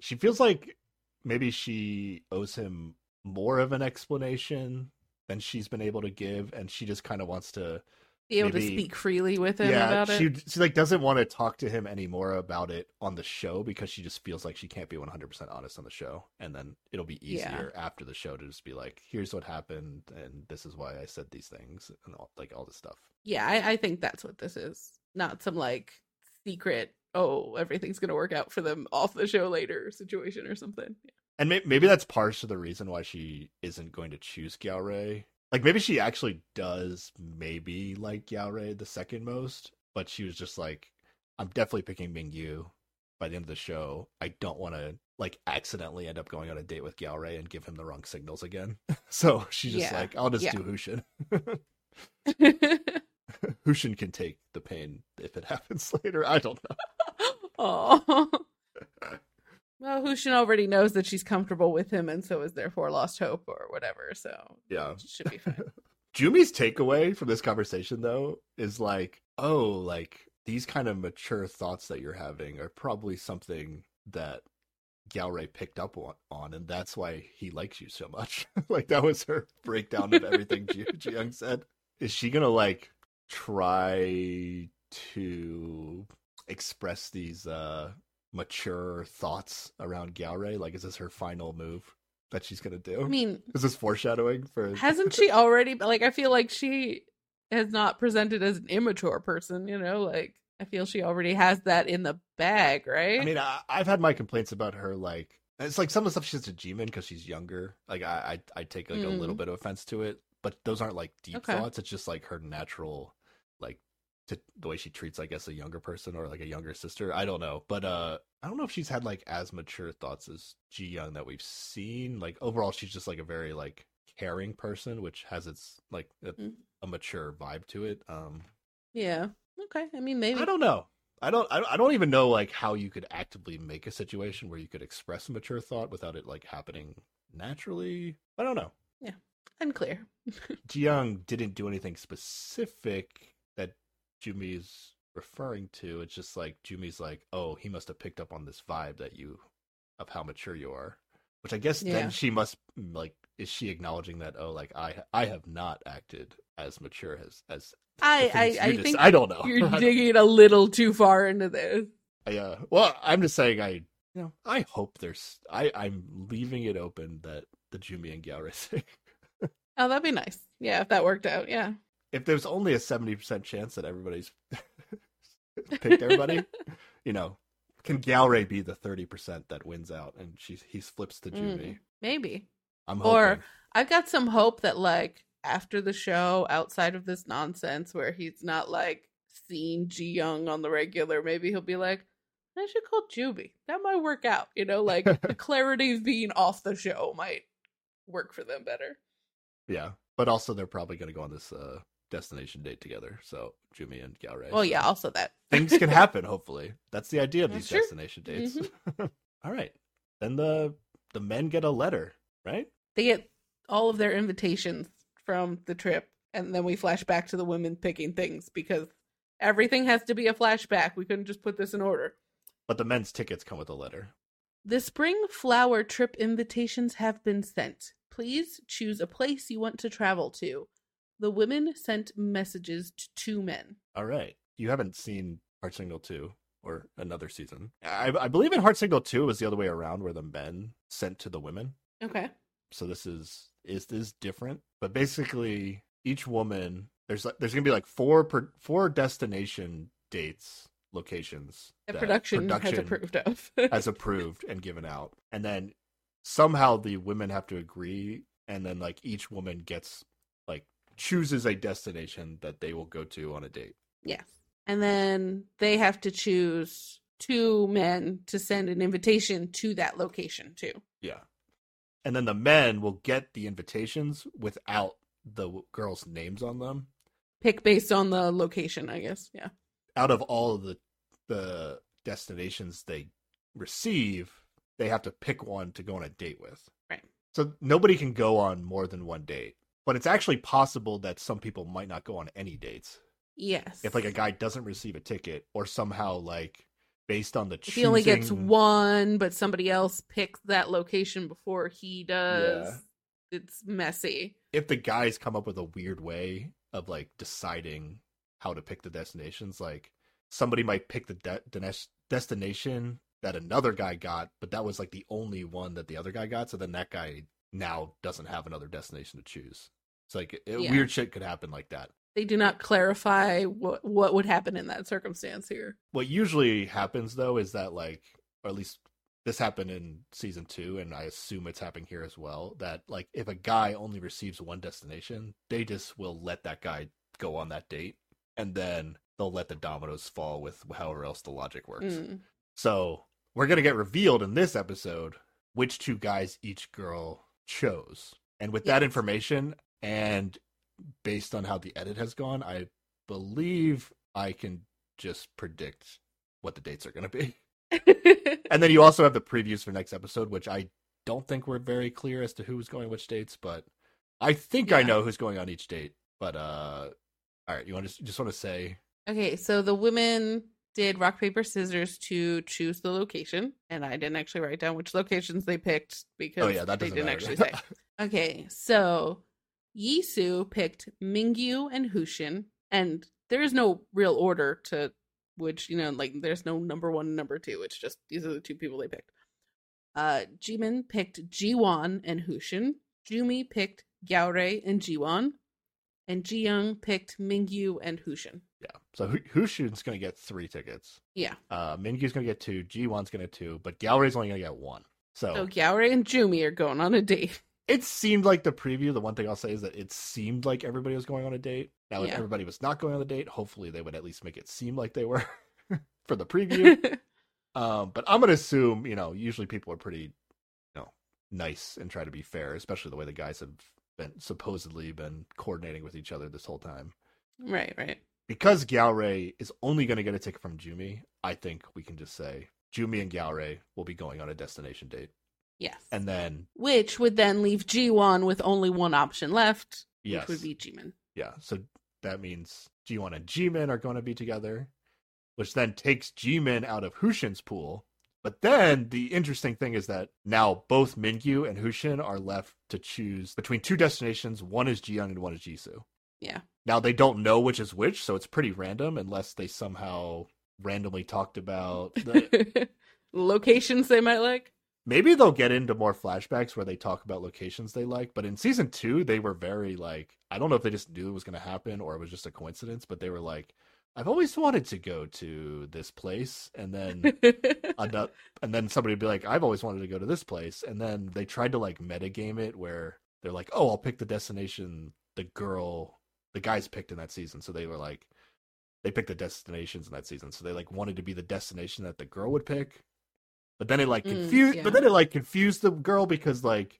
she feels like maybe she owes him more of an explanation than she's been able to give, and she just kind of wants to Be able Maybe- to speak freely with him yeah about she it. she like doesn't want to talk to him anymore about it on the show because she just feels like she can't be 100% honest on the show and then it'll be Yeah. easier after the show to just be like here's what happened and this is why i said these things and all, like all this stuff Yeah, I, I think that's what this is. Not some like secret, oh, everything's gonna work out for them off the show later situation or something. And may- maybe that's part of the reason why she isn't going to choose Gyeore. Like maybe she actually does maybe like Gyeore the second most, but she was just like, I'm definitely picking Mingyu by the end of the show. I don't want to like accidentally end up going on a date with Gyeore and give him the wrong signals again. [LAUGHS] so she's just Yeah, like, I'll just yeah. do Hushin. Hushin [LAUGHS] [LAUGHS] can take the pain if it happens later. I don't know. oh. Well, Hushin already knows that she's comfortable with him, and so is therefore lost hope or whatever. So Yeah. should be fine. [LAUGHS] Jumi's takeaway from this conversation, though, is like, oh, like these kind of mature thoughts that you're having are probably something that Gyeore picked up on, on and that's why he likes you so much. [LAUGHS] like that was her breakdown of everything Ji [LAUGHS] Jiyoung said. Is she gonna like try to express these uh mature thoughts around Gyeore? Like, is this her final move that she's gonna do? I mean, is this foreshadowing for? [LAUGHS] hasn't she already? Like, I feel like she has not presented as an immature person. You know, like I feel she already has that in the bag, right? I mean, I, I've had my complaints about her. Like, it's like some of the stuff she says to Jimin because she's younger. Like, I, I, I take like a Mm. little bit of offense to it, but those aren't like deep Okay. thoughts. It's just like her natural, like, to the way she treats, I guess, a younger person or like a younger sister. I don't know, but uh, I don't know if she's had like as mature thoughts as Ji Young that we've seen. Like, overall, she's just like a very like caring person, which has its like a, Mm. a mature vibe to it. Um, yeah. Okay. I mean, maybe. I don't know. I don't. I don't- I don't even know like how you could actively make a situation where you could express a mature thought without it like happening naturally. I don't know. Yeah. Unclear. [LAUGHS] Jiyoung didn't do anything specific Jumi's referring to. It's just like Jumi's like, oh, he must have picked up on this vibe that you of how mature you are. Which I guess Yeah. then she must mm, like is she acknowledging that oh like I I have not acted as mature as as I I, I just- think I don't know. you're [LAUGHS] don't- digging a little too far into this. Yeah. Uh, well, I'm just saying I you know, I hope there's I I'm leaving it open that the Jumi and thing. [LAUGHS] Oh, that'd be nice. Yeah, if that worked out. Yeah. If there's only a 70% chance that everybody's [LAUGHS] picked everybody, [LAUGHS] you know, can Gyeore be the 30% that wins out and she he flips to Jumi? Mm, maybe. I'm hoping. Or- I've got some hope that like after the show, outside of this nonsense where he's not like seeing Ji Young on the regular, maybe he'll be like, I should call Jumi. That might work out. You know, like the [LAUGHS] clarity of being off the show might work for them better. Yeah. But also they're probably going to go on this uh destination date together. So Jumi and Gyeore. Well, yeah, also that. things can [LAUGHS] happen hopefully. That's the idea of That's these true. destination dates. Mm-hmm. [LAUGHS] All right. Then the the men get a letter, right? They get all of their invitations from the trip, and then we flash back to the women picking things because everything has to be a flashback. We couldn't just put this in order. But the men's tickets come with a letter. The spring flower trip invitations have been sent. Please choose a place you want to travel to. The women sent messages to two men. All right. You haven't seen Heart Signal 2 or another season. I, I believe in Heart Signal 2 it was the other way around where the men sent to the women. Okay. So this is is this different? But basically each woman there's like there's going to be like four per, four destination dates locations that production, has approved of. [LAUGHS] has approved and given out. And then somehow the women have to agree and then like each woman gets like chooses a destination that they will go to on a date. yes. And then they have to choose two men to send an invitation to that location too. Yeah. And then the men will get the invitations without the girls' names on them. Pick based on the location, I guess. Yeah. Out of all of the the destinations they receive, they have to pick one to go on a date with. Right. So nobody can go on more than one date. But it's actually possible that some people might not go on any dates. Yes. If like a guy doesn't receive a ticket or somehow like based on the if he only gets one, but somebody else picks that location before he does, Yeah. it's messy. if the guys come up with a weird way of like deciding how to pick the destinations, like somebody might pick the de- des- destination that another guy got, but that was like the only one that the other guy got, so then that guy now doesn't have another destination to choose. It's like it, Yeah. weird shit could happen like that. They do not clarify what what would happen in that circumstance here. What usually happens though is that like, or at least this happened in season two, and I assume it's happening here as well. That like, if a guy only receives one destination, they just will let that guy go on that date, and then they'll let the dominoes fall with however else the logic works. Mm. So we're gonna get revealed in this episode which two guys each girl chose, and with that information, and based on how the edit has gone, I believe I can just predict what the dates are gonna be. [LAUGHS] And then you also have the previews for next episode, which I don't think we're very clear as to who's going which dates, but I think I know who's going on each date. But uh all right, you want to just want to say okay, so the women did rock paper scissors to choose the location, and I didn't actually write down which locations they picked because Oh yeah, that they didn't matter. actually [LAUGHS] say. Okay, so Yisu picked Mingyu and Hushin, and there is no real order to which, you know, like there's no number one and number two. It's just these are the two people they picked. Uh Jimin picked Jiwon and Hushin. Jumi picked Gyeore and Jiwon. And Jiyoung picked Mingyu and Hushin. Yeah. So Hu- Hushin's going to get 3 tickets. Yeah. Uh Mingyu's going to get 2, Jiwon's going to get 2, but Gyeore's only going to get 1. So, So and Jumi are going on a date. [LAUGHS] it seemed like the preview, the one thing I'll say is that it seemed like everybody was going on a date. Now if everybody was not going on the date, hopefully they would at least make it seem like they were [LAUGHS] for the [LAUGHS] preview. Um, but I'm gonna assume, you know, usually people are pretty, you know, nice and try to be fair, especially the way the guys have been supposedly been coordinating with each other this whole time. right, right. Because Gyeore is only gonna get a ticket from Jumi, I think we can just say Jumi and Gyeore will be going on a destination date. Yes. And then which would then leave Jiwon with only one option left, yes. which would be Jimin. Yeah, so that means Jiwon and Jimin are going to be together, which then takes Jimin out of Hushin's pool. But then the interesting thing is that now both Mingyu and Hushin are left to choose between two destinations. One is Jiyoung and one is Yisu. Yeah. Now they don't know which is which, so it's pretty random unless they somehow randomly talked about the, [LAUGHS] Locations they might like. maybe they'll get into more flashbacks where they talk about locations they like but in season two they were very like i don't know if they just knew it was going to happen or it was just a coincidence but they were like i've always wanted to go to this place and then [LAUGHS] ano- and then somebody would be like i've always wanted to go to this place and then they tried to like metagame it where they're like oh i'll pick the destination the girl the guys picked in that season so they were like they picked the destinations in that season so they like wanted to be the destination that the girl would pick but then it like Mm, confused yeah. but then it like confused the girl because like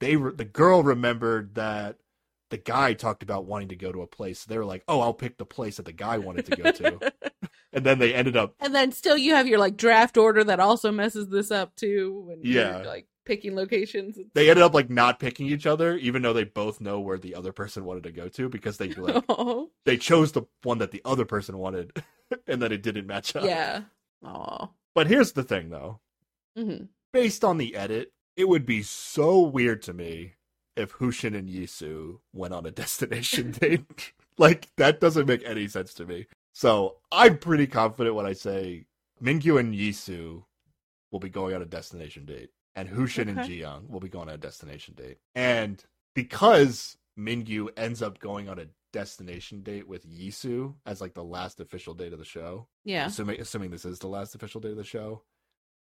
they re- the girl remembered that the guy talked about wanting to go to a place they were like oh i'll pick the place that the guy wanted to go to [LAUGHS] and then they ended up and then still you have your like draft order that also messes this up too. When Yeah. like picking locations. They ended up like not picking each other, even though they both know where the other person wanted to go to because they like [LAUGHS] they chose the one that the other person wanted, [LAUGHS] and then it didn't match up. yeah. Oh. But here's the thing, though. hmm Based on the edit, it would be so weird to me if Hushin and Yisu went on a [LAUGHS] destination date. like that doesn't make any sense to me. So I'm pretty confident when I say Mingyu and Yisu will be going on a destination date, and Hushin and. Jiyoung will be going on a destination date. And because Mingyu ends up going on a destination date with Yisu as like the last official date of the show, Yeah, assuming assuming this is the last official date of the show,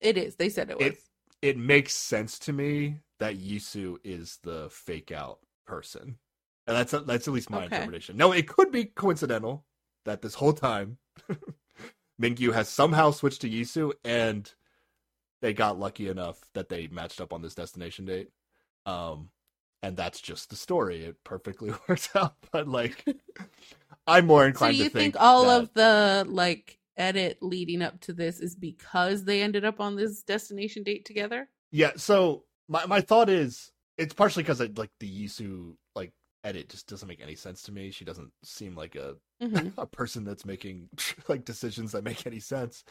it is. They said it was. It- it makes sense to me that Yisu is the fake out person. And that's that's at least my Okay. interpretation. No, it could be coincidental that this whole time [LAUGHS] Mingyu has somehow switched to Yisu and they got lucky enough that they matched up on this destination date. Um and that's just the story. It perfectly [LAUGHS] works out. But like I'm more [LAUGHS] inclined. so you to think, think all that- of the like edit leading up to this is because they ended up on this destination date together? Yeah, so my my thought is it's partially because like the Yisu like edit just doesn't make any sense to me. She doesn't seem like a hmm [LAUGHS] a person that's making like decisions that make any sense.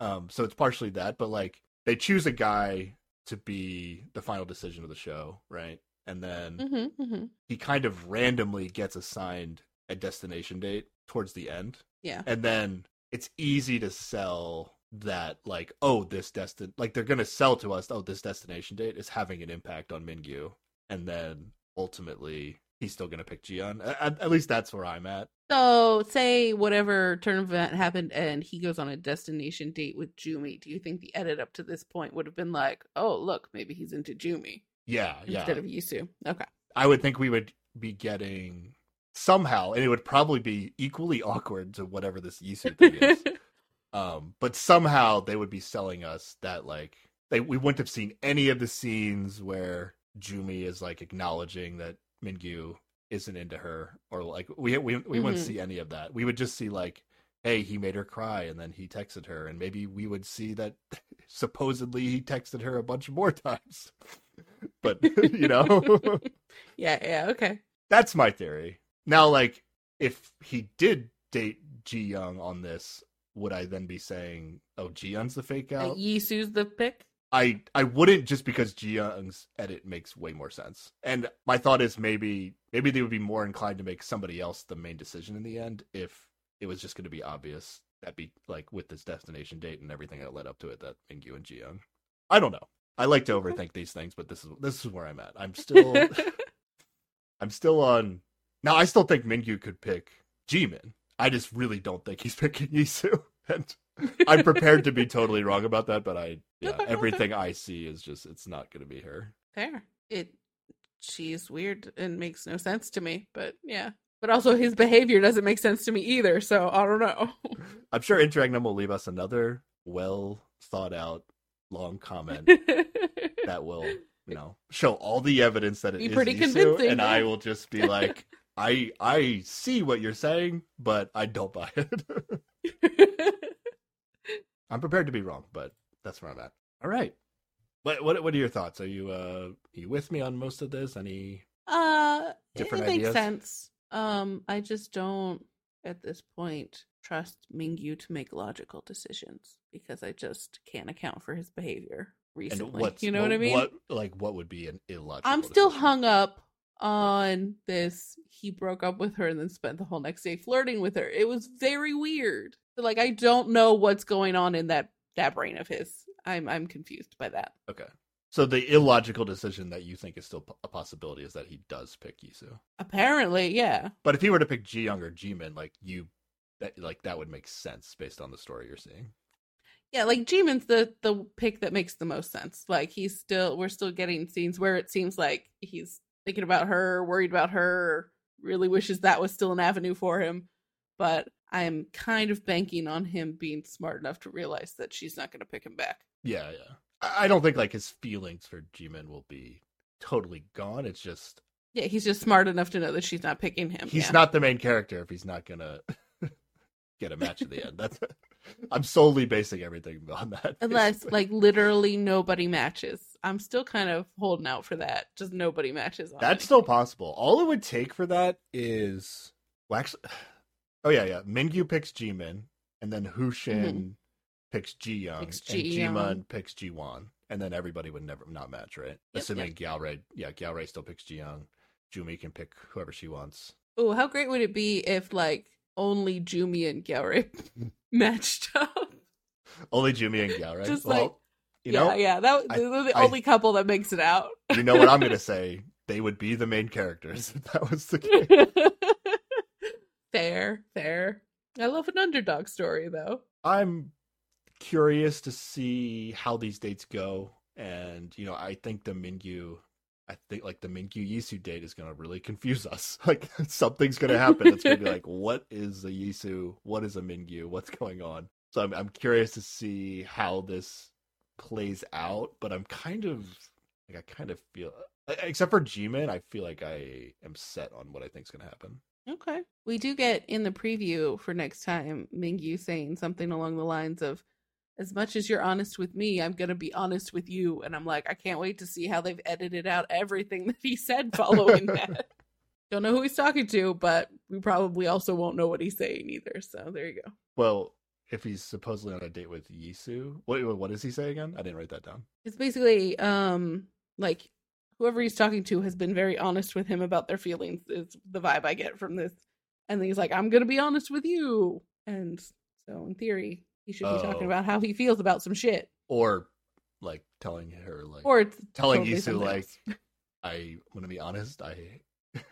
Um, so it's partially that, but like they choose a guy to be the final decision of the show, right? And then hmm hmm he kind of randomly gets assigned a destination date towards the end. Yeah. and then it's easy to sell that like oh this destin like they're gonna sell to us oh this destination date is having an impact on Mingyu. And then ultimately he's still gonna pick Jian. At, at least that's where I'm at So, say whatever turn of event happened and he goes on a destination date with Jumi. Do you think the edit up to this point would have been like, oh, look, maybe he's into Jumi yeah yeah instead of Yisu? Okay. I would think we would be getting somehow and it would probably be equally [LAUGHS] awkward to whatever this Yisu thing is [LAUGHS] um but somehow they would be selling us that like they we wouldn't have seen any of the scenes where Jumi is like acknowledging that Mingyu isn't into her or like we we we wouldn't Mhm. see any of that. We would just see like hey, he made her cry and then he texted her and maybe we would see that [LAUGHS] supposedly he texted her a bunch more [LAUGHS] times. but [LAUGHS] you know, yeah, yeah, okay. that's my theory. Now like if he did date Ji Young on this, would I then be saying, "Oh, Ji Young's the fake Uh, out"? Yisu's the pick? I I wouldn't just because Ji Young's edit makes way more sense. And my thought is maybe maybe they would be more inclined to make somebody else the main decision in the end if it was just going to be obvious that be like with this destination date and everything that led up to it that Mingyu and Ji Young. I don't know. I like to overthink these things, but this is this is where I'm at. I'm still [LAUGHS] [LAUGHS] I'm still on. Now I still think Mingyu could pick Jimin. I just really don't think he's picking Yisu. [LAUGHS] And [LAUGHS] I'm prepared to be totally wrong about that, but I yeah, everything I see is just it's not going to be her. Fair. It she's weird and makes no sense to me, but yeah. But also his behavior doesn't make sense to me either, so I don't know. [LAUGHS] I'm sure Interagnum will leave us another well thought out long comment [LAUGHS] that will, you know, show all the evidence that it Be is pretty Yisu, convincing, and I will just be like, I I see what you're saying, but I don't buy it. I'm prepared to be wrong, but that's where I'm at. All right. What what what are your thoughts? Are you uh are you with me on most of this? Any Uh, Different it makes ideas? sense. Um, I just don't at this point trust Mingyu to make logical decisions because I just can't account for his behavior recently. and what's you know what, I mean? What like what would be an illogical? I'm still decision? hung up on this. He broke up with her and then spent the whole next day flirting with her. It was very weird. So, like I don't know what's going on in that that brain of his. I'm I'm confused by that. Okay. So the illogical decision that you think is still a possibility is that he does pick Yisu. Apparently, yeah. But if he were to pick Ji Young or Jimin, like you, that like that would make sense based on the story you're seeing. Yeah, like Jimin's the the pick that makes the most sense. Like he's still we're still getting scenes where it seems like he's thinking about her, worried about her, really wishes that was still an avenue for him. But I'm kind of banking on him being smart enough to realize that she's not going to pick him back. Yeah, yeah. I, don't think like his feelings for Jimin will be totally gone. It's just Yeah, he's just smart enough to know that she's not picking him. he's yeah. not the main character if he's not gonna [LAUGHS] get a match at the end. That's [LAUGHS] I'm solely basing everything on that. unless basically. like literally nobody matches. I'm still kind of holding out for that. Just nobody matches on. That's it. still possible. All it would take for that is well, actually, oh yeah, yeah. Mingyu picks Jimin, and then Hushin picks Ji Young, Mm-hmm. And. Jimin picks Jiwon, and then everybody would never not match, right? Yep, Assuming Gyeore, yeah, Gyeore still picks Ji Young. Jumi can pick whoever she wants. Oh, how great would it be if like only Jumi and Gyeore [LAUGHS] matched up? Only Jumi and Gyeore. Just well, like- you yeah, know, yeah. That I- they're the I- only couple that makes it out. you know what I'm gonna [LAUGHS] say. They would be the main characters if that was the case. [LAUGHS] fair, fair. I love an underdog story though. I'm curious to see how these dates go, and you know, I think the Mingyu, I think like the Mingyu Yisu date is gonna really confuse us. [LAUGHS] Like something's gonna happen. It's gonna be like, [LAUGHS] what is a Yisu? What is a Mingyu? What's going on? So I'm I'm curious to see how this plays out, but I'm kind of like I kind of feel, except for Jimin, I feel like I am set on what I think's gonna happen. Okay. We do get in the preview for next time Mingyu saying something along the lines of, as much as you're honest with me, I'm going to be honest with you. And I'm like, I can't wait to see how they've edited out everything [LAUGHS] that he said following [LAUGHS] that. Don't know who he's talking to, but we probably also won't know what he's saying either. So there you go. Well, if he's supposedly on a date with Yisu, what what does he say again? I didn't write that down. It's basically um like whoever he's talking to has been very honest with him about their feelings is the vibe I get from this. And he's like, I'm gonna be honest with you. And so in theory, he should be Oh. talking about how he feels about some shit. Or like telling her like Or telling totally something like. I want to be honest, I [LAUGHS] yeah,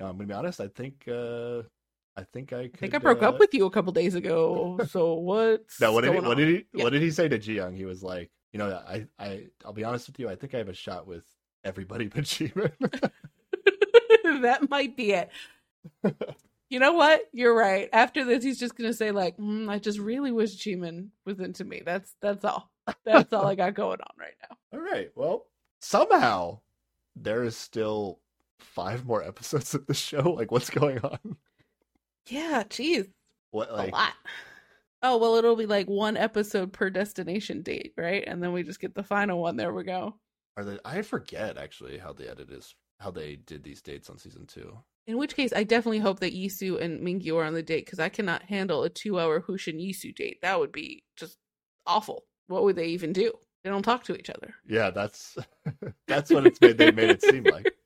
I'm gonna be honest, I think uh I think I could, I think I broke uh, up with you a couple days ago. [LAUGHS] So what? No, what did he, what did he Yeah. what did he say to Jiyoung? He was like, you know, I I I'll be honest with you, I think I have a shot with everybody but Jimin. [LAUGHS] that might be it. You know what? You're right. After this, he's just gonna say like, mm, "I just really wish Jimin was into me." That's that's all. That's all I got going on right now. All right. Well, somehow there is still five more episodes of the show. Like what's going on? Yeah, geez, What like a lot. Oh well, it'll be like one episode per destination date, right? And then we just get the final one. There we go. Are they? I forget actually how the edit is, how they did these dates on season two. In which case, I definitely hope that Yisu and Mingyu are on the date because I cannot handle a two-hour Hushin Yisu date. That would be just awful. What would they even do? They don't talk to each other. Yeah, that's [LAUGHS] that's what it's made. They made it seem like. [LAUGHS]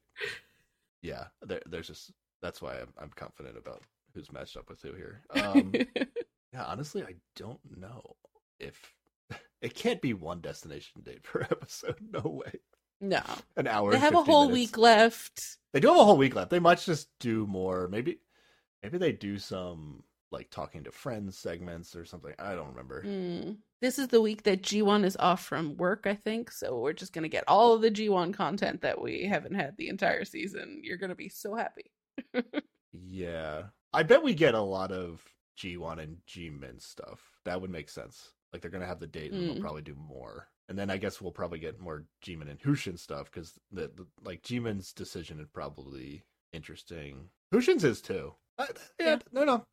Yeah, there, there's just that's why I'm I'm confident about who's matched up with who here. Um, [LAUGHS] yeah, honestly, I don't know if it can't be one destination date per [LAUGHS] episode. No way. no, An hour. they have a whole minutes. week left. They do have a whole week left. They might just do more. Maybe, maybe they do some like talking to friends segments or something. I don't remember. Mm. This is the week that Jiwon is off from work, I think. So we're just going to get all of the Jiwon content that we haven't had the entire season. You're going to be so happy. [LAUGHS] Yeah, I bet we get a lot of Jiwon and Jimin stuff. That would make sense. Like they're gonna have the date, and Mm. they'll probably do more. And then I guess we'll probably get more Jimin and Hushin stuff because the, the like Jimin's decision is probably interesting. Hushin's is too. Uh, yeah, Yeah. no, no.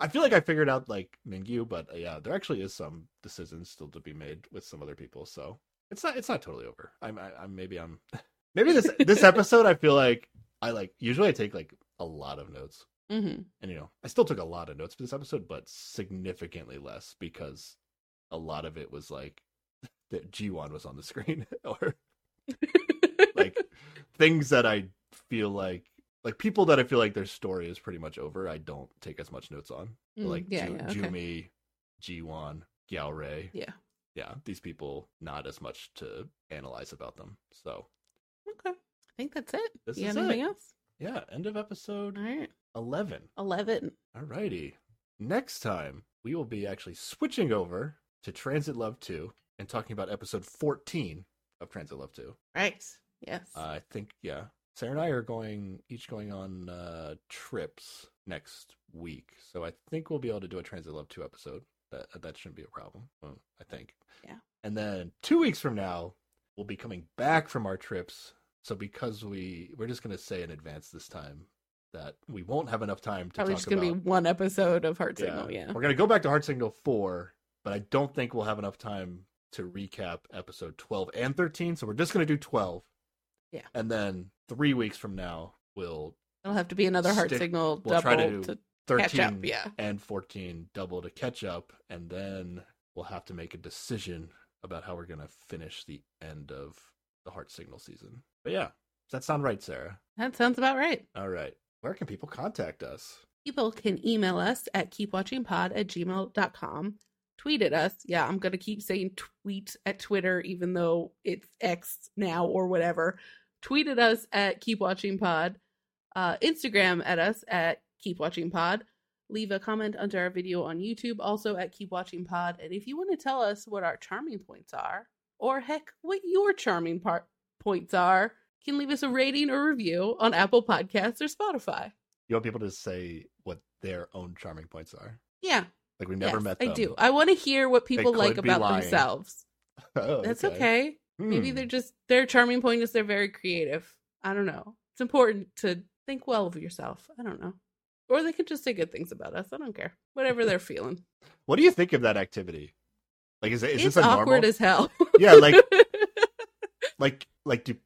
I feel like I figured out like Mingyu, but uh, yeah, there actually is some decisions still to be made with some other people. So it's not it's not totally over. I'm I, I'm maybe I'm [LAUGHS] maybe this this episode I feel like I like usually I take like a lot of notes hmm and you know i still took a lot of notes for this episode but significantly less because a lot of it was like [LAUGHS] that Jiwon was on the screen [LAUGHS] or like [LAUGHS] things that i feel like like people that i feel like their story is pretty much over i don't take as much notes on Mm, like yeah, Ju- yeah, okay. jumi g1 Gyeore. Yeah. yeah these people not as much to analyze about them so Okay. I think that's it. This you is anything it. else? yeah end of episode All right. 11 11. All righty. Next time, we will be actually switching over to Transit Love 2 and talking about episode 14 of Transit Love 2. Right. Yes. Uh, I think, yeah. Sarah and I are going, each going on uh, trips next week. So I think we'll be able to do a Transit Love 2 episode. That, that shouldn't be a problem, well, I think. Yeah. And then two weeks from now, we'll be coming back from our trips. So because we, we're just going to say in advance this time that we won't have enough time to Probably just going to be one episode of Heart Signal. Yeah. we're gonna go back to Heart Signal four, but I don't think we'll have enough time to recap episode 12 and 13. So we're just going to do 12. Yeah. And then three weeks from now, we'll It'll have to be another heart Stick- signal we'll double try to do to 13 catch up. Yeah. and 14 double to catch up. And then we'll have to make a decision about how we're going to finish the end of the heart signal season. But yeah, does that sound right, Sarah? That sounds about right. All right. Where can people contact us? People can email us at keepwatchingpod at gmail.com. Tweet at us. Yeah, I'm going to keep saying tweet at Twitter, even though it's X now or whatever. Tweet at us at keepwatchingpod. Uh, Instagram at us at Keep Watching Pod. Leave a comment under our video on YouTube, also at Keep Watching Pod. And if you want to tell us what our charming points are, or heck, what your charming part points are, can leave us a rating or review on Apple Podcasts or Spotify. You want people to say what their own charming points are. Yeah, Like we've never yes, met I do. I want to hear what people like about lying. themselves. [LAUGHS] Oh, That's okay. Maybe Hmm. they're just their charming point is they're very creative. I don't know. It's important to think well of yourself. I don't know. Or they could just say good things about us. I don't care. Whatever they're feeling. [LAUGHS] What do you think of that activity? Like, is it is it's this a awkward normal? as hell. [LAUGHS] Yeah, like- like like do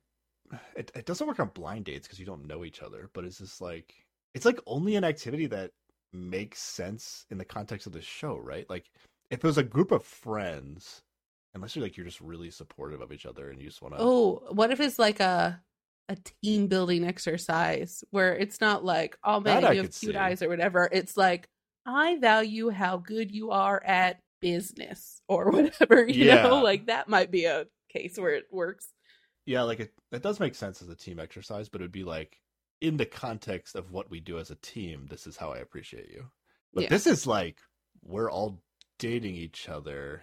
it, it doesn't work on blind dates because you don't know each other but it's just like it's like only an activity that makes sense in the context of the show right like if it was a group of friends unless you're like you're just really supportive of each other and you just want to oh, what if it's like a a team building exercise where it's not like, oh man, you have cute see. eyes or whatever. It's like, I value how good you are at business or [LAUGHS] whatever, you Yeah. know, like that might be a case where it works. yeah like it, it does make sense as a team exercise but it would be like in the context of what we do as a team this is how i appreciate you but Yeah. this is like we're all dating each other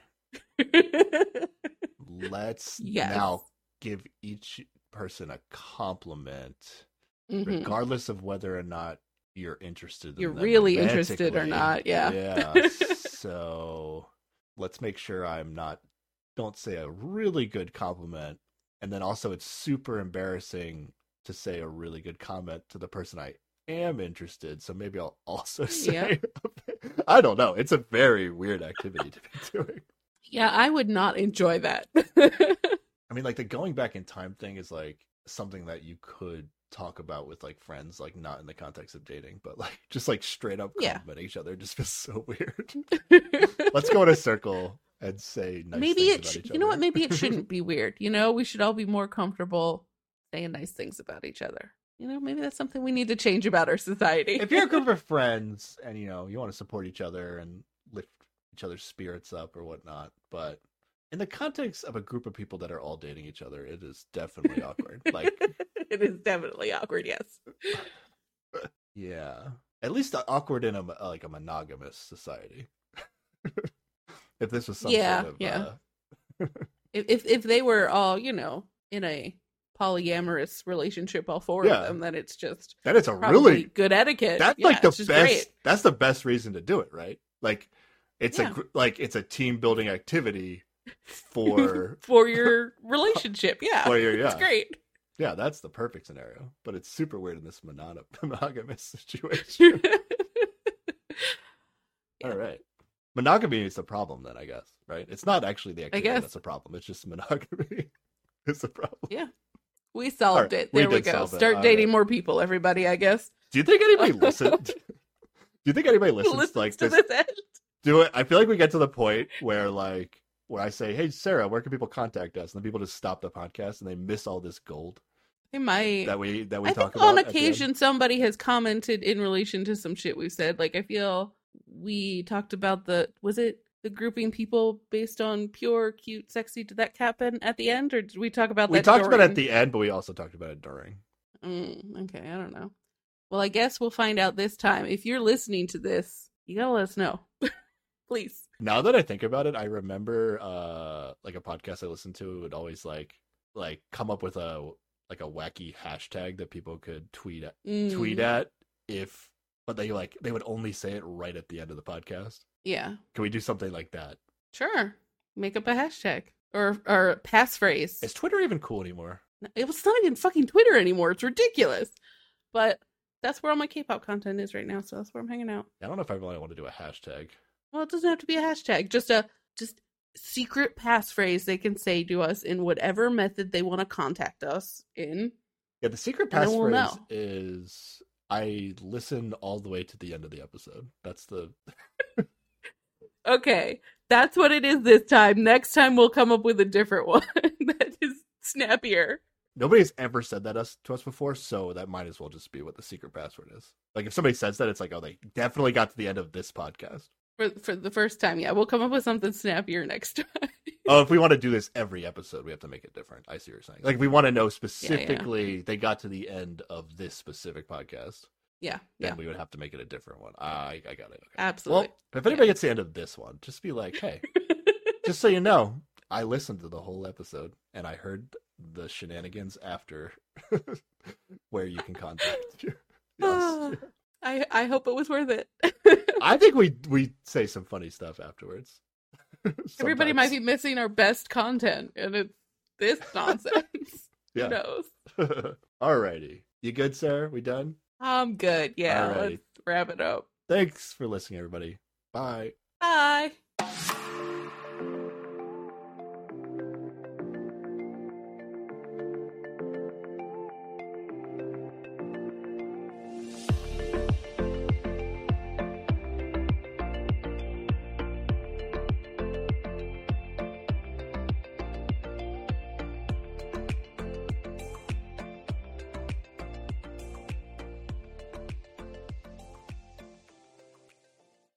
let's [LAUGHS] Yes. now give each person a compliment Mhm. regardless of whether or not you're interested in You're really interested or not, yeah. yeah [LAUGHS] so let's make sure i'm not don't say a really good compliment and then also it's super embarrassing to say a really good comment to the person i am interested so maybe i'll [LAUGHS] also say [LAUGHS] i don't know it's a very weird activity to be [LAUGHS] doing Yeah, I would not enjoy that. I mean, like the going back in time thing is like something that you could talk about with like friends, like not in the context of dating, but like just like straight up Yeah. compliment each other just feels so weird. Let's go in a circle and say nice maybe it, sh- each you know what? Maybe it shouldn't be weird. You know, we should all be more comfortable saying nice things about each other. You know, maybe that's something we need to change about our society. if you're a group of [LAUGHS] friends and you know you want to support each other and lift each other's spirits up or whatnot, but in the context of a group of people that are all dating each other, it is definitely awkward. Like, [LAUGHS] it is definitely awkward. Yes. [LAUGHS] yeah, at least awkward in a like a monogamous society. if this was some Yeah, sort of yeah. uh, If, if if they were all you know in a polyamorous relationship, all four Yeah. of them, then it's just then it's a really good etiquette. that's Yeah, like the best. great. That's the best reason to do it, right? Like, it's a Yeah. gr- like it's a team building activity [LAUGHS] for for your [LAUGHS] relationship. Yeah, for your it's great. yeah that's the perfect scenario. But it's super weird in this monog- [LAUGHS] monogamous situation. Yeah. All right. Monogamy is the problem then, I guess, right? It's not actually the activity guess. that's a problem. It's just monogamy is the problem. Yeah. We solved Alright, it. There we, did go. solve it. Start dating right. more people, everybody, I guess. Do you think anybody [LAUGHS] listened? [LAUGHS] Do you think anybody listens Listens to like to this? this. Do it. I feel like we get to the point where like where I say, "Hey, Sarah, where can people contact us?" and then people just stop the podcast and they miss all this gold They might. that we that we I talk think about. on the occasion somebody has commented in relation to some shit we've said. Like I feel we talked about the was it the grouping people based on pure, cute, sexy? Did that happen at the end, or did we talk about we that? We talked about it at the end, but we also talked about it during. Mm, okay, I don't know. Well, I guess we'll find out this time. If you're listening to this, you gotta let us know, [LAUGHS] please. Now that I think about it, I remember uh like a podcast I listened to would always like like come up with a like a wacky hashtag that people could tweet at Mm, tweet at if but they like they would only say it right at the end of the podcast. Yeah, Can we do something like that? sure. Make up a hashtag or or a passphrase. Is Twitter even cool anymore? It was not even fucking Twitter anymore. It's ridiculous. But that's where all my K-pop content is right now, so that's where I'm hanging out. I don't know if I really want to do a hashtag. Well, it doesn't have to be a hashtag. Just a just secret passphrase they can say to us in whatever method they want to contact us in. Yeah, the secret then we'll passphrase is I listen all the way to the end of the episode. That's the [LAUGHS] Okay, that's what it is this time. Next time we'll come up with a different [LAUGHS] one that is snappier. nobody's ever said that us to us before, so that might as well just be what the secret password is. Like if somebody says that, it's like, oh, they definitely got to the end of this podcast. For for the first time, yeah, we'll come up with something snappier next time. [LAUGHS] Oh, if we want to do this every episode, we have to make it different. I see what you're saying. Like, we want to know specifically they got to the end of this specific podcast, yeah, then yeah, we would have to make it a different one. I, I got it. Okay. absolutely. Well, if anybody gets the end of this one, just be like, hey, [LAUGHS] just so you know, I listened to the whole episode and I heard the shenanigans after [LAUGHS] where you can contact you. [LAUGHS] Yes. [SIGHS] I I hope it was worth it. I think we we say some funny stuff afterwards. Everybody might be missing our best content, and it's this nonsense. Yeah. Who knows? Alrighty. You good, Sarah? We done? I'm good. Yeah, Alrighty. let's wrap it up. Thanks for listening, everybody. Bye. Bye.